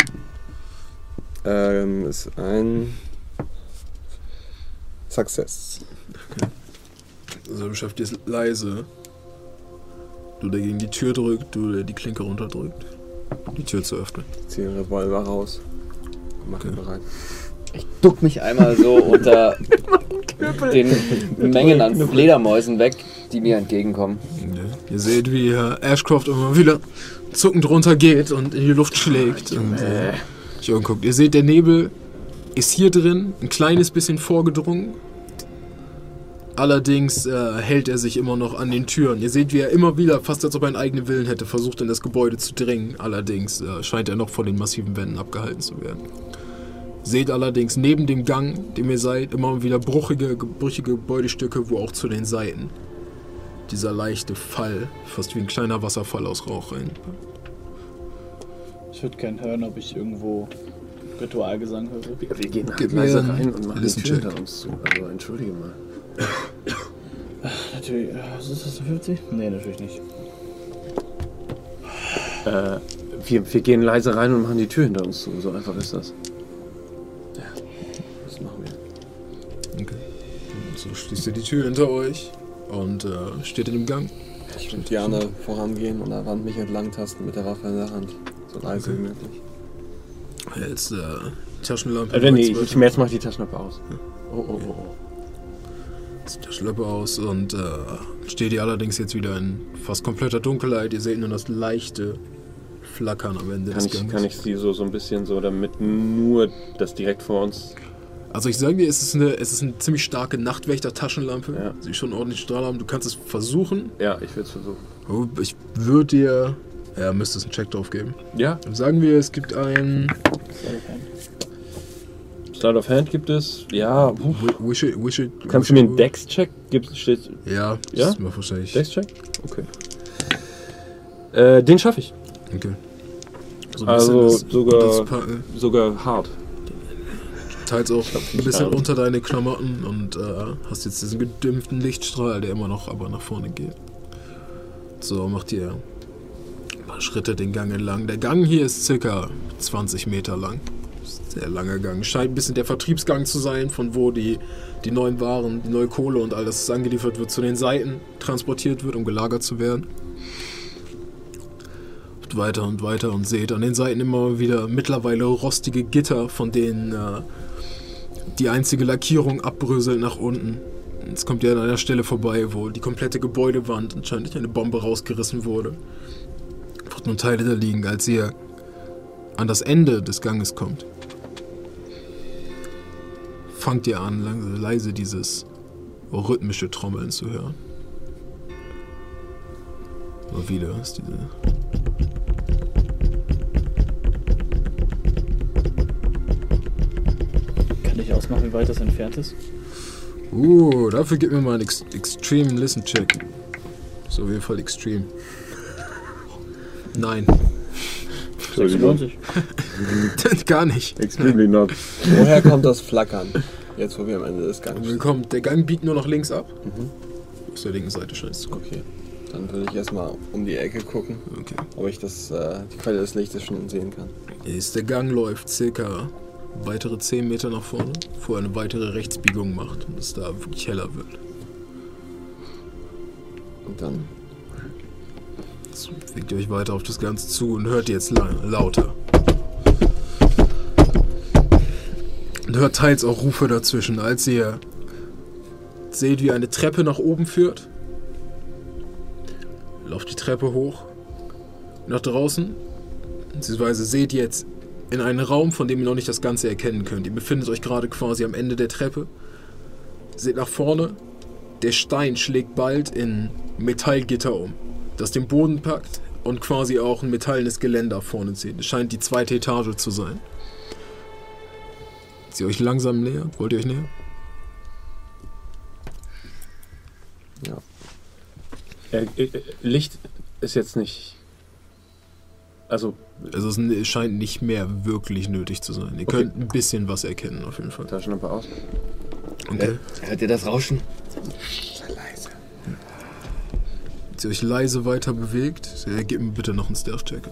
S4: Ähm, ist ein Success.
S3: Also du schaffst es leise. Du der gegen die Tür drückt, du der die Klinke runterdrückt. Die Tür zu öffnen.
S4: Ich ziehe den Revolver raus. Mach ihn
S3: Okay.
S4: bereit.
S5: Ich duck mich einmal so (laughs) unter den Mengen an Fledermäusen weg, die mir entgegenkommen.
S3: Ja. Ihr seht, wie Herr Ashcroft immer wieder zuckend runtergeht und in die Luft schlägt. Und äh, ich guckt. Ihr seht, der Nebel ist hier drin, ein kleines bisschen vorgedrungen. Allerdings äh, hält er sich immer noch an den Türen. Ihr seht, wie er immer wieder, fast als ob er einen eigenen Willen hätte, versucht in das Gebäude zu dringen. Allerdings äh, scheint er noch von den massiven Wänden abgehalten zu werden. Seht allerdings neben dem Gang, dem ihr seid, immer wieder bruchige, brüchige Gebäudestücke, wo auch zu den Seiten dieser leichte Fall, fast wie ein kleiner Wasserfall aus Rauch rein.
S2: Ich würde gerne hören, ob ich irgendwo Ritualgesang höre.
S1: Wir, wir gehen halt leise rein und machen die Tür hinter uns zu. Also entschuldige mal.
S2: Natürlich. äh, Was ist das, 50? Nee, natürlich nicht.
S1: Äh, wir, wir gehen leise rein und machen die Tür hinter uns zu. So einfach ist das.
S4: Das machen wir.
S3: Okay. Und so schließt ihr die Tür hinter euch und äh, steht in dem Gang.
S4: Ich würde Diana vorangehen und an der Wand mich entlang tasten mit der Waffe in der Hand. So leise
S3: Okay.
S4: wie möglich.
S3: Jetzt äh, Taschenlampe.
S1: Äh, nee,
S3: rechts
S1: ich, jetzt mach ich die Taschenlampe aus. Oh, oh, oh, oh.
S3: Zieht die Taschenlampe aus und äh, steht ihr allerdings jetzt wieder in fast kompletter Dunkelheit. Ihr seht nur das leichte Flackern am Ende
S1: Kann
S3: des
S1: ich,
S3: Ganges.
S1: kann ich sie so, so ein bisschen so, damit nur das direkt vor uns.
S3: Also ich sage dir, es ist eine, es ist eine ziemlich starke Nachtwächter-Taschenlampe.
S1: Ja.
S3: Sie ist schon ordentlich Strahl haben. Du kannst es versuchen.
S1: Ja, ich will es versuchen.
S3: Ich würde dir... Ja, müsstest einen Check drauf geben.
S1: Ja,
S3: Sagen wir, es gibt ein...
S1: Slide of Hand gibt es. Ja,
S3: Wish it, wish it,
S1: kannst
S3: wish
S1: du mir einen Dex-Check? Gibt steht
S3: Ja, das
S1: Ja?
S3: ist mal wahrscheinlich.
S1: Dex-Check? Okay. Äh, den schaffe ich.
S3: Okay. So ein
S1: Also sogar- Sogar hart.
S3: teils auch ein bisschen
S1: haben.
S3: unter deine Klamotten und äh, hast jetzt diesen gedämpften Lichtstrahl, der immer noch aber nach vorne geht. So, macht ihr ein paar Schritte den Gang entlang. Der Gang hier ist circa 20 Meter lang. Sehr langer Gang. Scheint ein bisschen der Vertriebsgang zu sein, von wo die, die neuen Waren, die neue Kohle und alles was angeliefert wird, zu den Seiten transportiert wird, um gelagert zu werden. Und weiter und weiter und seht an den Seiten immer wieder mittlerweile rostige Gitter, von denen äh, die einzige Lackierung abbröselt nach unten. Jetzt kommt ihr an einer Stelle vorbei, wo die komplette Gebäudewand anscheinend durch eine Bombe rausgerissen wurde. Wird nur Teile da liegen, als ihr an das Ende des Ganges kommt. Fangt ihr an, lang- leise dieses rhythmische Trommeln zu hören. Immer wieder ist diese
S2: Kann ich ausmachen, wie weit das entfernt ist?
S3: Uh, dafür gib mir mal einen Ex Extreme Listen Check. Ist auf jeden Fall Extreme. Nein,
S2: 96. (laughs)
S3: gar nicht.
S1: Extremely not.
S4: Woher kommt das Flackern? Jetzt, wo wir am Ende des Gangs sind.
S3: Willkommen. Der Gang biegt nur nach links ab. Auf der linken Seite scheint es zu kommen.
S4: Okay. Dann würde ich erstmal um die Ecke gucken,
S3: Okay.
S4: ob ich das, äh, die Quelle des Lichtes schon sehen kann.
S3: Ist der Gang läuft circa weitere 10 Meter nach vorne, bevor er eine weitere Rechtsbiegung macht und es da wirklich heller wird.
S4: Und dann
S3: Bewegt ihr euch weiter auf das Ganze zu und hört jetzt la lauter. Und hört teils auch Rufe dazwischen, als ihr seht, wie eine Treppe nach oben führt. Lauft die Treppe hoch nach draußen. Beziehungsweise seht jetzt in einen Raum, von dem ihr noch nicht das Ganze erkennen könnt. Ihr befindet euch gerade quasi am Ende der Treppe. Seht nach vorne. Der Stein schlägt bald in Metallgitter um, das den Boden packt und quasi auch ein metallenes Geländer vorne zieht. Es scheint die zweite Etage zu sein. Sie euch langsam näher? Wollt ihr euch näher?
S1: Äh, äh, Licht ist jetzt nicht. Also,
S3: Also es scheint nicht mehr wirklich nötig zu sein. Ihr
S1: Okay.
S3: könnt ein bisschen was erkennen auf jeden Fall.
S1: Taschenlampe aus.
S3: Okay.
S5: Hört ihr das Rauschen?
S3: Als ihr euch leise weiter bewegt, äh, gebt mir bitte noch einen Stealth-Check.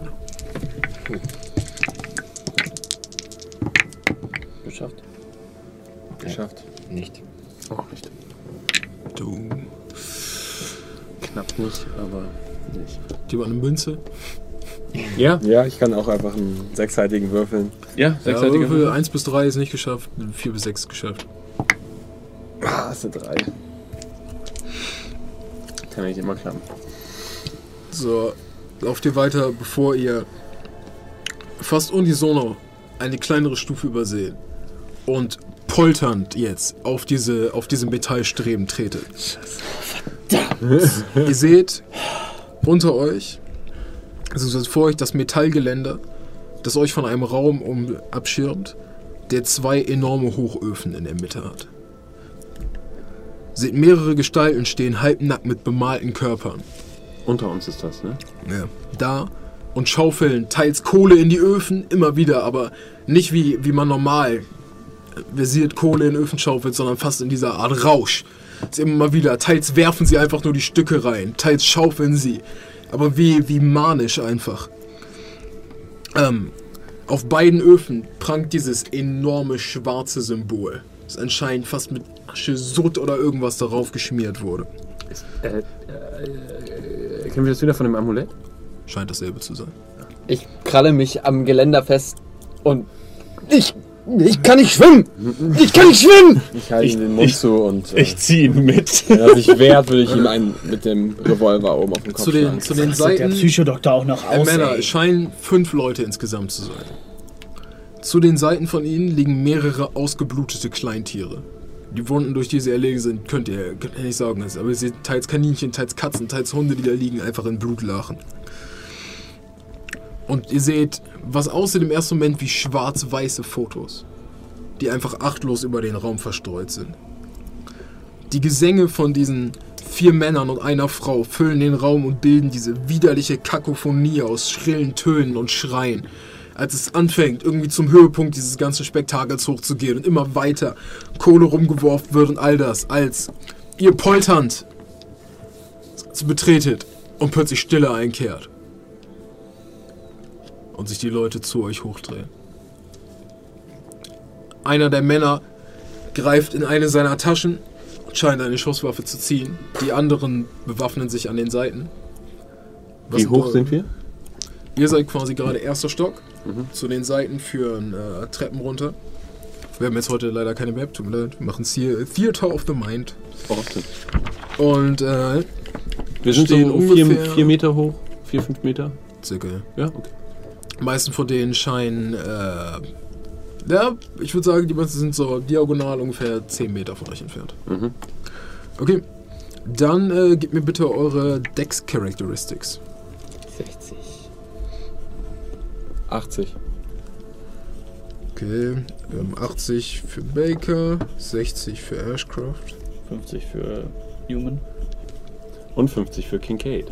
S5: Geschafft?
S4: geschafft.
S5: Nicht.
S1: Auch nicht.
S3: Du.
S1: Knapp nicht, aber nicht.
S3: Hier war eine Münze.
S1: Ja?
S4: Ja, ich kann auch einfach einen sechsseitigen würfeln.
S1: Ja,
S3: Ja,
S1: sechsseitiger
S3: Würfel
S1: Würfel.
S3: 1 bis 3 ist nicht geschafft, 4 bis 6 ist geschafft.
S4: Ah, das sind drei.
S1: Kann nicht immer klappen.
S3: So, lauft ihr weiter, bevor ihr fast unisono eine kleinere Stufe übersehen und polternd jetzt auf diese, auf diese Metallstreben tretet. ihr seht unter euch, also vor euch das Metallgeländer, das euch von einem Raum um, abschirmt, der zwei enorme Hochöfen in der Mitte hat. Seht mehrere Gestalten stehen halbnackt mit bemalten Körpern.
S1: Unter uns ist das, ne?
S3: Ja. Da und schaufeln teils Kohle in die Öfen, immer wieder, aber nicht wie, wie man normal versiert Kohle in Öfen schaufelt, sondern fast in dieser Art Rausch. Ist immer mal wieder, teils werfen sie einfach nur die Stücke rein, teils schaufeln sie, aber wie, wie manisch einfach. Ähm, auf beiden Öfen prangt dieses enorme schwarze Symbol, das anscheinend fast mit Asche, Sutt oder irgendwas darauf geschmiert wurde.
S1: Äh, äh, kennen wir das wieder von dem Amulett?
S3: Scheint dasselbe zu sein.
S5: Ich kralle mich am Geländer fest und Ich, ich kann nicht schwimmen! Ich kann nicht schwimmen!
S4: Ich halte ihm den Mund zu und äh,
S1: Ich ziehe ihn mit.
S4: wenn er sich wehrt, würde ich ihm einen mit dem Revolver oben auf den Kopf
S3: Zu den,
S4: schlagen.
S3: zu den
S2: Das sagt der
S3: Seiten.
S2: Psychodoktor auch noch
S3: Äh,
S2: aus.
S3: Männer,
S2: ey.
S3: es scheinen fünf Leute insgesamt zu sein. Zu den Seiten von ihnen liegen mehrere ausgeblutete Kleintiere. Die Wunden, durch die sie erlegen sind, könnt ihr, könnt ihr nicht sagen. Aber ihr seht teils Kaninchen, teils Katzen, teils Hunde, die da liegen, einfach in Blutlachen. Und ihr seht, was aussieht im ersten Moment wie schwarz-weiße Fotos, die einfach achtlos über den Raum verstreut sind. Die Gesänge von diesen vier Männern und einer Frau füllen den Raum und bilden diese widerliche Kakophonie aus schrillen Tönen und Schreien. Als es anfängt, irgendwie zum Höhepunkt dieses ganzen Spektakels hochzugehen und immer weiter Kohle rumgeworfen wird und all das, als ihr polternd zu betretet und plötzlich Stille einkehrt. Und sich die Leute zu euch hochdrehen. Einer der Männer greift in eine seiner Taschen und scheint eine Schusswaffe zu ziehen. Die anderen bewaffnen sich an den Seiten. Was
S1: Wie hoch sind wir?
S3: Ihr seid quasi gerade erster Stock. Zu den Seiten führen äh, Treppen runter. Wir haben jetzt heute leider keine Map, tut mir leid. Wir machen es hier Theater of the Mind.
S1: Austin.
S3: Und äh,
S1: Wir sind
S3: Stehen
S1: so
S3: ungefähr-
S1: vier Meter hoch. Vier, fünf Meter.
S3: circa.
S1: Ja, okay.
S3: Die meisten von denen scheinen, äh, ja, ich würde sagen, die meisten sind so diagonal ungefähr 10 Meter von euch entfernt.
S1: Mhm.
S3: Okay. Dann äh, gebt mir bitte eure Dex Characteristics.
S5: 60.
S4: 80.
S3: Okay. Wir haben 80 für Baker, 60 für Ashcroft.
S2: 50 für Newman.
S1: Und 50 für Kincaid.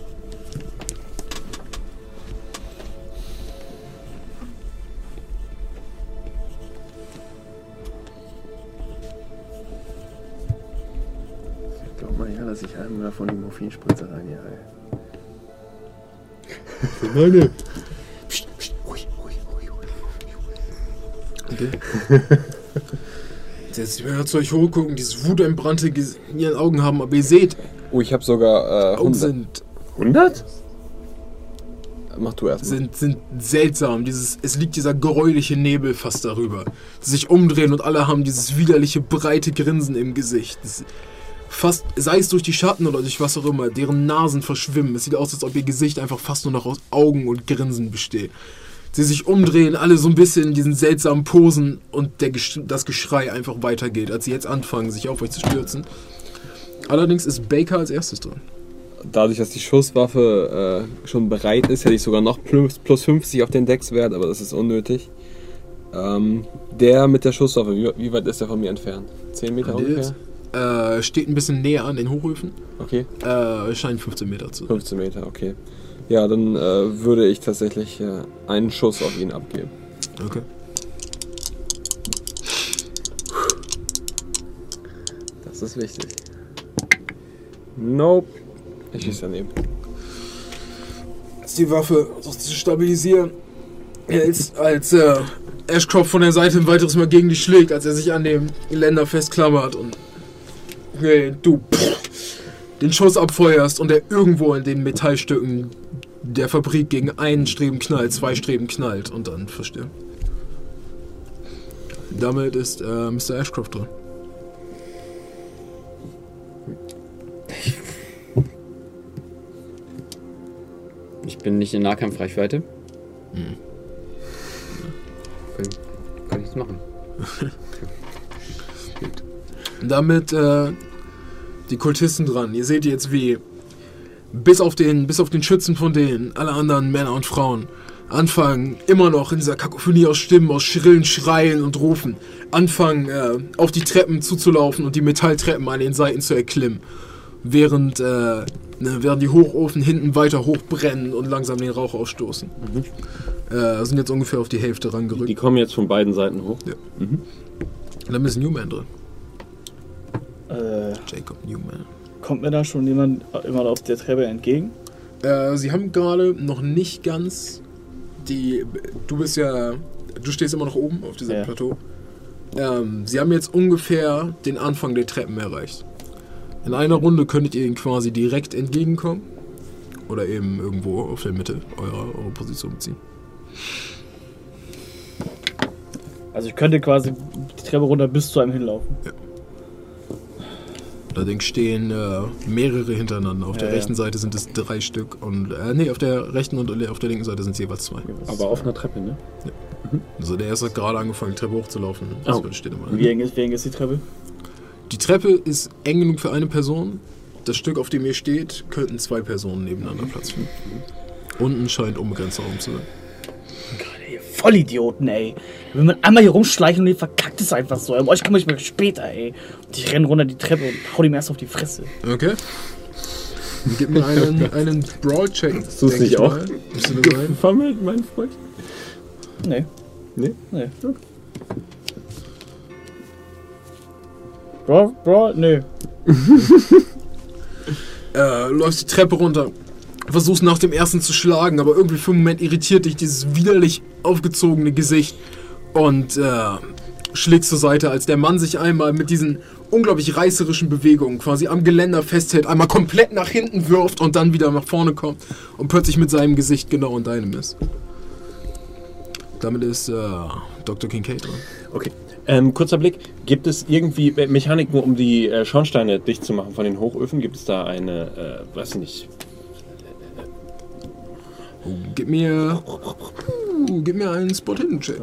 S1: Glaub mal ja, dass ich einem davon die Morphinspritze rein hier, ey.
S3: Meine.
S1: Psst, psst,
S3: Jetzt werden wir zu euch hochgucken, dieses wutentbrannte Ges- in ihren Augen haben, aber ihr seht,
S4: Oh, ich habe sogar äh,
S3: Augen
S4: 100.
S3: sind,
S1: 100?
S4: Mach du erst mal.
S3: sind, sind seltsam. Dieses, es liegt dieser gräuliche Nebel fast darüber. Die sich umdrehen und alle haben dieses widerliche, breite Grinsen im Gesicht. Das, fast, sei es durch die Schatten oder durch was auch immer, deren Nasen verschwimmen. Es sieht aus, als ob ihr Gesicht einfach fast nur noch aus Augen und Grinsen besteht. Sie sich umdrehen, alle so ein bisschen in diesen seltsamen Posen und der, das Geschrei einfach weitergeht, als sie jetzt anfangen, sich auf euch zu stürzen. Allerdings ist Baker als erstes dran.
S4: Dadurch, dass die Schusswaffe äh, schon bereit ist, hätte ich sogar noch plus, plus 50 auf den Deckswert, aber das ist unnötig. Ähm, der mit der Schusswaffe, wie, wie weit ist der von mir entfernt? 10 Meter ungefähr?
S3: Äh, steht ein bisschen näher an den Hochöfen.
S4: Okay,
S3: Äh, scheint 15 Meter zu sein.
S4: 15 Meter, okay. Ja, dann äh, würde ich tatsächlich äh, einen Schuss auf ihn abgeben.
S3: Okay.
S4: Das ist wichtig. Nope. Ich schieße daneben.
S3: Als die Waffe versucht zu stabilisieren, als, als äh, Ashcroft von der Seite ein weiteres Mal gegen dich schlägt, als er sich an dem Geländer festklammert und okay, du pff, den Schuss abfeuerst und er irgendwo in den Metallstücken der Fabrik gegen einen Streben knallt, zwei Streben knallt und dann verstirbt. Damit ist äh, Mr. Ashcroft dran.
S5: Ich bin nicht in Nahkampfreichweite.
S3: Hm.
S5: Kann ich das machen? (laughs)
S3: damit äh, die Kultisten dran. Ihr seht jetzt, wie bis auf den, bis auf den Schützen von denen, alle anderen Männer und Frauen anfangen, immer noch in dieser Kakophonie aus Stimmen, aus schrillen Schreien und Rufen, anfangen, äh, auf die Treppen zuzulaufen und die Metalltreppen an den Seiten zu erklimmen. Während, äh, ne, während die Hochofen hinten weiter hochbrennen und langsam den Rauch ausstoßen. Äh, sind jetzt ungefähr auf die Hälfte rangerückt.
S1: Die kommen jetzt von beiden Seiten hoch.
S3: Und dann ist Newman drin.
S2: Äh,
S3: Jacob Newman.
S2: kommt mir da schon jemand immer auf der Treppe entgegen?
S3: Äh, sie haben gerade noch nicht ganz die. Du bist ja. Du stehst immer noch oben auf diesem
S2: Ja.
S3: Plateau. Ähm, sie haben jetzt ungefähr den Anfang der Treppen erreicht. In einer Runde könntet ihr ihnen quasi direkt entgegenkommen. Oder eben irgendwo auf der Mitte eurer, eurer Position beziehen.
S2: Also ich könnte quasi die Treppe runter bis zu einem hinlaufen.
S3: Allerdings stehen äh, mehrere hintereinander. Auf
S2: Ja,
S3: der
S2: ja.
S3: rechten Seite sind es drei Stück und äh, nee, auf der rechten und auf der linken Seite sind es jeweils zwei.
S1: Aber auf einer Treppe, ne?
S3: Also der erste hat gerade angefangen, die Treppe hochzulaufen.
S1: Oh.
S3: Immer.
S2: Wie eng ist, wie eng ist die Treppe?
S3: Die Treppe ist eng genug für eine Person. Das Stück, auf dem ihr steht, könnten zwei Personen nebeneinander Platz finden. Unten scheint unbegrenzter Raum zu sein.
S2: Vollidioten, ey. Da will man einmal hier rumschleichen und ihr verkackt es einfach so. Um euch komme ich mal später, ey. Und ich renne runter die Treppe und hau ihm erst auf die Fresse.
S3: Okay. Gib mir einen, (laughs) einen Brawl-Check.
S1: Tust du
S3: denk
S1: nicht
S3: ich
S1: auch?
S3: das sein?
S1: Gefummelt, mein Freund?
S2: Nee.
S1: Nee?
S2: Nee. Bro, Bro, nee. (laughs)
S3: äh, läufst die Treppe runter, versuchst nach dem ersten zu schlagen, aber irgendwie für einen Moment irritiert dich dieses widerlich aufgezogene Gesicht und äh, schlägst zur Seite, als der Mann sich einmal mit diesen unglaublich reißerischen Bewegungen quasi am Geländer festhält, einmal komplett nach hinten wirft und dann wieder nach vorne kommt und plötzlich mit seinem Gesicht genau in deinem ist. Damit ist äh, Dr. Kincaid dran.
S1: Okay. Ähm, kurzer Blick. Gibt es irgendwie Mechaniken, um die äh, Schornsteine dicht zu machen von den Hochöfen? Gibt es da eine, äh, weiß ich nicht,
S3: Gib mir. Gib mir einen Spot-Hidden-Check.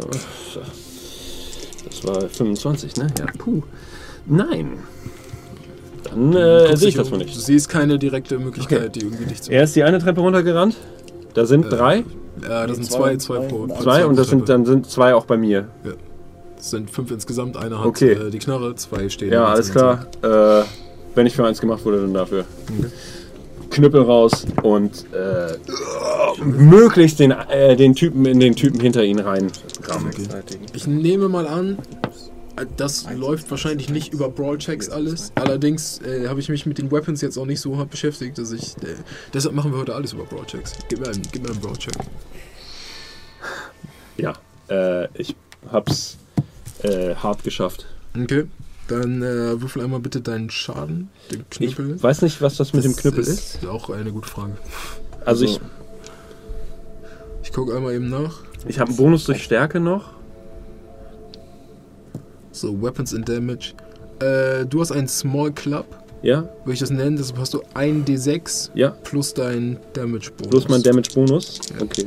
S1: das war 25, ne? Ja, puh. Nein. Dann äh, sehe ich das mal
S3: Du
S1: nicht.
S3: siehst keine direkte Möglichkeit,
S1: Okay.
S3: die irgendwie dich zu.
S1: Er ist die eine Treppe runtergerannt. Da sind drei,
S3: Ja, das sind
S2: zwei,
S3: zwei, zwei pro.
S2: zwei.
S1: zwei und das sind, dann sind zwei auch bei mir.
S3: Das sind fünf insgesamt. Einer hat
S1: Okay.
S3: äh, die Knarre, zwei stehen.
S1: Ja, alles klar. Äh, wenn ich für eins gemacht wurde, dann dafür. Knüppel raus und äh, möglichst den, äh, den Typen in den Typen hinter ihn rein.
S3: Okay. Ich nehme mal an, das läuft wahrscheinlich nicht über Brawl-Checks alles. Allerdings äh, habe ich mich mit den Weapons jetzt auch nicht so hart beschäftigt, dass ich. Äh, deshalb machen wir heute alles über Brawl-Checks. Gib mir einen, gib mir einen Brawl-Check.
S1: Ja, äh, ich hab's äh, hart geschafft.
S3: Okay. Dann äh, würfel einmal bitte deinen Schaden, den
S1: Ich
S3: Knüppel.
S1: weiß nicht, was das mit dem Knüppel ist.
S3: ist. Auch eine gute Frage.
S1: Also ich,
S3: Ich gucke einmal eben nach.
S1: ich habe einen Bonus durch Stärke noch.
S3: So, Weapons and Damage. Äh, du hast einen Small Club,
S1: Ja,
S3: würde ich das nennen. Deshalb hast du ein D6
S1: ja.
S3: plus dein Damage Bonus.
S1: Plus mein Damage-Bonus. Okay.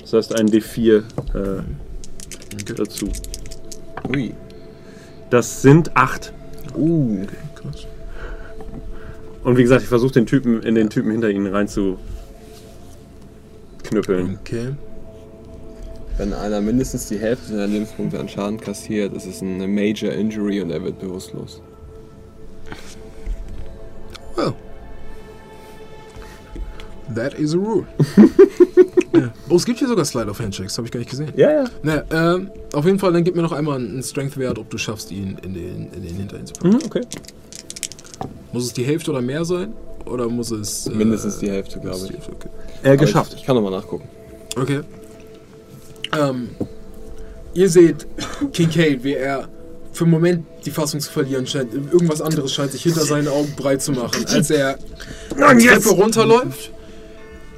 S1: Das heißt ein D4 äh,
S3: Okay.
S1: dazu.
S4: Ui.
S1: Das sind acht.
S4: Uh.
S3: Krass.
S1: Und wie gesagt, ich versuche den Typen in den Typen hinter ihnen rein zu knüppeln.
S3: Okay.
S4: Wenn einer mindestens die Hälfte seiner Lebenspunkte an Schaden kassiert, ist es eine Major Injury und er wird bewusstlos.
S3: Well. That is a rule. (laughs) ja. Oh, es gibt hier sogar Slide of Handshakes, habe ich gar nicht gesehen.
S1: Ja, ja.
S3: Naja, ähm, auf jeden Fall, dann gib mir noch einmal einen Strength-Wert, ob du schaffst, ihn in den, in den Hintern zu packen.
S1: Mhm, okay.
S3: Muss es die Hälfte oder mehr sein? Oder muss es. Äh,
S4: Mindestens die Hälfte, glaube ich.
S3: Hälfte, Okay.
S1: Äh, geschafft.
S4: Ich, ich kann nochmal nachgucken.
S3: okay. Ähm, ihr seht Kincaid, wie er für einen Moment die Fassung zu verlieren scheint. Irgendwas anderes scheint sich hinter seinen Augen breit zu machen, als er die Treppe runterläuft.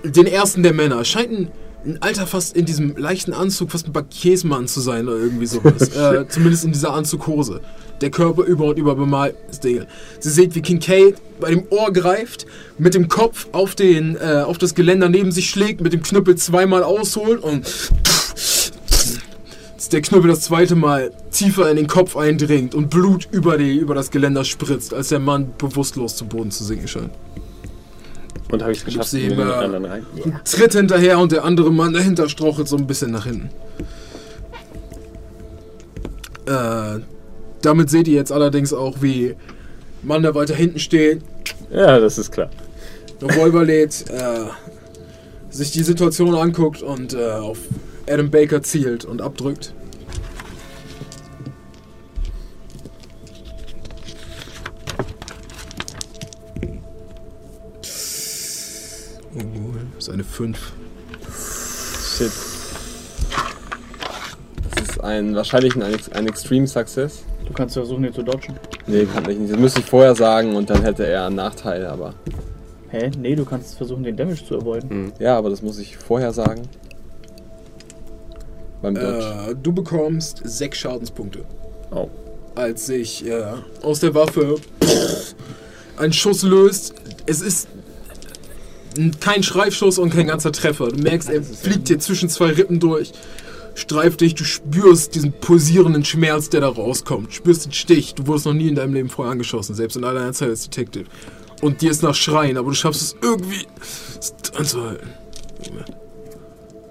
S3: Den ersten der Männer. Scheint ein, ein Alter fast in diesem leichten Anzug, fast ein Bankiersmann zu sein oder irgendwie sowas. (laughs) äh, zumindest in dieser Anzughose. Der Körper über und über bemalt ist Dinge. Sie seht, wie Kincaid bei dem Ohr greift, mit dem Kopf auf, den, äh, auf das Geländer neben sich schlägt, mit dem Knüppel zweimal ausholt und der Knüppel das zweite Mal tiefer in den Kopf eindringt und Blut über, die, über das Geländer spritzt, als der Mann bewusstlos zu Boden zu sinken scheint.
S1: Und habe ich es geschafft,
S3: sie immer-
S1: anderen rein? Ja.
S3: Tritt hinterher und der andere Mann dahinter strauchelt so ein bisschen nach hinten. Äh, damit seht ihr jetzt allerdings auch, wie Mann, der weiter hinten steht,
S1: ja, das ist klar.
S3: Revolver lädt, äh, sich die Situation anguckt und äh, auf Adam Baker zielt und abdrückt. Ist eine 5.
S1: Shit.
S4: Das ist ein, wahrscheinlich ein, ein Extreme Success.
S2: Du kannst versuchen, ihn zu dodgen.
S4: Nee, kann ich nicht. Das müsste ich vorher sagen und dann hätte er einen Nachteil, aber.
S2: Hä? Nee, du kannst versuchen, den Damage zu avoiden.
S4: Ja, aber das muss ich vorher sagen. beim Dodge.
S3: Äh, du bekommst sechs Schadenspunkte.
S1: Au.
S3: Als sich äh, aus der Waffe (laughs) ein Schuss löst. Es ist kein Schreifschuss und kein ganzer Treffer. Du merkst, er fliegt dir zwischen zwei Rippen durch, streift dich, du spürst diesen pulsierenden Schmerz, der da rauskommt. Du spürst den Stich. Du wurdest noch nie in deinem Leben vorher angeschossen, selbst in all deiner Zeit als Detective. Und dir ist nach Schreien, aber du schaffst es irgendwie anzuhalten.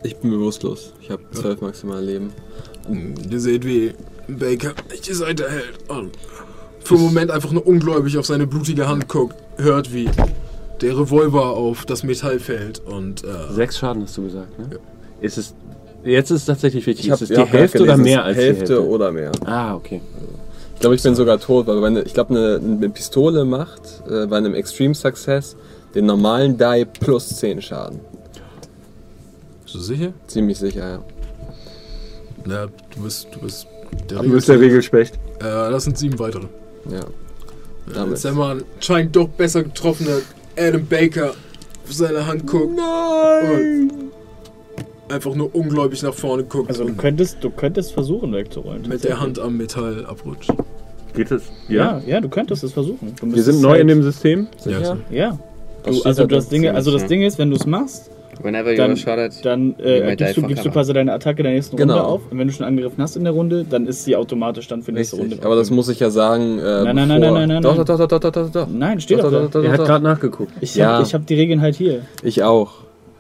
S4: Ich bin bewusstlos. Ich habe zwölf maximal Leben.
S3: Ihr seht, wie Baker die Seite hält und für einen Moment einfach nur ungläubig auf seine blutige Hand guckt, hört, wie der Revolver auf das Metall fällt und äh,
S1: Sechs Schaden hast du gesagt, ne? Ist es. Jetzt ist es tatsächlich wichtig.
S4: hab-
S1: ist es
S4: ja,
S1: die
S4: grad
S1: Hälfte oder mehr als
S4: Hälfte
S1: die Hälfte?
S4: oder mehr.
S1: Ah, okay.
S4: Ich glaube, ich bin sogar tot, weil meine, ich glaube, eine, eine Pistole macht äh, bei einem Extreme Success den normalen Die plus 10 Schaden.
S3: bist du sicher?
S4: Ziemlich sicher, ja.
S3: Ja, du bist, du bist der
S1: Du bist der Regelspecht.
S3: Äh, das sind sieben weitere.
S4: ja.
S3: Ja,
S4: Damit.
S3: Jetzt der Mann scheint doch besser getroffener Adam Baker auf seine Hand guckt. Nein! Und einfach nur ungläubig nach vorne guckt
S2: Also du könntest, du könntest versuchen wegzurollen.
S3: mit der Hand am Metall abrutscht.
S1: Geht es?
S2: Ja, ja, du könntest es versuchen. Du
S1: Wir
S2: müsstest
S1: sind neu
S2: halt-
S1: in dem System.
S3: Ja,
S4: Sicher?
S2: Ja. Du, also
S4: da
S2: das,
S4: drin?
S2: Ding, also das
S5: Ja.
S2: Ding ist, wenn du es machst,
S5: Whenever you
S2: Dann-
S5: are shot at.
S2: dann
S5: You
S2: äh, gibst, du, gibst du quasi deine Attacke der nächsten
S4: Genau.
S2: Runde auf. Und wenn du schon angegriffen hast in der Runde, dann ist sie automatisch dann für die nächste. Runde.
S4: Aber das muss ich ja sagen. Äh,
S2: Nein, nein, nein,
S4: bevor-
S2: nein, nein,
S4: Doch,
S2: nein.
S4: doch, doch, doch, doch, doch, doch.
S2: Nein, steht
S4: Doch,
S2: doch
S4: doch,
S2: da.
S4: doch, doch,
S1: Er hat gerade nachgeguckt.
S2: Ich
S4: Ja.
S2: habe hab die Regeln halt hier.
S4: Ich auch.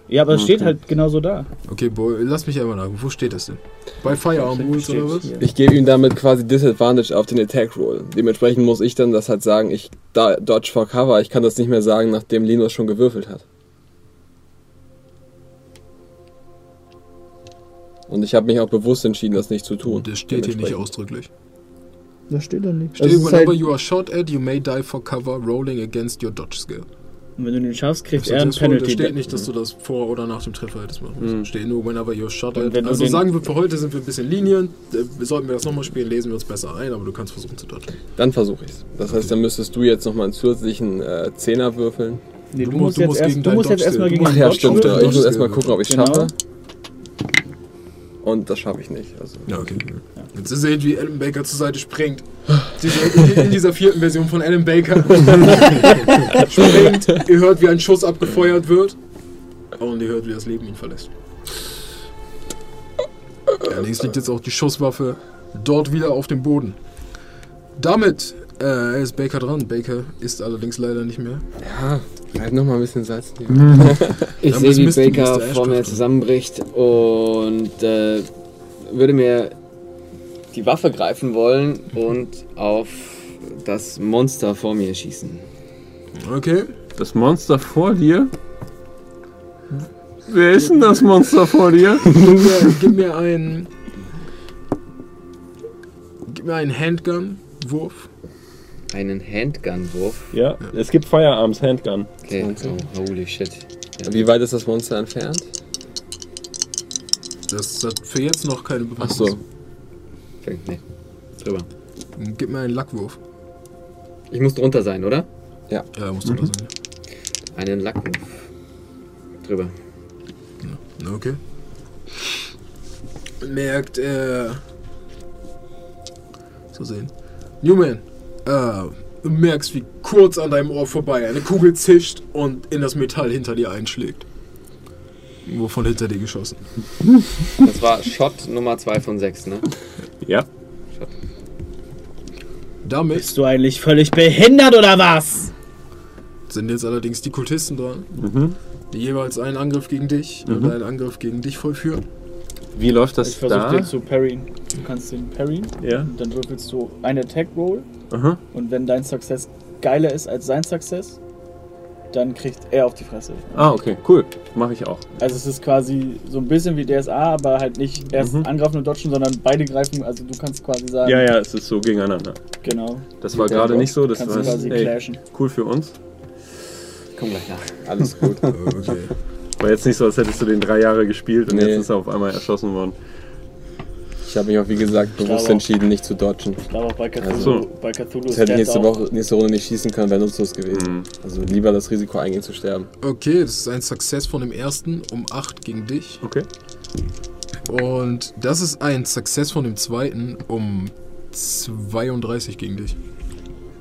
S2: Ja, aber es steht halt genauso da.
S3: Okay, Boy, lass mich einmal nach. Wo steht das denn? Bei Firearm Rules oder was?
S2: Hier.
S4: Ich gebe ihm damit quasi Disadvantage auf den Attack Roll. Dementsprechend muss ich dann das halt sagen, ich da, Dodge for Cover. Ich kann das nicht mehr sagen, nachdem Linus schon gewürfelt hat. Und ich habe mich auch bewusst entschieden, das nicht zu tun.
S3: Das steht hier nicht ausdrücklich.
S2: Das steht da nicht.
S3: Steht,
S2: Also es
S3: whenever
S2: halt,
S3: you are shot at, you may die for cover rolling against your dodge skill.
S2: und wenn du den schaffst, kriegt
S3: Also
S2: er ein
S3: das, wohl- da
S2: Penalty.
S3: steht nicht, dass du das vor oder nach dem Treffer hättest machen müssen.
S1: Mhm.
S3: Steht nur whenever you're shot at. Also sagen wir, für heute sind wir ein bisschen lenient. Äh, Sollten wir das nochmal spielen, lesen wir uns besser ein, aber du kannst versuchen zu dodgen.
S4: Dann versuche ich's. Das heißt, dann müsstest du jetzt nochmal einen zusätzlichen äh, Zehner würfeln.
S2: Nee,
S3: Du
S2: du,
S3: musst-
S2: musst jetzt, erst,
S3: gegen
S2: du musst jetzt
S3: Dodge
S2: erstmal
S3: Skill.
S2: gegen
S4: Ach
S2: den
S4: ja,
S2: Dodge
S4: stimmt. Ich muss erstmal gucken, ob ich
S2: Genau.
S4: schaffe. Und das schaffe ich nicht. Also.
S3: Ja, okay. Jetzt seht ihr, wie Adam Baker zur Seite springt. In dieser vierten Version von Adam Baker (laughs) springt. Ihr hört, wie ein Schuss abgefeuert wird. Und ihr hört, wie das Leben ihn verlässt. Allerdings liegt jetzt auch die Schusswaffe dort wieder auf dem Boden. Damit äh, ist Baker dran. Baker ist allerdings leider nicht mehr.
S4: Ja, halt nochmal ein bisschen Salz. die- (laughs)
S5: Ich sehe, wie Baker vor mir zusammenbricht und äh, würde mir die Waffe greifen wollen und auf das Monster vor mir schießen.
S3: Okay.
S1: Das Monster vor dir? Wer ist denn das Monster vor dir? (laughs)
S3: Gib mir, gib mir einen. Gib mir einen Handgun-Wurf.
S5: Einen Handgun-Wurf.
S1: Ja, es gibt Firearms Handgun.
S5: Okay, oh, holy shit. Ja.
S4: Wie weit ist das Monster entfernt?
S3: Das hat für jetzt noch keine
S4: Ach
S3: Bewandtnis.
S4: so.
S5: Okay, nee. Drüber.
S3: Gib mir einen Lackwurf.
S5: Ich muss drunter sein, oder?
S3: Ja, da musst du da sein.
S5: Einen Lackwurf. Drüber.
S3: Na, Okay. Merkt, äh. So sehen. Newman, äh, du merkst, wie kurz an deinem Ohr vorbei eine Kugel zischt und in das Metall hinter dir einschlägt. Wovon hinter dir geschossen.
S5: Das war Shot Nummer 2 von 6, ne?
S1: Ja.
S3: Damit
S2: Bist du eigentlich völlig behindert oder was?
S3: sind jetzt allerdings die Kultisten dran,
S1: Mhm.
S3: die jeweils einen Angriff gegen dich
S1: Mhm.
S3: und einen Angriff gegen dich vollführen.
S1: Wie läuft
S2: Ich
S1: das
S2: versuche
S1: da?
S2: den zu parryen. Du kannst den parryen.
S1: Ja.
S2: Und dann würfelst du einen Attack Roll.
S1: Aha.
S2: Und wenn dein Success geiler ist als sein Success, dann kriegt er auf die Fresse.
S1: Ah, okay, cool. Mache ich auch.
S2: Also es ist quasi so ein bisschen wie DSA, aber halt nicht erst
S1: Mhm.
S2: angreifen und dodgen, sondern beide greifen. Also du kannst quasi sagen,
S1: Ja, ja, es ist so gegeneinander.
S2: genau,
S1: Das war gerade nicht so. Das
S2: kannst
S1: war
S2: du quasi
S1: ey,
S2: clashen.
S1: cool für uns.
S5: Komm gleich nach.
S4: Alles gut. (laughs)
S3: Okay.
S1: War jetzt nicht so, als hättest du den drei Jahre gespielt und
S4: Nee.
S1: jetzt ist er auf einmal erschossen worden.
S4: Ich habe mich auch, wie gesagt, bewusst entschieden, nicht zu dodgen.
S2: Ich glaube auch bei Cthulhu,
S1: Also.
S2: bei Cthulhu
S4: hätte ich
S2: der
S4: nächste,
S2: auch,
S4: Woche, nächste Runde nicht schießen können, wäre nutzlos gewesen.
S1: Mhm.
S4: Also lieber das Risiko eingehen zu sterben.
S3: Okay, das ist ein Success von dem ersten um 8 gegen dich.
S1: Okay.
S3: Und das ist ein Success von dem zweiten um 32 gegen dich.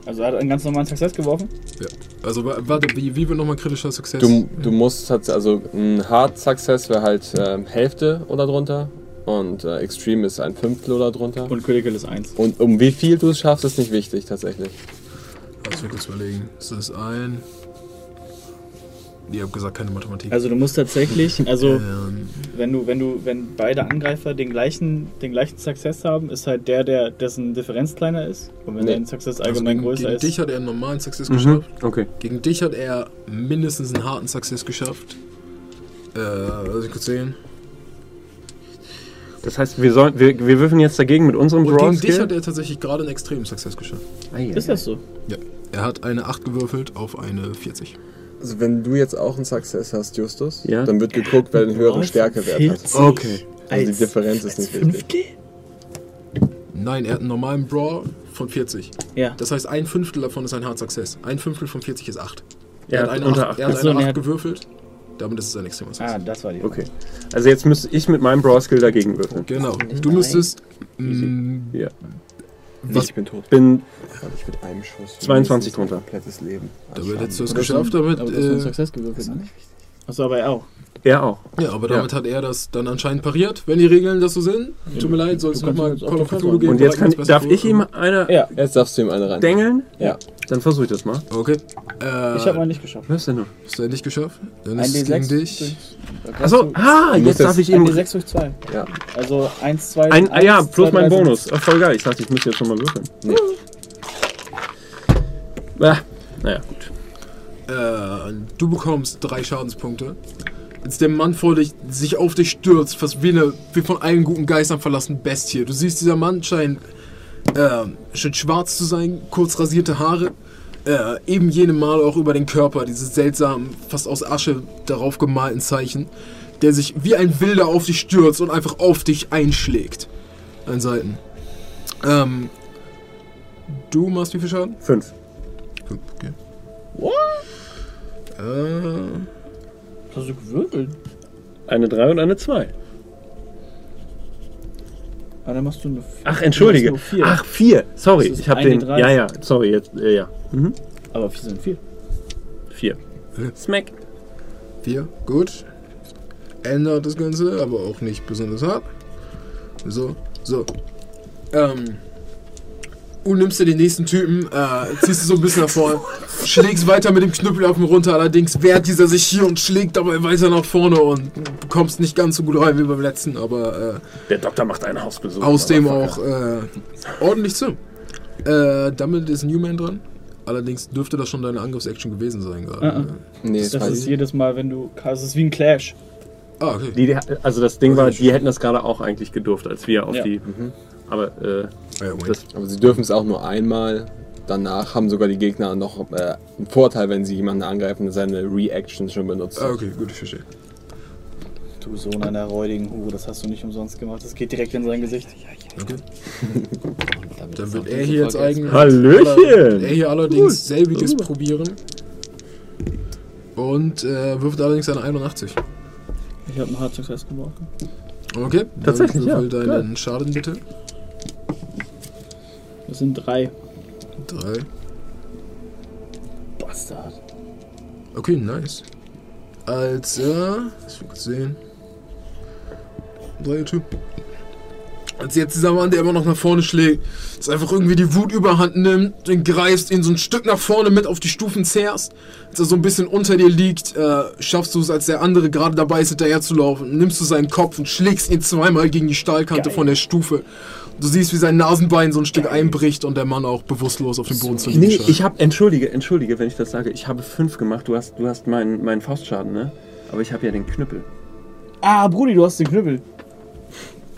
S2: Also er hat einen ganz normalen Success geworfen.
S3: Ja. Also wa- warte, wie, wie wird nochmal kritischer Success?
S4: Du, du musst also ein Hard Success wäre halt ähm, Hälfte oder drunter und äh, Extreme ist ein Fünftel oder drunter.
S2: Und Critical ist 1.
S4: Und um wie viel du es schaffst, ist nicht wichtig tatsächlich.
S3: Lass mich kurz überlegen. Es ist ein. Ihr habt gesagt, keine Mathematik.
S2: Also du musst tatsächlich, also (laughs)
S3: ähm,
S2: wenn du, wenn du, wenn beide Angreifer den gleichen, den gleichen Success haben, ist halt der, der dessen Differenz kleiner ist. Und wenn
S4: Nee.
S2: dein Success
S3: also
S2: allgemein
S3: gegen,
S2: größer
S3: gegen
S2: ist.
S3: dich hat er einen normalen Success
S1: Mhm.
S3: geschafft.
S1: Okay.
S3: Gegen dich hat er mindestens einen harten Success geschafft. Äh, lass ich kurz sehen.
S1: Das heißt, wir, sollen, wir, wir würfeln jetzt dagegen mit unserem
S3: Und
S1: Brawl
S3: gegen dich hat er tatsächlich gerade einen extremen Success geschafft.
S2: ist das so?
S3: Ja. Er hat eine 8 gewürfelt auf eine 40.
S4: Also wenn du jetzt auch einen Success hast, Justus,
S1: Ja.
S4: dann wird geguckt, wer den höheren Stärkewert hat.
S1: Okay.
S4: Also die Differenz ist nicht wichtig.
S2: Fünftel?
S3: Nein, er hat einen normalen Brawl von 40.
S2: Ja.
S3: Das heißt, ein Fünftel davon ist ein Hard Success. Ein Fünftel von 40 ist 8.
S1: Er
S3: Er,
S1: hat
S3: eine
S1: unter
S3: 8,
S1: acht.
S3: er hat eine
S2: und er
S3: 8
S2: hat-
S3: gewürfelt. Damit ist es ein extremer Success.
S2: Ah, das war die.
S1: Okay. Also jetzt müsste ich mit meinem Brawl Skill dagegen würfeln.
S3: Genau. Du müsstest. mh,
S1: Ja.
S3: Was-
S4: Ich bin tot.
S1: Bin
S4: Ich mit einem Schuss.
S1: 22
S4: mindestens ein
S1: drunter.
S4: Komplettes Leben.
S3: Damit hättest du es
S2: Aber das
S3: geschafft,
S2: ist ein-
S3: damit.
S2: Aber du hast einen
S3: Äh,
S2: Success gewürfelt, ne? Achso, aber er auch.
S1: Er auch.
S3: ja, aber damit hat er das dann anscheinend pariert, wenn die Regeln das so sind. Tut mir leid, soll es nochmal Call of Cthulhu geben.
S1: Und jetzt kann, darf ich ihm eine
S2: Ja.
S4: Jetzt darfst du ihm eine rein.
S1: dengeln?
S4: Ja.
S1: Dann versuche ich das mal.
S3: Okay. Äh,
S2: Ich habe mal nicht geschafft.
S1: Was ist denn nun?
S3: Hast du nicht geschafft? Dann ist es
S2: D6
S3: gegen dich.
S1: Achso, ah, jetzt darf ich ihm.
S2: D6 durch 2.
S4: Ja.
S2: Also 1, 2,
S1: Ein, ah, ja, plus mein Bonus. Ach, voll geil. Ich dachte, ich müsste jetzt schon mal würfeln.
S4: Nee.
S1: Ah, naja, gut.
S3: Äh, du bekommst drei Schadenspunkte. Als der Mann vor dich sich auf dich stürzt, fast wie eine wie von allen guten Geistern verlassen Bestie. Du siehst, dieser Mann scheint, äh, scheint schwarz zu sein, kurz rasierte Haare. Äh, eben jenem Mal auch über den Körper, diese seltsamen, fast aus Asche darauf gemalten Zeichen, der sich wie ein Wilder auf dich stürzt und einfach auf dich einschlägt. An Seiten. Ähm, du machst wie viel Schaden?
S1: Fünf.
S3: Fünf, okay. What? Äh,
S2: Hast du gewürfelt?
S1: Eine 3 und eine 2.
S2: Ah, dann machst du eine
S1: Ach, entschuldige.
S2: Vier.
S1: Ach, 4. Sorry, ich habe den.
S2: D3.
S1: Ja, ja, sorry, jetzt. Äh, ja. Mhm.
S2: Aber 4 sind 4.
S1: 4.
S3: Ja.
S1: Smack.
S3: vier, gut. Ändert das Ganze, aber auch nicht besonders hart. So, so. Ähm. Du nimmst dir den nächsten Typen, äh, ziehst du so ein bisschen nach vorne, schlägst weiter mit dem Knüppel auf ihn runter, allerdings wehrt dieser sich hier und schlägt dabei weiter nach vorne und kommst nicht ganz so gut rein wie beim letzten, aber äh,
S1: Der Doktor macht einen Hausbesuch.
S3: Außerdem auch
S1: Motherfucker.
S3: äh, ordentlich zu. Äh, damit ist Newman dran. Allerdings dürfte das schon deine Angriffsaction gewesen sein gerade.
S2: Ah,
S4: Nee,
S2: Das
S4: das
S2: ist jedes Mal, wenn du. Das ist wie ein Clash.
S3: Ah, okay.
S1: Die, also das Ding war, die hätten das gerade auch eigentlich gedurft, als wir auf
S2: Ja.
S1: die. Aber äh,
S3: ja,
S1: das,
S4: Aber sie dürfen es auch nur einmal. Danach haben sogar die Gegner noch äh, einen Vorteil, wenn sie jemanden angreifen, seine Reactions schon benutzt.
S3: ah, okay, gut, ich verstehe.
S2: Du Sohn einer räudigen Hure, das hast du nicht umsonst gemacht. Das geht direkt in sein Gesicht.
S3: Okay. Dann wird er hier jetzt eigentlich.
S1: Hallöchen!
S3: Er hier allerdings selbiges probieren. Und äh, wirft allerdings eine 81.
S2: Ich habe einen Hard Success geworfen.
S3: Okay. dann
S1: Tatsächlich, ja.
S3: würfel deinen Schaden bitte.
S2: Das sind drei.
S3: Drei.
S2: Bastard.
S3: Okay, nice. Als, lass mich kurz sehen. Drei Typ. Als jetzt dieser Mann, der immer noch nach vorne schlägt, jetzt einfach irgendwie die Wut überhand nimmt, den greifst, ihn so ein Stück nach vorne mit auf die Stufen zerrst, als er so ein bisschen unter dir liegt, äh, schaffst du es, als der andere gerade dabei ist, hinterher zu laufen, nimmst du seinen Kopf und schlägst ihn zweimal gegen die Stahlkante
S2: Geil.
S3: von der Stufe. Du siehst, wie sein Nasenbein so ein Stück einbricht und der Mann auch bewusstlos auf dem Boden zu liegen
S1: nee,
S3: scheint.
S1: ich habe, entschuldige, entschuldige, wenn ich das sage. Ich habe 5 gemacht. Du hast, du hast meinen, meinen Faustschaden, ne? Aber ich habe ja den Knüppel.
S2: Ah, Brudi, du hast den Knüppel.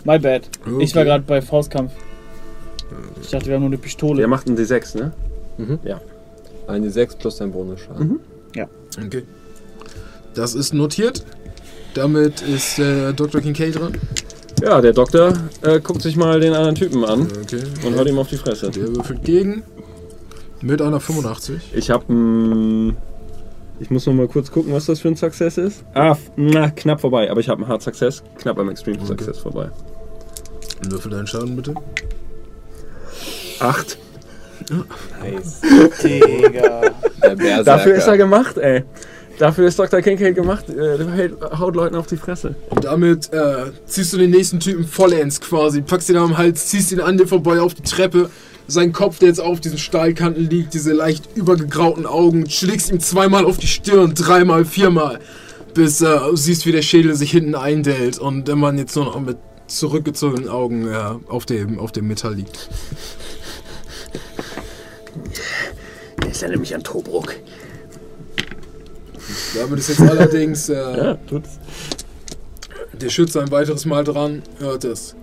S2: My bad.
S3: Okay.
S2: Ich war gerade bei Faustkampf. Ich dachte, wir haben nur eine Pistole.
S1: Der macht einen D6, ne?
S4: Eine 6 plus dein Bonusschaden.
S3: Okay. Das ist notiert. Damit ist äh, Dr. Kincaid dran.
S1: Ja, der Doktor äh, guckt sich mal den anderen Typen an
S3: Okay.
S1: und haut ihm auf die Fresse.
S3: Der würfelt gegen. Mit einer 85.
S1: Ich habe ein Ich muss noch mal kurz gucken, was das für ein Success ist. Ah, na, knapp vorbei. Aber ich habe einen Hard Success, knapp am Extreme
S3: Okay.
S1: Success vorbei.
S3: Würfel deinen Schaden bitte.
S1: Acht.
S4: Nice. (laughs)
S2: Digga.
S1: Dafür ist er gemacht, ey. Dafür ist Dr. Kincaid gemacht. Äh, der hält, haut Leuten auf die Fresse.
S3: Und damit äh, ziehst du den nächsten Typen vollends quasi, packst ihn am Hals, ziehst ihn an dir vorbei auf die Treppe. Sein Kopf, der jetzt auf diesen Stahlkanten liegt, diese leicht übergegrauten Augen, schlägst ihm zweimal auf die Stirn, dreimal, viermal, bis äh, du siehst, wie der Schädel sich hinten eindellt und der Mann jetzt nur noch mit zurückgezogenen Augen ja, auf, dem, auf dem Metall liegt.
S1: Ich erinnere mich an Tobruk.
S3: Damit ist jetzt allerdings äh, (laughs)
S1: Ja.
S3: Der Schütze ein weiteres Mal dran, hört es.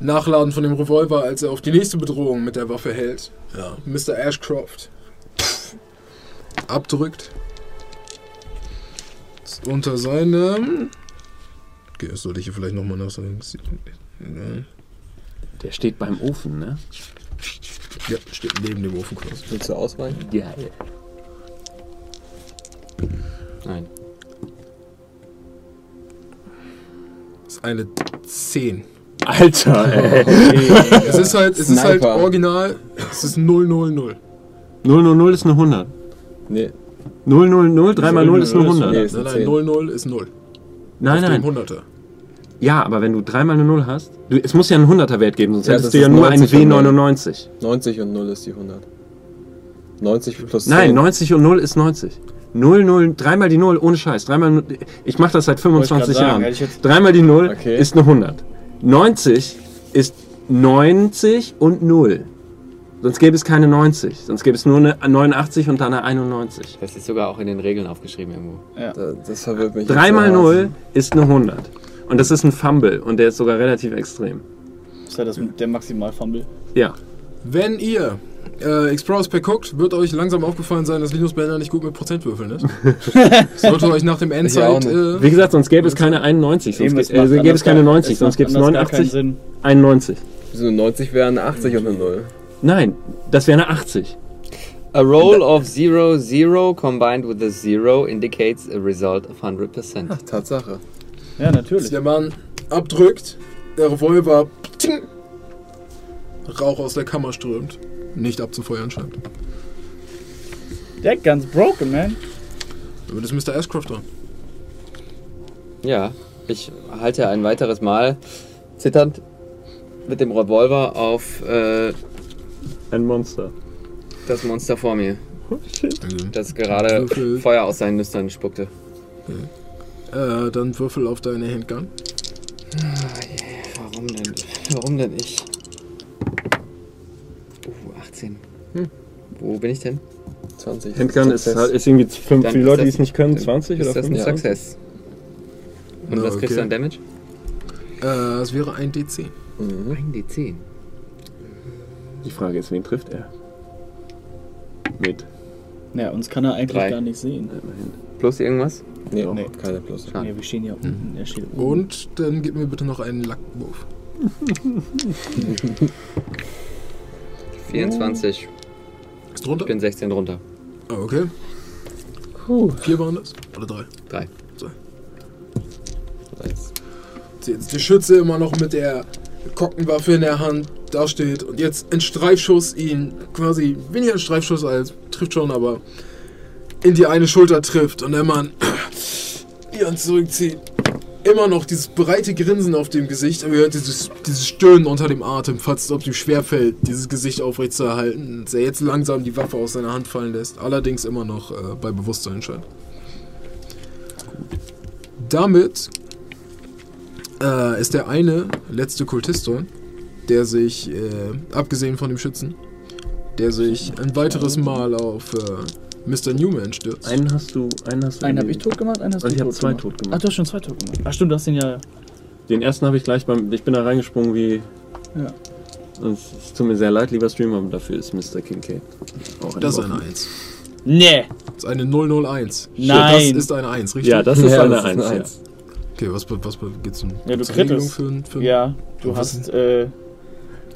S3: Nachladen von dem Revolver, als er auf die nächste Bedrohung mit der Waffe hält. Ja, Mr. Ashcroft. Abdrückt. Unter seinem. Okay, das sollte ich hier vielleicht nochmal nachsagen.
S1: Der steht beim Ofen, ne?
S3: Ja, steht neben dem Ofen quasi.
S4: Willst du ausweichen?
S1: Geil.
S5: Nein.
S3: ist eine 10.
S1: Alter, (laughs) ey.
S3: Es ist halt, es ist halt original. Es ist 000.
S1: 000 ist eine 100.
S4: Nee.
S1: 000, 3 mal 0 ist eine 100.
S4: Nee, ist
S3: Nein,
S4: eine
S3: nein,
S4: 10.
S3: 00 ist 0.
S1: Nein,
S3: Auf
S1: nein.
S3: 100er.
S1: Ja, aber wenn du 3 mal eine 0 hast, du, es muss ja einen 100er Wert geben, sonst
S4: Ja,
S1: hättest du ja nur einen
S4: 90 und 0.
S1: W99.
S4: 90 und 0 ist die 100. 90 plus 10.
S1: Nein, 90 und 0 ist 90. 0, 0, dreimal die 0, ohne Scheiß. Dreimal, null- ich mache das seit 25
S2: Wollte ich grad sagen,
S1: Jahren.
S2: jetzt-
S1: Dreimal die 0
S4: Okay.
S1: ist eine 100. 90 ist 90 und 0. Sonst gäbe es keine 90. Sonst gäbe es nur eine 89 und dann eine 91.
S5: Das ist sogar auch in den Regeln aufgeschrieben irgendwo.
S4: Da- Das verwirrt mich.
S1: 3
S4: jetzt
S1: mal
S4: sehr.
S1: 0 ist eine 100. Und das ist ein Fumble und der ist sogar relativ extrem.
S2: Das ist ja das, der Maximal-Fumble.
S1: Ja.
S3: Wenn ihr äh, Explorers Pack guckt, wird euch langsam aufgefallen sein, dass Linus Bender nicht gut mit Prozentwürfeln ist. (laughs) Sollte euch nach dem Endzeit. Äh,
S1: Wie gesagt, sonst gäbe es keine 91. Sonst
S2: Eben,
S1: gä-
S2: es
S1: äh, gäbe es keine
S2: gar-
S1: 90.
S2: es
S1: Sonst gäbe es
S2: anders gar keinen
S1: 89,
S2: Sinn.
S1: 91.
S4: So 90 wäre eine 80 und eine 0.
S1: Nein, das wäre eine 80.
S5: A roll of 0, 0 combined with a 0 indicates a result of 100%.
S4: Tatsache.
S2: Ja, natürlich.
S3: der Mann abdrückt, der Revolver. Ting, Rauch aus der Kammer strömt. Nicht abzufeuern scheint.
S2: That gun's broken, man.
S3: Damit ist Mr. Ashcroft dran.
S5: Ja, ich halte ein weiteres Mal zitternd mit dem Revolver auf äh,
S1: Ein Monster.
S5: das Monster vor mir,
S3: Also,
S5: das gerade
S3: Würfel.
S5: Feuer aus seinen Nüstern spuckte.
S3: äh, dann würfel auf deine Handgun.
S5: Warum denn? Warum denn ich? Uh, 18. Hm. Wo bin ich denn?
S4: 20.
S1: Handgun ist,
S4: Success.
S1: ist irgendwie fünf,
S5: Dann
S1: für die
S5: ist
S1: Leute, die
S5: das-
S1: es nicht können,
S5: dann
S1: 20
S5: Ist
S1: oder
S5: das ein
S1: 5?
S4: Ja.
S5: Success? Und
S3: Na,
S5: was kriegst du
S3: okay.
S5: an Damage?
S3: Äh, es wäre ein D10.
S4: Mhm.
S5: Ein D10.
S1: Die Frage ist, wen trifft er? Mit.
S2: Ja, uns kann er eigentlich
S5: Drei.
S2: gar nicht sehen.
S1: Immerhin.
S5: Plus irgendwas?
S4: Nee,
S2: Nee.
S4: keine Plus.
S2: Ja, wir stehen hier unten. Er steht oben.
S3: Und dann gib mir bitte noch einen Lackwurf.
S5: 24.
S3: Ist drunter?
S5: Ich bin 16 runter.
S3: Ah, okay. Vier waren das? Oder drei?
S5: Drei.
S4: Nice.
S3: Jetzt der Schütze immer noch mit der Kockenwaffe in der Hand dasteht und jetzt ein Streifschuss ihn quasi weniger ein Streifschuss als trifft schon, aber in die eine Schulter trifft und der Mann (clears throat) ihren zurückzieht. Immer noch dieses breite Grinsen auf dem Gesicht, aber ihr hört dieses, dieses Stöhnen unter dem Atem, falls es ob ihm schwerfällt, dieses Gesicht aufrecht zu erhalten, dass er jetzt langsam die Waffe aus seiner Hand fallen lässt, allerdings immer noch äh, bei Bewusstsein scheint. Damit äh, ist der eine letzte Kultistor, der sich, äh, abgesehen von dem Schützen, der sich ein weiteres Mal auf äh, Mr. Newman stürzt.
S1: Einen hast du, einen hast du.
S2: Einen
S1: in
S2: habe ich
S1: den-
S2: tot gemacht, einen hast
S1: Also
S2: du
S1: ich hab
S2: tot
S1: zwei
S2: gemacht.
S1: tot gemacht.
S2: Ach, du hast schon zwei tot gemacht. Ach stimmt, du hast den ja...
S1: Den ersten habe ich gleich beim. Ich bin da reingesprungen wie.
S2: Ja.
S1: Und es tut mir sehr leid, lieber Streamer, aber dafür ist Mr. Kincaid. Auch ein
S3: Das ist eine 1.
S2: Nee.
S3: Das ist eine 001.
S2: Nein.
S3: Das ist eine 1, richtig?
S1: Ja, das ist (laughs)
S4: Ja,
S1: eine
S4: das ist
S1: Eins.
S4: eine
S1: ja.
S4: Eins.
S3: Okay, was, was geht's denn?
S2: Ja, du krittest.
S3: Für, für
S2: Ja, du hast... Äh,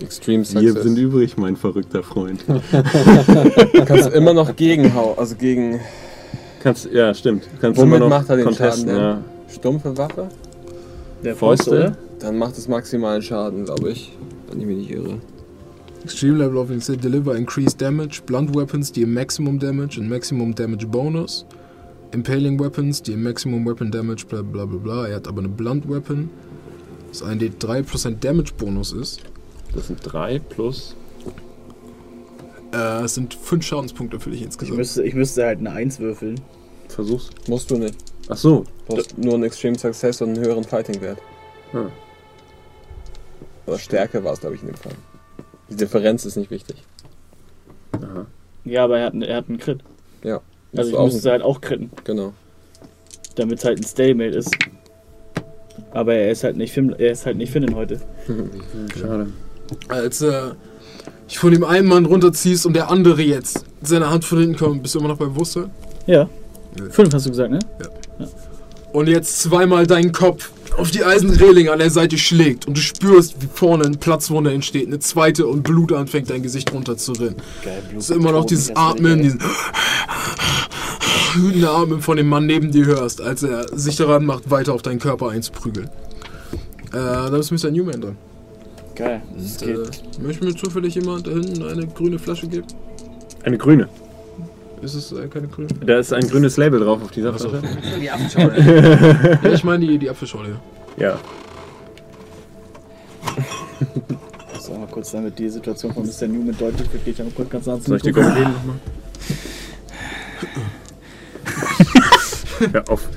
S4: Extreme
S1: Wir
S4: Success.
S1: sind übrig, mein verrückter Freund. (laughs)
S4: Du kannst immer noch gegenhauen, also gegen
S1: Kannst, ja, stimmt. Kannst
S4: Womit
S1: immer noch
S4: macht er den Schaden denn?
S1: ja.
S4: Stumpfe Waffe?
S2: Der
S1: Fäuste?
S4: Dann macht es maximalen Schaden, glaube ich. Wenn ich mich nicht irre.
S3: Extreme Level of Insane Deliver Increased Damage. Blunt Weapons, die im Maximum Damage und Maximum Damage Bonus. Impaling Weapons, die im Maximum Weapon Damage, bla bla bla bla. Er hat aber eine Blunt Weapon, das ein D3% Damage Bonus ist.
S1: Das sind drei plus.
S3: Äh, es sind 5 Schadenspunkte für dich
S2: Ich
S3: insgesamt.
S2: müsste, ich müsste halt eine 1 würfeln.
S1: Versuch's.
S4: Musst du nicht.
S1: Ach so.
S4: Du brauchst nur einen Extreme Success und einen höheren Fighting-Wert.
S1: Hm.
S4: Oder Stärke war es, glaube ich, in dem Fall. Die Differenz ist nicht wichtig.
S1: Aha.
S2: Ja, aber er hat, einen- er hat einen Crit.
S4: Ja.
S2: Also ich müsste halt auch critten,
S4: Genau.
S2: damit es halt ein Stalemate ist. Aber er ist halt nicht Finn, er ist halt nicht Finnen heute. (laughs)
S1: Schade.
S3: Als äh, ich von dem einen Mann runterziehst und der andere jetzt seine Hand von hinten kommt, bist du immer noch bei Bewusstsein?
S2: Ja.
S3: Ja.
S2: Fünf hast du gesagt, ne?
S3: Und jetzt zweimal deinen Kopf auf die Eisenreling an der Seite schlägt und du spürst, wie vorne eine Platzwunde entsteht, eine zweite und Blut anfängt dein Gesicht runterzurennen.
S2: Geil,
S3: Es ist immer noch dieses Atmen, diesen wütende Atmen von dem Mann neben dir hörst, als er sich daran macht, weiter auf deinen Körper einzuprügeln. Äh, dann ist Mr. Newman dran.
S2: Geil. Das
S3: Äh,
S2: geht.
S3: möchte mir zufällig jemand da hinten eine grüne Flasche geben?
S1: Eine grüne.
S3: Ist es äh, keine grüne?
S1: Da ist ein grünes Label drauf auf dieser. Flasche. (laughs)
S3: ja, ich meine die, die Apfelschorle.
S1: Ja. (laughs)
S2: So, mal kurz, damit die Situation von Mr. Newman deutlich wird, ich einmal kurz ganz nah zum
S1: Soll ich die. Goblin nochmal? (laughs) Hör auf.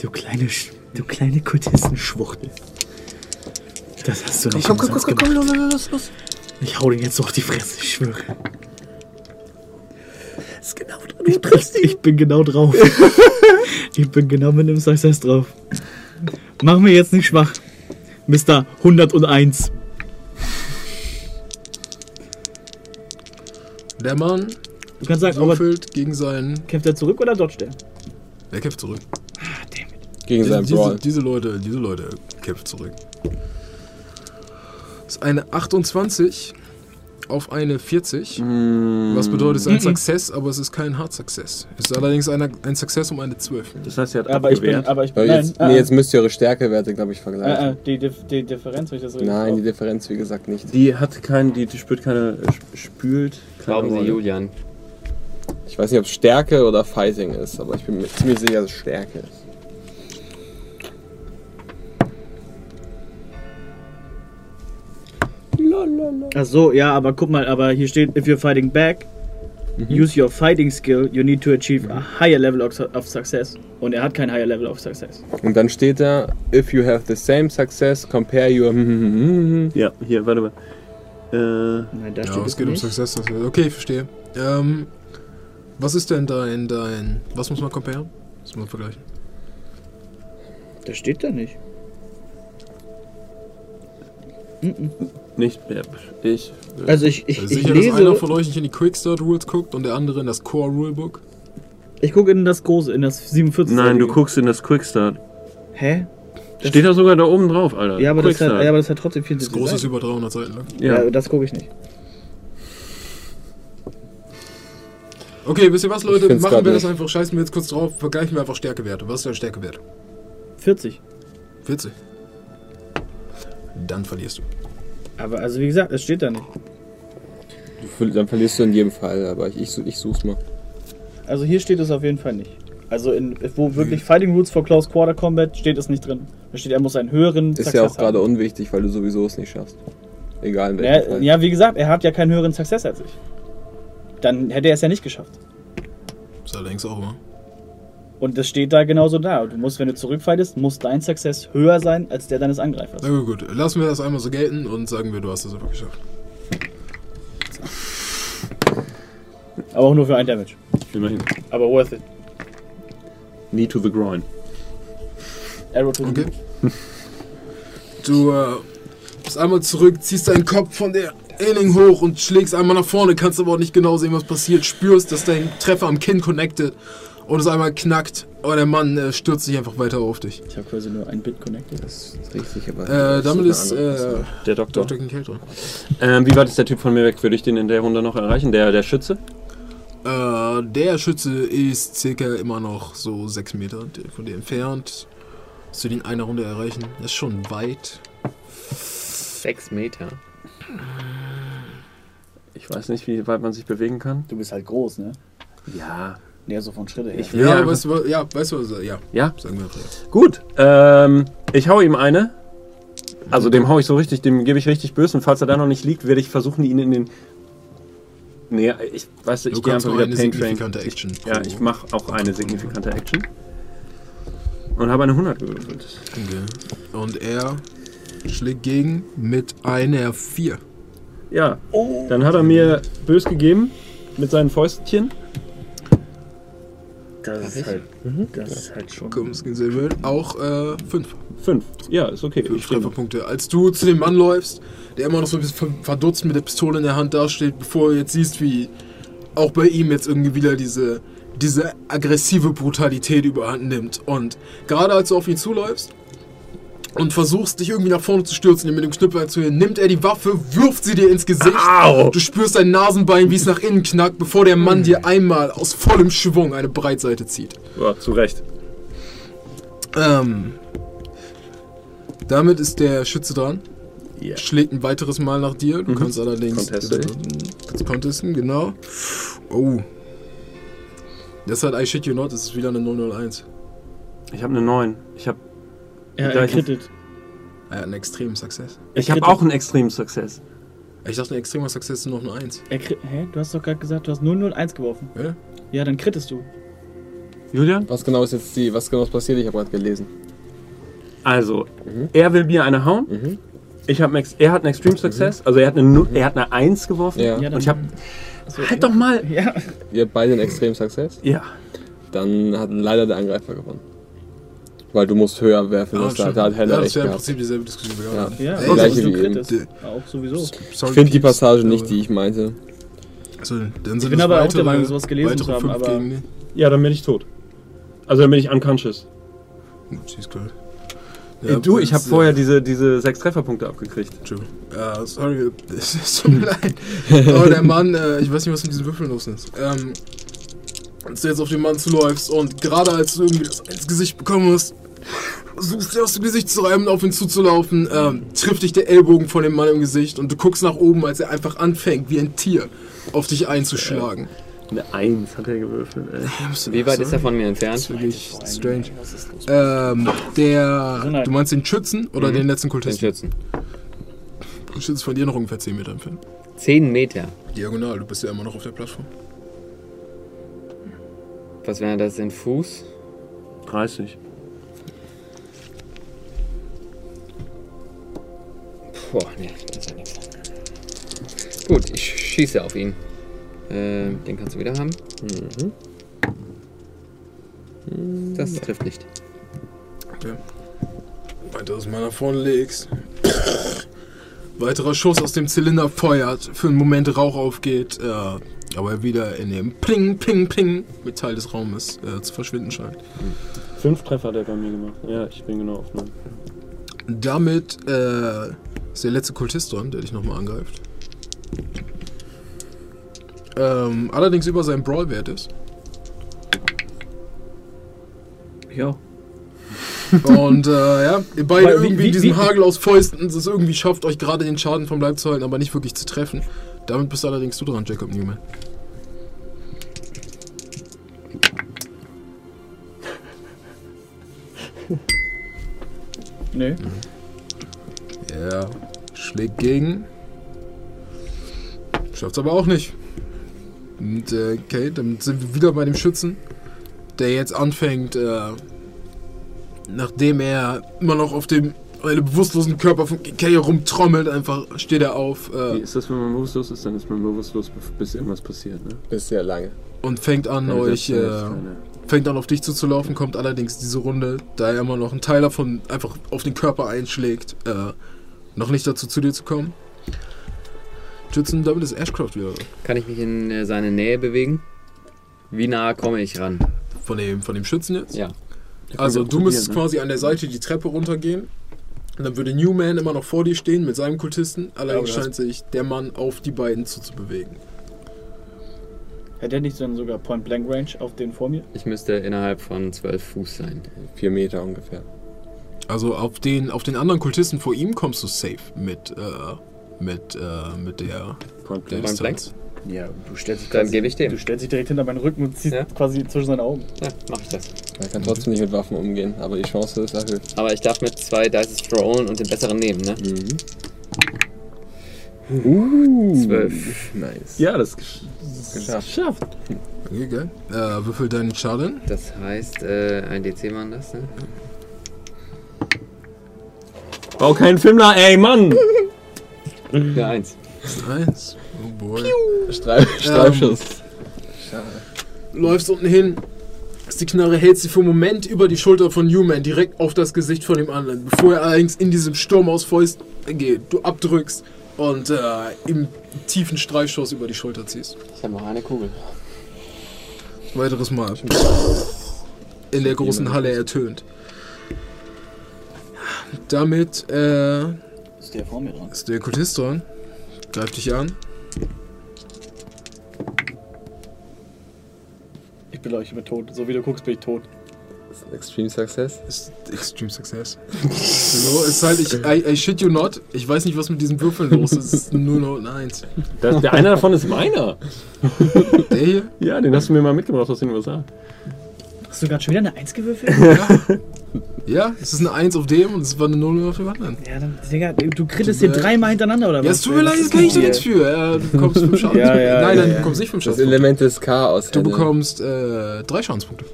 S2: Du kleine, Sch- du kleine Kultistenschwuchtel. Das hast du nicht
S3: Komm, komm, komm, komm, komm,
S2: gemacht.
S3: los, los, los.
S2: Ich hau den jetzt so auf die Fresse, ich schwöre.
S5: ist genau drin.
S2: Ich, bin- ich bin genau drauf. (laughs) ich bin genau mit einem Success drauf. Mach mir jetzt nicht schwach. Mr. 101.
S3: Der Mann
S2: Du kannst sagen, aber
S3: würfelt gegen seinen.
S2: kämpft er zurück oder dodgt er?
S3: Er kämpft zurück.
S4: Gegen
S3: Diese,
S4: seinen
S3: diese,
S4: Brawl.
S3: diese Leute, diese Leute kämpfen zurück. Das ist eine 28 auf eine 40. Was bedeutet, es ist ein Success, aber es ist kein Hard Success. Es ist allerdings eine, ein Success um eine 12.
S1: Das heißt, er hat
S2: Aber ich bin, aber ich bin, nein,
S4: jetzt,
S2: äh,
S4: nee, jetzt müsst ihr eure Stärkewerte, glaube ich, vergleichen.
S2: äh, die, die Differenz, wenn ich das so
S4: Nein, die
S2: die
S4: Differenz, wie gesagt, nicht.
S1: die hat keinen, die, die spürt keine, sp- spült keine
S5: Glauben Sie,
S1: Rolle.
S5: Julian.
S4: Ich weiß nicht, ob es Stärke oder Fighting ist, aber ich bin mir ziemlich sicher, dass es Stärke ist.
S2: Ach so, ja, aber guck mal, aber hier steht, if you're fighting back, use your fighting skill, you need to achieve a higher level of, success. Und er hat kein higher level of success.
S4: Und dann steht da, if you have the same success, compare your...
S1: Ja, hier, warte mal. Äh,
S2: Nein, da
S3: Ja,
S2: steht
S3: es
S2: es
S3: geht um
S2: nicht.
S3: Success. das- Okay, ich verstehe. Ähm, was ist denn dein, dein. Was muss man comparen? Was muss man vergleichen?
S2: Das steht da nicht.
S1: Nicht mehr. Ich.
S2: Also ich, ich,
S3: Also
S2: ich
S3: sicher, dass einer
S2: lese,
S3: von euch nicht in die Quickstart Rules guckt und der andere in das Core Rulebook?
S2: ich gucke in das große, in das 47.
S1: Nein, du guckst in das Quickstart.
S2: Hä? Das-
S1: Steht da sogar da oben drauf, Alter.
S2: Ja, aber das, hat, ja, aber das hat trotzdem viel
S3: Das große ist über 300 Seiten lang.
S2: Ja,
S1: ja.
S2: das gucke ich nicht.
S3: Okay, wisst ihr was, Leute? Machen wir das
S4: nicht.
S3: einfach, scheißen wir jetzt kurz drauf, vergleichen wir einfach Stärkewerte. Was ist dein Stärkewert?
S2: 40.
S3: 40. Dann verlierst du.
S2: Aber also wie gesagt, es steht da nicht.
S4: Du Dann verlierst du in jedem Fall, aber ich, ich, ich such's mal.
S2: Also hier steht es auf jeden Fall nicht. Also in, wo wirklich Fighting Rules for Close Quarter Combat steht es nicht drin. Da steht, er muss einen höheren
S4: Ist
S2: Success
S4: ja auch gerade unwichtig, weil du sowieso es nicht schaffst. Egal in welchem
S2: Ja,
S4: Fall.
S2: ja, wie gesagt, er hat ja keinen höheren Success als ich. Dann hätte er es ja nicht geschafft.
S3: Ist allerdings auch immer.
S2: Und das steht da genauso da. Du musst, wenn du zurückfightest, muss dein Success höher sein als der deines Angreifers.
S3: Na gut, gut, lassen wir das einmal so gelten und sagen wir, du hast es einfach geschafft.
S2: Aber auch nur für ein Damage.
S1: Immerhin.
S2: Aber worth it.
S1: Knee to the groin.
S2: Arrow to the
S3: Okay. (laughs) Du äh, bist einmal zurück, ziehst deinen Kopf von der Ailing hoch und schlägst einmal nach vorne, kannst aber auch nicht genau sehen, was passiert. Spürst, dass dein Treffer am Kinn connected und es einmal knackt und der Mann äh, stürzt sich einfach weiter auf dich.
S2: Ich habe quasi nur ein Bit connected.
S5: Das riecht sich aber.
S3: Äh, damit ist äh,
S1: Der Doktor.
S3: Dr. Kincaid dran.
S1: Ähm, wie weit ist der Typ von mir weg? Würde ich den in der Runde noch erreichen? Der, der Schütze?
S3: Äh, der Schütze ist circa immer noch so 6 Meter von dir entfernt. Dass du den in einer Runde erreichen. Das ist schon weit.
S5: Sechs Meter.
S1: Ich weiß nicht, wie weit man sich bewegen kann.
S2: Du bist halt groß, ne?
S1: Ja.
S2: Ja, so von Schritte her.
S1: Ich-
S3: Ja,
S1: Ja,
S3: weißt du, was- ja, weißt du? Ja,
S1: Ja?
S3: sagen wir ja.
S1: Gut. Ähm, ich hau ihm eine. Also dem hau ich so richtig, dem gebe ich richtig böse. Und falls er da noch nicht liegt, werde ich versuchen, ihn in den. Nee, ich weiß, ich
S3: Du
S1: gehe einfach wieder
S3: eine
S1: Pain Train.
S3: signifikante Action.
S1: Ich, ja, ich mache auch eine signifikante Action. Und habe eine 100 gewürfelt.
S3: Okay. Und er schlägt gegen mit einer 4.
S1: Ja, dann hat er mir bös gegeben mit seinen Fäustchen.
S2: Das ist halt, das ist halt schon.
S3: Kommst Silver. Auch 5.
S1: Fünf. Ja, ist okay.
S3: Fünf. Trefferpunkte. Als du zu dem Mann läufst, der immer noch so ein bisschen ver- verdutzt mit der Pistole in der Hand dasteht, bevor du jetzt siehst, wie auch bei ihm jetzt irgendwie wieder diese, diese aggressive Brutalität überhand nimmt. Und gerade als du auf ihn zuläufst und versuchst, dich irgendwie nach vorne zu stürzen, ihn mit dem Knüppel zu nimmt er die Waffe, wirft sie dir ins Gesicht.
S1: Au!
S3: Du spürst dein Nasenbein, wie es nach innen knackt, bevor der Mann dir einmal aus vollem Schwung eine Breitseite zieht.
S1: Ja, zu Recht.
S3: Ähm, damit ist der Schütze dran.
S1: Ja.
S3: Schlägt ein weiteres Mal nach dir. Du
S1: Mhm.
S3: kannst allerdings.
S1: Conteste
S3: Kannst contesten, genau. Oh. Das hat I shit you not, das ist wieder eine 001.
S1: Ich habe eine 9. Ich habe
S2: Ja, er crittet.
S3: Er hat einen extremen Success.
S1: ich hab
S2: kriegt-
S1: auch einen extremen Success.
S3: Ich dachte, ein extremer Success ist noch eine 1.
S2: Er Hä? Du hast doch gerade gesagt, du hast 001 geworfen.
S3: Ja?
S2: Ja, dann krittest du.
S1: Julian?
S4: Was genau ist jetzt die, was genau ist passiert? Ich habe gerade gelesen.
S1: Also,
S4: Mhm.
S1: er will mir eine hauen.
S4: Mhm.
S1: Ich hab er hat einen Extreme Success. Also, er hat eine, er hat eine 1 geworfen.
S4: Ja.
S2: Ja,
S1: Und ich hab.
S2: Achso,
S1: Halt doch mal!
S2: Ja.
S4: Ihr habt beide einen extremen Success.
S1: Ja.
S4: Dann hat leider der Angreifer gewonnen. Weil du musst höher werfen. das hat, hat Heller
S3: ja, das
S4: echt
S3: wäre im. Prinzip dieselbe Diskussion wie
S4: Ja.
S2: Ja,
S3: Ey,
S2: aber
S4: gleiche
S2: du
S4: wie eben.
S2: Auch sowieso.
S4: Ich finde die Passage nicht, die ich meinte.
S3: Also, dann sind
S2: bin
S3: es
S2: aber auch der Meinung, sowas gelesen zu haben, aber-
S3: gegen die.
S1: Ja, dann bin ich tot. Also, dann bin ich unconscious.
S3: She's cool.
S1: Äh, du, ich habe vorher diese, diese sechs Trefferpunkte abgekriegt.
S3: True. Ja, sorry, (laughs) es tut mir leid. Aber der Mann, äh, ich weiß nicht, was mit diesen Würfeln los ist. Ähm, als du jetzt auf den Mann zuläufst und gerade als du irgendwie das ins Gesicht bekommen hast, versuchst dir aus dem Gesicht zu reiben und auf ihn zuzulaufen, ähm, trifft dich der Ellbogen von dem Mann im Gesicht und du guckst nach oben, als er einfach anfängt, wie ein Tier auf dich einzuschlagen.
S1: Eine 1 hat er gewürfelt, ey.
S5: Wie weit ist er von mir
S3: Das
S5: entfernt?
S3: ist wirklich strange. Ähm, der,
S2: Gesundheit.
S3: du meinst den Schützen oder
S5: Mhm.
S3: den letzten
S5: Den
S3: Kultisten?
S5: Schützen.
S3: Der Schütze ist von dir noch ungefähr 10 Meter entfernt.
S5: Zehn Meter.
S3: Diagonal, du bist ja immer noch auf der Plattform.
S5: Was wäre das in Fuß?
S1: 30.
S5: Boah, nee, das ist ja nichts. Gut, ich schieße auf ihn. Ähm, den kannst du wieder haben. Das trifft nicht.
S3: Okay. Weiteres Mal nach vorne legst. Weiterer Schuss aus dem Zylinder feuert. Für einen Moment Rauch aufgeht. Äh, aber wieder in dem Pling, Pling, Pling Metall des Raumes äh, zu verschwinden scheint.
S1: Fünf Treffer hat er bei mir gemacht. Ja, ich bin genau auf 9.
S3: Damit äh, ist der letzte Kultist dran, der dich nochmal angreift. Ähm, allerdings über seinen Brawl-Wert ist.
S2: Ja.
S3: Und äh, ja, ihr beide irgendwie
S2: wie-
S3: in diesem
S2: wie-
S3: Hagel aus Fäusten es irgendwie schafft, euch gerade den Schaden vom Leib zu halten, aber nicht wirklich zu treffen. Damit bist allerdings du dran, Jacob Newman.
S2: Nö.
S3: Ja, schlägt gegen. Schafft's aber auch nicht. Und äh, okay, dann sind wir wieder bei dem Schützen, der jetzt anfängt, äh, nachdem er immer noch auf dem einem bewusstlosen Körper von Kay rumtrommelt, einfach steht er auf
S1: Wie
S3: äh,
S1: ist das, wenn man bewusstlos ist? Dann ist man bewusstlos, bis irgendwas passiert, ne?
S4: Ist sehr lange.
S3: und fängt an,
S1: Keine
S3: euch, äh, fängt an auf dich zuzulaufen, kommt allerdings diese Runde, da er immer noch einen Teil davon einfach auf den Körper einschlägt, äh, noch nicht dazu zu dir zu kommen. Schützen, damit ist Ashcroft wieder.
S5: Kann ich mich in äh, seine Nähe bewegen? Wie nah komme ich ran?
S3: Von dem, von dem Schützen jetzt?
S5: Ja.
S3: Also du müsstest
S1: ne?
S3: quasi an der Seite die Treppe runtergehen. Und dann würde Newman immer noch vor dir stehen mit seinem Kultisten. Allerdings scheint sich der Mann auf die beiden zuzubewegen.
S2: Hätte er nicht dann sogar Point Blank Range auf den vor mir?
S5: Ich müsste innerhalb von 12 Fuß sein.
S4: Vier Meter ungefähr.
S3: Also auf den, auf den anderen Kultisten vor ihm kommst du safe mit, äh, mit, äh, mit der,
S1: Point
S3: der
S1: Blank.
S5: Point Blank?
S2: Ja, du stellst dich
S5: Dann gebe ich dem.
S2: Du stellst dich direkt hinter meinen Rücken und ziehst
S5: Ja.
S2: quasi zwischen seine Augen.
S5: Ja, mach ich das.
S4: Man kann trotzdem nicht mit Waffen umgehen, aber die Chance ist erhöht.
S5: Aber ich darf mit zwei Dices rollen und den besseren nehmen, ne?
S4: Uh,
S5: Zwölf.
S4: Nice.
S1: Ja, das ist
S4: Geschafft.
S1: geschafft.
S3: Okay, geil. Äh, würfel deinen Schaden.
S5: Das heißt, äh, ein DC machen das, ne?
S1: Bau keinen Film nach, ey, Mann! (laughs)
S5: Ja, eins.
S3: Eins. Oh boy.
S4: Streif, Streifschuss.
S3: Läufst unten hin, die Knarre, hältst sie für einen Moment über die Schulter von Newman direkt auf das Gesicht von dem anderen, bevor er allerdings in diesem Sturm aus Fäust geht, du abdrückst und äh, im tiefen Streifschuss über die Schulter ziehst.
S5: Ich habe noch eine Kugel.
S3: Weiteres Mal. In der großen Halle ertönt. Damit äh,
S2: Ist der vor mir dran?
S3: ist der Kultist dran. Greift dich an.
S2: Ich bin ich bin tot. So wie du guckst, bin ich tot.
S4: Extreme Success.
S3: Ist Extreme Success. (laughs) so, ist halt, ich, I, I shit you not. Ich weiß nicht, was mit diesen Würfeln los ist. Es ist 0 und 1.
S1: Das, der eine davon ist meiner. (laughs)
S3: Der hier?
S1: Ja, den hast du mir mal mitgebracht aus den USA.
S2: Hast du gerade schon wieder eine Eins gewürfelt? (laughs) (laughs)
S3: Ja, es ist eine 1 auf dem und es war eine 0 auf dem anderen.
S2: ja, dann, Digga, du krittest hier dreimal hintereinander, oder was?
S3: Ja, es tut mir leid, das kann ich dir nichts für. Ja, du bekommst 5 (laughs) Schaden.
S2: Ja, ja,
S3: Nein,
S2: ja,
S3: nein, du bekommst nicht 5
S4: Das
S3: Schaden.
S4: Element des Chaos.
S3: Du bekommst 3 äh, Schadenspunkte.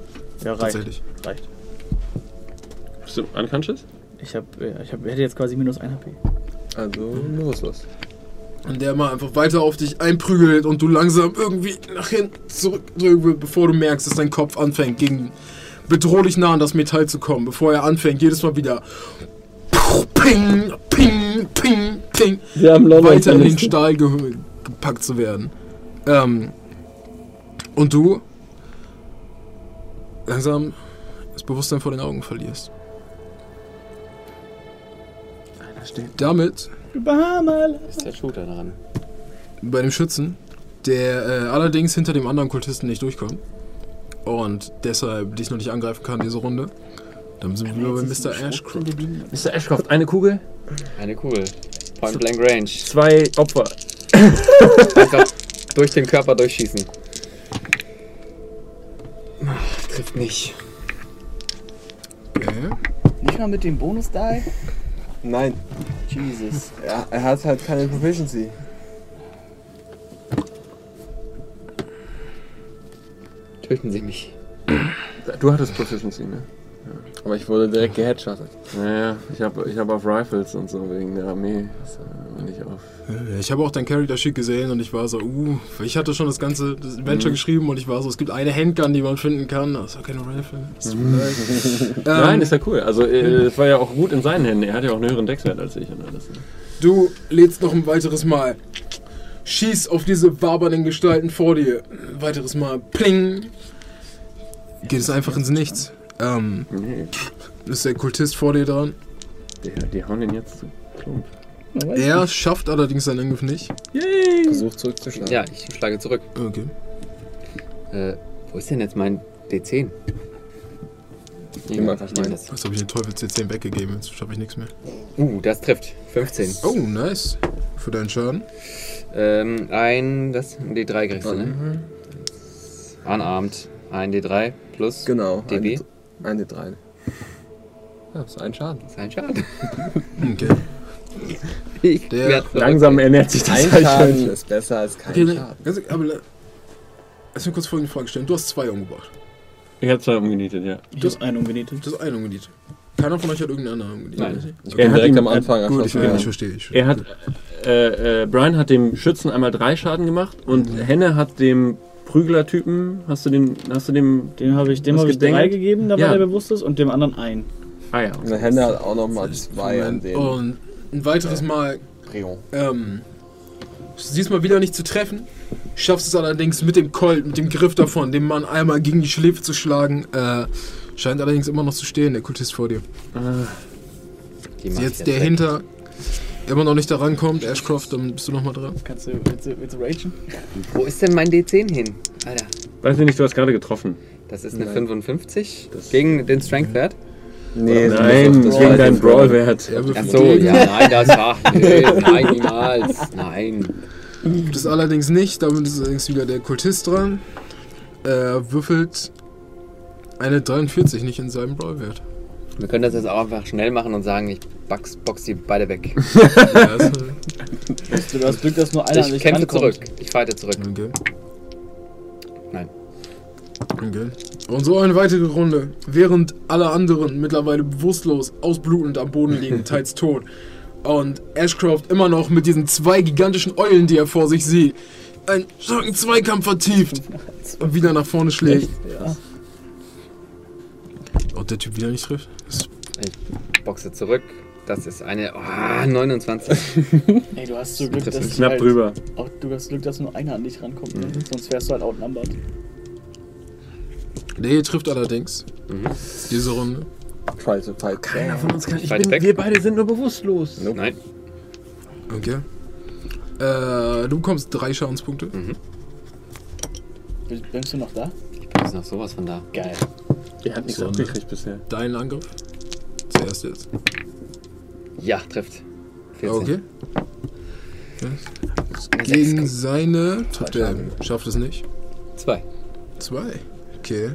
S2: Ja, reicht.
S3: Tatsächlich.
S2: Reicht.
S1: Bist du unconscious?
S2: Ich, hab, ja, ich hab, hätte jetzt quasi minus 1 HP.
S4: Also, los.
S3: Und der mal einfach weiter auf dich einprügelt und du langsam irgendwie nach hinten zurückdrücken willst, bevor du merkst, dass dein Kopf anfängt, gegen bedrohlich nah an das Metall zu kommen, bevor er anfängt, jedes Mal wieder ping, ping, ping, ping,
S1: Wir haben London
S3: weiter in den Stahl ge gepackt zu werden. Ähm, und du langsam das Bewusstsein vor den Augen verlierst. Damit
S5: Ist der Shooter dran.
S3: bei dem Schützen, der äh, allerdings hinter dem anderen Kultisten nicht durchkommt und deshalb dich noch nicht angreifen kann diese Runde. Dann sind wir wieder bei Mr. Ashcroft.
S1: Mr. Ashcroft, eine Kugel,
S5: Eine Kugel. Point Blank Range.
S1: zwei Opfer. (laughs)
S5: Einfach durch den Körper durchschießen. Ach, trifft nicht.
S3: Okay.
S2: Nicht mal mit dem Bonus-Die?
S4: Nein,
S2: Jesus.
S4: er, er hat halt keine Proficiency.
S5: Töten Sie mich.
S1: Du hattest Proficiency, ne?
S4: Aber ich wurde direkt geheadshottet.
S1: Naja, ich habe ich hab auf Rifles und so wegen der Armee. Das, nicht auf.
S3: Ich habe auch dein Character Sheet gesehen und ich war so, uh, ich hatte schon das ganze das Adventure geschrieben und ich war so, es gibt eine Handgun, die man finden kann, das ist auch keine Rifle. Mir leid.
S1: Nein,
S3: ähm,
S1: ist ja cool. Also, äh, es war ja auch gut in seinen Händen. Er hat ja auch einen höheren Deckswert als ich und alles. ne?
S3: Du lädst noch ein weiteres Mal. Schieß auf diese wabernden Gestalten vor dir. Ein weiteres Mal. Pling. Geht es einfach ins Nichts. Ähm,
S1: Nee,
S3: ist der Kultist vor dir dran.
S1: die, die hauen den jetzt zu plump.
S3: Er schafft allerdings seinen Angriff nicht.
S4: Versucht zurückzuschlagen.
S5: Ja, ich schlage zurück.
S3: Okay.
S5: Äh, wo ist denn jetzt mein D10?
S4: Nimm
S5: Ja,
S4: einfach
S5: ich nehm
S4: meinen.
S5: das.
S3: Jetzt habe ich den Teufel C10 weggegeben, jetzt schaffe ich nichts mehr.
S5: Uh, das trifft. 15.
S3: Oh, nice. Für deinen Schaden.
S5: Ähm, ein, das, ein D3 kriegst du, ne?
S4: Mhm.
S5: Unarmed. Ein D3 plus
S4: Genau.
S5: DB.
S4: Ein D3. Ja, das ist ein Schaden.
S5: Das ist ein Schaden.
S3: Okay.
S5: Ich
S3: Der-
S5: werd.
S1: Langsam ernährt sich das
S4: Ein
S1: halt
S4: Schaden
S1: schon.
S4: ist besser als kein
S3: okay ne,
S4: Schaden.
S3: ganz, aber la- lass mir kurz folgende Frage stellen. Du hast zwei umgebracht.
S1: Ich hab zwei umgenietet, ja.
S2: Du hast einen umgenietet.
S3: Du hast einen umgenietet. Keiner von euch hat irgendeinen anderen umgenietet.
S5: Nein.
S4: Ich
S1: Er
S4: bin
S1: hat
S4: direkt
S1: ihn-
S4: am Anfang
S3: Gut, ich, ja. ich verstehe. Ich verstehe.
S1: Er hat, äh, äh, Brian hat dem Schützen einmal drei Schaden gemacht und Henne hat dem Prügler-Typen, hast du den, hast du dem,
S2: Dem habe ich, dem
S1: Was
S2: hab ich drei gegeben, da
S1: Ja.
S2: war der bewusst ist, und dem anderen ein.
S1: ah ja,
S4: Und der Hände hat auch nochmal zwei an den
S3: Und ein weiteres Mal ähm, siehst mal wieder nicht zu treffen. Schaffst es allerdings mit dem Colt, mit dem Griff davon, dem Mann einmal gegen die Schläfe zu schlagen. Äh, scheint allerdings immer noch zu stehen, der Kultist vor dir.
S5: Ich
S3: Jetzt der hinter immer noch nicht da rankommt, Ashcroft, dann bist du nochmal dran.
S2: Kannst du, willst du, willst du ragen?
S5: Wo ist denn mein D10 hin? Alter,
S1: Weiß ich nicht, du hast gerade getroffen.
S5: das ist eine
S4: Nein.
S5: 55
S1: Das-
S5: gegen den Strength-Wert.
S4: Nee,
S1: Nein,
S4: das
S1: gegen
S4: war
S1: deinen. Brawl-Wert.
S3: Er
S5: Ach
S3: würfelt
S5: so,
S3: gegen.
S5: ja, nein, das war. (laughs) Nee, nein, niemals. Nein.
S3: Das allerdings nicht, damit ist allerdings wieder der Kultist dran. Er würfelt eine 43 nicht in seinem Brawlwert.
S5: Wir können das jetzt auch einfach schnell machen und sagen, ich box, box die beide weg. (laughs)
S3: Ja, ist, (laughs)
S2: Du hast Glück, dass nur einer an
S5: Ich kämpfe zurück. Ich fighte zurück.
S3: okay. Okay. Und so eine weitere Runde. Während alle anderen mittlerweile bewusstlos, ausblutend am Boden liegen, (laughs) teils tot. Und Ashcroft immer noch mit diesen zwei gigantischen Eulen, die er vor sich sieht, einen starken Zweikampf vertieft und wieder nach vorne schlägt.
S2: Ja.
S3: Und der Typ wieder nicht trifft.
S5: Ich boxe zurück. Das ist eine oh, 29. (laughs)
S2: Ey, du hast so Glück,
S5: Das
S2: dass
S1: Knapp
S2: halt,
S1: drüber.
S2: Auch, du hast Glück, dass nur einer an dich rankommt. Ne? Sonst wärst du halt outnumbered.
S3: Hier trifft allerdings.
S5: Mhm.
S3: Diese Runde.
S4: Try to fight.
S1: Keiner von uns kann. Ich bin, wir beide sind nur bewusstlos.
S5: Nein.
S3: Okay. Äh, du bekommst drei Schadenspunkte.
S2: Bist- Bist du noch da?
S5: Ich bin jetzt noch sowas von da.
S2: Geil.
S1: Der hat nichts
S3: So, ne?
S1: abgekriegt bisher.
S3: Dein Angriff. Zuerst jetzt.
S5: Ja, trifft. 14.
S3: Okay.
S5: Eine
S3: Gegen seine trifft er. Schafft es nicht.
S5: Zwei.
S3: Zwei. Okay.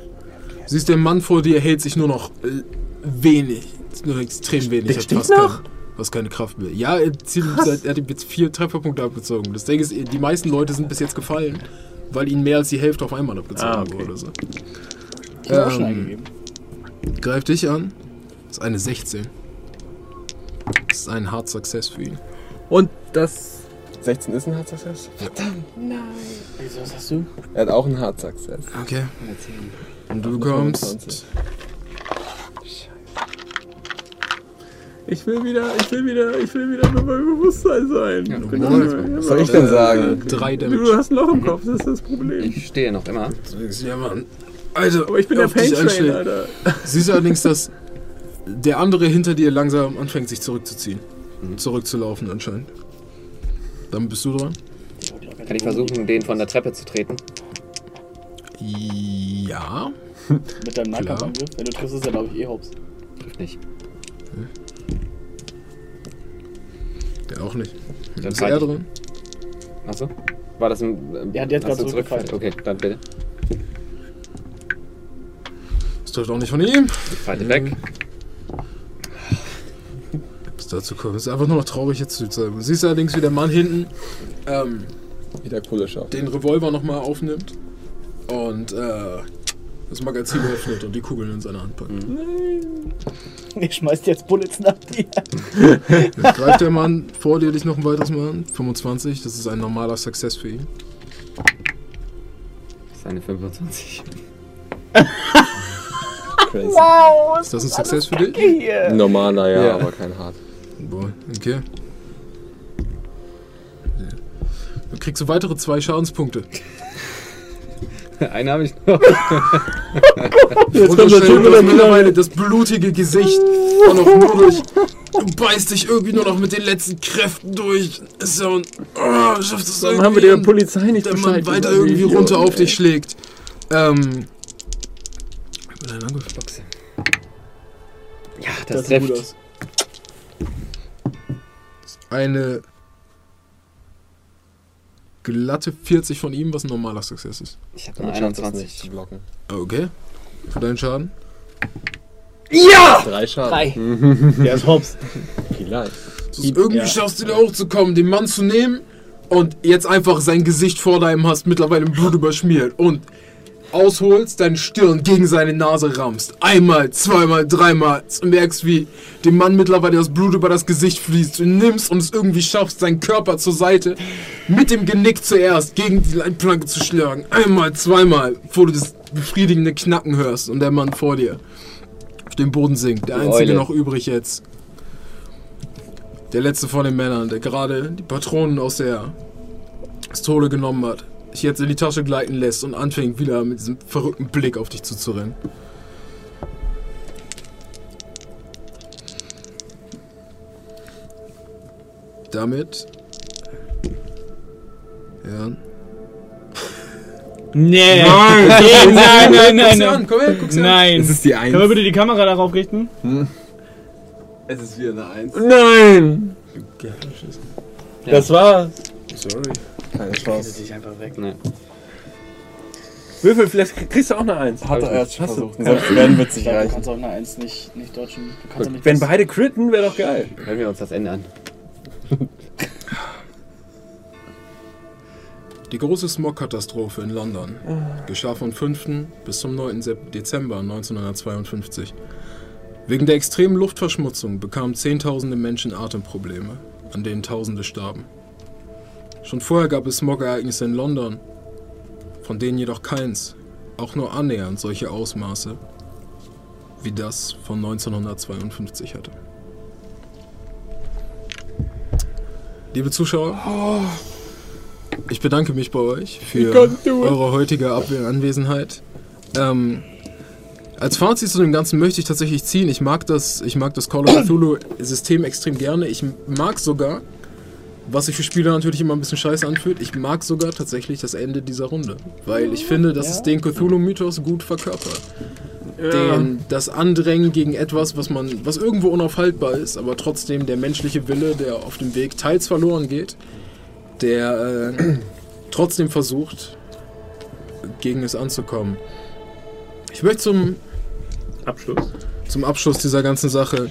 S3: Siehst, der Mann vor dir hält sich nur noch äh, wenig. Nur extrem wenig.
S1: Der
S3: Hat
S1: steht noch?
S3: Kein, fast keine Kraft mehr. Ja, er, zieht, er hat ihm jetzt vier Trefferpunkte abgezogen. Das Ding ist, die meisten Leute sind bis jetzt gefallen, weil ihnen mehr als die Hälfte auf einmal abgezogen
S1: Ah, okay.
S3: wurde. So.
S2: Ich auch schon
S3: Ähm,
S2: eingegeben.
S3: Greift dich an. Das ist eine 16. Das ist ein Hard Success für ihn.
S4: Und das 16 ist ein Hard Success?
S2: Wieso, was hast du?
S4: Er hat auch einen Hard Success.
S3: Okay. Und du bekommst
S4: 25.
S1: Ich will wieder, ich will wieder, ich will wieder bei meinem Bewusstsein sein.
S5: Ja,
S1: Ich
S5: du mal.
S1: immer
S4: Was soll ich denn sagen?
S3: drei
S1: Du
S3: Damage.
S1: hast ein Loch im Kopf, das ist das Problem.
S5: Ich stehe noch immer.
S3: Ja, Mann. Alter,
S1: Aber ich bin der Pain Train. Alter. (laughs)
S3: Siehst du allerdings, dass der andere hinter dir langsam anfängt, sich zurückzuziehen. Zurückzulaufen anscheinend. Dann bist du dran.
S5: Kann ich versuchen, den von der Treppe zu treten?
S3: Ja. (laughs)
S2: Mit deinem Nahkampfangriff? Wenn du triffst, ist er, glaube ich, eh hops.
S5: Trifft nicht.
S3: Der auch nicht.
S5: Dann
S3: Ist er dran?
S5: Achso? War das ein. Ähm,
S2: Ja, der hat gerade zurückgefallen.
S5: Okay, dann bitte.
S3: Das trifft auch nicht von ihm.
S5: Ich falte weg.
S3: Dazu kommt. Es ist einfach nur noch traurig jetzt zu sein. Du siehst allerdings, wie der Mann hinten ähm,
S4: Wieder Schau.
S3: den Revolver nochmal aufnimmt und äh, das Magazin öffnet und die Kugeln in seine Hand packt. (laughs)
S2: Ich schmeiß dir jetzt Bullets nach dir.
S3: Jetzt greift der Mann vor dir dich noch ein weiteres Mal an. 25, das ist ein normaler Success für ihn.
S5: Das ist eine 25. (laughs)
S4: Crazy.
S2: Wow,
S3: Ist das ein Success für dich?
S2: hier.
S4: Normaler, ja,
S5: Ja.
S4: aber kein Hard.
S3: Boah, okay. Du kriegst du weitere zwei Schadenspunkte. (laughs)
S5: Eine habe ich noch. (laughs)
S3: Unterstellen du hast mittlerweile das blutige Gesicht und noch nur durch. Du beißt dich irgendwie nur noch mit den letzten Kräften durch. Ist ja und. Oh, schafft es
S1: Warum
S3: irgendwie.
S1: haben wir der Polizei nicht
S3: der
S1: Bescheid
S3: Mann weiter irgendwie runter auf
S1: ey.
S3: dich schlägt. Ähm.
S5: Ja, das,
S2: Das sieht gut
S5: trifft.
S2: aus.
S3: Eine glatte 40 von ihm, was ein normaler Success ist.
S5: Ich habe
S4: nicht
S5: 21.
S4: zu blocken.
S3: Okay. Für deinen Schaden.
S4: Drei Schaden.
S2: Drei. (laughs) Der ist hops.
S4: Vielleicht.
S3: So, irgendwie
S2: Ja.
S3: schaffst du da hochzukommen, den Mann zu nehmen und jetzt einfach sein Gesicht vor deinem hast, mittlerweile im Blut überschmiert und ausholst, deine Stirn gegen seine Nase rammst. Einmal, zweimal, dreimal. Und merkst, wie dem Mann mittlerweile das Blut über das Gesicht fließt. Du nimmst und es irgendwie schaffst, seinen Körper zur Seite mit dem Genick zuerst gegen die Leitplanke zu schlagen. Einmal, zweimal, bevor du das befriedigende Knacken hörst und der Mann vor dir auf dem Boden sinkt. Der
S5: Die
S3: einzige
S5: Eule.
S3: noch übrig jetzt. Der letzte von den Männern, der gerade die Patronen aus der Pistole genommen hat, dich jetzt in die Tasche gleiten lässt und anfängt wieder mit diesem verrückten Blick auf dich zuzurrennen. Damit. Ja.
S2: Nee. Nein, nein, (laughs) nein, nein,
S3: Guck's dir
S2: nein.
S3: an, komm her, guck's dir an.
S2: Nein.
S4: Es ist die
S2: Können wir
S4: 1.
S2: bitte die Kamera darauf richten?
S4: Es ist wieder eine 1.
S1: Nein! Das war's.
S3: Sorry.
S4: Keine Chance.
S2: dich einfach weg.
S5: Nee.
S1: Würfel, vielleicht kriegst du auch eine Eins.
S4: Hat er erst schon
S1: Hast du-
S4: versucht. Selbst wenn wird es nicht
S2: Du
S4: reichen.
S2: kannst auch eine 1 nicht, nicht dodgen. Du kannst auch nicht
S1: Wenn beide critten, wäre doch geil.
S5: Hören wir uns das Ende an.
S3: Die große Smog-Katastrophe in London geschah vom 5. bis zum 9. Sep- Dezember 1952. Wegen der extremen Luftverschmutzung bekamen Zehntausende Menschen Atemprobleme, an denen Tausende starben. Schon vorher gab es Smog-Ereignisse in London, von denen jedoch keins, auch nur annähernd solche Ausmaße wie das von 1952 hatte. Liebe Zuschauer, ich bedanke mich bei euch für eure heutige Anwesenheit. Ähm, als Fazit zu dem Ganzen möchte ich tatsächlich ziehen, ich mag das, ich mag das Call of Cthulhu System extrem gerne. Ich mag sogar, was sich für Spieler natürlich immer ein bisschen scheiße anfühlt, ich mag sogar tatsächlich das Ende dieser Runde. Weil ich finde, dass es den Cthulhu-Mythos gut verkörpert. Den, das Andrängen gegen etwas, was man, was irgendwo unaufhaltbar ist, aber trotzdem der menschliche Wille, der auf dem Weg teils verloren geht, der äh, trotzdem versucht, gegen es anzukommen. Ich möchte zum,
S1: Abschluss.
S3: zum Abschluss dieser ganzen Sache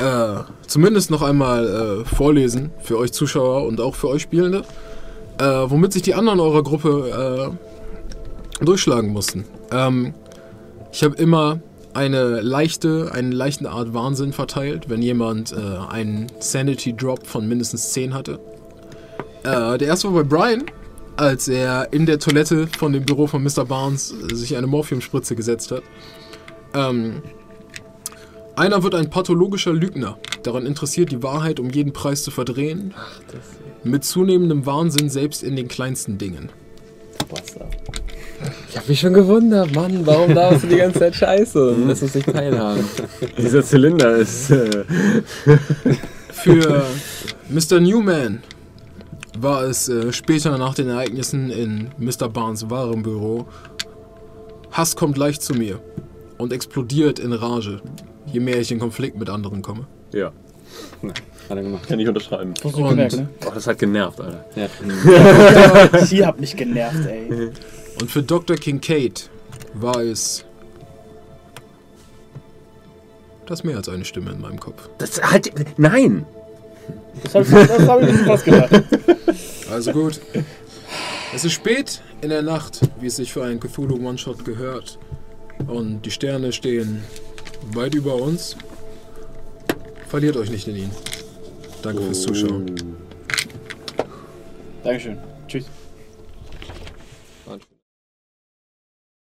S3: äh, zumindest noch einmal äh, vorlesen für euch Zuschauer und auch für euch Spielende, äh, womit sich die anderen eurer Gruppe äh, durchschlagen mussten. Ähm, ich habe immer eine leichte, eine leichte Art Wahnsinn verteilt, wenn jemand äh, einen Sanity Drop von mindestens 10 hatte. Äh, der erste war bei Brian, als er in der Toilette von dem Büro von Mr. Barnes sich eine Morphiumspritze gesetzt hat. Ähm, einer wird ein pathologischer Lügner, daran interessiert, die Wahrheit um jeden Preis zu verdrehen, mit zunehmendem Wahnsinn selbst in den kleinsten Dingen.
S4: Ich hab mich schon gewundert, Mann, warum darfst du die ganze Zeit Scheiße (laughs) und lässt uns nicht teilhaben?
S1: Dieser Zylinder ist. Äh, (laughs)
S3: Für Mr. Newman war es äh, später nach den Ereignissen in Mr. Barnes Warenbüro. Hass kommt leicht zu mir und explodiert in Rage, je mehr ich in Konflikt mit anderen komme.
S1: ja,
S5: Hat er gemacht.
S1: kann ich unterschreiben.
S2: Hast du gemerkt, ne?
S1: Oh, das hat genervt, Alter.
S5: Ja.
S2: Sie hat mich genervt, ey.
S3: Und für Dr. Kincaid war es das mehr als eine Stimme in meinem Kopf.
S1: Das hat. Nein!
S2: Das habe ich, das hab ich mir fast gedacht.
S3: Also gut. Es ist spät in der Nacht, wie es sich für einen Cthulhu One-Shot gehört. Und die Sterne stehen weit über uns. Verliert euch nicht in ihn. Danke fürs Zuschauen.
S2: Dankeschön. Tschüss.